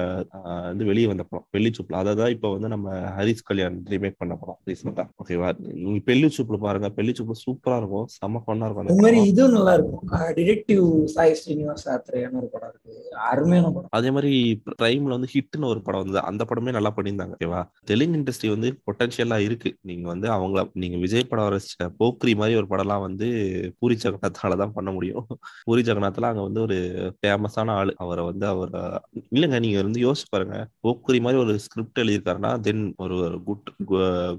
வந்து வெளியே வந்த படம். பெல்லிச்சூப்ளு அதை தான் இப்போ வந்து நம்ம ஹரிஸ் கல்யாண் ரீமேக் பண்ண படம் ரீசெண்டா ஓகேவா நீங்க பெல்லிச்சூப்ளு பாருங்க. பெல்லிச்சூப்ளு சூப்பரா இருக்கும். செம்ம ஃபன்னா இருக்கும். அந்த அது மாதிரி. இதுவும் நல்லா இருக்கும். டிடெக்டிவ் சாய் ஸ்ரீனிவாஸ் சாத்திரையான ஒரு படம் இருக்கு. அருமையான படம். அதே மாதிரி பிரைம்ல வந்து ஹிட்னு ஒரு படம் வந்தது. அந்த படமே நல்லா பண்ணியிருந்தாங்க. ஓகேவா தெலுங்கு இண்டஸ்ட்ரி வந்து பொட்டன்ஷியலா இருக்கு. நீங்க வந்து அவங்கள நீங்க விஜய் படம் வர போக்ரி மாதிரி ஒரு படம்லாம் வந்து பூரி ஜெகநாத்தால தான் பண்ண முடியும். பூரி ஜெகநாத்ல அங்க வந்து ஒரு ஃபேமஸான ஆளு. அவரை வந்து அவர் இல்லைங்க நீங்க வந்து யோசிச்சு பாருங்க. போக்ரி மாதிரி ஒரு ஸ்கிரிப்ட் எழுதியிருக்காருன்னா தென் ஒரு குட்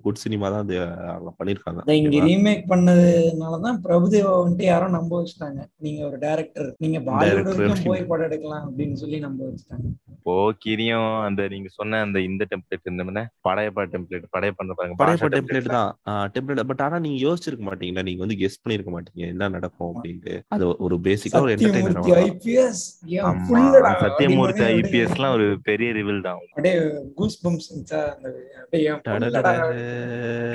குட் சினிமா தான் அது அவங்க பண்ணியிருக்காங்க. அதை இங்க? ரீமேக் பண்ணதுனாலதான் பிரபுதேவா வந்துட்டு யாரோ நம்ப வச்சுட்டாங்க. நீங்க ஒரு டைரக்டர் நீங்க பாலிவுட். போய் படம் எடுக்கலாம் அப்படின்னு சொல்லி நம்ப வச்சுட்டாங்க. இப்போ கிரியும் அந்த நீங்க சொன்ன அந்த இந்த டெம்ப்ளேட் இந்த படையப்பா டெம்ப்ளேட் படையப்பா பாருங்க. படையப்பா டெம்ப்ளேட் template தான். டெம்ப்ளேட் பட் ஆனா நீங்க யோசிச்சிருக்க மாட்டீங்களா? நீங்க வந்து கெஸ் பண்ணிருக்க மாட்டீங்க. என்ன நடக்கும் அப்படின்ட்டு. அது ஒரு பேசிக்கா ஒரு சத்தியமூர்த்தி என்டர்டைனர் ஐபிஎஸ் ஆமா. சத்யமூர்த்தி ஐபிஎஸ் எல்லாம் ஒரு பெரிய ரிவில் தான். அப்படியே கூஸ் பம்ப்ஸ் அந்த.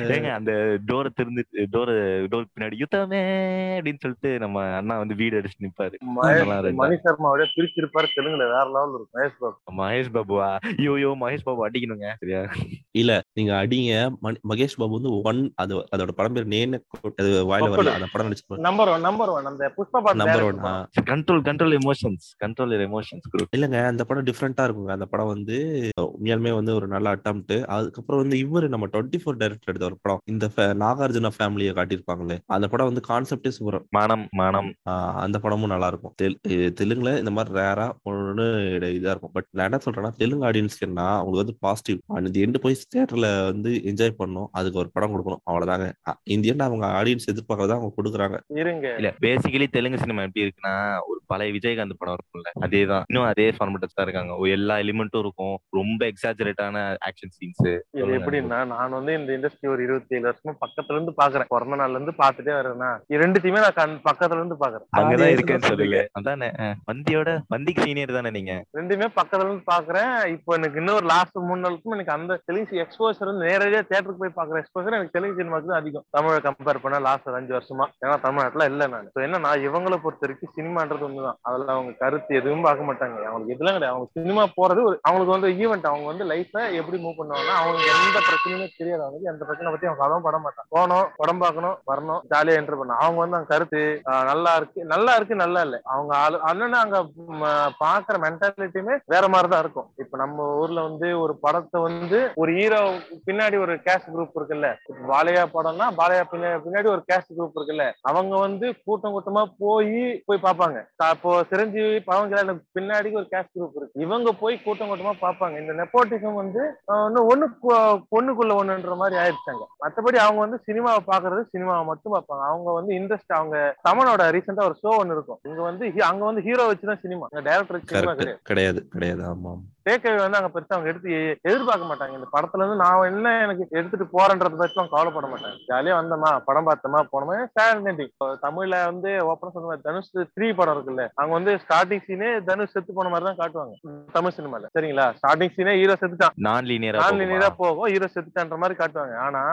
ஏங்க அந்த டோரை திறந்து டோர் டோர் பின்னாடி யுத்தமே! அப்படின்னு சொல்லிட்டு நம்ம அண்ணா வந்து வீடு அடிச்சு நிப்பாரு. மணி சர்மாவோட பிரிச்சிருப்பாரு. தெலுங்குல வேற லெவல் இருக்கும். மகேஷ் பாபு. மகேஷ் பாபுவா? ஐயோ ஐயோ மகேஷ் பாபு அடிக்கணுங்க. சரியா? இல்ல நீங்க அடிங்க. மகேஷ் பாபு வந்து ஒன் அது அதோட படம் பேர் நேனு அது வாயில வரல. அந்த படம் நடிச்சு நம்பர் ஒன் நம்பர் ஒன் அந்த புஷ்பா பாட்டு நம்பர் ஒன் படம். Control control emotions control emotions இல்லங்க அந்த படம் டிஃப்ரெண்டா இருக்குங்க. அந்த படம் வந்து உண்மையாலுமே வந்து ஒரு நல்ல அட்டம்ப்ட் அதுக்கப்புறம் வந்து இவரு நம்ம டுவெண்ட்டி ஃபோர் டைரக்டர் எடுத்த ஒரு படம். இந்த நாகார்ஜுனா ஃபேமிலியை காட்டியிருப்பாங்களே அந்த படம் வந்து கான்செப்டே சூப்பர் மனம் மனம். அந்த படமும் நல்லா இருக்கும். தெலுங்குல இந்த மாதிரி ரேரா ஒன்று இதா இருக்கும். பட் நான் என்ன சொல்றேன்னா தெலுங்கு ஆடியன்ஸ்க்கு என்ன அவங்களுக்கு வந்து பாசிட்டிவ் அந்த எண்டு போய் தியேட்டர்ல வந்து என்ஜாய் பண்ணணும். அதுக்கு ஒரு படம் கொடுக்கணும். அவ்வளவுதாங்க. இந்த எண்டு அவங்க ஆடியன்ஸ் எதிர்பார்க்கறத அவங்க கொடுக்குறாங்க. இருங்க. இல்ல பேசிக்கலி தெலுங்கு சினிமா எப்படி இருக்குன்னா ஒரு பழைய விஜயகாந்த் படம் இருக்கும்ல அதேதான். இன்னும் அதே ஃபார்மேட்டஸ் தான் இருக்காங்க. எல்லா எலிமெண்ட்டும் இருக்கும். ரொம்ப எக்ஸாஜரேட்டான ஆக்ஷன் சீன்ஸ் இது எப்படின்னா நான் வந்து இந்த இண்டஸ்ட்ரி ஒரு இருபத்தி ஏழு வருஷமா பக்கத்துல இருந்து பாக்குறேன். பிறந்த நாள்ல இருந்து பாத்துட்டே வரேன்னா ரெண்டுத்தையுமே நான் கண் பக்கத்துல இருந்து பாக்குறேன். அங்கதான் இருக்கேன்னு சொல்லுங்க. அதானே? வந்தியோட வந்திக்கு சீனியர் தானே நீங்க? ரெண்டுமே பக்கத்துல இருந்து பாக்குறேன். இப்போ எனக்கு இன்னொரு லாஸ்ட் மூணு நாளுக்கும் எனக்கு அந்த தெலுங்கு எக்ஸ்போசர் வந்து நேரடியா தேட்டருக்கு போய் பாக்குற எக்ஸ்போசர் எனக்கு தெலுங்கு சினிமாக்கு தான் அதிகம். தமிழை கம்பேர் பண்ண லாஸ்ட் ஒரு அஞ்சு வருஷமா. ஏன்னா தமிழ்நாட்டுல இல்ல நான். So என்னன்னா இவங்களை பொறுத்த வரைக்கும் சினிமான்றது ஒண்ணுதான். அதுல அவங்க கருத்து எதுவும் பார்க்க மாட்டாங்க. அவங்களுக்கு எதுலாம் கிடையாது. அவங்க சினிமா போறது ஒரு அவங்களுக்கு வந்து ஈவெண்ட் அவங்க வந்து லைஃபை எப்படி மூவ் பண்ணுவாங்கன்னா அவங்களுக்கு எந்த பிரச்சனையுமே தெரியாது. அவங்களுக்கு எந்த பிரச்சனை பத்தி அவங்க கதவும் பட மாட்டான் போனோம் படம் பார்க்கணும் வரணும் ஜாலியா என்டர் பண்ணோம் அவங்க வந்து அங்க கருத்து நல்லா இருக்கு. நல்லா இருக்கு நல்லா இல்ல. அவங்க ஆளு அண்ணன் அங்க பாக்குற மென்டாலிட்டியுமே வேற மாதிரிதான் இருக்கும். இப்ப நம்ம ஊர்ல வந்து ஒரு படத்தை வந்து ஒரு ஹீரோ பின்னாடி ஒரு கேஸ்ட் குரூப் இருக்குல்ல. பாலையா படம்னா பாலையா பின்னாடி பின்னாடி ஒரு கேஸ்ட் குரூப் இருக்குல்ல. அவங்க வந்து கூட்டம் கூட்டமா போய் போய் பார்ப்பாங்க. அப்போ சிரஞ்சீவி பவன் கல்யாணம் பின்னாடி ஒரு கேஸ்ட் குரூப் இருக்கு. இவங்க போய் கூட்டம் கூட்டமா பார்ப்பாங்க. இந்த நெப்போட்டிசம் வந்து ஆஹ், ஒண்ணு பொண்ணுக்குள்ள ஒண்ணுன்ற மாதிரி ஆயிடுச்சாங்க. மத்தபடி அவங்க வந்து சினிமாவை பாக்குறது சினிமாவை மட்டும் பார்ப்பாங்க. அவங்க வந்து இன்ட்ரெஸ்ட் அவங்க தமிழோட ரீசெண்டா ஒரு ஷோ ஒன்னு இருக்கும். இங்க வந்து அங்க வந்து ஹீரோ வச்சுதான் சினிமா டைரக்டர் சினிமா கிடையாது. கிடையாது கிடையாது. ஆமா ஆமா. டேக்கவே வந்து அங்க பெருசா அவங்க எடுத்து எதிர்பார்க்க மாட்டாங்க. இந்த படத்துல இருந்து நான் என்ன எனக்கு எடுத்துட்டு போறேன்றத பத்தி அவங்க கவலைப்பட மாட்டாங்க ஜாலியா வந்தோமா படம் பார்த்தோமா போனோமா சேலஞ்சிங் தமிழ்ல வந்து ஓப்பனா சொல்லுவாங்க தனுஷ் த்ரீ படம் இருக்குல்ல அவங்க வந்து ஸ்டார்டிங் சீனே தனுஷ் செத்து போன மாதிரி தான் காட்டுவாங்க தமிழ் சினிமால. சரிங்களா? ஸ்டார்டிங் சீனே ஹீரோ செத்துட்டான். நான் லீனியரா நான் ஆ போகும்? ஹீரோ செத்துட்டான்ற மாதிரி காட்டுவாங்க. ஆனா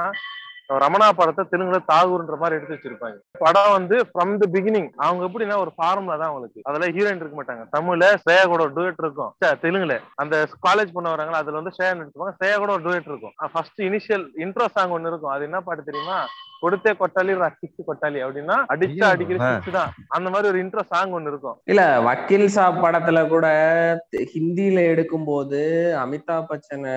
ரமணா படத்தை தெலுங்குல தாகூர்ன்ற மாதிரி எடுத்து வச்சிருப்பாங்க. படம் வந்து ஃப்ரம் தி பிகினிங் அவங்க எப்படின்னா ஒரு ஃபார்முலா தான் அவங்களுக்கு. அதுல ஹீரோயின் இருக்க மாட்டாங்க. தமிழ்ல ஸ்ரேயா கூட ஒரு டூயட் இருக்கும். தெலுங்குல. அந்த காலேஜ் பண்ண வராங்க அதுல வந்து ஸ்ரேயா எடுத்துப்பாங்க. ஸ்ரேயா கூட ஒரு டூயட் இருக்கும். ஃபர்ஸ்ட் இனிஷியல் இன்ட்ரோ சாங் ஒன்னு இருக்கும். அது என்ன பாட்டு தெரியுமா? கொடுத்தே கொட்டாலி சிக்ஸ் கொட்டாலி அப்படின்னா அடிச்சா அடிக்கிற. சிக்ஸ் தான். அந்த மாதிரி ஒரு இன்ட்ரோ சாங் ஒன்னு இருக்கும். இல்ல வக்கீல் சாப் படத்துல கூட தி- ஹிந்தில எடுக்கும்போது அமிதாப் பச்சனை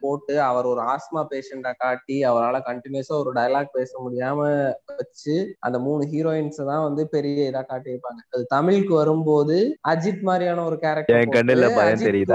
போட்டு அவர் ஒரு ஆஸ்மா பேஷண்டா காட்டி அவரால கண்டினியூஸா ஒரு டயலாக் பேச முடியாம வச்சு அந்த மூணு ஹீரோயின்ஸ் தான் வந்து பெரிய இதா காட்டியிருப்பாங்க. அது தமிழுக்கு வரும்போது அஜித் மாதிரியான ஒரு கேரக்டர்?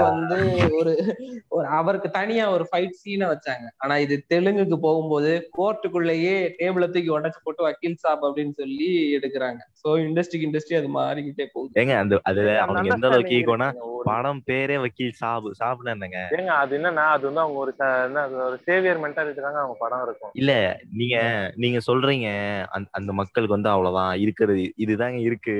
வந்து ஒரு ஒரு அவருக்கு தனியா ஒரு ஃபைட் சீனை வச்சாங்க. ஆனா இது தெலுங்குக்கு போகும்போது கோர்ட்டுக்குள்ளேயே டேபிள தூக்கி உடைச்சு போட்டு வக்கீல் சாப் அப்படின்னு சொல்லி எடுக்கிறாங்க. சோ இண்டஸ்ட்ரிக்கு இண்டஸ்ட்ரி அது மாறிக்கிட்டே போகுது. ஏங்க அந்த அதுல அவனுக்கு எந்த அளவுக்கு ஈகோனா படம் பேரே வக்கீல் சாபு சாபுனா என்னங்க? ஏங்க அது என்னன்னா அது வந்து அவங்க ஒரு என்ன ஒரு சேவியர் மென்டாலிட்டி தாங்க அவங்க படம் இருக்கும். இல்ல நீங்க நீங்க சொல்றீங்க அந்த அந்த மக்களுக்கு வந்து அவ்வளவுதான் இருக்கிறது இதுதாங்க இருக்கு.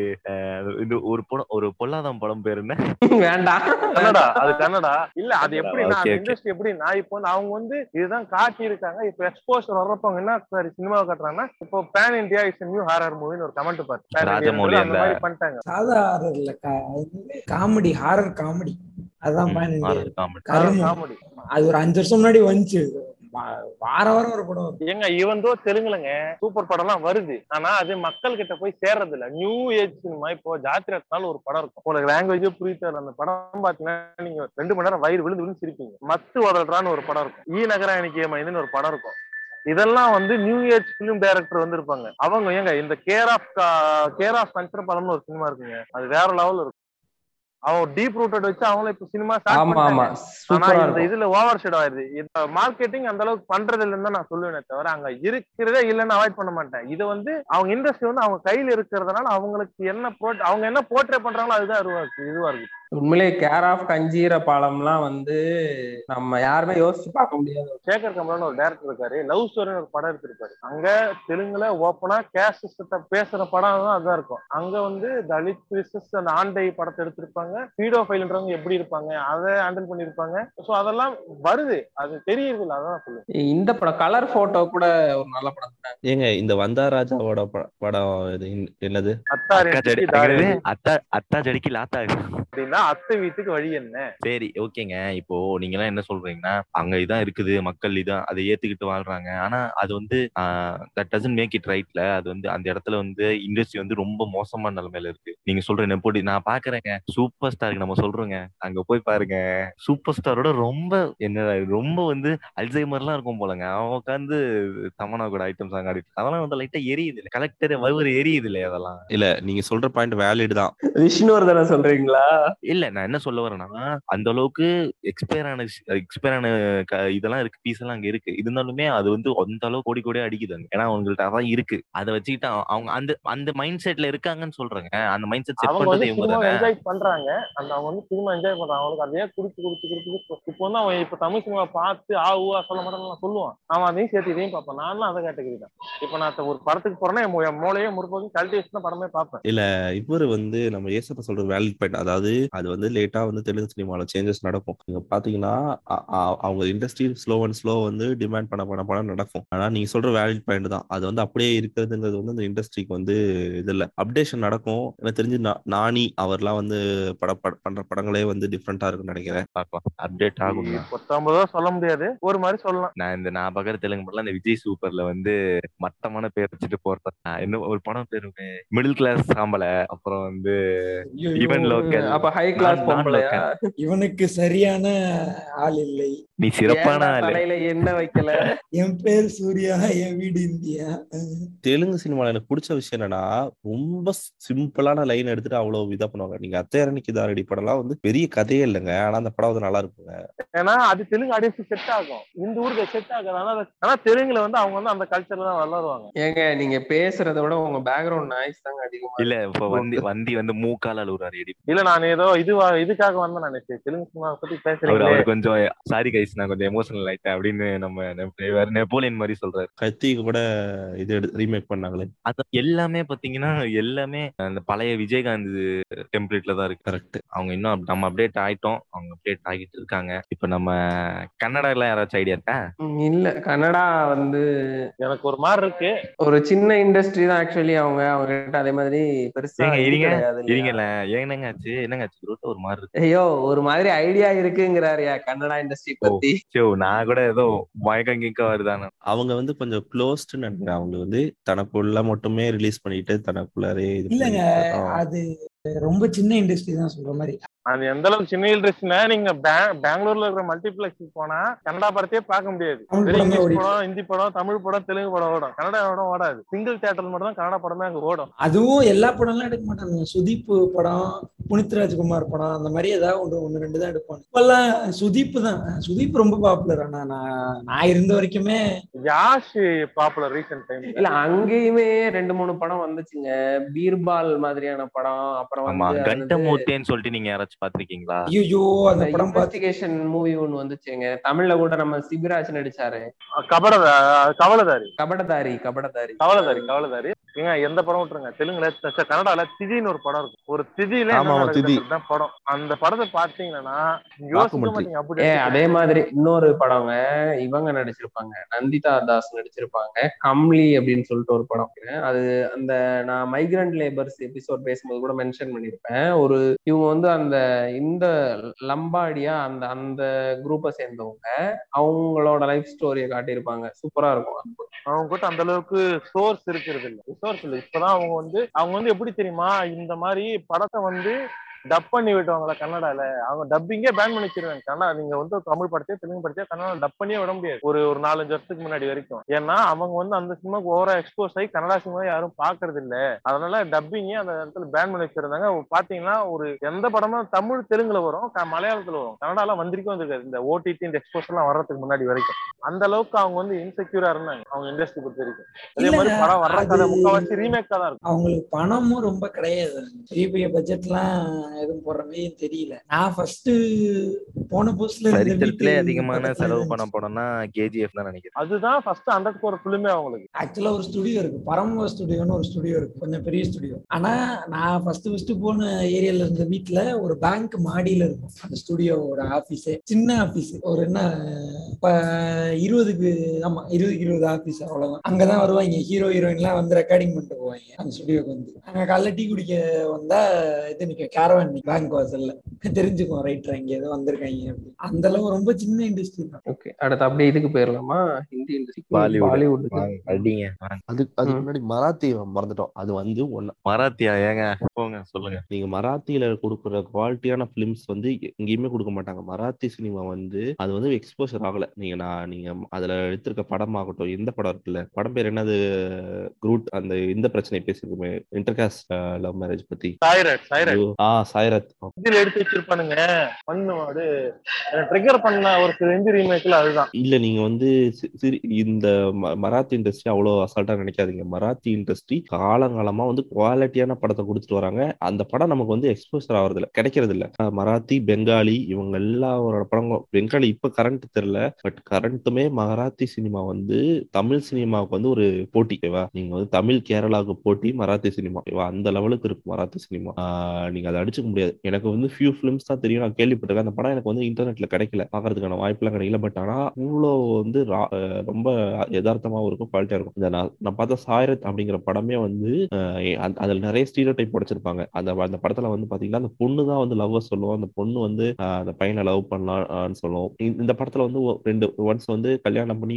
இது ஒரு படம் ஒரு பொல்லாதம் படம் பேர் என்ன? வேண்டாம் கன்னடா அது கன்னடா. இல்ல அது எப்படின்னா. இண்டஸ்ட்ரி எப்படின்னா இப்போ அவங்க வந்து இதுதான் காட்டி இருக்காங்க இப்போ எக்ஸ்போசர் வர்றப்ப அவங்க என்ன சாரி சினிமாவை காட்டுறாங்கன்னா இப்போ pan India is new horror மூவின்னு ஒரு கமெண்ட் பாரு. பண்ணிட்டாங்க. சாதா ஹாரர் இல்ல காமெடி ஹாரர் காமெடி அதான் comedy. கருமம். காமெடி அது ஒரு அஞ்சு வருஷம் முன்னாடி வந்துச்சு. வார வாரம் ஒரு படம். ஏங்க இவன் தோ தெலுங்குலங்க சூப்பர் படம் எல்லாம் வருது. ஆனா அது மக்கள் கிட்ட போய் சேர்றது இல்ல நியூ ஏஜ் சினிமா இப்போ ஜாத்திரத்தினால ஒரு படம் இருக்கும். உங்களுக்கு லாங்குவேஜே புரியுது அந்த படம் பாத்தீங்கன்னா நீங்க ரெண்டு மணி நேரம் வயிறு விழுந்து விழுந்து சிரிப்பீங்க. மத்து உதல்றான்னு ஒரு படம் இருக்கும். ஈ நகராணிக்கு மைந்துன்னு ஒரு படம் இருக்கும். இதெல்லாம் வந்து நியூ ஏஜ் பிலிம் டைரக்டர் வந்து இருப்பாங்க அவங்க ஏங்க இந்த கேர் ஆஃப் கேர் ஆஃப் கஞ்சரபாலம்னு ஒரு சினிமா இருக்குங்க. அது வேற லெவல் இருக்கும். அவன் டீப் ரூட்டட் வச்சு அவங்களும் இப்ப சினிமா ஆனா இந்த இதுல ஓவர் ஷேட் ஆயிருது. இந்த மார்க்கெட்டிங் அந்த அளவுக்கு பண்றது இல்லைன்னு நான் சொல்லுவேனே தவிர அங்க இருக்கிறதே இல்லைன்னு அவாய்ட் பண்ண மாட்டேன். இது வந்து அவங்க இண்டஸ்ட்ரி வந்து அவங்க கையில இருக்கிறதுனால அவங்களுக்கு என்ன அவங்க என்ன போர்ட்ரே பண்றாங்களோ அதுதான் இதுவா இருக்கு. உண்மையிலே கேர் ஆஃப் கஞ்சீர பாலம்லாம் வந்து நம்ம யாருமே யோசிச்சு பார்க்க முடியாது. சேகர் கமலான்னு ஒரு டேரக்டர் இருக்காரு. லவ் ஸ்டோரின்னு ஒரு படம் எடுத்திருப்பாரு. அங்க தெலுங்குல ஓப்பனா கேஸ்ட் சிஸ்டத்தை பேசுற படம் தான் அதான் இருக்கும். அங்க வந்து தலித் விசஸ் அந்த ஆண்டை படத்தை எடுத்திருப்பாங்க. பீடோ ஃபைல்ன்றவங்க எப்படி இருப்பாங்க? அதை ஹேண்டில் பண்ணிருப்பாங்க சோ அதெல்லாம் வருது. அது தெரியுது இல்ல அதான் சொல்லுவேன். இந்த படம் கலர் போட்டோ கூட ஒரு நல்ல படம் தான்? ஏங்க இந்த வந்தா ராஜாவோட படம் இது என்னது? அத்தா அத்தா ஜடிக்கு லாத்தா அப்படின்னா அத்தை வீட்டுக்கு வழி என்ன? சரி ஓகேங்க. இப்போ நீங்க எல்லாம் என்ன சொல்றீங்கன்னா அங்க இதான் இருக்குது மக்கள் இதான் அதை ஏத்துக்கிட்டு வாழ்றாங்க. ஆனா அது வந்து தட் டசன்ட் மேக் இட் ரைட்ல அது வந்து அந்த இடத்துல வந்து இண்டஸ்ட்ரி வந்து ரொம்ப மோசமான நிலைமையில இருக்கு. நீங்க சொல்ற நெப்போடி நான் பாக்குறேங்க. சூப்பர் ஸ்டாருக்கு நம்ம சொல்றோங்க. அங்க போய் பாருங்க. சூப்பர் ஸ்டாரோட ரொம்ப என்ன ரொம்ப வந்து அல்சைமர்லாம் இருக்கும் போலங்க. அவன் உட்காந்து தமனா கூட ஐட்டம் சாங் ஆடிட்டு அதெல்லாம் வந்து லைட்டா எரியுது இல்ல. கலெக்டர் வவுறு எரியுது இல்லையா அதெல்லாம்? இல்ல நீங்க சொல்ற பாயிண்ட் வேலிட் தான். விஷ்ணுவர்தன சொல்றீங்களா? இல்ல நான் என்ன சொல்ல வரேன்னா அந்த அளவுக்கு எக்ஸ்பயர் ஆன எக்ஸ்பயர் ஆன க- இதெல்லாம் இருக்கு பீஸ் எல்லாம் அங்க இருக்கு. இருந்தாலுமே அது வந்து அந்த அளவுக்கு கோடி கோடியா அடிக்குதாங்க ஏன்னா அவங்கள்ட்ட அதான் இருக்கு. அதை வச்சுக்கிட்டு அவ- அவங்க அந்த அந்த மைண்ட் செட்ல இருக்காங்கன்னு சொல்றாங்க. அந்த மைண்ட் செட் செட் பண்றது இவங்க என்ஜாய் பண்றாங்க. அந்த அவங்க வந்து சினிமா என்ஜாய் பண்றாங்க. அவங்களுக்கு அதையே குடிச்சு குடிச்சு குடிச்சு இப்போ வந்து அவன் இப்ப தமிழ் சினிமா பார்த்து ஆ ஊவா சொல்ல மாட்டேன்னு சொல்லுவான். அவன் அதையும் சேர்த்து இதையும் பார்ப்பான். நானும் அதை கேட்டகரி தான் இப்ப நான் ஒரு படத்துக்கு போறேன்னா என் மூளையே வச்சு தான் படமே பார்ப்பேன். இவர் வந்து நம்ம ஏசப்ப சொல்ற வேலிட் பாயிண்ட் அதாவது அது வந்து லேட்டா வந்து தெலுங்கு சினிமால சேஞ்சஸ் நடக்கும். நீங்க பாத்தீங்கன்னா அவங்க இண்டஸ்ட்ரி ஸ்லோ அண்ட் ஸ்லோ வந்து டிமாண்ட் பண்ண பண்ண பண்ண நடக்கும். ஆனா நீங்க சொல்ற வேலிட் பாயிண்ட் தான். அது வந்து அப்படியே இருக்கிறதுங்கிறது வந்து அந்த இண்டஸ்ட்ரிக்கு வந்து இது இல்ல. அப்டேஷன் நடக்கும். எனக்கு தெரிஞ்சு நானி அவர்லாம் வந்து பட பண்ற படங்களே வந்து டிஃப்ரெண்டா இருக்கும்னு நினைக்கிறேன். பார்க்கலாம் அப்டேட் ஆகும். பத்தொன்பதோ சொல்ல முடியாது. ஒரு மாதிரி சொல்லலாம். நான் இந்த நான் பாக்குற தெலுங்கு படம்லாம் இந்த விஜய் சூப்பர்ல வந்து மட்டமான பேர் வச்சுட்டு போறது நான் இன்னும் ஒரு படம் பேரு மிடில் கிளாஸ் சாம்பல. அப்புறம் வந்து ஈவன் லோக்கல் அப்ப ஹை கிளாஸ் பொம்பளையா? இவனுக்கு சரியான ஆள் இல்லை. நீ சிறப்பான தலையில என்ன வைக்கல? என் பேர் சூர்யா என் வீடு இந்தியா. தெலுங்கு சினிமால எனக்கு பிடிச்ச விஷயம் என்னன்னா ரொம்ப சிம்பிளான லைன் எடுத்துட்டு அவ்வளவு இதா பண்ணுவாங்க. நீங்க அத்தையரணிக்கு தாரடி படம்லாம் வந்து பெரிய கதையே இல்லைங்க. ஆனா அந்த படம் வந்து நல்லா இருக்குங்க. ஏன்னா அது தெலுங்கு ஆடியன்ஸ் செட் ஆகும். இந்த ஊருக்கு செட் ஆகாது. ஆனா தெலுங்குல வந்து அவங்க வந்து அந்த கல்ச்சர்ல தான் வளருவாங்க. ஏங்க நீங்க பேசுறத விட உங்க பேக்ரவுண்ட் நாய்ஸ் தாங்க அதிகமா இல்ல இப்ப வந்தி வந்தி வந்து மூக்கால அழுகுறாரு இல்ல நான் ஏதோ இது இதுக்காக வந்தேன் நினைச்சேன் தெலுங்கு சினிமா பத்தி அவர் கொஞ்சம் சாரி கைஸ் நான் கொஞ்சம் எமோஷனல் ஆயிட்டேன் அப்படின்னு நம்ம நெப்போலியன் மாதிரி சொல்றாரு. கத்திக்கு கூட இது ரீமேக் பண்ணாங்களே. அது எல்லாமே பாத்தீங்கன்னா எல்லாமே அந்த பழைய விஜயகாந்த் டெம்ப்ளேட்ல தான் இருக்கு. கரெக்ட் அவங்க இன்னும் நம்ம அப்டேட் ஆயிட்டோம். அவங்க அப்டேட் ஆகிட்டு இருக்காங்க. இப்ப நம்ம கன்னடால யாராச்சும் ஐடியா இருக்கா? இல்ல. கன்னடா வந்து எனக்கு ஒரு மாதிரி இருக்கு. ஒரு சின்ன இண்டஸ்ட்ரி தான் ஆக்சுவலி அவங்க. அவங்க கிட்ட அதே மாதிரி பெருசா இருங்க? இருங்கல்ல. என்னங்க ஆச்சு? என்னங்க ஆச்சு ரோட்ட ஒரு மாதிரி இருக்கு. ஐயோ ஒரு மாதிரி ஐடியா இருக்குங்கிறாருயா கன்னடா இண்டஸ்ட்ரி பத்தி. சோ நான் கூட ஏதோ மயக்கம் கிக்க வருதானே அவங்க வந்து கொஞ்சம் க்ளோஸ்டு நினைக்கிறேன். அவங்க வந்து தனக்குள்ள மட்டுமே ரிலீஸ் பண்ணிட்டு தனக்குள்ளாரே இல்லங்க. அது ரொம்ப சின்ன இண்டஸ்ட்ரி தான் சொல்ற மாதிரி. அது எந்த அளவுக்கு சின்ன இண்டஸ்ட்ரினா நீங்க பெ- பெங்களூர்ல இருக்கிற மல்டிபிளெக்ஸ் போனா கன்னடா படத்தையே பார்க்க முடியாது. இங்கிலீஷ் படம் ஹிந்தி படம் தமிழ் படம் தெலுங்கு படம் ஓடும். கன்னடா படம் ஓடாது. சிங்கிள் தியேட்டர்ல மட்டும் தான் கன்னடா படமே அங்க ஓடும். அதுவும் எல்லா படம்லாம் எடுக்க மாட்டாங்க சுதீப் படம் புனித் ராஜ்குமார் படம் அந்த மாதிரி ஏதாவது ஒன்று ஒன்று ரெண்டு தான் எடுப்பாங்க. இப்பெல்லாம் சுதீப் தான். சுதீப் ரொம்ப பாப்புலர் ஆனா நான் நான் இருந்த வரைக்குமே யாஷ் பாப்புலர் ரீசெண்ட் டைம் இல்ல அங்கேயுமே ரெண்டு மூணு படம் வந்துச்சுங்க. பீர்பால் மாதிரியான படம் அப்புறம் ஆமா வந்து அது கண்ட மூர்த்தின்னு சொல்லிட்டு நீங்க யாராச்சும் பாத்திருக்கீங்களா ஐயோ அந்த படம் இன்வெஸ்டிகேஷன் மூவி ஒன்னு வந்துச்சுங்க. தமிழ்ல கூட நம்ம சிபிராஜ் நடிச்சாரு. கபடதா கவலதாரி. கபடதாரி கபடதாரி. கவலதாரி கவலதாரி. ஏங்க எந்த படம் விட்டுருங்க. தெலுங்குல கன்னடால திதின்னு ஒரு படம் இருக்கும். ஒரு திதியில. தான் படம். அந்த படத்தை பாத்தீங்கன்னா அதே மாதிரி இன்னொரு படங்க இவங்க நடிச்சிருப்பாங்க. நந்திதா தாஸ் நடிச்சிருப்பாங்க. கம்லி அப்படின்னு சொல்லிட்டு ஒரு படம். அது அந்த நான் மைக்ரண்ட் லேபர்ஸ் எபிசோட் பேசும்போது கூட மென்ஷன் பண்ணியிருப்பேன். ஒரு இவங்க வந்து அந்த இந்த லம்பாடியா அந்த அந்த குரூப்பை சேர்ந்தவங்க அவங்களோட லைஃப் ஸ்டோரியை காட்டியிருப்பாங்க. சூப்பரா இருக்கும். அவங்க கிட்ட அந்த அளவுக்கு சோர்ஸ் இருக்கிறது இல்ல. சோர்ஸ் இல்ல. இப்பதான் அவங்க வந்து அவங்க வந்து எப்படி தெரியுமா இந்த மாதிரி படத்தை வந்து டப் பண்ணி விட்டுவாங்களா கன்னடால அவங்க டப்பிங்கே பேன் பண்ணி வச்சிருக்காங்க கன்னடா நீங்க வந்து தமிழ் படத்தையோ தெலுங்கு படத்தையோ கன்னடா டப் பண்ணியே விட முடியாது. ஒரு ஒரு நாலஞ்சு வருஷத்துக்கு முன்னாடி வரைக்கும். ஏன்னா அவங்க வந்து அந்த சினிமாக்கு ஓவரா எக்ஸ்போஸ் ஆகி கன்னடா சினிமா யாரும் பாக்குறது இல்ல அதனால டப்பிங்கே அந்த இடத்துல பேன் பண்ணி வச்சிருந்தாங்க. பாத்தீங்கன்னா ஒரு எந்த படமும் தமிழ் தெலுங்குல வரும் மலையாளத்துல வரும். கன்னடால வந்திருக்கும் வந்திருக்காது இந்த ஓடிடி இந்த எக்ஸ்போஸ் எல்லாம் வர்றதுக்கு முன்னாடி வரைக்கும். அந்த அளவுக்கு அவங்க வந்து இன்செக்யூரா இருந்தாங்க அவங்க இண்டஸ்ட்ரி பொறுத்த வரைக்கும். அதே மாதிரி படம் வர்ற கதை முக்கால்வாசி ரீமேக்கா தான் இருக்கும். அவங்களுக்கு பணமும் ரொம்ப கிடையாது. பெரிய பெரிய பட்ஜெட்லாம் எதுவும் போடுற தெரியல. நான் ஃபர்ஸ்ட் போன புதுசுல இருந்த சரித்திரத்திலே அதிகமான செலவு. பண்ண படம்னா கேஜிஎஃப் தான் நினைக்கிறேன். அதுதான் ஃபர்ஸ்ட் ஹண்ட்ரட் கோர் ஃபிலிமே அவங்களுக்கு. ஆக்சுவலா ஒரு ஸ்டுடியோ இருக்கு. பரம ஸ்டுடியோன்னு ஒரு ஸ்டுடியோ இருக்கு. கொஞ்சம் பெரிய ஸ்டுடியோ ஆனா நான் ஃபர்ஸ்ட் ஃபர்ஸ்ட் போன ஏரியால இருந்த வீட்ல ஒரு பேங்க் மாடியில இருக்கும். அந்த ஸ்டுடியோவோட ஆபீஸே சின்ன ஆபீஸ் ஒரு என்ன இருபதுக்கு ஆமா இருபதுக்கு இருபது ஆபீஸ் அவ்வளவுதான். அங்கதான் வருவாங்க. ஹீரோ ஹீரோயின்லாம் வந்து ரெக்கார்டிங் பண்ணிட்டு போவாங்க. அந்த ஸ்டுடியோக்கு வந்து. அங்க காலைல டீ குடிக்க வந்தா இது நிக்க? கேரவன் பேங்க் வாசல்ல. தெரிஞ்சுக்குவோம் ரைட்டர் இங்க ஏதோ வந்திருக்காங்க அப்படி அந்த அளவு ரொம்ப சின்ன இண்டஸ்ட்ரி தான். ஓகே அடுத்து அப்படியே இதுக்கு போயிடலாமா ஹிந்தி இண்டஸ்ட்ரி. பாலிவுட் அடிங்க அதுக்கு ம். முன்னாடி மராத்தி மறந்துட்டோம். அது வந்து ஒன்னு மராத்தியா? ஏங்க போங்க சொல்லுங்க. நீங்க மராத்தியில கொடுக்குற குவாலிட்டியான பிலிம்ஸ் வந்து எங்கேயுமே கொடுக்க மாட்டாங்க. மராத்தி சினிமா வந்து அது வந்து எக்ஸ்போஷர் ஆகல. நீங்க நான் நீங்க அதுல எடுத்திருக்க படம் ஆகட்டும் எந்த படம் இருக்குல்ல? படம் பேர் என்னது? குரூட் அந்த இந்த பிரச்சனை பேசிருக்குமே இன்டர்காஸ்ட் லவ் மேரேஜ் பத்தி. சாய்ரட் சாய்ரட் ஐயோ, ஆ சாய்ரத் இதுல எடுத்து வச்சிருப்பானுங்க. பண்ணுவாடு ட்ரிகர் பண்ண ஒரு ஹிந்தி ரீமேக்ல அதுதான். இல்ல நீங்க வந்து இந்த மராத்தி இண்டஸ்ட்ரி அவ்வளோ அசால்ட்டா நினைக்காதீங்க. மராத்தி இண்டஸ்ட்ரி காலங்காலமா வந்து குவாலிட்டியான படத்தை கொடுத்துட்டு வராங்க. அந்த படம் நமக்கு வந்து எக்ஸ்போசர் ஆகுறது இல்ல கிடைக்கிறது இல்ல மராத்தி பெங்காலி இவங்க எல்லாரோட படங்களும் பெங்காலி இப்ப கரண்ட் தெரியல. பட் கரண்ட்டுமே மராத்தி சினிமா வந்து தமிழ் சினிமாவுக்கு வந்து ஒரு போட்டி. ஓகேவா? நீங்க வந்து தமிழ் கேரளாவுக்கு போட்டி மராத்தி சினிமா ஓகேவா? அந்த லெவலுக்கு இருக்கு மராத்தி சினிமா நீங்க அதை அடிச்சுக்க முடியாது. எனக்கு வந்து ஃபியூ ஃபிலிம்ஸ் தான் தெரியும். நான் கேள்விப்பட்டிருக்கேன். அந்த படம் எனக்கு வந்து இன்டர்நெட்ல கிடைக்கல. பாக்குறதுக்கான வாய்ப்புலாம் கிடைக்கல. பட் ஆனா இவ்வளவு வந்து ரொம்ப யதார்த்தமாவும் இருக்கும் குவாலிட்டியா இருக்கும். இந்த நான் நான் பார்த்த சாயரத் அப்படிங்கிற படமே வந்து அதுல நிறைய ஸ்டீரியோ டைப் உடைச்சிருப்பாங்க. அந்த அந்த படத்துல வந்து பாத்தீங்கன்னா அந்த பொண்ணு தான் வந்து லவ் சொல்லுவோம். அந்த பொண்ணு வந்து அந்த பையனை லவ் பண்ணலாம்னு சொல்லுவோம். இந்த- படத்துல வந்து ரெண்டு ஒன்ஸ் வந்து கல்யாணம் பண்ணி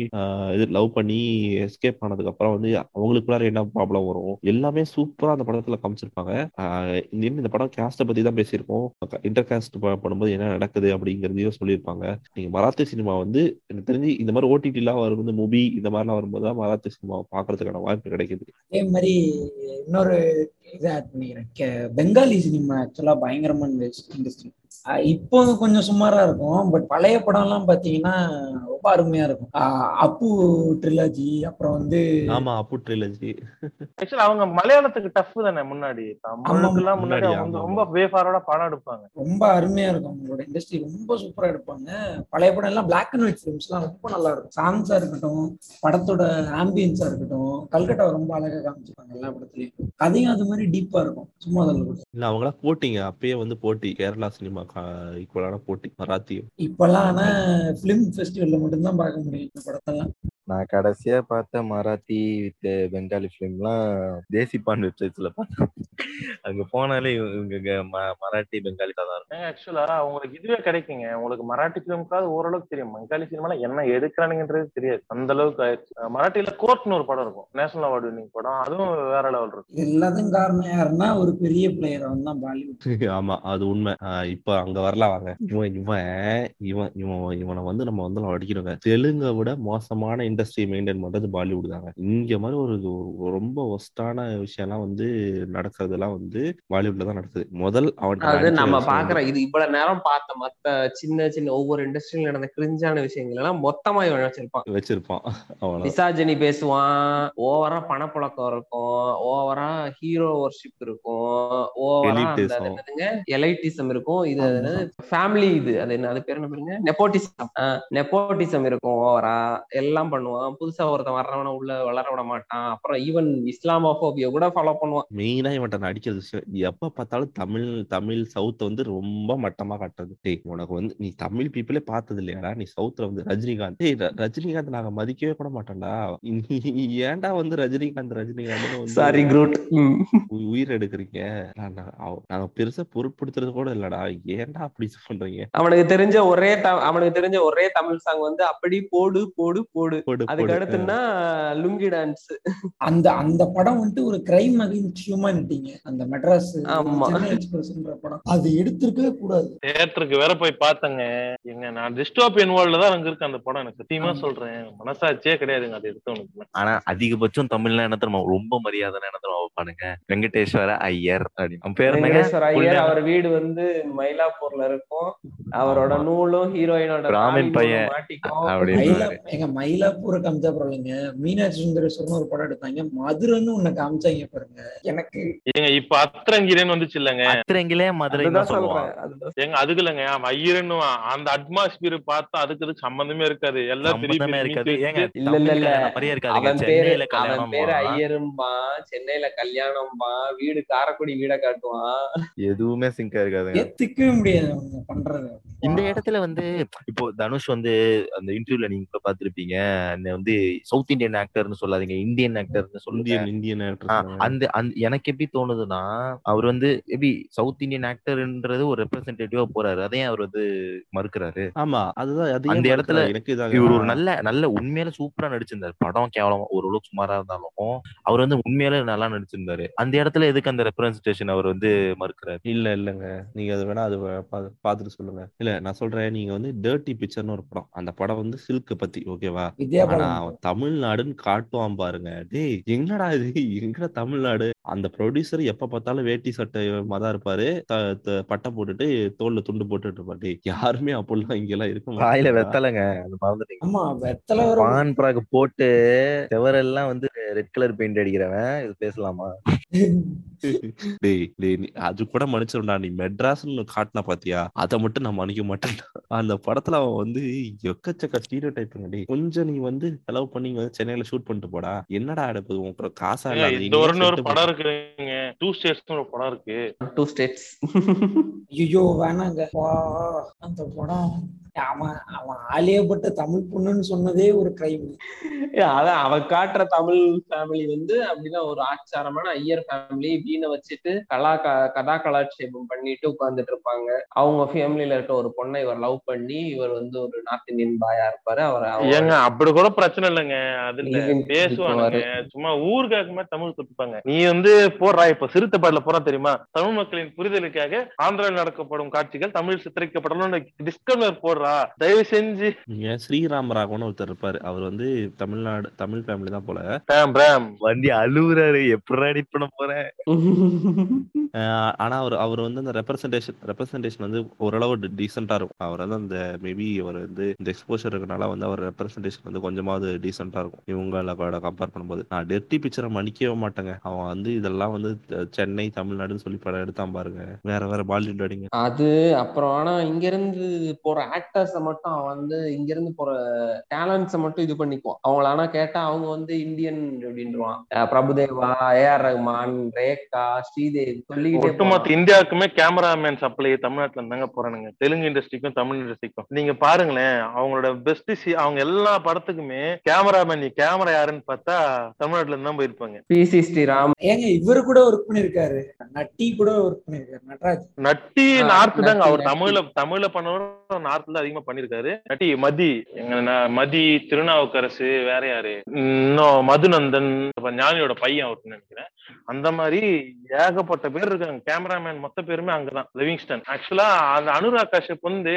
இது லவ் பண்ணி எஸ்கேப் ஆனதுக்கு அப்புறம் வந்து அவங்களுக்குள்ளார என்ன ப்ராப்ளம் வரும்? எல்லாமே சூப்பரா அந்த படத்துல காமிச்சிருப்பாங்க. இந்த படம் கேஸ்ட பத்தி தான் பேசியிருக்கோம் இன்டர் காஸ்ட் பண்ணும்போது என்ன நடக்குது அப்படிங்கறதையும் சொல்லியிருப்பாங்க. நீங்க மராத்தி சினிமா வந்து எனக்கு தெரிஞ்சு இந்த மாதிரி ஓடிடி எல்லாம் வரும்போது மூவி இந்த மாதிரிலாம் வரும்போது தான் மராத்தி சினிமா பாக்குறதுக்கான வாய்ப்பு கிடைக்குது. அதே மாதிரி இன்னொரு இதை கே- பெங்காலி சினிமா ஆக்சுவலா பயங்கரமான இண்டஸ்ட்ரி இப்போ கொஞ்சம் சுமாரா இருக்கும். பட் பழைய படம்லாம் பாத்தீங்கன்னா ரொம்ப அருமையா இருக்கும். ஆஹ் அப்பு ட்ரிலாஜி அப்புறம் வந்து ஆமா அப்பு ட்ரிலஜி ஆக்சுவலா அவங்க மலையாளத்துக்கு டஃப் தானே முன்னாடி? முன்னாடி அவங்க வந்து வேஃபாரோட படம் எடுப்பாங்க. ரொம்ப அருமையா இருக்கும் அவங்களோட இண்டஸ்ட்ரி ரொம்ப சூப்பரா எடுப்பாங்க. பழைய படம் எல்லாம் பிளாக் அண்ட் ஒயிட் ஃபிலிம்ஸ்லாம் ரொம்ப நல்லா இருக்கும். சாங்ஸா இருக்கட்டும் படத்தோட ஆம்பியன்ஸா இருக்கட்டும் கல்கட்டா ரொம்ப அழகா காமிச்சிருப்பாங்க எல்லா படத்துலயும். கதையும் அது மாதிரி டீப்பா இருக்கும். சும்மா அதில் இல்ல அவங்களாம் போட்டிங்க அப்பயே வந்து போட்டி. கேரளா சினிமா ஈக்குவலான போட்டி. மராத்தியும். இப்பெல்லாம் ஆனா பிலிம் ஃபெஸ்டிவல்ல மட்டும்தான் பார்க்க முடியும் இந்த படத்தெல்லாம். நான் கடைசியா பார்த்த மராத்தி வித் பெங்காலி ஃபிலிம்லாம் தேசிப்பான் வெப்சைட்ஸ்ல பார்த்தேன். அங்க போனாலே இவங்க இங்க ம- மராட்டி பெங்காலி தான் இருக்கும் ஆக்சுவலா உங்களுக்கு இதுவே கிடைக்குங்க. உங்களுக்கு மராட்டி பிலிம்க்காவது ஓரளவுக்கு தெரியும். பெங்காலி சினிமால என்ன எடுக்கிறானுங்கன்றது தெரியாது. அந்த அளவுக்கு ஆயிடுச்சு. மராட்டியில கோர்ட்னு ஒரு படம் இருக்கும். நேஷனல் அவார்டு வின்னிங் படம். அதுவும் வேற லெவல் இருக்கும். எல்லாத்துக்கும் காரணம் யாருன்னா ஒரு பெரிய பிளேயர் அவன் தான் பாலிவுட். ஆமா அது உண்மை. இப்ப அங்க வரலாம் வாங்க. இவன் இவன் இவன் இவன் இவனை வந்து நம்ம வந்து அடிக்கணுங்க. தெலுங்கை விட மோசமான இண்டஸ்ட்ரி மெயின்டைன் பண்றது பாலிவுட் தாங்க. இங்க மாதிரி ஒரு ரொம்ப ஒஸ்டான விஷயம்லாம் வந்து நடக்கிறதெல்லாம் வந்து பாலிவுட்ல தான் நடக்குது. முதல் அவன் நம்ம பாக்குற இது இவ்வளவு நேரம் பார்த்த மத்த சின்ன சின்ன ஒவ்வொரு இண்டஸ்ட்ரியில நடந்த கிரிஞ்சான விஷயங்கள் எல்லாம் மொத்தமா இவன் வச்சிருப்பான். வச்சிருப்பான். அவன மிசாஜினி பேசுவான். ஓவரா பணப்புழக்கம் இருக்கும். ஓவரா ஹீரோ ஒர்ஷிப் இருக்கும். ஓவரா எலைட்டிசம் இருக்கும். இது ஃபேமிலி இது. அது என்ன அது பேர் என்ன பாருங்க? நெப்போட்டிசம் நெப்போட்டிசம் இருக்கும் ஓவரா. எல்லாம் பண்ணுவான். புதுசா ஒருத்தன் வர்றவன உள்ள வளர விட மாட்டான். அப்புறம் ஈவன் இஸ்லாமோபோபிய கூட ஃபாலோ பண்ணுவான். மெயினா இவன்ட்ட நடிக்கிற விஷயம் எப்ப பார்த்தாலும் தமிழ் தமிழ் சவுத் வந்து ரொம்ப மட்டமா காட்டுறது. டேய் உனக்கு வந்து நீ தமிழ் பீப்புளே பார்த்தது இல்லையாடா? நீ சவுத்ல வந்து ரஜினிகாந்த். டேய் ரஜினிகாந்த் நாங்க மதிக்கவே கூட மாட்டோம்டா. நீ ஏன்டா வந்து ரஜினிகாந்த் ரஜினிகாந்த் சாரி குரூட் உயிர் எடுக்கிறீங்க? நான் நான் அவ- நாங்க பெருசா பொருட்படுத்துறது கூட இல்லடா. ஏன்டா அப்படி பண்றீங்க அவனுக்கு தெரிஞ்ச ஒரே அவனுக்கு தெரிஞ்ச ஒரே தமிழ் சாங் வந்து அப்படி போடு போடு போடு போடு, அதுக்கு. அடுத்துன்னா லுங்கி டான்ஸ். அந்த அந்த படம் வந்துட்டு ஒரு கிரைம் அகைன்ஸ்ட் ஹியூமனிட்டிங்க அந்த மெட்ராஸ் ஆமா. எக்ஸ்பிரஸ்ன்ற படம். அது எடுத்திருக்கவே கூடாது. தியேட்டருக்கு வேற போய் பார்த்தேங்க. எங்க நான் டிஸ்டோபியன் வேர்ல்ட்ல தான் அங்க இருக்கு அந்த படம் எனக்கு சத்தியமா. சொல்றேன். மனசாட்சியே கிடையாதுங்க. அது எடுத்தவனுக்கு ஆனா அதிகபட்சம் தமிழ்ல என்ன தெரியுமா? ரொம்ப மரியாதை என்ன தெரியுமா வைப்பானுங்க? வெங்கடேஸ்வர ஐயர் அப்படின்னு. பேர் வெங்கடேஸ்வர ஐயர் அவர் வீடு வந்து மயிலாப்பூர்ல இருக்கும். அவரோட. நூலும் ஹீரோயினோட பிராமின் தாலி பையன். மாட்டிக்கும். எங்க மயிலாப்பூரை காமிச்சா பரவாயில்லைங்க மீனாட்சி சுந்தரேஸ்வரன் ஒரு படம் எடுத்தாங்க. மதுரைன்னு ஒண்ணு காமிச்சாங்க பாருங்க. எனக்கு ஏங்க இப்ப அத்திரங்கிரன் வந்துச்சு இல்லங்க. அத்திரங்கிலே மதுரை ஏங்க அதுக்கு இல்லைங்க. ஐயரன்னு அந்த அட்மாஸ்பியர் பார்த்தா அதுக்கு இதுக்கு சம்பந்தமே இருக்காது. எல்லாம் சம்பந்தமே இருக்காது. ஏங்க இல்ல, இல்ல, இல்ல. அவன் பேரு சென்னையில கல்யாணம் பேரு ஐயரும்பா. சென்னையில கல்யாணம்பா. வீடு காரக்குடி வீட காட்டுவான். எதுவுமே சிங்கா இருக்காதுங்க. ஏத்துக்கவே முடியாது அவங்க பண்றது. இந்த இடத்துல வந்து இப்போ தனுஷ் வந்து அந்த இன்டர்வியூல நீங்க பாத்திருப்பீங்க வந்து சவுத் இந்தியன் ஆக்டர்னு சொல்லாதீங்க. இந்தியன் ஆக்டர்னு சொல்லுங்க. இந்தியன் ஆக்டர் அந்த எனக்கு எப்படி தோணுதுன்னா அவர் வந்து எப்படி சவுத் இந்தியன் ஆக்டர்ன்றது ஒரு ரெப்ரசன்டேட்டிவா போறாரு. அதையும் அவர் வந்து மறுக்கிறாரு. ஆமா அதுதான் அது அந்த இடத்துல இவர் ஒரு நல்ல நல்ல உண்மையில சூப்பரா நடிச்சிருந்தாரு. படம் கேவலம் ஓரளவுக்கு சுமாரா இருந்தாலும் அவர் வந்து உண்மையில நல்லா நடிச்சிருந்தாரு. அந்த இடத்துல எதுக்கு அந்த ரெப்ரசன்டேஷன் அவர் வந்து மறுக்கிறாரு? இல்ல இல்லங்க. நீங்க அது வேணா அது பாத்துட்டு சொல்லுங்க. இல்ல நான் சொல்றேன் நீங்க வந்து டர்ட்டி பிக்சர்னு ஒரு படம். அந்த படம் வந்து சில்க் பத்தி ஓகேவா ஆனா தமிழ்நாடுன்னு காட்டுவான் பாருங்க. டேய் எங்கடா இது? எங்கடா தமிழ்நாடு? அந்த ப்ரொடியூசர் எப்ப பார்த்தாலும் வேட்டி சட்டை மதா இருப்பாரு. பட்டை போட்டுட்டு தோல்ல துண்டு போட்டுட்டு இருப்பாரு. டேய் யாருமே அப்படிலாம் இங்கெல்லாம் இருக்க வாயில மாட்டாங்க வெத்தலைங்க. அது மறந்துட்டீங்க. ஆமா வெத்தலை வரும் பான் பிராக் போட்டு செவரெல்லாம் வந்து ரெட் கலர் பெயிண்ட் அடிக்கிறவன். இது பேசலாமா? டேய் டேய் நீ அது கூட மன்னிச்சிரும்டா. நீ மெட்ராஸ்னு காட்டினா பாத்தியா? அதை மட்டும் நான் மன்னிக்க மாட்டேன்டா அந்த படத்துல அவன் வந்து எக்கச்சக்க ஸ்டீரியோ டைப்புங்க டேய் கொஞ்சம் நீ வந்து செலவு பண்ணி வந்து சென்னையில ஷூட் பண்ணிட்டு போடா. என்னடா எடுப்பது உனக்கு காசா இந்த ஒரு படம் இருக்குங்க டூ ஸ்டேட்ஸ் ஒரு படம் இருக்கு. டூ ஸ்டேட்ஸ் ஐயோ வேணாங்க. வா அந்த படம். அவன் அவன் ஆலியப்பட்ட தமிழ் பொண்ணுன்னு சொன்னதே ஒரு கிரைம் அதான் அவ காட்டுற தமிழ் ஃபேமிலி வந்து அப்படின்னா ஒரு ஆச்சாரமான ஐயர் ஃபேமிலி வீணை வச்சுட்டு கலா கதா கலாட்சேபம் பண்ணிட்டு உட்கார்ந்துட்டு இருப்பாங்க. அவங்க ஃபேமிலியில இருக்க ஒரு பொண்ணை இவர் லவ் பண்ணி இவர் வந்து ஒரு நார்த் இந்தியன் பாயா இருப்பாரு. அவர் ஏங்க அப்படி கூட பிரச்சனை இல்லைங்க. அது இல்ல Live in பேசுவானுங்க. சும்மா ஊருக்காக மாதிரி தமிழ் கத்துப்பாங்க நீ வந்து போடுறா இப்ப சிறுத்தைப்பாடுல போறா தெரியுமா? தமிழ் மக்களின் புரிதலுக்காக ஆந்திராவில் நடக்கப்படும் காட்சிகள் தமிழ் சித்தரிக்கப்படணும் டிஸ்கவர் போடுறா. தயவு செஞ்சு. இங்க ஸ்ரீராம் ராகவன் ஒருத்தர் இருப்பாரு. அவர் வந்து தமிழ்நாடு தமிழ் ஃபேமிலி தான் போல. பிராம் பிராம் வண்டி அழுவுறாரு. எப்படி அடி பண்ண போறேன் ஆஹ் ஆனா அவர் அவர் வந்து அந்த ரெப்ரசன்டேஷன் ரெப்ரசன்டேஷன் வந்து ஓரளவு டீசெண்டா இருக்கும். அவர் வந்து அந்த மேபி அவர் வந்து இந்த எக்ஸ்போஷர் இருக்கனால வந்து அவர் ரெப்ரசன்டேஷன் வந்து கொஞ்சமாவது டீசெண்டா இருக்கும். இவங்கள கம்பேர் பண்ணும்போது. நான் டெர்ட்டி பிக்சரை மன்னிக்கவே மாட்டேங்க. அவன் வந்து இதெல்லாம் வந்து சென்னை தமிழ்நாடுன்னு சொல்லி படம் எடுத்தான் பாருங்க. வேற வேற பாலிவுட் அடிங்க. அது அப்புறம் ஆனா இங்க இருந்து போற ஆக்டர்ஸ மட்டும் அவன் வந்து இங்க இருந்து போற டேலண்ட்ஸ மட்டும் இது பண்ணிக்குவான். அவங்கள ஆனா கேட்டா அவங்க வந்து இந்தியன் அப்படின்றான் பிரபுதேவா ஏ ஆர் ரஹ்மான் ரேகா ஸ்ரீதேவி சொல்லிக்கிட்டே ஒட்டுமொத்த. இந்தியாவுக்குமே கேமராமேன் சப்ளை தமிழ்நாட்டுல இருந்தாங்க போறானுங்க. தெலுங்கு இண்டஸ்ட்ரிக்கும் தமிழ் இண்டஸ்ட்ரிக்கும் நீங்க பாருங்களேன் அவங்களோட பெஸ்ட் அவங்க எல்லா படத்துக்குமே கேமராமேன் நீ கேமரா யாருன்னு பார்த்தா தமிழ்நாட்டுல இருந்து போயிருப்பாங்க. P C Sreeram. ஏங்க இவரு கூட ஒர்க் பண்ணிருக்காரு. நட்டி கூட ஒர்க் பண்ணிருக்காரு நடராஜ். நட்டி நார்த் தாங்க. அவர். தமிழ்ல தமிழ்ல பண்ணவரும் நார்த்ல அதிகமா பண்ணிருக்காரு. நட்டி மதி மதி திருநாவுக்கரசு வேற யாரு? இன்னும் மதுநந்தன் ஞானியோட பையன் அவருக்கு நினைக்கிறேன். அந்த மாதிரி ஏகப்பட்ட பேர் இருக்காங்க. கேமராமேன் மொத்த பேருமே அங்கதான் லிவிங்ஸ்டன். ஆக்சுவலா அந்த அனுராக் காஷ்யப் வந்து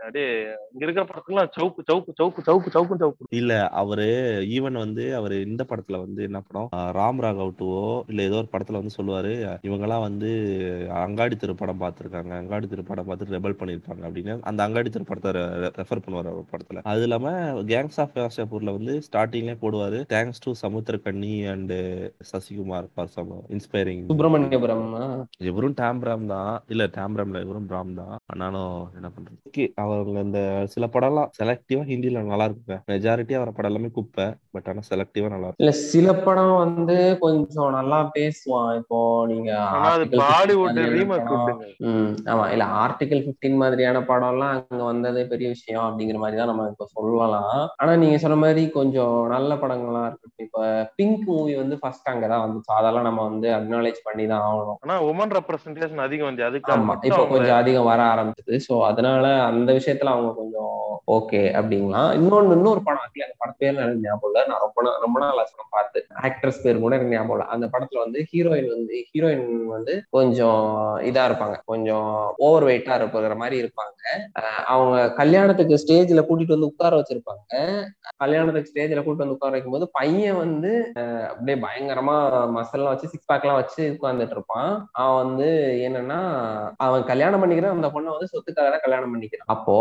அப்படியே இங்க இருக்கிற படத்துலாம் சவுக்கு சவுக்கு சவுக்கு சவுக்கு சவுக்கு சவுக்கு இல்ல அவரு ஈவன் வந்து அவரு இந்த படத்துல வந்து என்ன படம்? ராம் ராகவ் டூவோ இல்ல ஏதோ ஒரு படத்துல வந்து சொல்லுவாரு இவங்கெல்லாம் வந்து அங்காடி திரு படம் பார்த்திருக்காங்க. அங்காடி திரு படம் பார்த்துட்டு ரெபல் பண்ணிருப்பாங்க அப்படின்னு. அந்த அங்காடி திரு படத்தை ரெஃபர் பண்ணுவாரு அவர் படத்துல. அது இல்லாம கேங்ஸ் ஆஃப் வாஷாப்பூர்ல வந்து ஸ்டார்டிங்லேயே போடுவாரு. Thanks to Samuthirakani and Sasikumar for some inspiring Subramaniapuram இவரும் டேம்ராம் தான். இல்ல டேம்ராம்ல இவரும் பிராம் தான். ஆனாலும் என்ன பண்றது? அவங்க இந்த சில படம்லாம் செலக்டிவா ஹிந்தில நல்லா இருக்குங்க. மெஜாரிட்டி அவர படம் எல்லாமே குப்பை பட் ஆனா செலக்டிவா நல்லா இருக்கும் இல்ல சில படம் வந்து கொஞ்சம் நல்லா பேசுவான். இப்போ நீங்க ஆனா அது Article 15 பாலிவுட் மாதிரியான ரீமேக் படம். விட்டுங்க ம் ஆமா. இல்ல ஆர்டிகல் 15 மாதிரியான படம்லாம் அங்க வந்ததே பெரிய விஷயம் அப்படிங்கிற மாதிரி தான் நம்ம இப்ப சொல்லலாம். ஆனா நீங்க சொன்ன மாதிரி கொஞ்சம் நல்ல படங்களா இருக்கு. இப்ப பிங்க் மூவி வந்து ஃபர்ஸ்ட் அங்கதான் வந்துச்சு. அதெல்லாம் நம்ம வந்து அக்னாலேஜ் பண்ணி தான் ஆகணும். ஆனா உமன் ரெப்ரசன்டேஷன் அதிகம் வந்து. அதுக்காக ஆமா. இப்போ கொஞ்சம் அதிகம் வர ஆரம்பிச்சது. சோ அதனால அந்த விஷயத்துல அவங்க கொஞ்சம் ஓகே அப்படிங்கலாம். இன்னொன்னு இன்னொரு படம். Actually அந்த படம் பேர் எனக்கு ஞாபகம் இல்ல. நான் ரொம்ப நாள் ரொம்ப நாள் நான் பார்த்து ஆக்ட்ரஸ் பேர் கூட எனக்கு ஞாபகம் இல்ல. அந்த படத்துல வந்து ஹீரோயின் வந்து ஹீரோயின் வந்து கொஞ்சம் இதா இருப்பாங்க. கொஞ்சம் ஓவர் வெயிட்டா இருக்கிற மாதிரி இருப்பாங்க. அவங்க கல்யாணத்துக்கு ஸ்டேஜ்ல கூட்டிட்டு வந்து உட்கார வச்சிருப்பாங்க. கல்யாணத்துக்கு ஸ்டேஜ்ல கூட்டிட்டு வந்து உட்கார வைக்கும்போது பையன் வந்து அப்படியே பயங்கரமா மசல்லாம் வச்சு சிக்ஸ் பேக் எல்லாம் வச்சு உட்கார்ந்துட்டு இருப்பான். அவன் வந்து என்னன்னா அவன் கல்யாணம் பண்ணிக்கிறான் அந்த பொண்ணை வந்து சொத்துக்காக தான் கல்யாணம் பண்ணிக்கிறான். அப்போ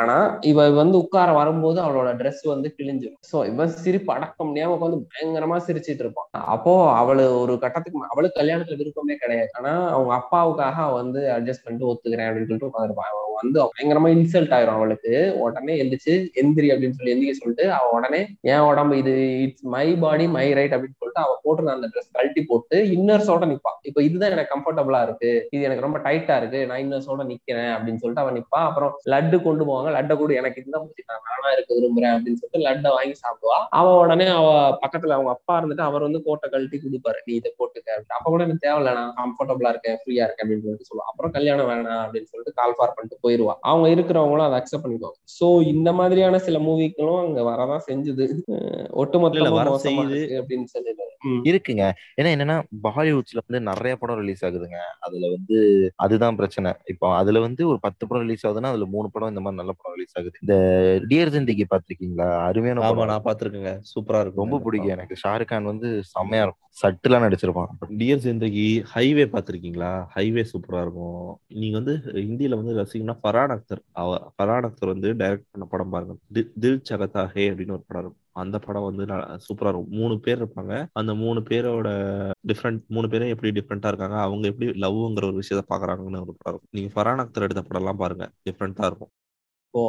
ஆனா இவ வந்து உட்கார வரும்போது அவளோட ட்ரெஸ் வந்து கிழிஞ்சு சோ இவன் சிரிப்பு அடக்க முடியாம உட்காந்து பயங்கரமா சிரிச்சிட்டு இருப்பான். அப்போ அவளு ஒரு கட்டத்துக்கு அவளுக்கு கல்யாணத்துல விருப்பமே கிடையாது. ஆனா அவங்க அப்பாவுக்காக வந்து அட்ஜஸ்ட் பண்ணிட்டு ஒத்துக்கிறேன் அப்படின்னு சொல்லிட்டு உட்காந்துருப்பான் அவன் வந்து பயங்கரமா இன்சல்ட் ஆயிரும் அவளுக்கு. உடனே எந்திரிச்சு எந்திரி அப்படின்னு சொல்லி எந்திரிக்க சொல்லிட்டு அவ உடனே என் உடம்பு இது it's my body my right அப்படின்னு சொல்லிட்டு அவ போட்டு அந்த ட்ரெஸ் கழட்டி போட்டு இன்னர்ஸோட நிப்பா. இப்போ இதுதான் எனக்கு கம்ஃபர்டபுளா இருக்கு. இது எனக்கு ரொம்ப டைட்டா இருக்கு. நான் இன்னர்ஸோட நிக்கிறேன் அப்படின்னு சொல்லிட்டு அவன் நிப்பா. அப்புறம் லட்டு கொண்டு போவாங்க. லட்டை கூட எனக்கு இதுதான் பிடிச்சி நான் நானா இருக்க விரும்புறேன் அப்படின்னு சொல்லிட்டு லட்டை வாங்கி சாப்பிடுவா. அவ உடனே அவ பக்கத்துல அவங்க அப்பா இருந்துட்டு அவர் வந்து கோட்டை கழட்டி கொடுப்பாரு. நீ இதை போட்டுக்க அப்படின்னு. அப்ப கூட எனக்கு தேவையில்ல நான் கம்ஃபர்டபுளா இருக்கேன் ஃப்ரீயா இருக்கேன் அப்படின்னு சொல்லிட்டு சொல்லுவா. அப்புறம் கல்யாணம் வேணாம் அப்படின்னு சொல்லிட்டு கால் ஃபார் பண்ணிட்டு போயிருவா. அவங்க இருக்கிறவங்களும் அதை அக்செப்ட் பண்ணிக்குவாங்க. சோ இந்த மாதிரியான சில மூவிகளும் அங்க வரதான் செஞ்சுது. அஹ் ஒட்டுமொத்தமா வர செய்யுது. அப்படின்னு சொல்லல ம். இருக்குங்க. ஏன்னா என்னன்னா பாலிவுட்ஸ்ல வந்து நிறைய படம் ரிலீஸ் ஆகுதுங்க. அதுல வந்து அதுதான் பிரச்சனை. இப்போ அதுல வந்து ஒரு பத்து படம் ரிலீஸ் ஆகுதுன்னா அதுல மூணு படம் இந்த மாதிரி நல்ல படம் ரிலீஸ் ஆகுது. இந்த டியர் ஜிந்திகி பாத்திருக்கீங்களா அருமையான ஆமா படம். நான் பாத்திருக்கேங்க சூப்பரா இருக்கும் ரொம்ப பிடிக்கும் எனக்கு. ஷாருக் கான் வந்து செம்மையா இருக்கும். சட்டுலாம் நடிச்சிருப்பான். டியர் ஜிந்தகி ஹைவே பாத்திருக்கீங்களா ஹைவே சூப்பரா இருக்கும். நீங்க வந்து இந்தியில வந்து ரசிகனா ஃபரான் அக்தர் அவ ஃபரான் அக்தர் வந்து டைரக்ட் பண்ண படம் பாருங்க. தில் சகதாகே அப்படின்னு ஒரு படம் இருக்கும். அந்த படம் வந்து சூப்பரா இருக்கும். மூணு பேர் இருப்பாங்க. அந்த மூணு பேரோட டிஃப்ரெண்ட் மூணு பேரும் எப்படி டிஃப்ரெண்டா இருக்காங்க அவங்க எப்படி லவ்ங்கிற ஒரு விஷயத்த பாக்குறாங்கன்னு ஒரு படம் இருக்கும். நீங்க ஃபரான் அக்தர் எடுத்த படம் எல்லாம் பாருங்க. டிஃப்ரெண்டா இருக்கும். இப்போ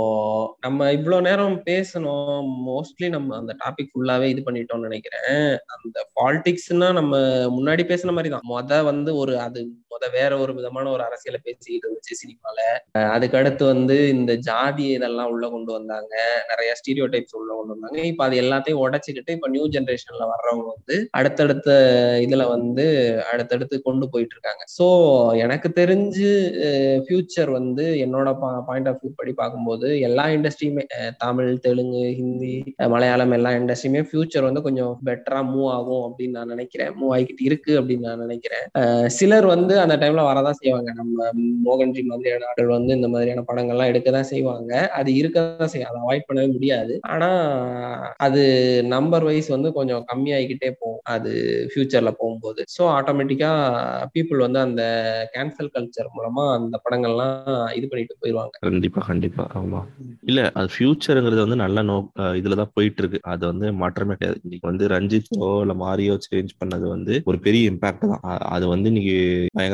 நம்ம இவ்வளவு நேரம் பேசணும். மோஸ்ட்லி நம்ம அந்த டாபிக் ஃபுல்லாவே இது பண்ணிட்டோம்னு நினைக்கிறேன். அந்த பாலிடிக்ஸ்னா நம்ம முன்னாடி பேசின மாதிரி தான் மொத வந்து ஒரு அது முத வேற ஒரு விதமான ஒரு அரசியலை பேசிக்கிட்டு இருந்துச்சு சினிமால அதுக்கடுத்து அதுக்கு அடுத்து வந்து இந்த ஜாதி இதெல்லாம் உள்ள கொண்டு வந்தாங்க. நிறைய ஸ்டீரியோ டைப்ஸ் உள்ள கொண்டு வந்தாங்க. இப்ப அது எல்லாத்தையும் உடைச்சுக்கிட்டு இப்ப நியூ ஜென்ரேஷன்ல வர்றவங்க வந்து அடுத்தடுத்த இதுல வந்து அடுத்தடுத்து கொண்டு போயிட்டு இருக்காங்க. சோ எனக்கு தெரிஞ்சு ஃபியூச்சர் வந்து என்னோட பாயிண்ட் ஆஃப் வியூ படி பார்க்கும்போது எல்லா இண்டஸ்ட்ரியுமே தமிழ் தெலுங்கு ஹிந்தி மலையாளம் எல்லா இண்டஸ்ட்ரியுமே ஃபியூச்சர் வந்து கொஞ்சம் பெட்டரா மூவ் ஆகும் அப்படின்னு நான் நினைக்கிறேன். மூவ் ஆகிக்கிட்டு இருக்கு அப்படின்னு நான் நினைக்கிறேன். சிலர் வந்து அந்த டைம்ல வரதான் செய்வாங்க. நம்ம மோகன்ஜி மாதிரியான ஆட்கள் வந்து இந்த மாதிரியான படங்கள்லாம் எடுக்க தான் செய்வாங்க. அது இருக்க தான் செய்யும். அதை அவாய்ட் பண்ணவே முடியாது. ஆனா அது நம்பர் வைஸ் வந்து கொஞ்சம் கம்மியாகிக்கிட்டே போகும். அது ஃபியூச்சர்ல போகும்போது. ஸோ ஆட்டோமேட்டிக்கா பீப்புள் வந்து அந்த கேன்சல் கல்ச்சர் மூலமா அந்த படங்கள்லாம் இது பண்ணிட்டு போயிடுவாங்க கண்டிப்பா கண்டிப்பா. ஆமா. இல்ல அது ஃபியூச்சருங்கிறது வந்து நல்ல நோ இதுலதான் போயிட்டு இருக்கு அது வந்து மாற்றமே கிடையாது. இன்னைக்கு வந்து ரஞ்சித்தோ இல்ல மாரியோ சேஞ்ச் பண்ணது வந்து ஒரு பெரிய இம்பாக்ட் தான். அது வந்து இன்னைக்கு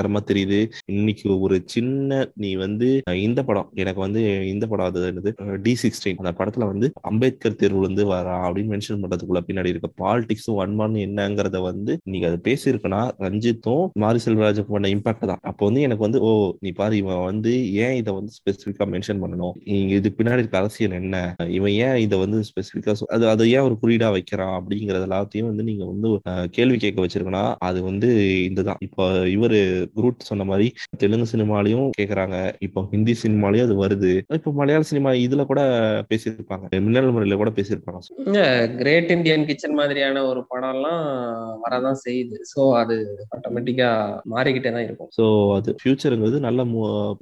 பயங்கரமா தெரியுது. இன்னைக்கு ஒரு சின்ன நீ வந்து இந்த படம் எனக்கு வந்து இந்த படம் அது என்னது? டி சிக்ஸ்டீன் அந்த படத்துல வந்து அம்பேத்கர் தேர்வுல இருந்து வரா அப்படின்னு மென்ஷன் பண்றதுக்குள்ள பின்னாடி இருக்க பாலிடிக்ஸும் வன்மான்னு என்னங்கிறத வந்து நீங்க அதை பேசியிருக்கனா ரஞ்சித்தும் மாரி செல்வராஜுக்கு பண்ண இம்பாக்ட் தான். அப்போ வந்து எனக்கு வந்து ஓ நீ பாரு இவன் வந்து ஏன் இதை வந்து ஸ்பெசிபிக்கா மென்ஷன் பண்ணணும்? இங்க இது பின்னாடி இருக்க அரசியல் என்ன? இவன் ஏன் இதை வந்து ஸ்பெசிபிக்கா அது அதை ஏன் ஒரு குறியீடா வைக்கிறான் அப்படிங்கறது எல்லாத்தையும் வந்து நீங்க வந்து கேள்வி கேட்க வச்சிருக்கனா அது வந்து இதுதான். இப்போ இவரு குரூட் சொன்ன மாதிரி தெலுங்கு சினிமாலையும் கேக்குறாங்க. இப்போ ஹிந்தி சினிமாலயும் அது வருது. இப்போ மலையாள சினிமா இதுல கூட பேசியிருப்பாங்க. மின்னல் முறையில கூட பேசியிருப்பாங்க. கிரேட் இந்தியன் கிச்சன் மாதிரியான ஒரு படம்லாம் வரதான் செய்யுது. ஸோ அது ஆட்டோமேட்டிக்கா மாறிக்கிட்டே தான் இருக்கும். ஸோ அது ஃபியூச்சருங்கிறது நல்ல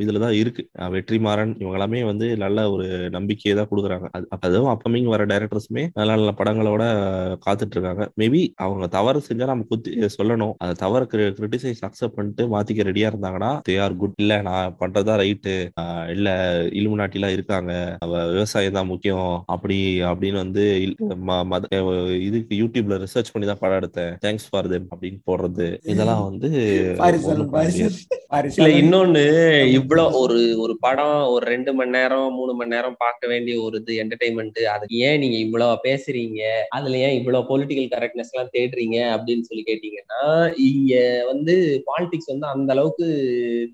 இதுல தான் இருக்கு. வெற்றிமாறன் இவங்க எல்லாமே வந்து நல்ல ஒரு நம்பிக்கையை தான் கொடுக்குறாங்க. அது அதுவும் அப்பமிங் வர டைரக்டர்ஸுமே நல்ல நல்ல படங்களோட காத்துட்டு இருக்காங்க. மேபி அவங்க தவறு செஞ்சா நம்ம குத்தி சொல்லணும். அந்த தவறு கிரிட்டிசைஸ் அக்செப்ட் பண்ணிட்டு மாத்திக்க ரெடியா இருந்தாங்கன்னா தே ஆர் குட் இல்ல நான் பண்றதா ரைட்டு இல்ல இலுமினாட்டி எல்லாம் இருக்காங்க. அவ விவசாயம் தான் முக்கியம். அப்படி அப்படின்னு வந்து இதுக்கு யூடியூப்ல ரிசர்ச் பண்ணி தான் படம் எடுத்தேன். தேங்க்ஸ் ஃபார் தெம் அப்படின்னு போடுறது. இதெல்லாம் வந்து இல்ல இன்னொன்னு இவ்ளோ ஒரு ஒரு படம் ஒரு ரெண்டு மணி நேரம் மூணு மணி நேரம் பார்க்க வேண்டிய ஒரு இது என்டர்டைன்மெண்ட் அது ஏன் நீங்க இவ்வளவு பேசுறீங்க? அதுல ஏன் இவ்வளவு பொலிட்டிக்கல் கரெக்ட்னஸ் எல்லாம் தேடுறீங்க? அப்படின்னு சொல்லி கேட்டீங்கன்னா இங்க வந்து பாலிடிக்ஸ் வந்து அந்த அளவுக்கு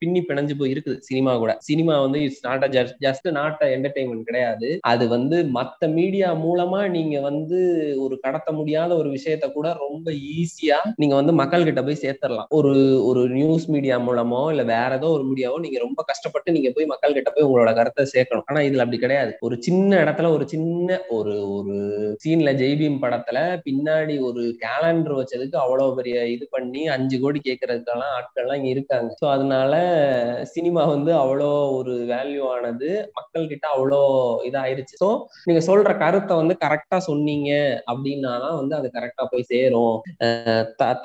பின்னி பிணைஞ்சு போய் இருக்குது சினிமா கூட. சினிமா வந்து it's not a just not a entertainment கிடையாது. அது வந்து மத்த மீடியா மூலமா நீங்க வந்து ஒரு கடத்த முடியாத ஒரு விஷயத்த கூட ரொம்ப ஈஸியா நீங்க வந்து மக்கள் கிட்ட போய் சேர்த்துடலாம் ஒரு ஒரு நியூஸ் மீடியா மூலமோ இல்ல வேற ஏதோ ஒரு மீடியாவோ நீங்க ரொம்ப கஷ்டப்பட்டு நீங்க போய் மக்கள் கிட்ட போய் உங்களோட கருத்தை சேர்க்கணும். ஆனா இதுல அப்படி கிடையாது. ஒரு சின்ன இடத்துல ஒரு சின்ன ஒரு ஒரு சீன்ல ஜெய்பீம் படத்துல பின்னாடி ஒரு கேலண்டர் வச்சதுக்கு அவ்வளவு பெரிய இது பண்ணி அஞ்சு கோடி கேட்கறதுக்கெல்லாம் ஆட்கள்லாம் இங்க இருக்காங்க. சோ அதனால சினிமா வந்து அவ்வளோ ஒரு வேல்யூ ஆனது மக்கள் கிட்ட அவ்வளோ இதாயிருச்சு. சோ நீங்க சொல்ற கருத்தை வந்து கரெக்டா சொன்னீங்க அப்படின்னா தான் வந்து அது கரெக்டா போய் சேரும்.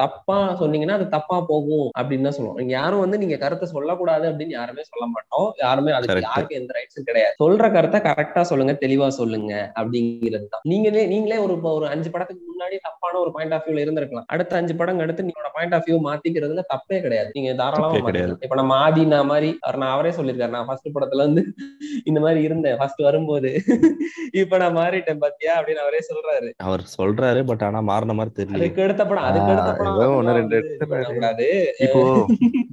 தப்பா சொன்னீங்கன்னா அது தப்பா போகும் அப்படின்னு தான் சொல்லுவோம். நீங்க யாரும் வந்து நீங்க கருத்தை சொல்லக்கூடாது அப்படின்னு யாருமே சொல்ல மாட்டோம். யாருமே அதுக்கு. யாருக்கும் எந்த ரைட்ஸும் கிடையாது. சொல்ற கருத்தை கரெக்டா சொல்லுங்க தெளிவா சொல்லுங்க அப்படிங்கிறது தான். நீங்களே நீங்களே ஒரு ஒரு அஞ்சு படத்துக்கு முன்னாடி தப்பான ஒரு பாயிண்ட் ஆஃப் வியூல இருந்திருக்கலாம். அடுத்த அஞ்சு படம் அடுத்து நீங்களோட பாயிண்ட் ஆஃப் வியூ மாத்திக்கிறதுல தப்பே கிடையாது. நீங்க தாராளமா. மாத்திக்கலாம் இப்ப நம்ம ஆதினா மாதிரி அவர் நான் அவரே சொல்லியிருக்காரு. நான் ஃபர்ஸ்ட் படத்துல வந்து இந்த மாதிரி இருந்தேன். ஃபர்ஸ்ட் வரும்போது. இப்ப நான் மாறிட்டேன் பாத்தியா? அப்படின்னு அவரே சொல்றாரு. அவர் சொல்றாரு பட் ஆனா மாறின மாதிரி தெரியல. அதுக்கு அடுத்த படம் அதுக்கு அடுத்த ஆஹ் படம் அதெல்லாம் ரெண்டு. பண்ணக்கூடாது இப்போ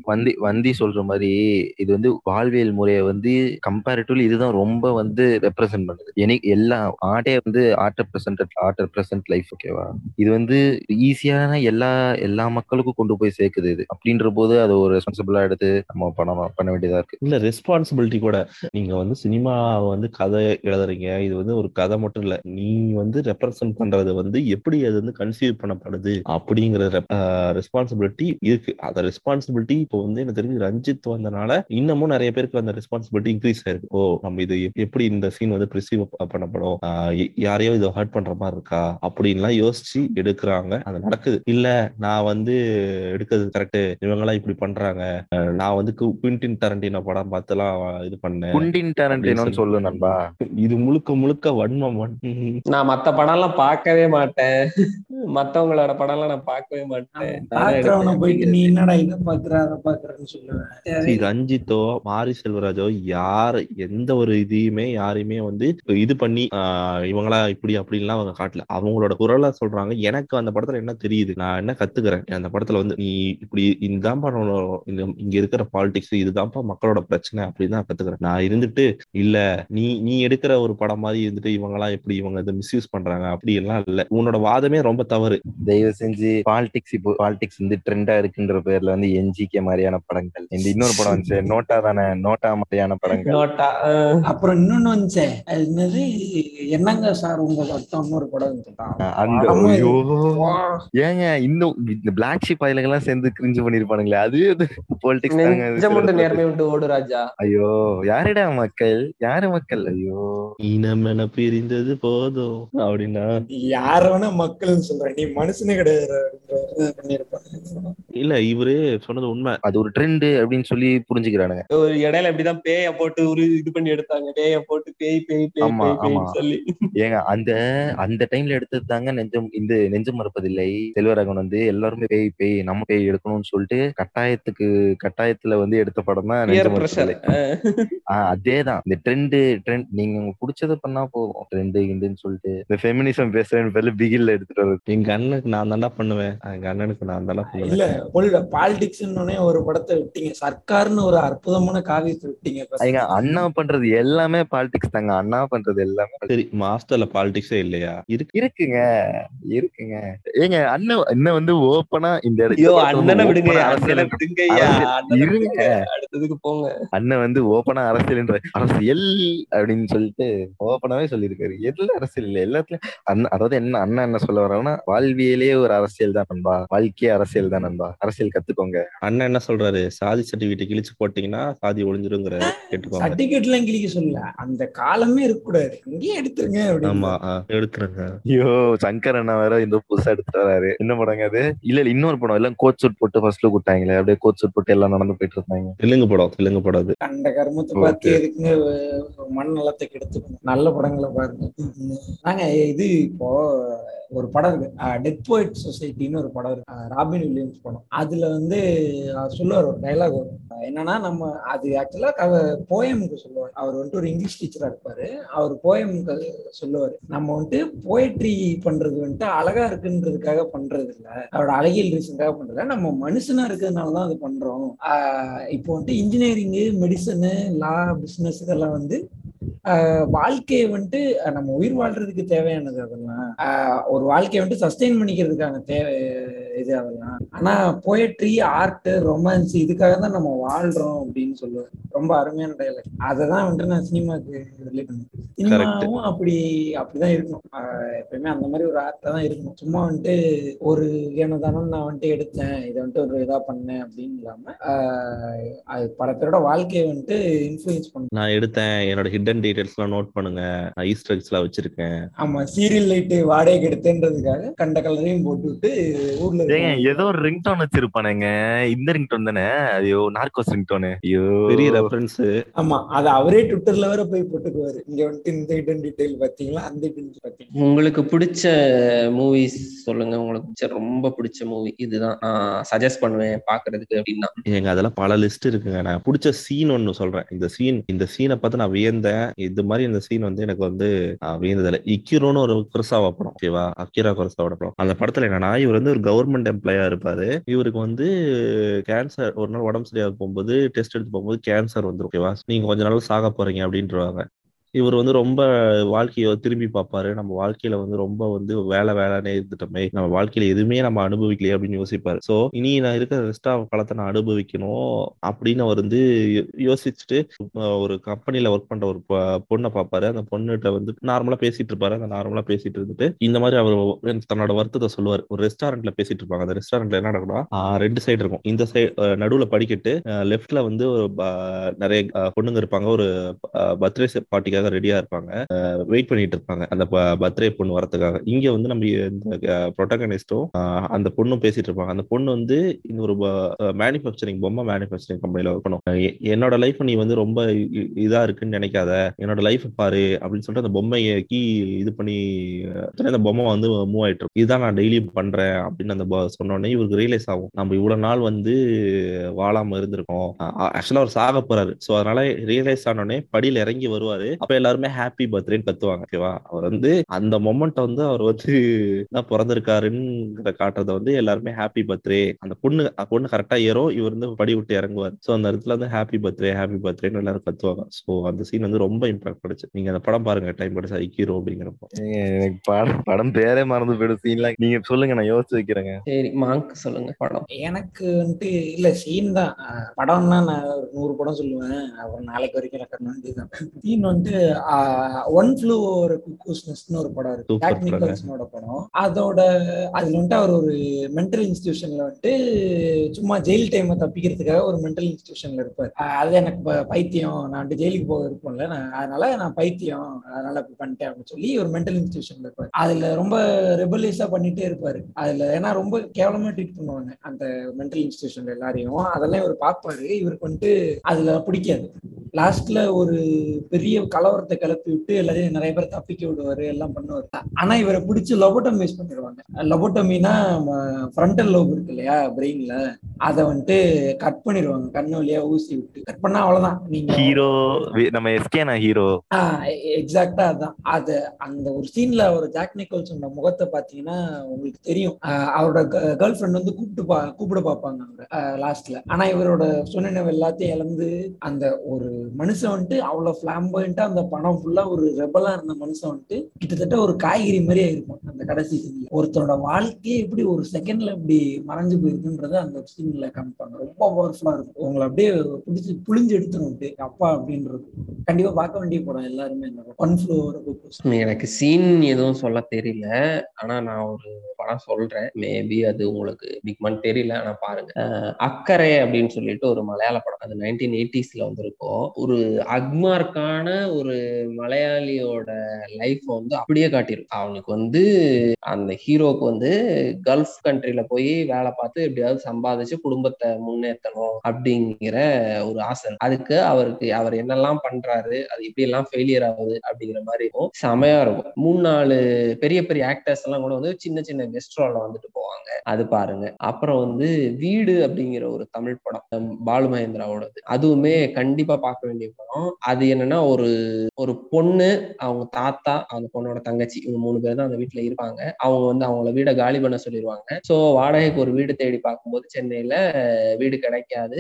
வந்தி வந்தி சொல்ற மாதிரி இது வந்து வாழ்வியல் முறையை வந்து கம்பேரிட்டிவ்லி இதுதான் ரொம்ப வந்து ரெப்ரசென்ட் பண்ணுது. எனக்கு எல்லா ஆர்ட்டே வந்து art represent art represent life ஓகேவா இது வந்து ஈஸியான எல்லா எல்லா மக்களுக்கும் கொண்டு போய் சேர்க்குது இது. அப்படின்ற போது அது ஒரு ரெஸ்பான்சிபிளா எடுத்து நம்ம பண்ணணும் பண்ண வேண்டியதா இருக்கு. இல்ல ரெஸ்பான்சிபிலிட்டி கூட. நீங்க வந்து சினிமா வந்து கதை எழுதுறீங்க. இது வந்து ஒரு கதை மட்டும் இல்ல. நீ வந்து ரெப்ரசன்ட் பண்றது வந்து எப்படி அது வந்து கன்சீவ் பண்ணப்படுது அப்படிங்கிற ரெஸ்பான்சிபிலிட்டி இருக்கு. அந்த ரெஸ்பான்சிபிலிட்டி இப்போ வந்து எனக்கு தெரிஞ்சு ரஞ்சித் வந்தனால இன்னமும் நிறைய பேருக்கு அந்த ரெஸ்பான்சிபிலிட்டி இன்க்ரீஸ் ஆயிருக்கு. ஓ நம்ம இது எப்படி இந்த சீன் வந்து ப்ரிசீவ் பண்ணப்படும்? யாரையோ இதை ஹர்ட் பண்ற மாதிரி இருக்கா? அப்படின்லாம் யோசிச்சு எடுக்கிறாங்க. அது நடக்குது. இல்ல நான் வந்து எடுக்கிறது கரெக்ட் இவங்கெல்லாம் இப்படி பண்றாங்க. அஹ் நான் வந்து குவிண்டின் டரண்டினோ படம் பார்த்துலாம் இது பண்ணேன் குண்டின் டேரண்டினோன்னு சொல்லு. நண்பா. இது முழுக்க முழுக்க வன்மம். வன்- நான் மத்த படம் எல்லாம் பார்க்கவே மாட்டேன். மத்தவங்களோட படம் எல்லாம் நான் பார்க்கவே மாட்டேன். போயிட்டு நீ என்னடா இதை பாக்குற அதை பாக்குறன்னு சொல்லுவேன். ரஞ்சித்தோ மாரி செல்வராஜோ யார் எந்த ஒரு இதையுமே யாரையுமே வந்து இது பண்ணி ஆஹ் இவங்களா இப்படி அப்படின்லாம் அவங்க காட்டல. அவங்களோட குரலா சொல்றாங்க. எனக்கு அந்த படத்துல என்ன தெரியுது? நான் என்ன கத்துக்கிறேன்? அந்த படத்துல வந்து நீ இப்படி இதுதான் பண்ணணும். இந்த இங்க இருக்கிற பாலிடிக்ஸ் இதுதான்ப்பா மக்களோட பிரச்சனை அப்படின்னு தான் கத்துக்கிறேன். நான் இருந்துட்டு இல்ல நீ நீ எடுக்கிற ஒரு படம் மாதிரி இருந்துட்டு இவங்கெல்லாம் எப்படி இவங்க இதை மிஸ்யூஸ் பண்றாங்க? அப்படி எல்லாம் இல்ல. உன்னோட வாதமே ரொம்ப தவறு. தயவு செஞ்சு பாலிடிக்ஸ் இப்போ பாலிடிக்ஸ் வந்து ட்ரெண்டா இருக்குன்ற பேர்ல வந்து என்ஜிகே மாதிரியான படங்கள். இந்த இன்னொரு படம் வந்துச்சு நோட்டா தானே நோட்டா மாதிரியான படங்கள். நோட்டா அப்புறம் இன்னொன்னு வந்துச்சே அது என்னது? என்னங்க சார் உங்க படம்னு ஒரு படம் அந்த. ஏங்க இன்னும் இந்த பிளாக் ஷிப் எல்லாம் சேர்ந்து கிரிஞ்சு பண்ணிருப்பானுங்களே அது நேர்மை உண்டு ஓடு ராஜா. ஐயோ யாருடா மக்கள்? யாரு மக்கள்? ஐயோ. இனம் என பிரிந்தது போதும். அப்படின்னா? யார வேணா மக்கள்னு சொல்ற நீ மனுஷனே கிடையாது இல்ல இவரு சொன்னது உண்மை. அது ஒரு ட்ரெண்ட் அப்படின்னு சொல்லி புரிஞ்சுக்கிறானுங்க. ஒரு இடையில இப்படிதான் பேய போட்டு ஒரு இது பண்ணி எடுத்தாங்க. பேய போட்டு பேய் பேய் பேய். சொல்லி. ஏங்க அந்த அந்த டைம்ல எடுத்தது தாங்க நெஞ்சம் இந்த நெஞ்சம் மறப்பதில்லை. செல்வராகவன் வந்து எல்லாருமே பேய் பேய் நம்ம பேய் எடுக்கணும்னு சொல்லிட்டு கட்டாயத்துக்கு கட்டாயத்துல வந்து எடுத்த படம் தான் அதேதான். இந்த ட்ரெண்ட் ட்ரெண்ட் நீங்க உங்களுக்கு பிடிச்சத பண்ணா போதும். ட்ரெண்ட் கிண்டுன்னு சொல்லிட்டு இந்த ஃபெமினிசம் பேசுறேன்னு பேர்ல பிகில்ல எடுத்துட்டு வர்றது. எங்க அண்ணனுக்கு நான் தாண்டா பண்ணுவேன். எங்க அண்ணனுக்கு நான் தாண்டா பண்ணுவேன். இல்ல பாலிடிக்ஸ்னு ஒரு படத்தை விட்டீங்க. சர்க்கார்னு ஒரு அற்புதமான காவியத்தை விட்டீங்க அண்ணா பண்றது எல்லாமே பாலிடிக்ஸ் தாங்க. அண்ணா பண்றது எல்லாமே சரி மாஸ்டர்ல பாலிடிக்ஸே இல்லையா? இருக்கு. இருக்குங்க. இருக்குங்க. ஏங்க அண்ணன் அண்ணன் வந்து ஓப்பனா இந்த இடத்துல அண்ணனை விடுங்க. அரசியல் அடுத்ததுக்கு போங்க. அண்ணன் வந்து ஓப்பனா அரசியல்ன்ற அரசியல் அப்படின்னு சொல்லிட்டு ஓப்பனாவே சொல்லியிருக்காரு. எதுல அரசியல் இல்ல? எல்லாத்துலயும் அண்ணன் அதாவது என்ன அண்ணன் என்ன சொல்ல வர்றாருன்னா வாழ்வியலே ஒரு அரசியல் தான் நண்பா. வாழ்க்கையே அரசியல் தான் நண்பா. அரசியல் கத்துக்கோங்க. அண்ணன் என்ன சொல்றாரு? சாதி சர்டிபிகேட் கிழிச்சு போட்டீங்கன்னா சாதி ஒளிஞ்சிருங்கிற கேட்டுக்கோங்க. சர்டிபிகேட் எல்லாம் கிழிக்க சொல்லல. அந்த காலமே இருக்க கூடாது இங்கேயே எடுத்துருங்க ஆமா எடுத்துருங்க. ஐயோ சங்கர் அண்ணா வேற இந்த புதுசா எடுத்துட்டு வராரு. என்ன படங்க அது? இல்ல இல்ல இன்னொரு படம். எல்லாம் கோட் சூட் போட்டு ஃபர்ஸ்ட்ல கூட்டாங்களே அப்படியே கோட் சூட் போட்டு எல்லாம் நடந்து போயிட்டு இருந்தாங்க. தெலுங்கு படம் தெலுங்கு படம் அது. கண்ட கர்மத்தை. பார்த்து எதுக்குங்க மண் நலத்தை கெடுத்துக்கணும்? நல்ல படங்களை பாருங்க. நாங்க இது இப்போ ஒரு படம் இருக்கு. டெத் போயிட் சொசைட்டின்னு ஒரு படம் இருக்கு. ராபின் வில்லியம்ஸ் படம். அதுல வந்து அவர் சொல்லுவார் ஒரு டைலாக் வரும். என்னன்னா நம்ம அது ஆக்சுவலா போயமுக்கு சொல்லுவார். அவர் வந்துட்டு ஒரு இங்கிலீஷ் டீச்சரா இருப்பாரு. அவர் போயமுக்கு சொல்லுவார். நம்ம வந்துட்டு போயட்ரி பண்றது வந்துட்டு அழகா இருக்குன்றதுக்காக பண்றது இல்ல அவரோட அழகியல் ரீசனுக்காக பண்றது. நம்ம மனுஷனா தான் அது பண்றோம். ஆஹ் இப்போ வந்துட்டு இன்ஜினியரிங்கு மெடிசனு லா பிசினஸ் இதெல்லாம் வந்து வாழ்க்கையை வந்துட்டு நம்ம உயிர் வாழ்றதுக்கு தேவையானது அதெல்லாம். ஒரு வாழ்க்கையை வந்துட்டு சஸ்டெயின் பண்ணிக்கிறதுக்கான தேவை இது அதெல்லாம். ஆனா போயட்ரி ஆர்ட் ரொமான்ஸ் இதுக்காக தான் நம்ம வாழ்றோம் அப்படின்னு சொல்லுவேன் ரொம்ப அருமையான டைலாக் அதை தான் வந்துட்டு நான் சினிமாக்கு ரிலேட் பண்ணுவேன் சினிமாவும் அப்படி அப்படிதான் இருக்கணும் எப்பயுமே அந்த மாதிரி ஒரு ஆர்ட்டா தான் இருக்கணும் சும்மா வந்துட்டு ஒரு ஏனதானம் நான் வந்துட்டு எடுத்தேன் இதை வந்துட்டு ஒரு இதா பண்ணேன் அப்படின்னு இல்லாம ஆஹ் அது பல பேரோட வாழ்க்கையை வந்துட்டு இன்ஃபுளுன்ஸ் பண்ணும் நான் எடுத்தேன். என்னோட ஹிடன் டேட் டீடைல்ஸ் எல்லாம் நோட் பண்ணுங்க. ஈஸ்டர் எக்ஸ் எல்லாம் வச்சிருக்கேன். ஆமா சீரியல் லைட் வாடகைக்கு எடுத்தேன்றதுக்காக கண்ட கலரையும் போட்டு விட்டு ஊர்ல ஏதோ ஒரு ரிங்டோன் வச்சிருப்பானுங்க. இந்த ரிங்டோன் தானே? ஐயோ நார்கோஸ் ரிங்டோனு ஐயோ. பெரிய ரெஃபரன்ஸ் ஆமா அது அவரே ட்விட்டர்ல வேற போய் போட்டுக்குவாரு. இங்க வந்துட்டு இந்த இடன் டீடைல் பாத்தீங்களா அந்த இடன் பாத்தீங்களா உங்களுக்கு பிடிச்ச மூவிஸ் சொல்லுங்க. உங்களுக்கு பிடிச்ச ரொம்ப பிடிச்ச மூவி இதுதான் நான் சஜஸ்ட் பண்ணுவேன் பாக்குறதுக்கு அப்படின்னா. ஏங்க அதெல்லாம் பல லிஸ்ட் இருக்குங்க. நான் பிடிச்ச சீன் ஒன்னு சொல்றேன். இந்த சீன் இந்த சீனை பார்த்து நான் வியந்தேன். இது மாதிரி இந்த சீன் வந்து எனக்கு வந்து நான் வியந்ததில்ல இக்கிரோன்னு ஒரு குரசாவா படம் ஓகேவா? அக்கிரா குரசாவோட படம். அந்த படத்துல என்னன்னா இவர் வந்து ஒரு கவர்மெண்ட் எம்ப்ளாயா இருப்பாரு. இவருக்கு வந்து கேன்சர் ஒரு நாள் உடம்பு சரியாக போகும்போது டெஸ்ட் எடுத்து போகும்போது கேன்சர் வந்துரும் ஓகேவா? நீங்க கொஞ்ச நாள் சாக போறீங்க அப்படின்றவாங்க. இவர் வந்து ரொம்ப வாழ்க்கையை திரும்பி பார்ப்பாரு. நம்ம வாழ்க்கையில வந்து ரொம்ப வந்து வேலை வேலைன்னே இருந்துட்டோமே. நம்ம வாழ்க்கையில எதுவுமே நம்ம அனுபவிக்கலையே அப்படின்னு யோசிப்பாரு. சோ இனி நான் இருக்கிற ரெஸ்ட் ஆஃப் காலத்தை நான் அனுபவிக்கணும் அப்படின்னு அவர் வந்து யோசிச்சுட்டு ஒரு கம்பெனில ஒர்க் பண்ற ஒரு பொண்ணை பார்ப்பாரு. அந்த பொண்ணுகிட்ட வந்து நார்மலா பேசிட்டு இருப்பாரு. அந்த நார்மலா பேசிட்டு இருந்துட்டு இந்த மாதிரி அவர் தன்னோட வருத்தத்தை சொல்லுவார். ஒரு ரெஸ்டாரண்ட்ல பேசிட்டு இருப்பாங்க. அந்த ரெஸ்டாரண்ட்ல என்ன நடக்கும்னா ரெண்டு சைடு இருக்கும். இந்த சைடு நடுவுல படிக்கட்டு லெஃப்ட்ல வந்து ஒரு ப- நிறைய பொண்ணுங்க இருப்பாங்க. ஒரு பர்த்டே பார்ட்டிக்காக ரெடியா இருப்பாங்க. வெயிட் பண்ணிட்டு இருப்பாங்க. அந்த பர்த்டே பொண்ணு வரதுக்காக. இங்க வந்து நம்ம இந்த ப்ரொட்டகனிஸ்டும் அந்த பொண்ணும் பேசிட்டு இருப்பாங்க. அந்த பொண்ணு வந்து இந்த ஒரு மேனுஃபேக்சரிங் பொம்மை மேனுஃபேக்சரிங் கம்பெனில ஒர்க் பண்ணும். என்னோட லைஃப் நீ வந்து ரொம்ப இதா இருக்குன்னு நினைக்காத. என்னோட லைஃப் பாரு அப்படின்னு சொல்லிட்டு அந்த பொம்மையை கீ இது பண்ணி அந்த பொம்மை வந்து மூவ் ஆயிட்டு இருக்கும். இதுதான் நான் டெய்லி பண்றேன் அப்படின்னு அந்த சொன்னோடனே சொன்ன உடனே இவருக்கு ரியலைஸ் ஆகும். நம்ம இவ்வளவு நாள் வந்து வாழாம இருந்திருக்கோம். ஆக்சுவலா அவர் சாக போறாரு. சோ அதனால ரியலைஸ் ஆன உடனே படியில இறங்கி வருவாரு. அப்ப எல்லாருமே ஹாப்பி பர்த்டேன்னு கத்துவாங்க ஓகேவா அவர் வந்து அந்த மொமெண்ட் வந்து அவர் வந்து தான் பிறந்திருக்காருன்னு காட்டுறத வந்து எல்லாருமே ஹாப்பி பர்த்டே அந்த பொண்ணு அந்த பொண்ணு கரெக்டா ஏறும் இவர் வந்து படி விட்டு இறங்குவார். சோ அந்த இடத்துல வந்து ஹாப்பி பர்த்டே ஹாப்பி பர்த்டேன்னு எல்லாரும் கத்துவாங்க. சோ அந்த சீன் வந்து ரொம்ப இம்பாக்ட் பண்ணுச்சு நீங்க அந்த படம் பாருங்க டைம் படிச்சா ஐக்கிரோ அப்படிங்கிறப்போ. எனக்கு படம் படம் பேரே மறந்து போயிடும். சீன்லாம் நீங்க சொல்லுங்க நான் யோசிச்சு வைக்கிறேங்க. சரி மாங்க் சொல்லுங்க படம். எனக்கு வந்துட்டு இல்ல சீன் தான். படம்னா நான் ஒரு நூறு படம் சொல்லுவேன். அப்புறம் நாளைக்கு வரைக்கும் சீன் வந்துட்டு ஒன் ஃப்ளூ ஒரு குக்கூஸ்னஸ்னு ஒரு படம் இருக்கு. ஜாக். நிக்கல்சனோட படம் அதோட அதுல வந்துட்டு அவர் ஒரு மென்டல் இன்ஸ்டிடியூஷன்ல வந்துட்டு சும்மா ஜெயில் டைமை தப்பிக்கிறதுக்காக ஒரு மென்டல் இன்ஸ்டிடியூஷன்ல இருப்பார். அது எனக்கு பைத்தியம். நான் வந்துட்டு ஜெயிலுக்கு போக இருப்போம்ல நான் அதனால நான் பைத்தியம். அதனால இப்படி பண்ணிட்டேன் அப்படின்னு சொல்லி ஒரு மென்டல் இன்ஸ்டிடியூஷன்ல இருப்பார். அதுல ரொம்ப ரெபலியஸா பண்ணிட்டே இருப்பாரு. அதுல ஏன்னா ரொம்ப கேவலமா ட்ரீட் பண்ணுவாங்க அந்த மென்டல் இன்ஸ்டிடியூஷன்ல எல்லாரையும். அதெல்லாம் இவர் பார்ப்பாரு. இவருக்கு வந்துட்டு அதுல பிடிக்காது. லாஸ்ட்ல ஒரு பெரிய கலவரத்தை கிளப்பி விட்டு எல்லாரையும் நிறைய பேர் தப்பிக்க விடுவாரு எல்லாம் பண்ணுவாரு. ஆனா இவரை பிடிச்சி லொபோட்டமைஸ் பண்ணிடுவாங்க. லொபோட்டமினா ஃப்ரண்டல் லோப் இருக்கு இல்லையா பிரெயின்ல அதை வந்துட்டு கட் பண்ணிடுவாங்க. கண்ணு வழியா ஊசி விட்டு. கட் பண்ணா அவ்வளவுதான். நீங்க ஹீரோ நம்ம எஸ்கேனா ஹீரோ எக்ஸாக்டா அதான். அது அந்த ஒரு சீன்ல ஒரு ஜாக் நிக்கோல்சனோட முகத்தை பாத்தீங்கன்னா உங்களுக்கு தெரியும். அவரோட கேர்ள் ஃப்ரெண்ட் வந்து கூப்பிட்டு பா கூப்பிட பார்ப்பாங்க அவரை லாஸ்ட்ல ஆனா இவரோட சுனநினைவு எல்லாத்தையும் இழந்து அந்த ஒரு மனுஷன் வந்துட்டு அவ்வளவு பிளாம்பா அந்த படம் ஃபுல்லா ஒரு ரெபலா இருந்த மனுஷன் வந்துட்டு கிட்டத்தட்ட ஒரு காய்கறி மாதிரியே இருக்கும் அந்த கடைசி சீன்ல ஒருத்தரோட வாழ்க்கையே எப்படி ஒரு செகண்ட்ல இப்படி மறைஞ்சு போயிருக்குன்றத அந்த சீன்ல காமிப்பாங்க ரொம்ப பவர்ஃபுல்லா இருக்கும். உங்களை அப்படியே பிடிச்சி புளிஞ்சு எடுத்துரும் அப்படியே அப்பா அப்படின்றது. கண்டிப்பா பார்க்க வேண்டிய படம் எல்லாருமே ஒன் ஃப்ளோர் எனக்கு சீன் எதுவும் சொல்ல தெரியல. ஆனா நான் ஒரு படம் சொல்றேன். மேபி அது உங்களுக்கு பிக்மன் தெரியல. ஆனா பாருங்க. அக்கறை அப்படின்னு சொல்லிட்டு ஒரு மலையாள படம். அது நைன்டீன் எயிட்டிஸ்ல வந்திருக்கும். ஒரு அக்மார்க்கான ஒரு மலையாளியோட லைஃப் வந்து அப்படியே காட்டியிருக்கும். அவனுக்கு வந்து அந்த ஹீரோக்கு வந்து கல்ஃப் கண்ட்ரில போய் வேலை பார்த்து எப்படியாவது சம்பாதிச்சு குடும்பத்தை முன்னேற்றணும் அப்படிங்கிற ஒரு ஆசை அதுக்கு அவருக்கு அவர் என்னெல்லாம் பண்றாரு அது எப்படி எல்லாம் ஃபெயிலியர் ஆகுது அப்படிங்கிற மாதிரி இருக்கும். செமையா இருக்கும். மூணு நாலு பெரிய பெரிய ஆக்டர்ஸ் எல்லாம் கூட வந்து சின்ன சின்ன கெஸ்ட் ரோல வந்துட்டு போவாங்க. அது பாருங்க. அப்புறம் வந்து வீடு அப்படிங்கிற ஒரு தமிழ் படம் பாலு மகேந்திராவோடது. அதுவுமே கண்டிப்பா பார்க்க வேண்டிய படம். அது என்னன்னா ஒரு ஒரு பொண்ணு அவங்க தாத்தா அந்த பொண்ணோட தங்கச்சி இவங்க மூணு பேர் தான் அந்த வீட்டுல இருப்பாங்க. அவங்க வந்து அவங்கள வீடை காலி பண்ண சொல்லிடுவாங்க சோ வாடகைக்கு ஒரு வீடு தேடி பார்க்கும்போது சென்னையில வீடு கிடைக்காது.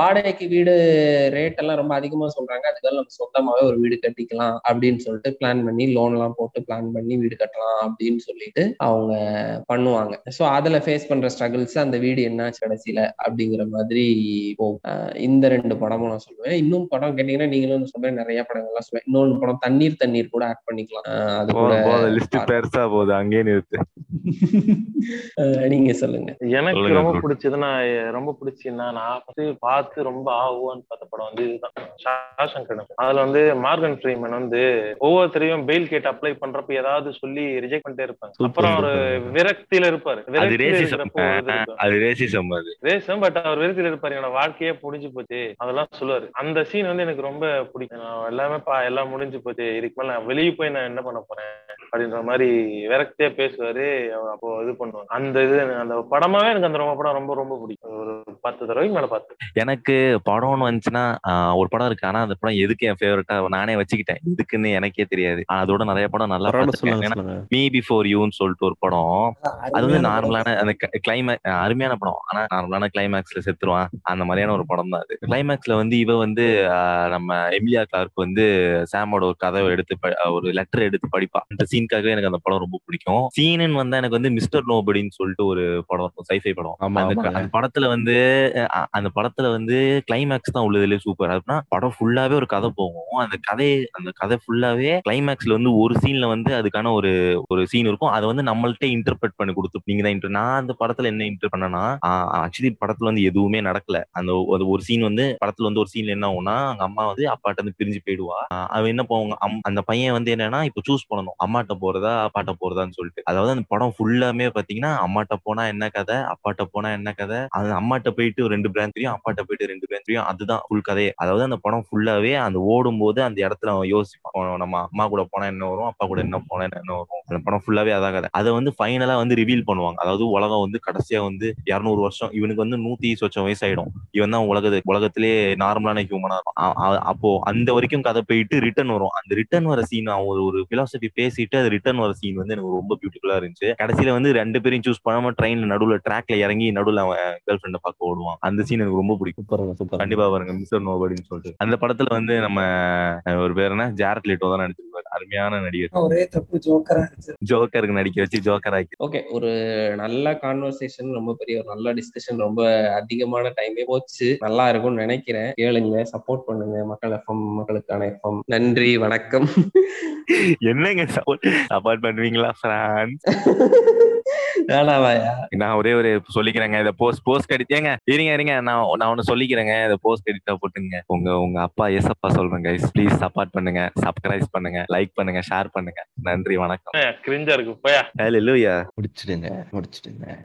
வாடகைக்கு வீடு ரேட் எல்லாம் ரொம்ப அதிகமா சொல்றாங்க. அதுக்காக நம்ம சொந்தமாவே ஒரு வீடு கட்டிக்கலாம் அப்படின்னு சொல்லிட்டு பிளான் பண்ணி லோன் எல்லாம் போட்டு பிளான் பண்ணி வீடு கட்டலாம் அப்படின்னு சொல்லிட்டு அவங்க பண்ணுவாங்க. சோ அதுல ஃபேஸ் பண்ற ஸ்ட்ரகிள்ஸ் அந்த வீடு என்னாச்சு கடைசியில அப்படிங்கிற மாதிரி போகும். இந்த ரெண்டு படமும் நான் சொல்லுவேன். இன்னும் படம் கேட்டீங்கன்னா நீங்களும் சொல்ற நிறைய படங்கள்லாம் சொல்லுவேன் இன்னொன்னு படம் தண்ணீர் தண்ணீர் கூட ஆட் பண்ணிக்கலாம். அது கூட லிஸ்ட். பெருசா போகுது. அங்கேயே நிறுத்து. நீங்க சொல்லுங்க. எனக்கு ரொம்ப bro. பிடிச்சதுன்னா ரொம்ப பிடிச்சுன்னா நான் first பார்த்து ரொம்ப ஆகுவான்னு பார்த்த படம் வந்து இதுதான். அதுல வந்து மார்கன் ஃப்ரீமன் வந்து ஒவ்வொருத்தரையும் பெயில் கேட் அப்ளை பண்றப்ப ஏதாவது சொல்லி ரிஜெக்ட் பண்ணிட்டே இருப்பாங்க அப்புறம் ஒரு super. விரக்தியில இருப்பாரு. அது விரக்தியில ரேசிசம். அது பட் அவர் விருத்தில இருப்பாரு. என்னோட வாழ்க்கையே முடிஞ்சு போச்சு. அதெல்லாம் சொல்லுவாரு. அந்த சீன் வந்து எனக்கு ரொம்ப பிடிக்கும். நான் எல்லாமே பா எல்லாம் முடிஞ்சு போச்சு. இதுக்கு மேல நான் வெளியே போய் நான் என்ன பண்ண போறேன்? அப்படின்ற மாதிரி விரக்தியா பேசுவாரு. அவர் அப்போ இது பண்ணுவாங்க. அந்த இது எனக்கு அந்த படமாவே எனக்கு அந்த ரொம்ப படம் ரொம்ப ரொம்ப பிடிக்கும். ஒரு பத்து தடவைக்கு மேல பார்த்து. எனக்கு படம்னு வந்துச்சுன்னா ஒரு படம் இருக்கு. ஆனா அந்த படம் எதுக்கு என் ஃபேவரட்டா நானே வச்சுக்கிட்டேன். எதுக்குன்னு எனக்கே தெரியாது. ஆனா அதோட நிறைய படம் நல்லா பார்த்திருக்கேன். மீ பிஃபோர் யூன்னு சொல்லிட்டு ஒரு படம். அது வந்து. நார்மலான அந்த கிளைமேக் அருமையான படம். ஆனா நார்மலான கிளைமேக்ஸ்ல செத்துருவான். அந்த மாதிரியான ஒரு படம் தான் அது கிளைமேக்ஸ்ல வந்து இவ வந்து நம்ம எமிலியா கிளார்க் வந்து சாமோட ஒரு கதவை எடுத்து ஒரு லெட்டர் எடுத்து படிப்பா. அந்த சீனுக்காகவே எனக்கு அந்த படம் ரொம்ப பிடிக்கும். சீனுன்னு வந்தா எனக்கு வந்து மிஸ்டர் நோபடின்னு சொல்லிட்டு ஒரு படம் இருக்கும் சைஃபை படம். அந்த படத்துல வந்து அந்த படத்துல வந்து கிளைமேக்ஸ் தான் உள்ளதுல சூப்பர் அப்படின்னா படம் ஃபுல்லாவே ஒரு கதை போகும். அந்த கதை அந்த கதை ஃபுல்லாவே கிளைமேக்ஸ்ல வந்து ஒரு சீன்ல வந்து அதுக்கான ஒரு ஒரு சீன் இருக்கும். அதை வந்து நம்மள்ட்ட இன்டர்பிரட் பண்ணி கொடுத்து நீங்க தான் நான் அந்த படத்துல என்ன இன்டர் பண்ணனா ஆக்சுவலி படத்துல வந்து எதுவுமே நடக்கல. அந்த ஒரு சீன் வந்து படத்துல வந்து ஒரு சீன்ல என்ன ஆகும்னா அவங்க அம்மா வந்து அப்பாட்ட இருந்து பிரிஞ்சு போயிடுவா. அவன் என்ன போவாங்க அந்த பையன் வந்து என்னன்னா இப்ப சூஸ் பண்ணணும். அம்மாட்ட போறதா அப்பாட்ட போறதான்னு சொல்லிட்டு. அதாவது அந்த படம் ஃபுல்லாமே பாத்தீங்கன்னா அம்மாட்ட போனா என்ன கதை அப்பாட்ட போனா என்ன கதை அது அம்மாட்ட போயிட்டு ரெண்டு பிராண்ட் தெரியும் அப்பாட்ட போயிட்டு ரெண்டு பிராண்ட் தெரியும் அதுதான் ஃபுல் கதையே. அதாவது அந்த படம் ஃபுல்லாவே அந்த ஓடும் போது அந்த இடத்துல அவன் யோசிப்பான். நம்ம அம்மா கூட போனா என்ன வரும் அப்பா கூட என்ன போனா என்ன வரும். அந்த படம் ஃபுல்லாவே அதான் கதை. அதை வந்து ஃபைனலா வந்து ரிவீல் பண்ணுவாங்க. அதாவது உலகம் வந்து கடைசியா வந்து இருநூறு வருஷம் இவனுக்கு வந்து நூத்தி சொச்சம் வயசாயிடும். இவன் தான் உலகத்து உலகத்திலே நார்மலான ஹியூமனா அப்போ அந்த வரைக்கும் கதை போயிட்டு ரிட்டர்ன் வரும். அந்த ரிட்டர்ன் வர சீன் அவன் ஒரு ஒரு பிலாசபி பேசிட்டு அது ரிட்டர்ன் வர சீன் வந்து எனக்கு ரொம்ப பியூட்டிஃபுல்லா இருந்துச்சு. கடைசியில வந்து ரெண்டு பேரையும் சூஸ் பண்ணாம ட்ரெயின்ல நடுவுல ட்ராக்ல இறங்கி நடுவுல அவன் கேர்ள் ஃப்ரெண்ட பார்க்க ஓடுவான். அந்த சீன் எனக்கு ரொம்ப பிடிக்கும். சூப்பர் கண்டிப்பா பாருங்க மிஸ்டர் நோபடின்னு சொல்லிட்டு. அந்த படத்துல வந்து நம்ம ஒரு பேர் என்ன? ஜாரட் லிட்டோ தான் நடிச்சிருப்பாரு. அருமையான நடிகர். ஒரே தப்பு ஜோக்கரா ஜோக்கருக்கு நடிக்க வச்சு ஜோக்கர் ஆக்கி. ஓகே ஒரு நல்ல கான்வர்சேஷன் ரொம்ப பெரிய ஒரு நல்ல டிஸ்கஷன் ரொம்ப அதிகமான டைமே போச்சு. நல்லா இருக்கும்னு நினைக்கிறேன். கேளுங்க சப்போர்ட் பண்ணுங்க. மக்கள் எஃப்எம் மக்களுக்கான எஃப்எம் நன்றி வணக்கம். என்னங்க சப்போர்ட் பண்ணுவீங்களா பிரான்ஸ் நான் ஒரே ஒரு சொல்லிக்கிறேங்க. இதை போஸ்ட் போஸ்ட் கடித்து ஏங்க இருங்க இருங்க. நான் நான் ஒன்னு சொல்லிக்கிறேங்க. இதை போஸ்ட் கடிட்டா போட்டுங்க. உங்க உங்க அப்பா ஏசப்பா சொல்றேன் கைஸ் ப்ளீஸ் சப்போர்ட் பண்ணுங்க. சப்ஸ்கிரைப் பண்ணுங்க. லைக் பண்ணுங்க. ஷேர் பண்ணுங்க. நன்றி வணக்கம். கிரிஞ்சா இருக்கு. போயா. முடிச்சிடுங்க முடிச்சிடுங்க.